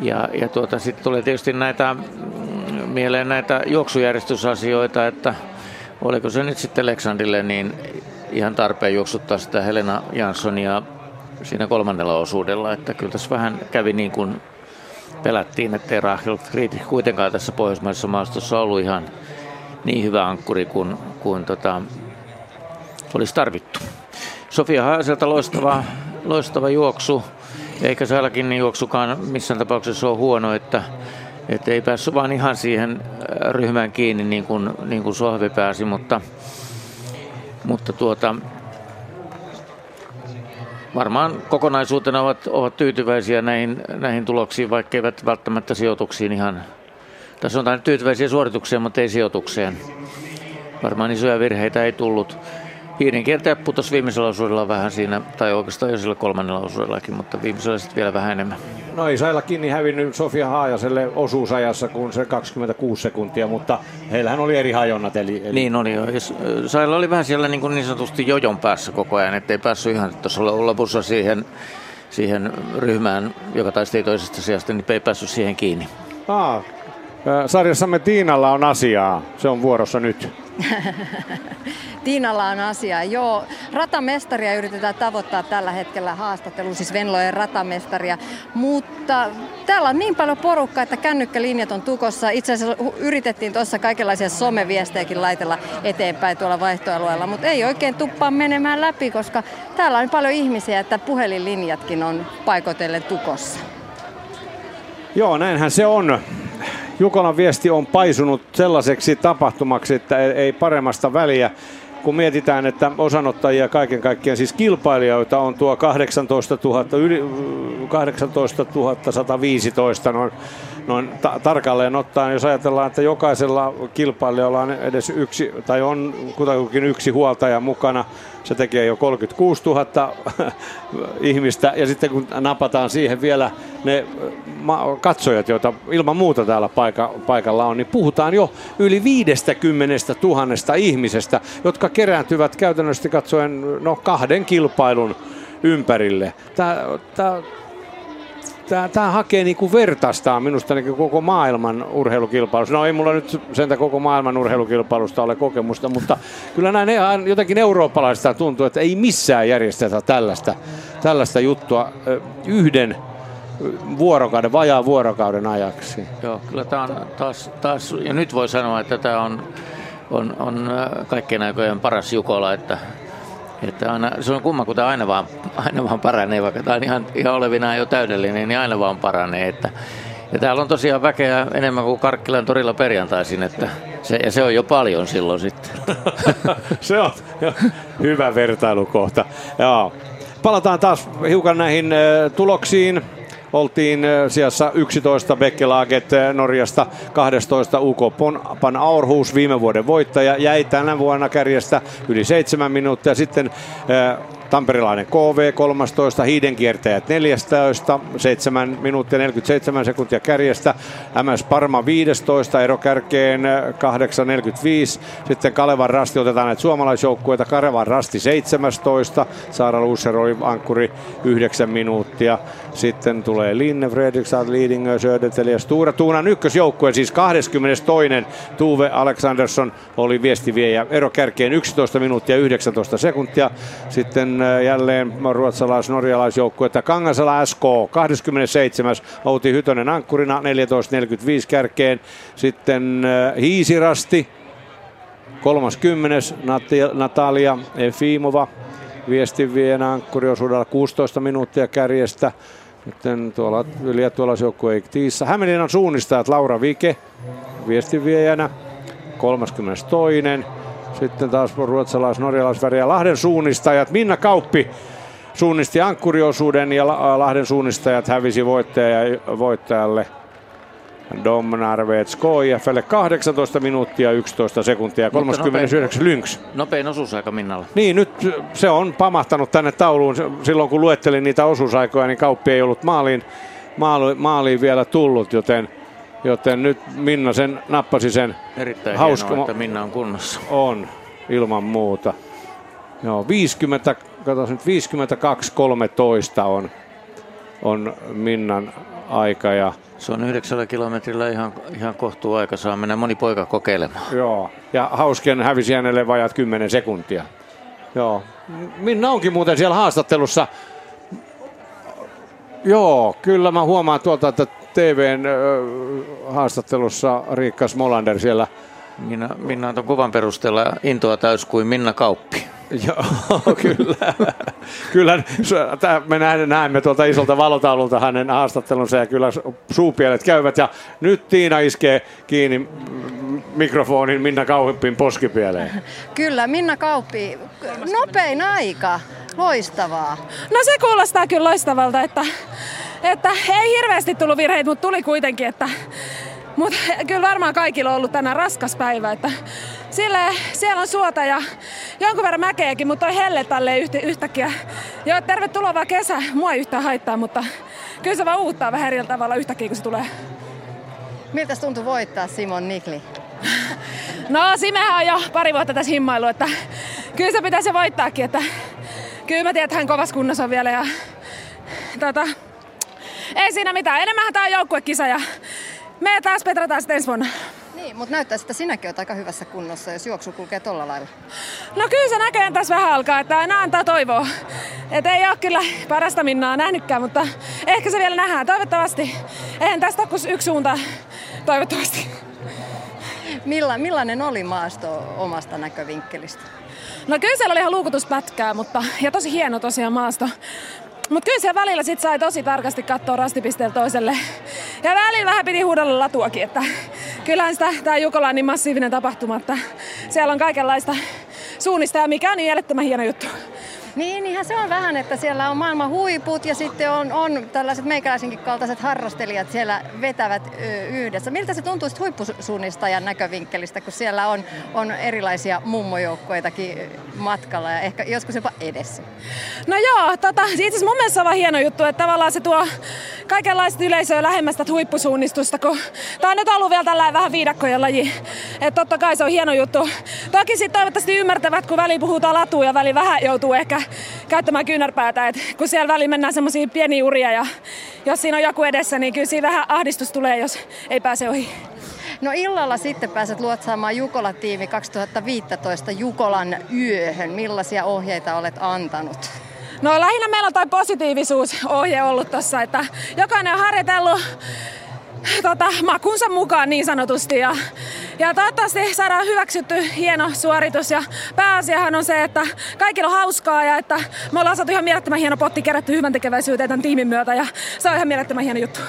Ja, ja tuota, sitten tulee tietysti näitä mm, mieleen näitä juoksujärjestysasioita, että oliko se nyt sitten Leksandille niin ihan tarpeen juoksuttaa sitä Helena Janssonia siinä kolmannella osuudella, että kyllä tässä vähän kävi niin kuin pelättiin, ettei Rachel Friedrich kuitenkaan tässä pohjoismaisessa maastossa ollut ihan niin hyvä ankkuri kuin, kuin tota, olisi tarvittu. Sofia Haaselta loistava, loistava juoksu, eikä Salkin juoksukaan missään tapauksessa ole huono, että, että ei päässyt vaan ihan siihen äh, ryhmään kiinni niin kuin, niin kuin Sohvi pääsi, mutta, mutta tuota, varmaan kokonaisuutena ovat, ovat tyytyväisiä näihin, näihin tuloksiin, vaikka eivät välttämättä sijoituksiin ihan, tässä on tyytyväisiä suoritukseen, mutta ei sijoitukseen. Varmaan isoja virheitä ei tullut. Hiiren kiertäjä putosi viimeisellä osuudella vähän siinä, tai oikeastaan jo sillä kolmannella osuudellakin, mutta viimeisellä sitten vielä vähän enemmän. No ei Sailla kiinni hävinnyt Sofia Haajaselle osuusajassa kuin se 26 sekuntia, mutta heillähän oli eri hajonnat. Eli, eli... Niin oli jo. Sailla oli vähän siellä niin, kuin niin sanotusti jojon päässä koko ajan, ettei päässyt ihan tuossa lopussa siihen, siihen ryhmään, joka taisteli toisesta sijasta, niin ei päässyt siihen kiinni. Aa, sarjassamme Tiinalla on asiaa. Se on vuorossa nyt. Tiinalla on asia. Joo, ratamestaria yritetään tavoittaa tällä hetkellä haastattelu, siis Venlojen ratamestaria. Mutta täällä on niin paljon porukkaa, että kännykkälinjat on tukossa. Itse asiassa yritettiin tuossa kaikenlaisia someviestejäkin laitella eteenpäin tuolla vaihtoalueella, mutta ei oikein tuppaa menemään läpi, koska täällä on paljon ihmisiä, että puhelinlinjatkin on paikotellen tukossa. Joo, näinhän se on. Jukolan viesti on paisunut sellaiseksi tapahtumaksi, että ei paremmasta väliä kun mietitään, että osanottajia kaiken kaikkiaan, siis kilpailijoita on tuo 18 000, yli 18 115 noin, noin ta- tarkalleen ottaen, jos ajatellaan, että jokaisella kilpailijalla on edes yksi, tai on kutakuinkin yksi huoltaja mukana, se tekee jo 36 000 ihmistä, ja sitten kun napataan siihen vielä ne katsojat, joita ilman muuta täällä paika, paikalla on, niin puhutaan jo yli 50 000 ihmisestä, jotka kerääntyvät käytännössä katsoen no, kahden kilpailun ympärille. Tämä, tämä, tämä, hakee niin kuin minusta niin koko maailman urheilukilpailusta. No ei mulla nyt sentä koko maailman urheilukilpailusta ole kokemusta, mutta kyllä näin jotenkin eurooppalaisista tuntuu, että ei missään järjestetä tällaista, tällaista juttua yhden vuorokauden, vajaa vuorokauden ajaksi. Joo, kyllä tämä on taas, taas, ja nyt voi sanoa, että tämä on, on, on kaikkien aikojen paras Jukola, että että aina, se on kumma, kun tämä aina vaan, aina vaan paranee, vaikka tämä on ihan, ihan olevinaan jo täydellinen, niin aina vaan paranee. Että, ja täällä on tosiaan väkeä enemmän kuin Karkkilan torilla perjantaisin, että se, ja se on jo paljon silloin sitten. se on hyvä vertailukohta. Joo. Palataan taas hiukan näihin tuloksiin. Oltiin sijassa 11 Bekkelaget Norjasta, 12 UK Pan Aarhus, viime vuoden voittaja, jäi tänä vuonna kärjestä yli 7 minuuttia. Sitten Tamperilainen KV 13, Hiidenkiertäjät 14, 7 minuuttia 47 sekuntia kärjestä. MS Parma 15, ero kärkeen 8.45. Sitten Kalevan Rasti otetaan näitä suomalaisjoukkueita. Kalevan Rasti 17, Saara Luusser oli ankkuri 9 minuuttia. Sitten tulee Linne, Fredrikstad, Lidingö, Söderteli ja Stura Tuunan ykkösjoukkue, siis 22. Tuve Alexandersson oli viestiviejä. Ero kärkeen 11 minuuttia 19 sekuntia. Sitten äh, jälleen ruotsalais-norjalaisjoukkuetta Kangasala SK 27. Outi Hytönen ankkurina 14.45 kärkeen. Sitten äh, Hiisirasti 30. Natalia Efimova viestinviejänä ankkuriosuudella 16 minuuttia kärjestä. Sitten tuolla liettualaisjoukkue Tiissa. Hämeenlinnan suunnistajat Laura Vike viestinviejänä 32. Sitten taas ruotsalais norjalaisväriä Lahden suunnistajat. Minna Kauppi suunnisti ankkuriosuuden ja Lahden suunnistajat hävisi voittaja, voittajalle Domnarvetsko IFlle 18 minuuttia 11 sekuntia ja 39 Lynx. Nopein osuusaika Minnalla. Niin, nyt se on pamahtanut tänne tauluun. Silloin kun luettelin niitä osuusaikoja, niin kauppi ei ollut maaliin, maali, maaliin vielä tullut, joten, joten nyt Minna sen nappasi sen. Erittäin hauska, hienoa, että Minna on kunnossa. On, ilman muuta. Joo, 50, katsos nyt 52-13 on, on Minnan aika ja Se on yhdeksällä kilometrillä ihan, ihan kohtuu aika. Saa mennä moni poika kokeilemaan. Joo, ja Hausken hävisi hänelle vajat 10 sekuntia. Joo, Minna onkin muuten siellä haastattelussa. Joo, kyllä mä huomaan tuolta, että TVn haastattelussa Riikka Smolander siellä. Minna, Minna on tuon kuvan perusteella intoa täys kuin Minna Kauppi. Joo, kyllä. kyllä tää me näemme, näemme tuolta isolta valotaululta hänen haastattelunsa ja kyllä suupielet käyvät. Ja nyt Tiina iskee kiinni mikrofonin Minna Kauhippin poskipieleen. Kyllä, Minna Kauppi, nopein aika. Loistavaa. No se kuulostaa kyllä loistavalta, että, että ei hirveästi tullut virheitä, mutta tuli kuitenkin, että mutta kyllä varmaan kaikilla on ollut tänään raskas päivä, että sille, siellä on suota ja jonkun verran mäkeäkin, mutta toi helle tälleen yhtä, yhtäkkiä. Joo, tervetuloa vaan kesä. Mua ei yhtään haittaa, mutta kyllä se vaan uuttaa vähän eri tavalla yhtäkkiä, kun se tulee. Miltä tuntui voittaa Simon Nikli? No, Simehän on jo pari vuotta tässä himmailu, että kyllä se pitäisi voittaakin, että kyllä mä tiedän, että hän kovassa kunnossa on vielä ja tota, ei siinä mitään. Enemmän tämä on joukkuekisa ja me taas petrataan sitten ensi vuonna. Niin, mutta näyttää, että sinäkin olet aika hyvässä kunnossa, jos juoksu kulkee tolla lailla. No kyllä se näköjään tässä vähän alkaa, että aina antaa toivoa. Että ei ole kyllä parasta minnaa nähnytkään, mutta ehkä se vielä nähdään. Toivottavasti. Eihän tästä ole kuin yksi suunta. Toivottavasti. Milla, millainen oli maasto omasta näkövinkkelistä? No kyllä siellä oli ihan luukutuspätkää, mutta, ja tosi hieno tosiaan maasto. Mutta kyllä siellä välillä sit sai tosi tarkasti katsoa rastipisteellä toiselle. Ja välillä vähän piti huudella latuakin, että kyllähän sitä, tää Jukola on niin massiivinen tapahtuma, että siellä on kaikenlaista suunnista ja mikä on niin hieno juttu. Niin, niinhän se on vähän, että siellä on maailman huiput ja sitten on, on tällaiset meikäläisenkin kaltaiset harrastelijat siellä vetävät yhdessä. Miltä se tuntuu huippusuunnistajan näkövinkkelistä, kun siellä on, on erilaisia mummojoukkoitakin matkalla ja ehkä joskus jopa edessä? No joo, tota, itse asiassa mun mielestä on vaan hieno juttu, että tavallaan se tuo kaikenlaista yleisöä lähemmästä huippusuunnistusta, kun tää on nyt ollut vielä tällainen vähän viidakkojen laji. Että totta kai se on hieno juttu. Toki sitten toivottavasti ymmärtävät, kun väli puhutaan latuun ja väli vähän joutuu ehkä käyttämään kyynärpäätä, että kun siellä väliin mennään semmoisia pieniä uria ja jos siinä on joku edessä, niin kyllä siinä vähän ahdistus tulee, jos ei pääse ohi. No illalla sitten pääset luotsaamaan Jukola-tiimi 2015 Jukolan yöhön. Millaisia ohjeita olet antanut? No lähinnä meillä on toi positiivisuusohje ollut tossa, että jokainen on harjoitellut tota, makunsa mukaan niin sanotusti. Ja, ja toivottavasti saadaan hyväksytty hieno suoritus. Ja pääasiahan on se, että kaikilla on hauskaa ja että me ollaan saatu ihan mielettömän hieno potti kerätty hyvän tekeväisyyteen tämän tiimin myötä. Ja se on ihan mielettömän hieno juttu.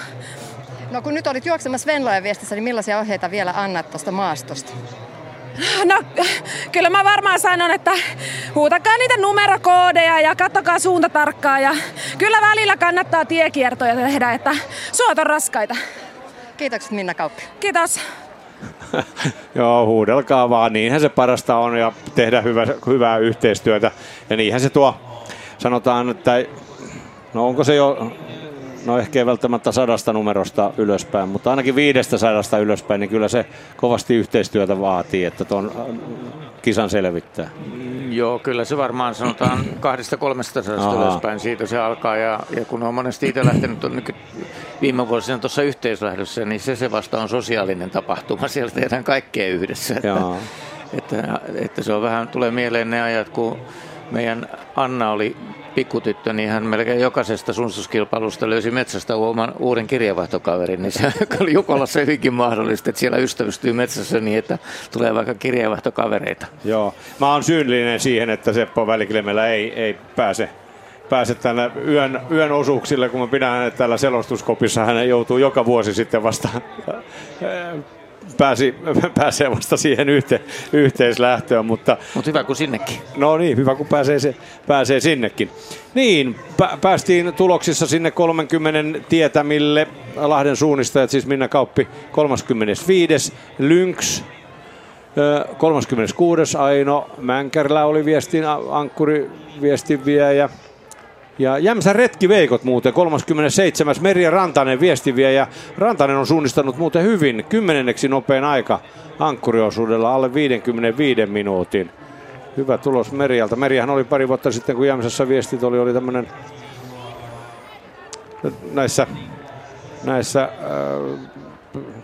No kun nyt olit juoksemassa Venlojen viestissä, niin millaisia ohjeita vielä annat tuosta maastosta? No kyllä mä varmaan sanon, että huutakaa niitä numerokoodeja ja kattokaa suunta tarkkaan ja kyllä välillä kannattaa tiekiertoja tehdä, että suot on raskaita. Kiitokset Minna Kauppi. Kiitos. Joo, huudelkaa vaan, niinhän se parasta on ja tehdä hyvä, hyvää yhteistyötä. Ja niinhän se tuo, sanotaan, että no onko se jo, no ehkä ei välttämättä sadasta numerosta ylöspäin, mutta ainakin viidestä sadasta ylöspäin, niin kyllä se kovasti yhteistyötä vaatii, että tuon kisan selvittää. Joo, kyllä se varmaan sanotaan kahdesta kolmesta sadasta ylöspäin, siitä se alkaa. Ja, ja kun on monesti itse lähtenyt viime vuosina tuossa yhteislähdössä, niin se, se vasta on sosiaalinen tapahtuma. Siellä tehdään kaikkea yhdessä. Että, että, että, se on vähän, tulee mieleen ne ajat, kun meidän Anna oli pikkutyttö, niin hän melkein jokaisesta sunsuskilpailusta löysi metsästä oman uuden kirjeenvaihtokaverin, niin se oli Jukolassa hyvinkin mahdollista, että siellä ystävystyy metsässä niin, että tulee vaikka kirjeenvaihtokavereita. Joo, mä oon syyllinen siihen, että Seppo Väliklemellä ei, ei pääse pääse tänne yön, yön osuuksille, kun mä pidän hänet täällä selostuskopissa. Hän joutuu joka vuosi sitten vasta pääsi, pääsee vasta siihen yhte, yhteislähtöön. Mutta Mut hyvä kuin sinnekin. No niin, hyvä kun pääsee, se, pääsee sinnekin. Niin, pä, päästiin tuloksissa sinne 30 tietämille. Lahden suunnistajat, siis Minna Kauppi 35. Lynx ö, 36. Aino Mänkärlä oli viestin ankkuri, viestin viejä. Ja Jämsän retkiveikot muuten, 37. Merja Rantanen viestiviejä. Rantanen on suunnistanut muuten hyvin, kymmenenneksi nopein aika ankkuriosuudella alle 55 minuutin. Hyvä tulos Merialta. Merihän oli pari vuotta sitten, kun Jämsässä viestit oli, oli tämmöinen näissä, näissä äh,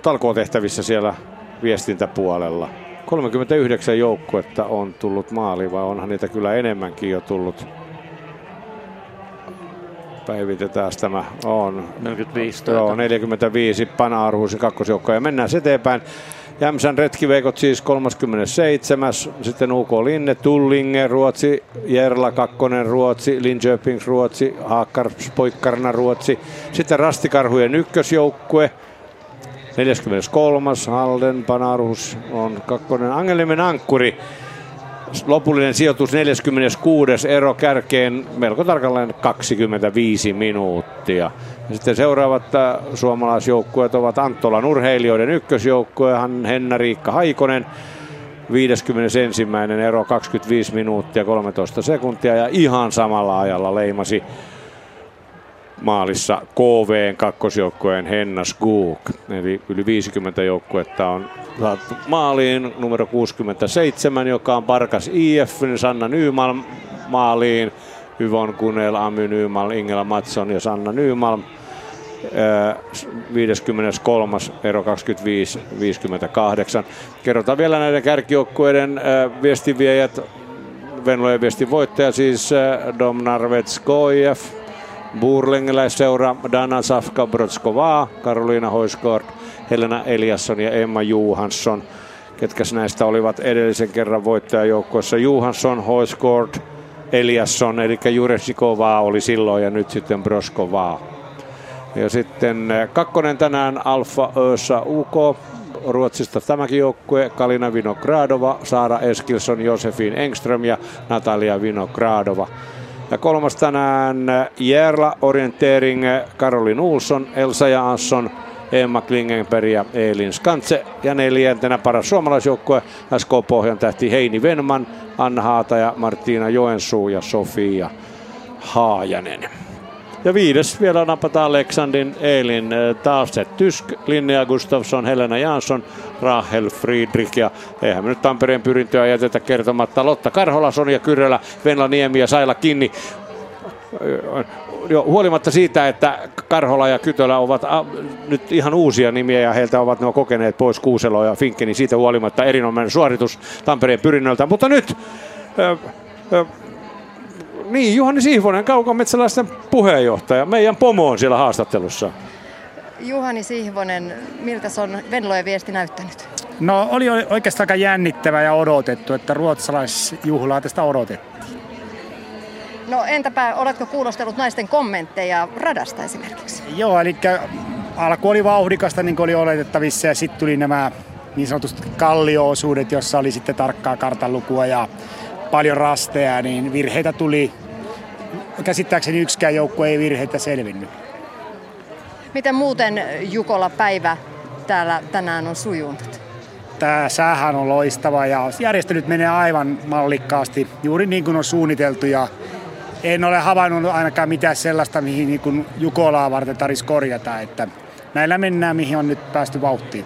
talkootehtävissä siellä viestintäpuolella. 39 joukkuetta on tullut maaliin, vai onhan niitä kyllä enemmänkin jo tullut päivitetään tämä on. 45 Joo, 45 Pana Arhusin kakkosjoukkoja. Ja mennään eteenpäin. Jämsän retkiveikot siis 37. Sitten UK Linne, Tullinge, Ruotsi, Jerla Kakkonen, Ruotsi, Linköping, Ruotsi, Haakkar, Poikkarna, Ruotsi. Sitten Rastikarhujen ykkösjoukkue, 43. Halden, Panarus on kakkonen. Angelimen Ankkuri, lopullinen sijoitus 46. ero kärkeen melko tarkalleen 25 minuuttia. Ja sitten seuraavat äh, suomalaisjoukkueet ovat Anttolan urheilijoiden ykkösjoukkue, Henna Riikka Haikonen, 51. ero 25 minuuttia 13 sekuntia ja ihan samalla ajalla leimasi maalissa KVn kakkosjoukkueen Henna Skog. Eli yli 50 joukkuetta on saatu maaliin. Numero 67, joka on Parkas IF, Sanna Nymalm maaliin. Yvon Kunel, Amy Nymalm, Ingela Matson ja Sanna Nymalm. 53. ero 25-58. Kerrotaan vielä näiden kärkijoukkueiden viestiviejät. Venlojen viestin voittaja siis Domnarvets KIF, Burlengeläisseura Dana Safka Brodskova, Karoliina Hoiskort, Helena Eliasson ja Emma Juhansson. Ketkä näistä olivat edellisen kerran voittajajoukkoissa? Juhansson, Hoiskort, Eliasson, eli Juresikova oli silloin ja nyt sitten Broskova. Ja sitten kakkonen tänään Alfa Össä UK, Ruotsista tämäkin joukkue, Kalina Vinogradova, Saara Eskilsson, Josefin Engström ja Natalia Vinogradova. Ja kolmas tänään Järla Orientering, Karolin Ulsson, Elsa Jansson, Emma Klingenberg ja Elin Skantse. Ja neljäntenä paras suomalaisjoukkue SK Pohjan tähti Heini Venman, Anna Haata ja Martina Joensuu ja Sofia Haajanen. Ja viides vielä napataan Aleksandin Elin se Tysk, Linnea Gustafsson, Helena Jansson, Rahel Friedrich ja eihän me nyt Tampereen pyrintöä jätetä kertomatta Lotta Karhola, Sonja Kyrölä, Venla Niemi ja Saila Kinni. Jo, huolimatta siitä, että Karhola ja Kytölä ovat a, nyt ihan uusia nimiä ja heiltä ovat nuo kokeneet pois Kuuselo ja Finkke, niin siitä huolimatta erinomainen suoritus Tampereen pyrinnöltä. Mutta nyt ö, ö, niin, Juhani Sihvonen, Kaukometsäläisten puheenjohtaja. Meidän pomo on siellä haastattelussa. Juhani Sihvonen, miltä se on Venlojen viesti näyttänyt? No oli oikeastaan aika jännittävä ja odotettu, että ruotsalaisjuhlaa tästä odotettiin. No entäpä, oletko kuulostellut naisten kommentteja radasta esimerkiksi? Joo, eli alku oli vauhdikasta niin kuin oli oletettavissa ja sitten tuli nämä niin sanotut kallio-osuudet, jossa oli sitten tarkkaa kartanlukua ja paljon rasteja, niin virheitä tuli. Käsittääkseni yksikään joukko ei virheitä selvinnyt. Miten muuten Jukola päivä täällä tänään on sujunut? Tämä säähän on loistava ja järjestelyt menee aivan mallikkaasti, juuri niin kuin on suunniteltu ja en ole havainnut ainakaan mitään sellaista, mihin niin Jukolaa varten tarvitsisi korjata, että näillä mennään, mihin on nyt päästy vauhtiin.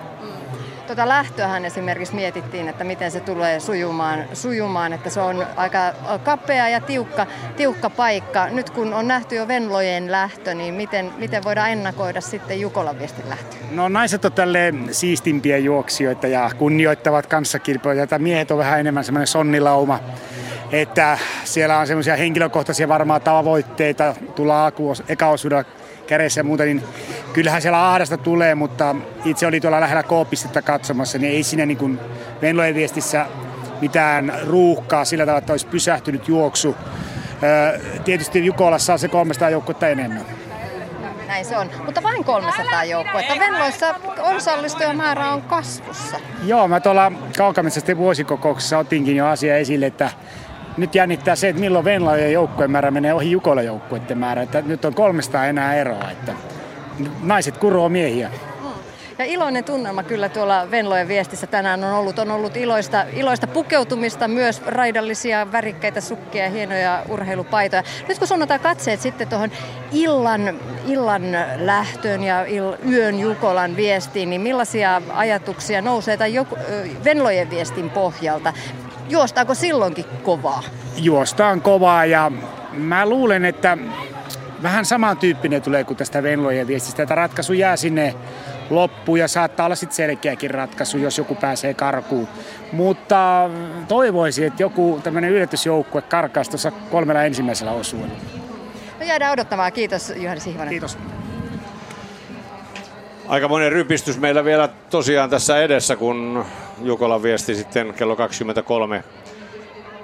Tuota lähtöähän esimerkiksi mietittiin, että miten se tulee sujumaan, sujumaan että se on aika kapea ja tiukka, tiukka paikka. Nyt kun on nähty jo Venlojen lähtö, niin miten, miten voidaan ennakoida sitten Jukolan viestin lähtö? No naiset on tälle siistimpiä juoksijoita ja kunnioittavat kanssakilpailuja. Miehet on vähän enemmän semmoinen sonnilauma että siellä on semmoisia henkilökohtaisia varmaan tavoitteita, tulla eka kädessä ja muuta, niin kyllähän siellä ahdasta tulee, mutta itse oli tuolla lähellä K-pistettä katsomassa, niin ei siinä niin kuin Venlojen viestissä mitään ruuhkaa sillä tavalla, että olisi pysähtynyt juoksu. Tietysti Jukolassa on se 300 joukkuetta enemmän. Näin se on. Mutta vain 300 joukkuetta. Venloissa osallistujamäärä on kasvussa. Joo, mä tuolla Kaukametsästä vuosikokouksessa otinkin jo asia esille, että nyt jännittää se, että milloin Venlojen joukkueen määrä menee ohi Jukola joukkueiden määrä. Että nyt on 300 enää eroa, että naiset kuroo miehiä. Ja iloinen tunnelma kyllä tuolla Venlojen viestissä tänään on ollut. On ollut iloista, iloista pukeutumista, myös raidallisia värikkäitä sukkia ja hienoja urheilupaitoja. Nyt kun suunnataan katseet sitten tuohon illan, illan lähtöön ja il, yön Jukolan viestiin, niin millaisia ajatuksia nousee tai Venlojen viestin pohjalta? Juostaako silloinkin kovaa? Juostaan kovaa ja mä luulen, että vähän samantyyppinen tulee kuin tästä Venlojen viestistä, että ratkaisu jää sinne loppuun ja saattaa olla sitten selkeäkin ratkaisu, jos joku pääsee karkuun. Mutta toivoisin, että joku tämmöinen yllätysjoukkue karkaisi tuossa kolmella ensimmäisellä osuudella. No jäädään odottamaan. Kiitos Juhani Sihvonen. Kiitos. Aika monen rypistys meillä vielä tosiaan tässä edessä, kun Jukolan viesti sitten kello 23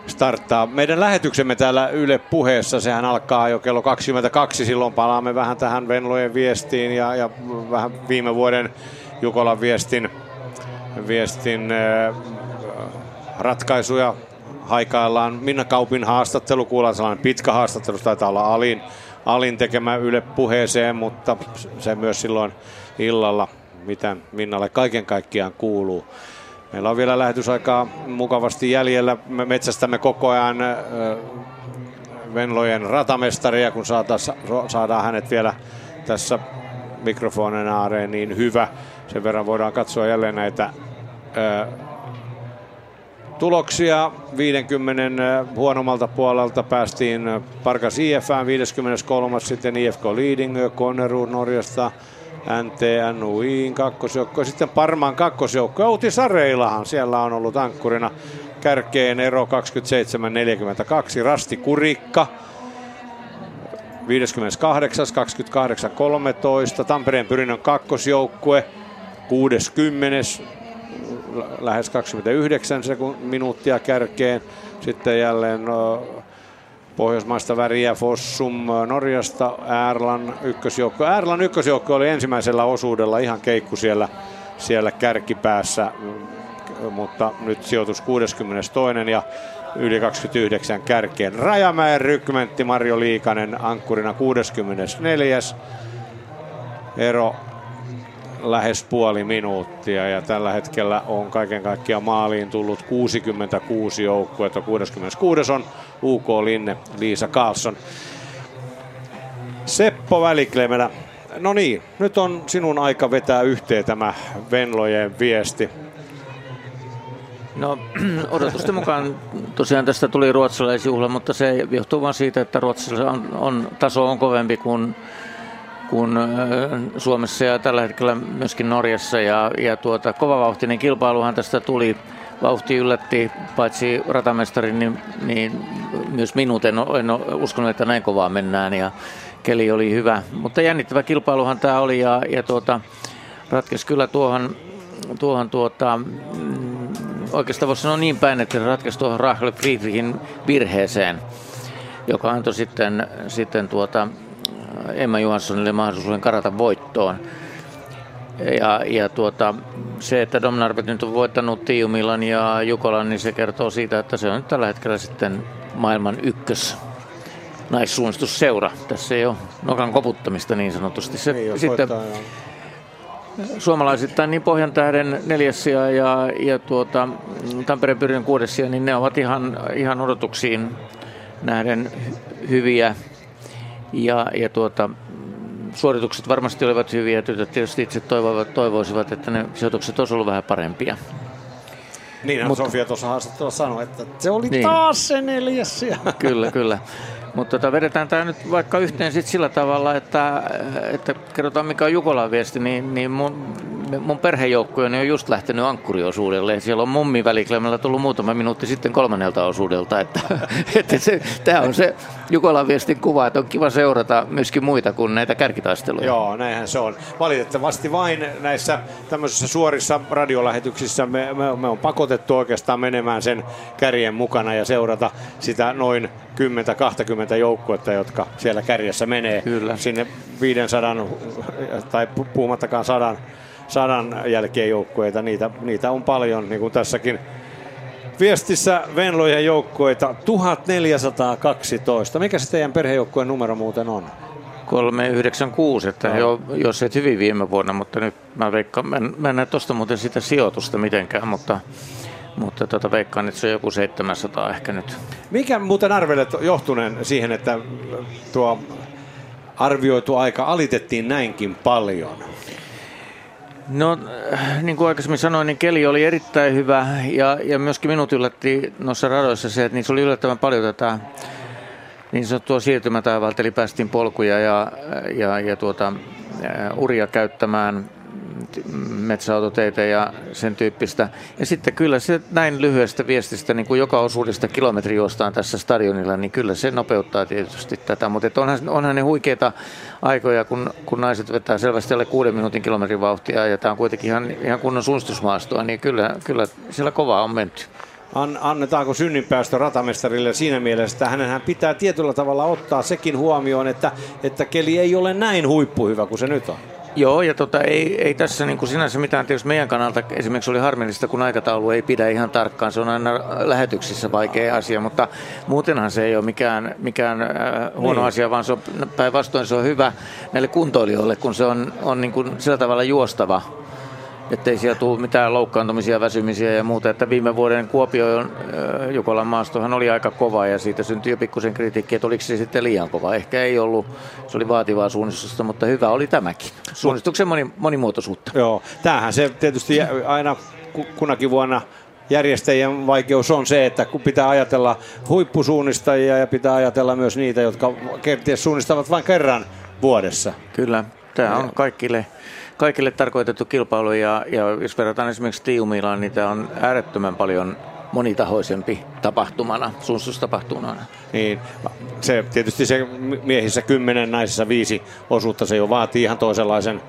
starttaa. Meidän lähetyksemme täällä Yle puheessa, sehän alkaa jo kello 22, silloin palaamme vähän tähän Venlojen viestiin ja, ja vähän viime vuoden Jukolan viestin, viestin äh, ratkaisuja haikaillaan. Minna Kaupin haastattelu, kuullaan sellainen pitkä haastattelu, taitaa olla Alin, Alin tekemä Yle puheeseen, mutta se myös silloin illalla, mitä Minnalle kaiken kaikkiaan kuuluu. Meillä on vielä lähetysaikaa mukavasti jäljellä. Me metsästämme koko ajan Venlojen ratamestaria, kun saadaan hänet vielä tässä mikrofonin ääreen niin hyvä. Sen verran voidaan katsoa jälleen näitä tuloksia. 50 huonommalta puolelta päästiin Parkas IFään 53. Sitten IFK Leading, Konneruur Norjasta, NTNUIin kakkosjoukko. Sitten Parman kakkosjoukko. Outi Sareilahan siellä on ollut ankkurina. Kärkeen ero 27-42. Rasti Kurikka 58, 28, 13. Tampereen Pyrinnön kakkosjoukkue 60, lähes 29 sekun, minuuttia kärkeen. Sitten jälleen no, Pohjoismaista väriä Fossum Norjasta, Ärlan ykkösjoukko. Ärlan ykkösjoukko oli ensimmäisellä osuudella ihan keikku siellä, siellä kärkipäässä, mutta nyt sijoitus 62 ja yli 29 kärkeen. Rajamäen rykmentti Marjo Liikanen ankkurina 64. Ero lähes puoli minuuttia ja tällä hetkellä on kaiken kaikkiaan maaliin tullut 66 joukkuetta. 66 on UK Linne, Liisa Karlsson. Seppo Väliklemelä, no niin, nyt on sinun aika vetää yhteen tämä Venlojen viesti. No odotusten mukaan tosiaan tästä tuli ruotsalaisjuhla, mutta se johtuu vain siitä, että Ruotsilla on, on, taso on kovempi kuin kuin Suomessa ja tällä hetkellä myöskin Norjassa. Ja, ja tuota, kovavauhtinen kilpailuhan tästä tuli. Vauhti yllätti paitsi ratamestarin, niin, niin myös minut. En, en uskonut, että näin kovaa mennään ja keli oli hyvä. Mutta jännittävä kilpailuhan tämä oli ja, ja tuota, ratkesi kyllä tuohon, tuohon tuota, mm, oikeastaan voisi sanoa niin päin, että ratkesi tuohon Rachel Friedrichin virheeseen, joka antoi sitten, sitten tuota, Emma Johanssonille mahdollisuuden karata voittoon. Ja, ja tuota, se, että Domnarvet nyt on voittanut Tiumilan ja Jukolan, niin se kertoo siitä, että se on nyt tällä hetkellä sitten maailman ykkös naissuunnistusseura. Tässä ei ole nokan koputtamista niin sanotusti. Se, niin, sitten voittaa, suomalaisittain niin Pohjan tähden neljäs ja, ja tuota, Tampereen pyrin kuudes niin ne ovat ihan, ihan odotuksiin nähden hyviä ja, ja tuota, suoritukset varmasti olivat hyviä. Tytöt tietysti itse toivovat, toivoisivat, että ne sijoitukset olisivat ollut vähän parempia. Niin, Mutta, Sofia tuossa haastattelussa sanoi, että se oli niin. taas se neljäs. Kyllä, kyllä. Mutta tota, vedetään tämä nyt vaikka yhteen sit sillä tavalla, että, että kerrotaan mikä on Jukolan viesti, niin, niin mun, mun perhejoukkojeni on just lähtenyt ankkuriosuudelle. Siellä on mummi väliklemällä tullut muutama minuutti sitten kolmannelta osuudelta. Että, että se, tämä on se Jukolan viestin kuva, että on kiva seurata myöskin muita kuin näitä kärkitaisteluja. Joo, näinhän se on. Valitettavasti vain näissä tämmöisissä suorissa radiolähetyksissä me, me, me on pakotettu oikeastaan menemään sen kärjen mukana ja seurata sitä noin 10-20 20 joukkuetta, jotka siellä kärjessä menee Kyllä. sinne 500 tai pu- puhumattakaan sadan, sadan jälkeen joukkueita. Niitä, niitä on paljon, niin kuin tässäkin viestissä Venlojen joukkueita 1412. Mikä se teidän perhejoukkueen numero muuten on? 396, että No. he on juosseet hyvin viime vuonna, mutta nyt mä veikkaan, mä en, mä en näe tuosta muuten sitä sijoitusta mitenkään, mutta, mutta tota, veikkaan, että se on joku 700 ehkä nyt. Mikä muuten arvelet johtuneen siihen, että tuo arvioitu aika alitettiin näinkin paljon? No, niin kuin aikaisemmin sanoin, niin keli oli erittäin hyvä ja, ja myöskin minut yllätti noissa radoissa se, että niissä oli yllättävän paljon tätä niin sanottua siirtymätaivaalta, eli päästiin polkuja ja, ja, ja tuota, äh, uria käyttämään metsäautoteitä ja sen tyyppistä. Ja sitten kyllä se näin lyhyestä viestistä, niin kuin joka osuudesta kilometri juostaan tässä stadionilla, niin kyllä se nopeuttaa tietysti tätä. Mutta onhan, onhan ne huikeita aikoja, kun, kun naiset vetää selvästi alle kuuden minuutin kilometrin vauhtia ja tämä on kuitenkin ihan, ihan kunnon suunnistusmaastoa, niin kyllä, kyllä siellä kovaa on menty. An, annetaanko synninpäästö ratamestarille siinä mielessä, että hänenhän pitää tietyllä tavalla ottaa sekin huomioon, että, että keli ei ole näin huippuhyvä kuin se nyt on. Joo, ja tota, ei, ei tässä niin kuin sinänsä mitään tietysti meidän kannalta esimerkiksi oli harmillista, kun aikataulu ei pidä ihan tarkkaan. Se on aina lähetyksissä vaikea asia, mutta muutenhan se ei ole mikään, mikään äh, huono Niin. asia, vaan se on päinvastoin se on hyvä näille kuntoilijoille, kun se on, on niin kuin sillä tavalla juostava ettei siellä tule mitään loukkaantumisia, väsymisiä ja muuta. Että viime vuoden Kuopion äh, Jukolan maastohan oli aika kova ja siitä syntyi jo pikkusen kritiikki, että oliko se sitten liian kova. Ehkä ei ollut, se oli vaativaa suunnistusta, mutta hyvä oli tämäkin. Suunnistuksen moni, monimuotoisuutta. Joo, tämähän se tietysti aina ku- kunakin vuonna järjestäjien vaikeus on se, että kun pitää ajatella huippusuunnistajia ja pitää ajatella myös niitä, jotka kenties suunnistavat vain kerran vuodessa. Kyllä, tämä on kaikille, kaikille tarkoitettu kilpailu ja, ja jos verrataan esimerkiksi Tiumilaan, niin tämä on äärettömän paljon monitahoisempi tapahtumana, suunnistustapahtumana. Niin, se tietysti se miehissä kymmenen, naisissa viisi osuutta, se jo vaatii ihan toisenlaisen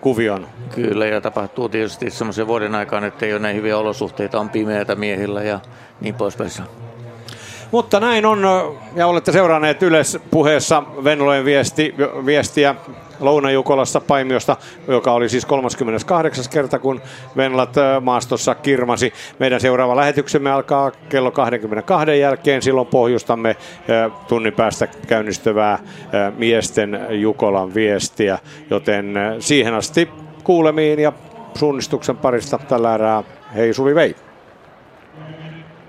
kuvion. Kyllä, ja tapahtuu tietysti semmoisen vuoden aikaan, että ei ole näin hyviä olosuhteita, on pimeätä miehillä ja niin poispäin. Mutta näin on, ja olette seuranneet yleispuheessa Venlojen viesti, viestiä Lounajukolassa Paimiosta, joka oli siis 38. kerta, kun Venlat ö, maastossa kirmasi. Meidän seuraava lähetyksemme alkaa kello 22 jälkeen. Silloin pohjustamme ö, tunnin päästä käynnistyvää ö, miesten Jukolan viestiä, joten siihen asti kuulemiin ja suunnistuksen parista tällä erää. Hei Suvi Vei!